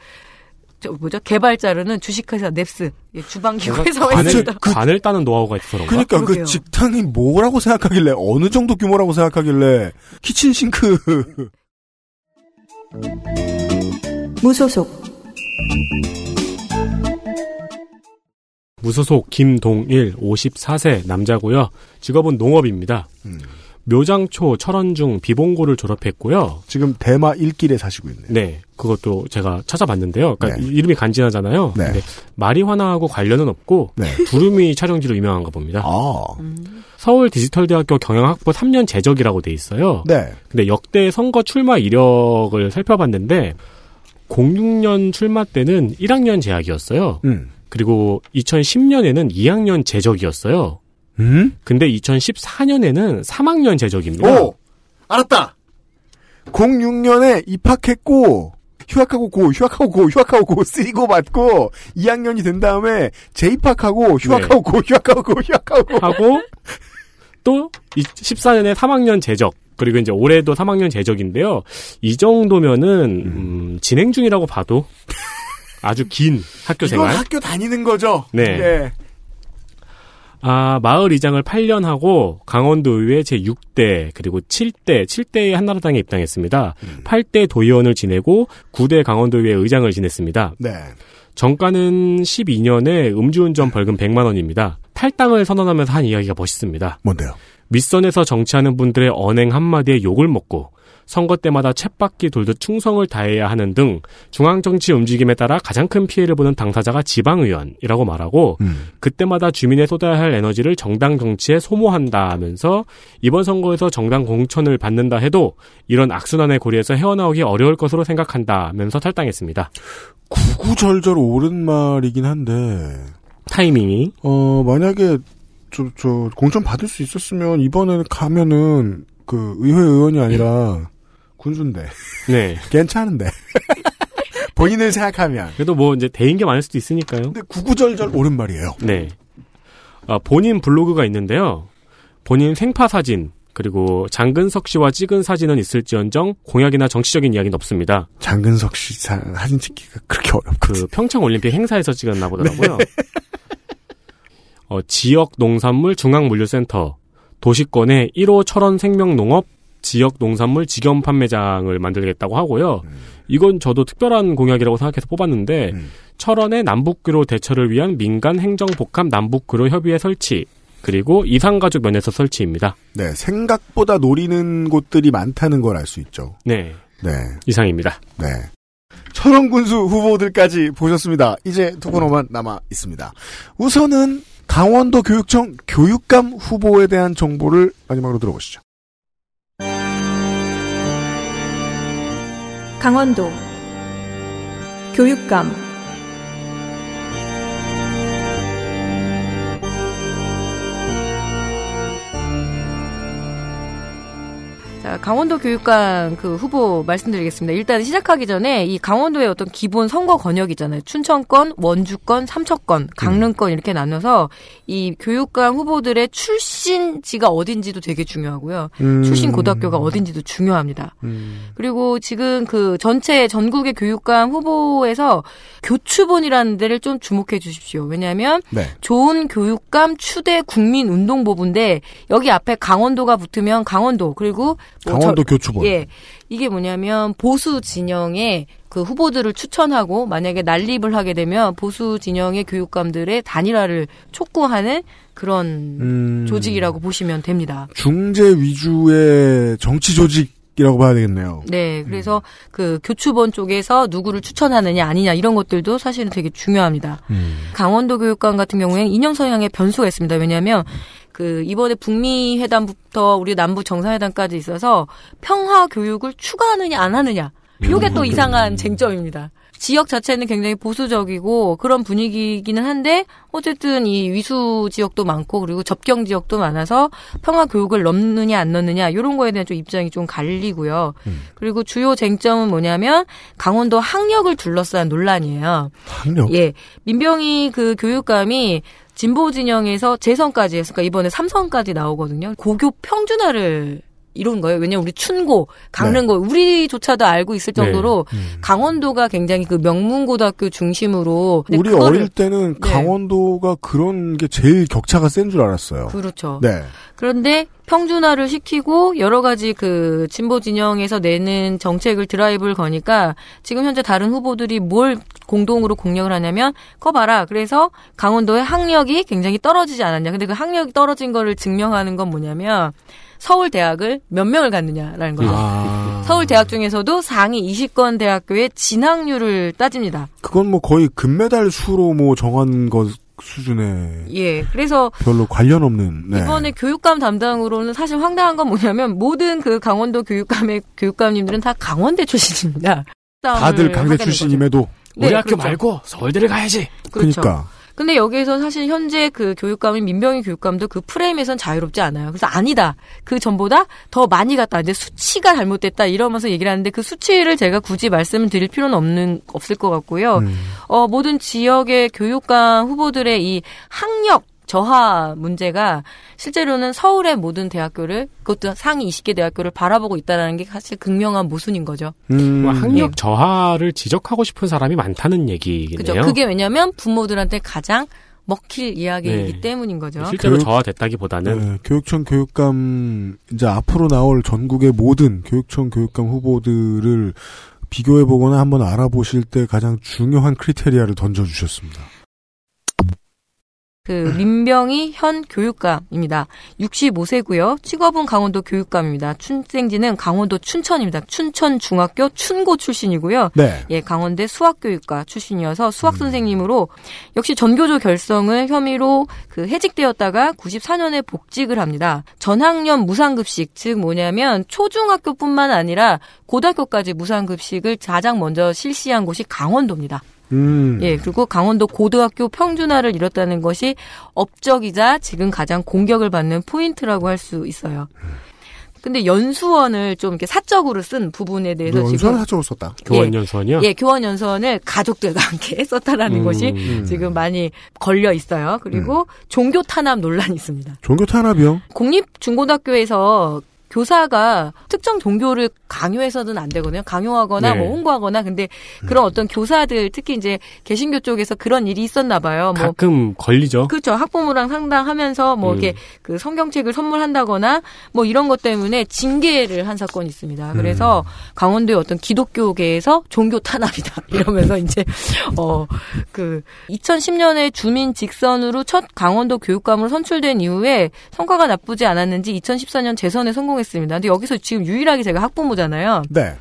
저 뭐죠? 개발자로는 주식회사 넵스, 예, 주방기구에서 관을, 있습니다. 관을 따는 노하우가 있어서? 그러니까 그. 직탕이 뭐라고 생각하길래, 어느 정도 규모라고 생각하길래, 키친 싱크. 무소속 무소속 김동일 54세 남자고요. 직업은 농업입니다. 묘장초, 철원중, 비봉고를 졸업했고요. 지금 대마 1길에 사시고 있네요. 네. 그것도 제가 찾아봤는데요. 그러니까 네. 이름이 간지나잖아요. 네. 근데 마리화나하고 관련은 없고 네. 두루미 촬영지로 유명한가 봅니다. 아. 서울 디지털대학교 경영학부 3년 재적이라고 돼 있어요. 네. 근데 역대 선거 출마 이력을 살펴봤는데 06년 출마 때는 1학년 재학이었어요. 음. 그리고 2010년에는 2학년 재적이었어요. 음? 근데 2014년에는 3학년 재적입니다. 오! 알았다! 06년에 입학했고, 휴학하고 고, 휴학하고 고, 휴학하고 고, 쓰리고 맞고, 2학년이 된 다음에 재입학하고, 휴학하고 고, 휴학하고 고, 휴학하고 고. 하고 또 14년에 3학년 재적 그리고 이제 올해도 3학년 재적인데요. 이 정도면은 음, 진행 중이라고 봐도 아주 긴 학교 이건 생활. 학교 다니는 거죠? 네. 예. 아, 마을 이장을 8년 하고 강원도의회 제6대 그리고 7대, 7대의 한나라당에 입당했습니다. 8대 도의원을 지내고 9대 강원도의회 의장을 지냈습니다. 네. 정가는 12년에 음주운전 벌금 100만 원입니다. 탈당을 선언하면서 한 이야기가 멋있습니다. 뭔데요? 윗선에서 정치하는 분들의 언행 한마디에 욕을 먹고 선거 때마다 챗바퀴 돌듯 충성을 다해야 하는 등 중앙 정치 움직임에 따라 가장 큰 피해를 보는 당사자가 지방 의원이라고 말하고 음. 그때마다 주민에 쏟아야 할 에너지를 정당 정치에 소모한다 하면서 이번 선거에서 정당 공천을 받는다 해도 이런 악순환의 고리에서 헤어나오기 어려울 것으로 생각한다 하면서 탈당했습니다. 구구절절 옳은 말이긴 한데, 타이밍이 어, 만약에, 저, 저, 공천 받을 수 있었으면, 이번에 가면은, 그, 의회 의원이 아니라, 군수인데. 네. [laughs] 괜찮은데. [laughs] 본인을 생각하면. 그래도 뭐 이제 대인 게 많을 수도 있으니까요. 근데 구구절절 옳은 말이에요. 네. 아, 본인 블로그가 있는데요. 본인 생파 사진 그리고 장근석 씨와 찍은 사진은 있을지언정 공약이나 정치적인 이야기는 없습니다. 장근석 씨 사, 사진 찍기가 그렇게 어렵고. 그 평창 올림픽 행사에서 찍었나 보더라고요. 어, 지역 농산물 중앙물류센터 도시권에 1호 철원 생명농업 지역 농산물 직영 판매장을 만들겠다고 하고요. 이건 저도 특별한 공약이라고 생각해서 뽑았는데 철원의 남북교로 대처를 위한 민간 행정 복합 남북교로 협의회 설치 그리고 이상가족 면에서 설치입니다. 네, 생각보다 노리는 곳들이 많다는 걸 알 수 있죠. 네. 네. 이상입니다. 네. 철원군수 후보들까지 보셨습니다. 이제 두 번호만 남아 있습니다. 우선은 강원도 교육청 교육감 후보에 대한 정보를 마지막으로 들어보시죠. 강원도 교육감 자, 강원도 교육감 그 후보 말씀드리겠습니다. 일단 시작하기 전에 이 강원도의 어떤 기본 선거 권역 있잖아요. 춘천권, 원주권, 삼척권, 강릉권 이렇게 나눠서 이 교육감 후보들의 출신지가 어딘지도 되게 중요하고요. 음. 출신 고등학교가 어딘지도 중요합니다. 그리고 지금 그 전체 전국의 교육감 후보에서 교추본이라는 데를 좀 주목해 주십시오. 왜냐하면 네. 좋은 교육감 추대 국민운동보부인데 여기 앞에 강원도가 붙으면 강원도 그리고 뭐 강원도 저- 교추본. 예. 이게 뭐냐면 보수 진영의 그 후보들을 추천하고 만약에 난립을 하게 되면 보수 진영의 교육감들의 단일화를 촉구하는 그런 음. 조직이라고 보시면 됩니다. 중재 위주의 정치 조직 이라고 봐야 되겠네요. 네, 그래서 그 교추본 쪽에서 누구를 추천하느냐 아니냐 이런 것들도 사실은 되게 중요합니다. 강원도 교육감 같은 경우에는 이념 성향의 변수가 있습니다. 왜냐하면 그 이번에 북미 회담부터 우리 남북 정상회담까지 있어서 평화 교육을 추가하느냐 안 하느냐 이게 또 이상한 쟁점입니다. 지역 자체는 굉장히 보수적이고 그런 분위기이기는 한데 어쨌든 이 위수 지역도 많고 그리고 접경 지역도 많아서 평화 교육을 넣느냐 안 넣느냐 이런 거에 대한 좀 입장이 좀 갈리고요. 그리고 주요 쟁점은 뭐냐면 강원도 학력을 둘러싼 논란이에요. 학력? 예. 민병희 그 교육감이 진보 진영에서 재선까지 했으니까 이번에 삼선까지 나오거든요. 고교 평준화를 이룬 거예요. 왜냐면 우리 춘고, 강릉고, 우리조차도 알고 있을 정도로 강원도가 굉장히 그 명문고등학교 중심으로 우리 그거를- 어릴 때는 네. 강원도가 그런 게 제일 격차가 센 줄 알았어요. 그렇죠. 네. 그런데 평준화를 시키고 여러 가지 그 진보 진영에서 내는 정책을 드라이브를 거니까 지금 현재 다른 후보들이 뭘 공동으로 공략을 하냐면 커봐라. 그래서 강원도의 학력이 굉장히 떨어지지 않았냐. 근데 그 학력이 떨어진 거를 증명하는 건 뭐냐면 서울 대학을 몇 명을 갔느냐라는 거죠. 아. 서울 대학 중에서도 상위 20권 대학교의 진학률을 따집니다. 그건 뭐 거의 금메달 수로 뭐 정한 것 수준의 예. 그래서 별로 관련 없는 네. 이번에 교육감 담당으로는 사실 황당한 건 뭐냐면 모든 그 강원도 교육감의 교육감님들은 다 강원대 출신입니다. 다들 강대 출신임에도 네, 우리 학교 그렇죠. 말고 서울대를 가야지. 그렇죠. 그러니까 근데 여기에서 사실 현재 그 교육감인 민병희 교육감도 그 프레임에선 자유롭지 않아요. 그래서 아니다. 그 전보다 더 많이 갔다. 이제 수치가 잘못됐다 이러면서 얘기를 하는데 그 수치를 제가 굳이 말씀을 드릴 필요는 없는 없을 것 같고요. 음. 어 모든 지역의 교육감 후보들의 이 학력 저하 문제가 실제로는 서울의 모든 대학교를 그것도 상위 20개 대학교를 바라보고 있다라는 게 사실 극명한 모순인 거죠. 음. 뭐 학력 예. 저하를 지적하고 싶은 사람이 많다는 얘기겠네요. 그죠? 그게 왜냐면 부모들한테 가장 먹힐 이야기이기 네. 때문인 거죠. 실제로 교육- 저하됐다기보다는 네, 교육청 교육감 이제 앞으로 나올 전국의 모든 교육청 교육감 후보들을 비교해 보거나 한번 알아보실 때 가장 중요한 크리테리아를 던져 주셨습니다. 그 민병희 현 교육감입니다. 65세고요. 직업은 강원도 교육감입니다. 출생지는 강원도 춘천입니다. 춘천 중학교 춘고 출신이고요. 네. 예, 강원대 수학교육과 출신이어서 수학 선생님으로 역시 전교조 결성을 혐의로 그 해직되었다가 94년에 복직을 합니다. 전학년 무상급식 즉 뭐냐면 초중학교뿐만 아니라 고등학교까지 무상급식을 가장 먼저 실시한 곳이 강원도입니다. 음. 예, 그리고 강원도 고등학교 평준화를 이뤘다는 것이 업적이자 지금 가장 공격을 받는 포인트라고 할 수 있어요. 근데 연수원을 좀 이렇게 사적으로 쓴 부분에 대해서 연수원 지금 사적으로 썼다. 교원 연수원이요. 예, 교원 연수원을 가족들과 [laughs] 함께 썼다라는 음. 것이 음. 지금 많이 걸려 있어요. 그리고 종교 탄압 논란이 있습니다. 종교 탄압이요? 공립 중고등학교에서 교사가 특정 종교를 강요해서는 안 되거든요. 강요하거나 네. 뭐 홍보하거나 근데 그런 어떤 교사들 특히 이제 개신교 쪽에서 그런 일이 있었나 봐요. 뭐 가끔 걸리죠. 그렇죠. 학부모랑 상담하면서 뭐 음. 이렇게 그 성경책을 선물한다거나 뭐 이런 것 때문에 징계를 한 사건이 있습니다. 그래서 강원도의 어떤 기독교계에서 종교 탄압이다 [laughs] 이러면서 이제 어 그 2010년에 주민 직선으로 첫 강원도 교육감으로 선출된 이후에 성과가 나쁘지 않았는지 2014년 재선에 성공했 습니다. 근데 여기서 지금 유일하게 제가 학부모잖아요. 네.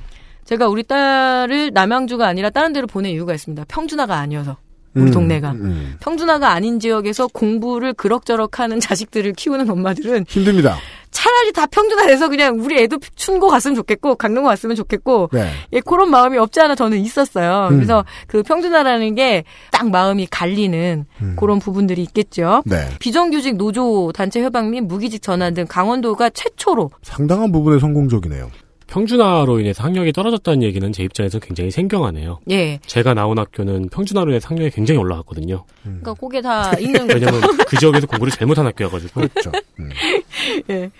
제가 우리 딸을 남양주가 아니라 다른 데로 보낸 이유가 있습니다. 평준화가 아니어서. 우리 음, 동네가. 음. 평준화가 아닌 지역에서 공부를 그럭저럭 하는 자식들을 키우는 엄마들은 힘듭니다. 차라리 다 평준화돼서 그냥 우리 애도 춘고 갔으면 좋겠고 강릉고 갔으면 좋겠고 네. 예, 그런 마음이 없지 않아 저는 있었어요. 음. 그래서 그 평준화라는 게 딱 마음이 갈리는 음. 그런 부분들이 있겠죠. 네. 비정규직 노조 단체 협약 및 무기직 전환 등 강원도가 최초로 상당한 부분에 성공적이네요. 평준화로 인해서 학력이 떨어졌다는 얘기는 제 입장에서 굉장히 생경하네요. 예, 제가 나온 학교는 평준화로 인해서 학력이 굉장히 올라갔거든요. 그러니까 그게 다 있는 거죠. 왜냐면 그 지역에서 공부를 잘못한 학교여가지고. 그렇죠. 음. [laughs] 예.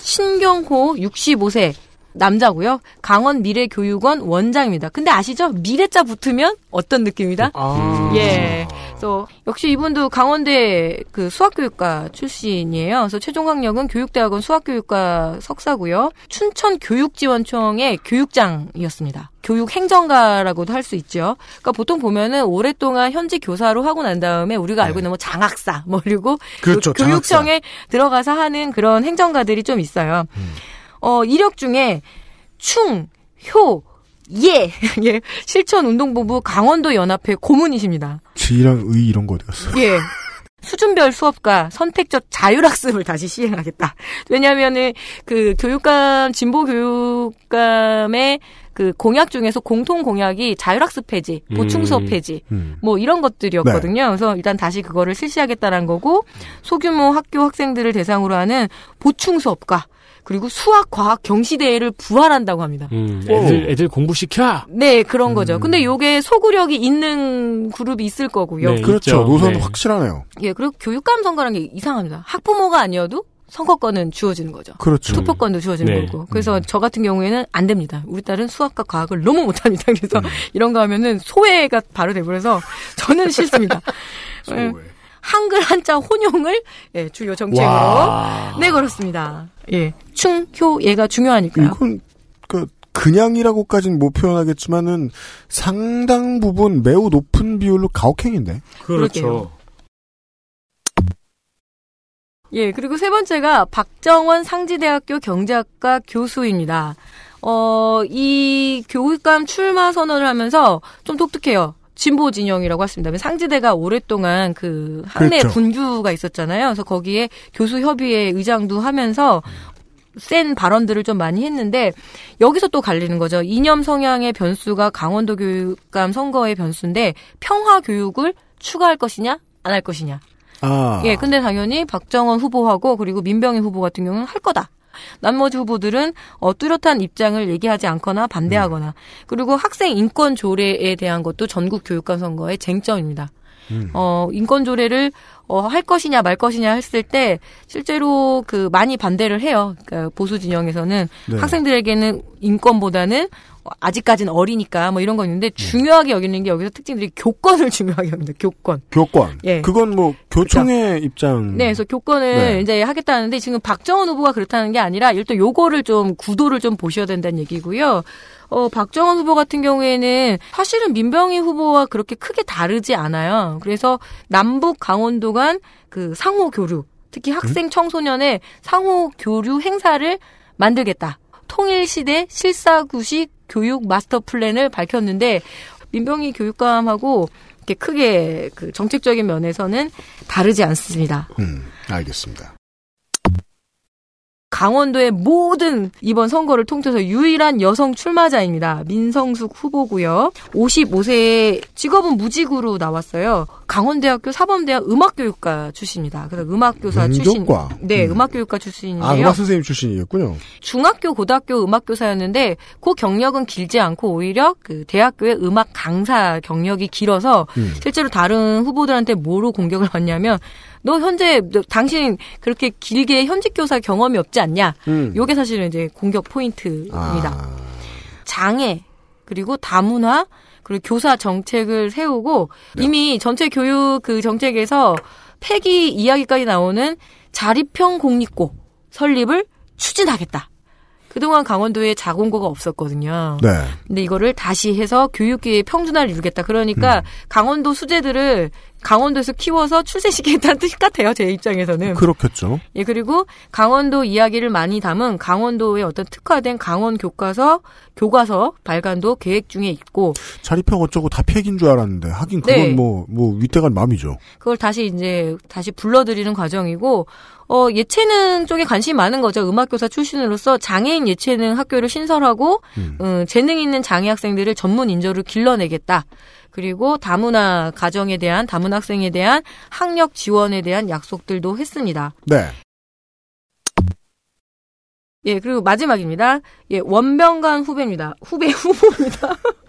신경호 65세 남자고요. 강원 미래교육원 원장입니다. 근데 아시죠? 미래자 붙으면 어떤 느낌이다? 아. 예. 그래서 역시 이분도 강원대 그 수학교육과 출신이에요. 그래서 최종 학력은 교육대학원 수학교육과 석사고요. 춘천 교육지원청의 교육장이었습니다. 교육 행정가라고도 할 수 있죠. 그러니까 보통 보면은 오랫동안 현직 교사로 하고 난 다음에 우리가 알고 있는 뭐 장학사, 뭐 그리고 그렇죠, 교- 교육청에 들어가서 하는 그런 행정가들이 좀 있어요. 어, 이력 중에 충, 효, 예, [laughs] 예, 실천 운동본부 강원도 연합회 고문이십니다. 지랑 의 이런 거 어디 갔어요? 예. 수준별 수업과 선택적 자율학습을 다시 시행하겠다. 왜냐면은 그 교육감 진보 교육감의 그 공약 중에서 공통 공약이 자율학습 폐지, 보충 수업 음. 폐지, 음. 뭐 이런 것들이었거든요. 그래서 일단 다시 그거를 실시하겠다는 거고 소규모 학교 학생들을 대상으로 하는 보충 수업과 그리고 수학, 과학 경시대회를 부활한다고 합니다. 음, 애들, 애들 공부시켜! 네, 그런 거죠. 음. 근데 요게 소구력이 있는 그룹이 있을 거고요. 네. 그렇죠. 있죠. 노선 네. 확실하네요. 예, 그리고 교육감 선거라는 게 이상합니다. 학부모가 아니어도 선거권은 주어지는 거죠. 그렇죠. 투표권도 주어지는 네. 거고. 그래서 저 같은 경우에는 안 됩니다. 우리 딸은 수학과 과학을 너무 못합니다. 그래서 이런 거 하면은 소외가 바로 돼버려서 저는 싫습니다. [laughs] 예. 한글 한자 혼용을 예, 주요 정책으로 와. 내걸었습니다. 예, 충효 얘가 중요하니까요. 이건 그 그냥이라고까지는 못 표현하겠지만은 상당 부분 매우 높은 비율로 가혹행인데. 그렇죠. 예, 그리고 세 번째가 박정원 상지대학교 경제학과 교수입니다. 어, 이 교육감 출마 선언을 하면서 좀 독특해요. 진보 진영이라고 했습니다. 상지대가 오랫동안 그 학내 그렇죠. 분규가 있었잖아요. 그래서 거기에 교수 협의회 의장도 하면서 센 발언들을 좀 많이 했는데 여기서 또 갈리는 거죠. 이념 성향의 변수가 강원도 교육감 선거의 변수인데 평화 교육을 추가할 것이냐 안 할 것이냐. 아. 예, 근데 당연히 박정원 후보하고 그리고 민병희 후보 같은 경우는 할 거다. 나머지 후보들은 어, 뚜렷한 입장을 얘기하지 않거나 반대하거나 그리고 학생 인권 조례에 대한 것도 전국 교육감 선거의 쟁점입니다. 어, 인권 조례를 어, 할 것이냐 말 것이냐 했을 때 실제로 그 많이 반대를 해요. 그러니까 보수 진영에서는 네. 학생들에게는 인권보다는 어, 아직까지는 어리니까 뭐 이런 거 있는데 중요하게 여기는 게 여기서 특징들이 교권을 [laughs] 중요하게 합니다. 교권. 교권. 예. 그건 뭐 교총의 입장. 네, 그래서 교권을 네. 이제 하겠다는데 지금 박정원 후보가 그렇다는 게 아니라 일단 요거를 좀 구도를 좀 보셔야 된다는 얘기고요. 어, 박정원 후보 같은 경우에는 사실은 민병희 후보와 그렇게 크게 다르지 않아요. 그래서 남북 강원도 간 그 상호 교류, 특히 학생 청소년의 상호 교류 행사를 만들겠다. 통일시대 실사구식 교육 마스터 플랜을 밝혔는데 민병희 교육감하고 이렇게 크게 그 정책적인 면에서는 다르지 않습니다. 음, 알겠습니다. 강원도의 모든 이번 선거를 통틀어서 유일한 여성 출마자입니다. 민성숙 후보고요. 55세에 직업은 무직으로 나왔어요. 강원대학교 사범대학 음악교육과 출신입니다. 그래서 음악교사 출신. 음교과? 네, 음. 음악교육과 출신인데요. 아, 음악 선생님 출신이었군요. 중학교, 고등학교 음악교사였는데 그 경력은 길지 않고 오히려 그 대학교의 음악 강사 경력이 길어서 음. 실제로 다른 후보들한테 뭐로 공격을 받냐면 너 현재 너 당신 그렇게 길게 현직 교사 경험이 없지 않냐? 음. 요게 사실은 이제 공격 포인트입니다. 아. 장애 그리고 다문화 그리고 교사 정책을 세우고 네. 이미 전체 교육 그 정책에서 폐기 이야기까지 나오는 자립형 공립고 설립을 추진하겠다. 그동안 강원도에 자공고가 없었거든요. 네. 근데 이거를 다시 해서 교육계의 평준화를 이루겠다. 음. 그러니까 강원도 수재들을 강원도에서 키워서 출세시키겠다는 뜻 같아요. 제 입장에서는. 그렇겠죠. 예, 그리고 강원도 이야기를 많이 담은 강원도의 어떤 특화된 강원 교과서, 교과서 발간도 계획 중에 있고, 자립형 어쩌고 다 폐기인 줄 알았는데 하긴 그건 네. 뭐뭐 윗대간 마음이죠. 그걸 다시 이제 다시 불러들이는 과정이고, 어, 예체능 쪽에 관심이 많은 거죠. 음악교사 출신으로서 장애인 예체능 학교를 신설하고, 음, 재능 있는 장애 학생들을 전문 인조를 길러내겠다. 그리고 다문화 가정에 대한, 다문화 학생에 대한 학력 지원에 대한 약속들도 했습니다. 네. 예, 그리고 마지막입니다. 예, 원병관 후배입니다. 후배 후보입니다. [laughs]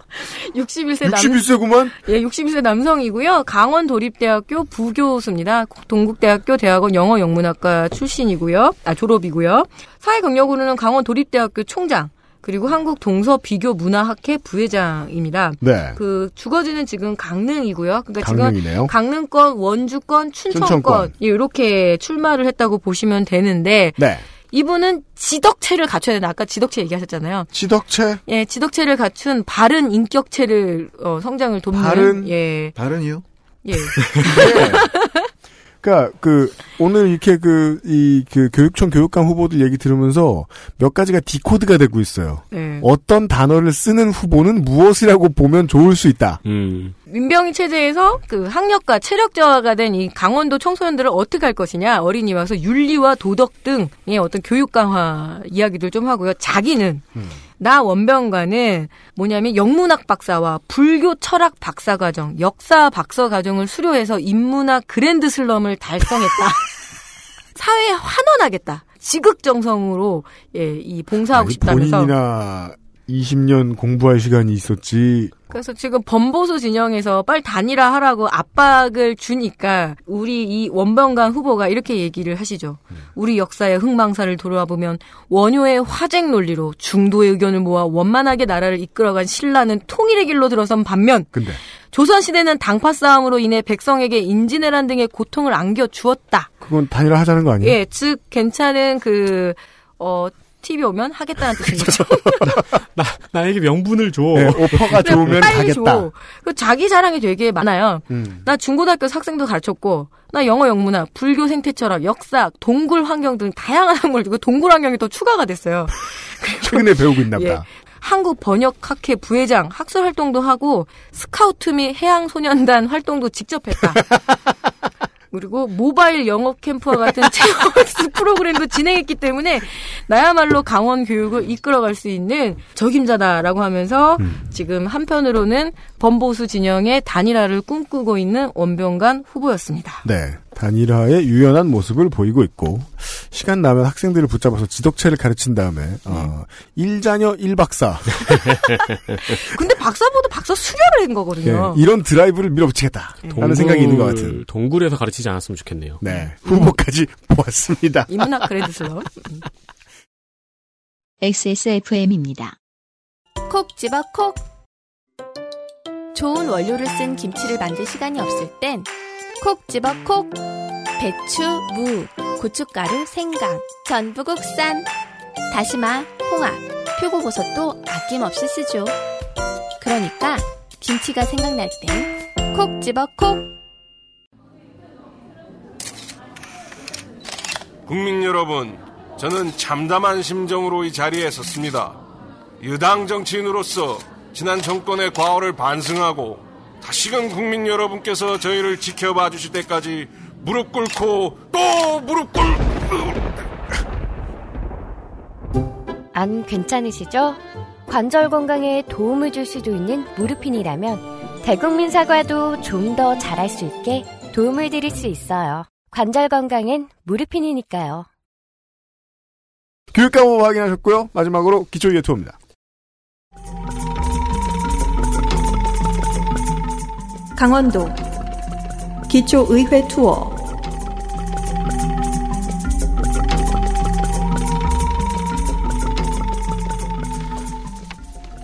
61세 남 61세구만? 예, 61세 남성이고요. 강원 도립대학교 부교수입니다. 동국대학교 대학원 영어 영문학과 출신이고요. 아, 졸업이고요. 사회 경력으로는 강원 도립대학교 총장 그리고 한국 동서 비교 문화학회 부회장입니다. 네. 그 주거지는 지금 강릉이고요. 그러니까 강릉이네요. 지금 강릉권, 원주권, 춘천권, 춘천권. 예, 이렇게 출마를 했다고 보시면 되는데 네. 이분은 지덕체를 갖춰야 된다. 아까 지덕체 얘기하셨잖아요. 지덕체? 예, 지덕체를 갖춘 바른 인격체를 어, 성장을 돕는 바른? 예. 다른이요? 예. [laughs] 그러니까 그 오늘 이렇게 그이그 교육청 교육감 후보들 얘기 들으면서 몇 가지가 디코드가 되고 있어요. 네. 어떤 단어를 쓰는 후보는 무엇이라고 보면 좋을 수 있다. 음. 민병희 체제에서 그 학력과 체력 저하가 된 이 강원도 청소년들을 어떻게 할 것이냐 어린이 와서 윤리와 도덕 등의 어떤 교육 강화 이야기들 좀 하고요. 자기는 나 원병관은 뭐냐면 영문학 박사와 불교 철학 박사 과정, 역사 박사 과정을 수료해서 인문학 그랜드 슬럼을 달성했다. [laughs] 사회에 환원하겠다. 지극정성으로 예, 이 봉사하고 아니, 싶다면서. 본인이나 20년 공부할 시간이 있었지. 그래서 지금 범보수 진영에서 빨리 단일화 하라고 압박을 주니까 우리 이 원병관 후보가 이렇게 얘기를 하시죠. 우리 역사의 흥망사를 돌아보면 원효의 화쟁 논리로 중도의 의견을 모아 원만하게 나라를 이끌어간 신라는 통일의 길로 들어선 반면 근데 조선시대는 당파 싸움으로 인해 백성에게 인지내란 등의 고통을 안겨주었다. 그건 단일화 하자는 거 아니에요? 예, 즉 괜찮은 그 어. TV 오면 하겠다는 [laughs] 뜻인 거죠. [laughs] 나, 나에게 명분을 줘. 네, 오퍼가 좋으면 빨리 가겠다. 줘. 그 자기 자랑이 되게 많아요. 음. 나 중고등학교 학생도 가르쳤고, 나 영어 영문학, 불교 생태철학, 역사, 동굴 환경 등 다양한 학문을 두고 동굴 환경이 또 추가가 됐어요. [laughs] 최근에 배우고 있나 보다. 예. 한국 번역학회 부회장, 학술 활동도 하고 스카우트 및 해양 소년단 활동도 직접 했다. 그리고 모바일 영어 캠프와 같은 [laughs] 체험학습 프로그램도 진행했기 때문에 나야말로 강원 교육을 이끌어갈 수 있는 적임자다라고 하면서 음. 지금 한편으로는 범보수 진영의 단일화를 꿈꾸고 있는 원병관 후보였습니다. 네. 단일화의 유연한 모습을 보이고 있고, 시간 나면 학생들을 붙잡아서 지덕체를 가르친 다음에, 어, 1자녀 1박사. [laughs] 근데 박사보다 박사 수료를 한 거거든요. 예, 이런 드라이브를 밀어붙이겠다. 라는 생각이 있는 것 같은. 동굴에서 가르치지 않았으면 좋겠네요. 네. 후보까지 [laughs] 보았습니다. 인문학 그래드슬러. XSFM입니다. 콕 집어 콕. 좋은 원료를 쓴 김치를 만들 시간이 없을 땐 콕 집어 콕. 배추, 무, 고춧가루, 생강, 전부 국산. 다시마, 홍합, 표고버섯도 아낌없이 쓰죠. 그러니까 김치가 생각날 땐 콕 집어 콕. 국민 여러분, 저는 참담한 심정으로 이 자리에 섰습니다. 여당 정치인으로서 지난 정권의 과오를 반성하고 다시금 국민 여러분께서 저희를 지켜봐 주실 때까지 무릎 꿇고 또 무릎 꿇... 안 괜찮으시죠? 관절 건강에 도움을 줄 수도 있는 무르핀이라면 대국민 사과도 좀 더 잘할 수 있게 도움을 드릴 수 있어요. 관절 건강엔 무르핀이니까요. 교육 과목 확인하셨고요. 마지막으로 기초의회 투어입니다. 강원도 기초의회 투어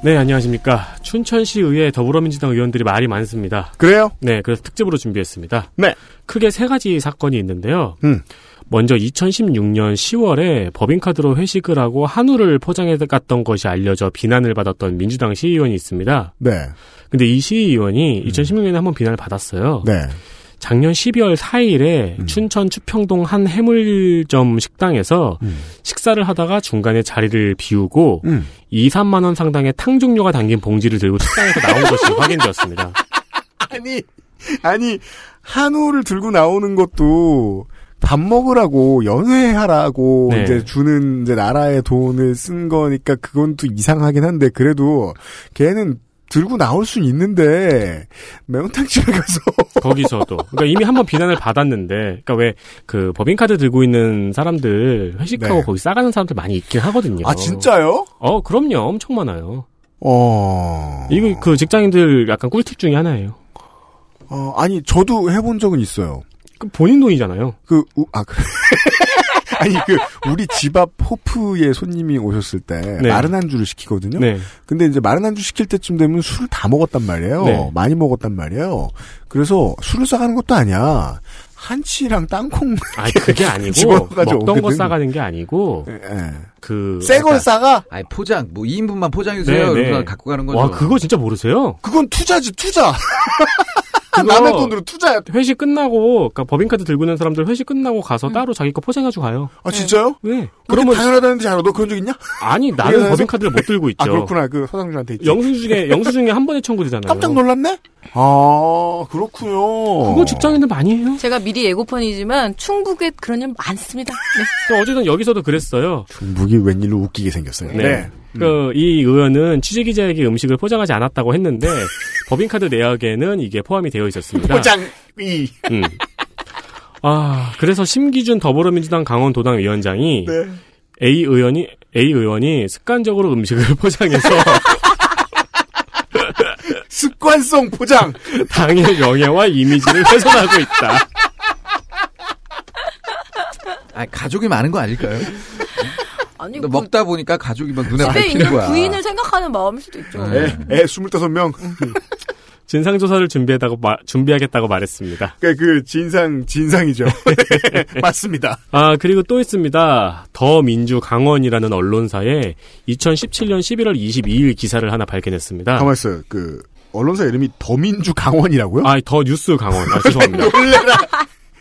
네, 안녕하십니까. 춘천시 의회 더불어민주당 의원들이 말이 많습니다. 그래요? 네, 그래서 특집으로 준비했습니다. 네. 크게 세 가지 사건이 있는데요. 음. 먼저 2016년 10월에 법인카드로 회식을 하고 한우를 포장해 갔던 것이 알려져 비난을 받았던 민주당 시의원이 있습니다. 네. 근데 이 시의원이 2016년에 한번 비난을 받았어요. 네. 작년 12월 4일에 춘천 추평동 한 해물점 식당에서 식사를 하다가 중간에 자리를 비우고 음. 2, 3만 원 상당의 탕 종류가 담긴 봉지를 들고 식당에서 나온 것이 [laughs] 확인되었습니다. 아니, 아니, 한우를 들고 나오는 것도 밥 먹으라고 연회하라고 네. 이제 주는 이제 나라의 돈을 쓴 거니까 그건 또 이상하긴 한데 그래도 걔는 들고 나올 수 있는데 매운탕 집에 가서 [laughs] 거기서도. 그러니까 이미 한번 비난을 받았는데, 그러니까 왜 그 법인카드 들고 있는 사람들 회식하고 네. 거기 싸가는 사람들 많이 있긴 하거든요. 아 진짜요? 어, 그럼요. 엄청 많아요. 어. 이거 그 직장인들 약간 꿀팁 중에 하나예요. 어, 아니 저도 해본 적은 있어요. 그 본인 돈이잖아요. 그, 우- 아, 그래. [laughs] 아니, 그, 우리 집 앞 호프에 손님이 오셨을 때, 네. 마른 안주를 시키거든요? 네. 근데 이제 마른 안주 시킬 때쯤 되면 술을 다 먹었단 말이에요. 네. 많이 먹었단 말이에요. 그래서 술을 싸가는 것도 아니야. 한치랑 땅콩. 아니, 그게 아니고, 먹던 거 오거든. 싸가는 게 아니고, 예. 그. 새걸 싸가? 아니, 포장, 뭐 2인분만 포장해 주세요. 네, 이러면서 네. 갖고 가는 거죠. 와, 그거 진짜 모르세요? 그건 투자지, 투자. 그거 남의 돈으로 투자야. 회식 끝나고, 그러니까 법인카드 들고 있는 사람들 회식 끝나고 가서 따로 자기 거 포장해가지고 가요. 아, 진짜요? 네. 그러면 그러면, 당연하다는데 잘 알아. 너 그런 적 있냐? 아니, 나는 법인카드를 못 들고 있죠. 아, 그렇구나. 그 서장준한테 있지. 영수증에, 영수증에 한 번에 청구되잖아요. 깜짝 놀랐네? 아, 그렇군요. 그거 직장인들 많이 해요. 제가 미리 예고편이지만 충북에 그런 일 많습니다. 네. 그 어쨌든 여기서도 그랬어요. 중북이 웬일로 웃기게 생겼어요. 네. 그, 이 의원은 취재기자에게 음식을 포장하지 않았다고 했는데, [laughs] 법인카드 내역에는 이게 포함이 되어 있었습니다. 포장이. 음. 아, 그래서 심기준 더불어민주당 강원도당 위원장이 네. A 의원이 A 의원이 습관적으로 음식을 [laughs] 포장해서 [laughs] 습관성 포장. 당의 명예와 이미지를 훼손하고 있다. 아, 가족이 많은 거 아닐까요? 아니, 또그 먹다 보니까 가족이 막 눈에 집에 밟히는 있는 거야. 부인을 생각하는 마음일 수도 있죠. 네. 애, 애 25명. [laughs] 진상조사를 준비하다고 마, 준비하겠다고 말했습니다. 그러니까 그 진상 진상이죠. [laughs] 맞습니다. 아 그리고 또 있습니다. 더 민주 강원이라는 언론사에 2017년 11월 22일 기사를 하나 발견했습니다. 가만 있어요. 그 언론사 이름이 더민주 강원이라고요? 아 더 뉴스 강원. 아, 죄송합니다. [laughs] 놀래라.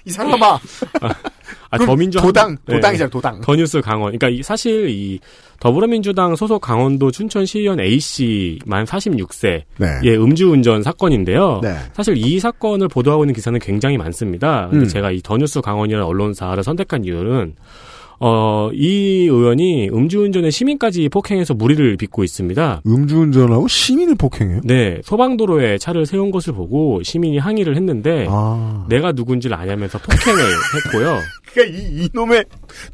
이 사람아. 아, 아 더민주 도당 도당이잖아 도당. 더 뉴스 강원. 그러니까 이, 사실 이 더불어민주당 소속 강원도 춘천시의원 A 씨만 46세 네. 의 음주운전 사건인데요. 네. 사실 이 사건을 보도하고 있는 기사는 굉장히 많습니다. 근데 음. 제가 이 더 뉴스 강원이라는 언론사를 선택한 이유는 어, 이 의원이 음주운전에 시민까지 폭행해서 무리를 빚고 있습니다. 음주운전하고 시민을 폭행해요? 네, 소방도로에 차를 세운 것을 보고 시민이 항의를 했는데 아. 내가 누군지를 아냐면서 폭행을 했고요. [laughs] 그러니까 이 이놈의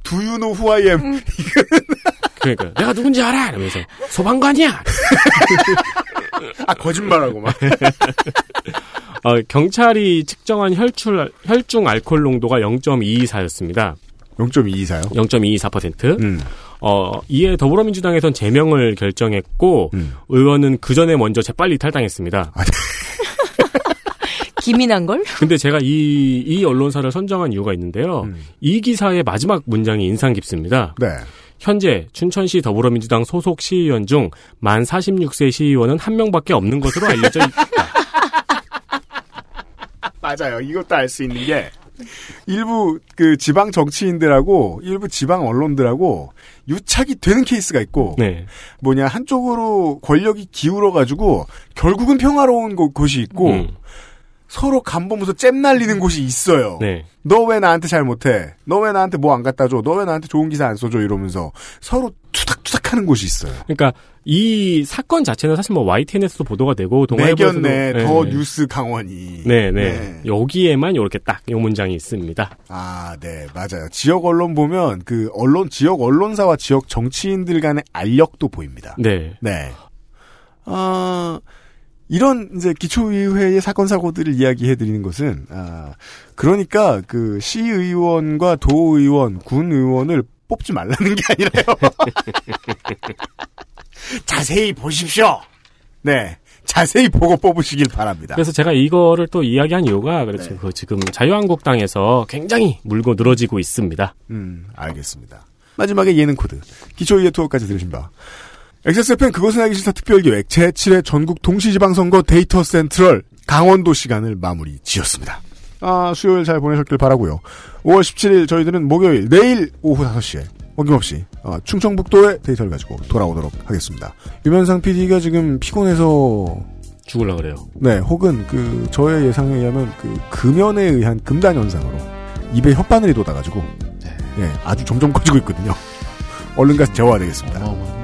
Do you know who I am? 그러니까 내가 누군지 알아 이러면서 소방관이야. [laughs] 아 거짓말하고 막. [laughs] 어, 경찰이 측정한 혈출 혈중 알코올 농도가 0.224였습니다. 0.224요? 0.224%. 음. 어, 이에 더불어민주당에선 제명을 결정했고 음. 의원은 그 전에 먼저 재빨리 탈당했습니다. 아, [laughs] 기민한 걸? 근데 제가 이, 이 언론사를 선정한 이유가 있는데요. 이 기사의 마지막 문장이 인상 깊습니다. 네. 현재 춘천시 더불어민주당 소속 시의원 중 만 46세 시의원은 한 명밖에 없는 것으로 알려져 있다. [laughs] 맞아요. 이것도 알 수 있는 게 일부 그 지방 정치인들하고 일부 지방 언론들하고 유착이 되는 케이스가 있고 네. 뭐냐 한쪽으로 권력이 기울어 가지고 결국은 평화로운 곳, 곳이 있고 음. 서로 간보면서 잽 날리는 곳이 있어요. 네. 너 왜 나한테 잘 못해? 너 왜 나한테 뭐 안 갖다 줘? 너 왜 나한테 좋은 기사 안 써줘? 이러면서 서로 투닥투닥 하는 곳이 있어요. 그러니까 이 사건 자체는 사실 뭐 YTN에서도 보도가 되고 동아일보에서도 내견내 더 뉴스 강원이. 네, 네. 네. 여기에만 이렇게 딱 이 문장이 있습니다. 아, 네, 맞아요. 지역 언론 보면 그 언론 지역 언론사와 지역 정치인들 간의 알력도 보입니다. 네. 네. 아, 이런 이제 기초의회의 사건 사고들을 이야기해 드리는 것은 아, 그러니까 그 시의원과 도의원, 군의원을 뽑지 말라는 게 아니라요. [laughs] 자세히 보십시오. 네. 자세히 보고 뽑으시길 바랍니다. 그래서 제가 이거를 또 이야기한 이유가 그렇죠. 그 지금 자유한국당에서 굉장히 물고 늘어지고 있습니다. 음, 알겠습니다. 마지막에 예능 코드. 기초의회 투어까지 들으신 바. XSFM 그것은 알기 싫다 특별기획 제7회 전국 동시지방선거 데이터 센트럴 강원도 시간을 마무리 지었습니다. 아, 수요일 잘 보내셨길 바라고요 5월 17일 저희들은 목요일 내일 오후 5시에 어김없이 어, 충청북도의 데이터를 가지고 돌아오도록 하겠습니다. 유면상 PD가 지금 피곤해서 죽을라 그래요. 네, 혹은 그 저의 예상에 의하면 그 금연에 의한 금단 현상으로 입에 혓바늘이 돋아가지고 예, 아주 점점 커지고 있거든요. 얼른 가서 재워야 되겠습니다.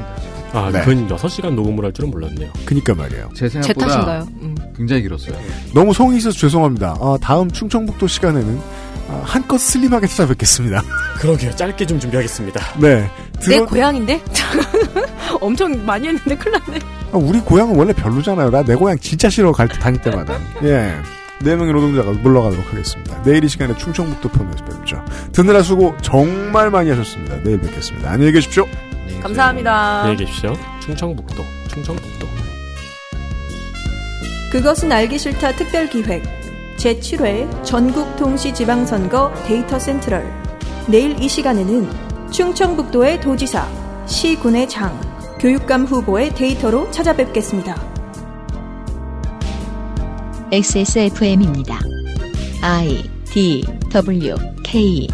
아, 네. 근 6시간 녹음을 할 줄은 몰랐네요. 그니까 말이에요. 제제 탓인가요? 음. 굉장히 길었어요. 너무 성의 있어서 죄송합니다. 아, 다음 충청북도 시간에는 아, 한껏 슬림하게 찾아뵙겠습니다. [laughs] 그러게요. 짧게 좀 준비하겠습니다. 네. 내 들어- 고향인데? [laughs] 엄청 많이 했는데 큰일 났네. 아, 우리 고향은 원래 별로잖아요. 나 내 고향 진짜 싫어 갈 때 다닐 때마다. 예. 네 명의 노동자가 물러가도록 하겠습니다. 내일 이 시간에 충청북도 편에서 뵙죠. 듣느라 수고 정말 많이 하셨습니다. 내일 뵙겠습니다. 안녕히 계십시오. 감사합니다. 안녕히 계십시오. 충청북도, 충청북도. 그것은 알기 싫다 특별기획 제7회 전국 동시 지방선거 데이터 센트럴 내일 이 시간에는 충청북도의 도지사, 시군의 장, 교육감 후보의 데이터로 찾아뵙겠습니다. XSFM입니다. I D W K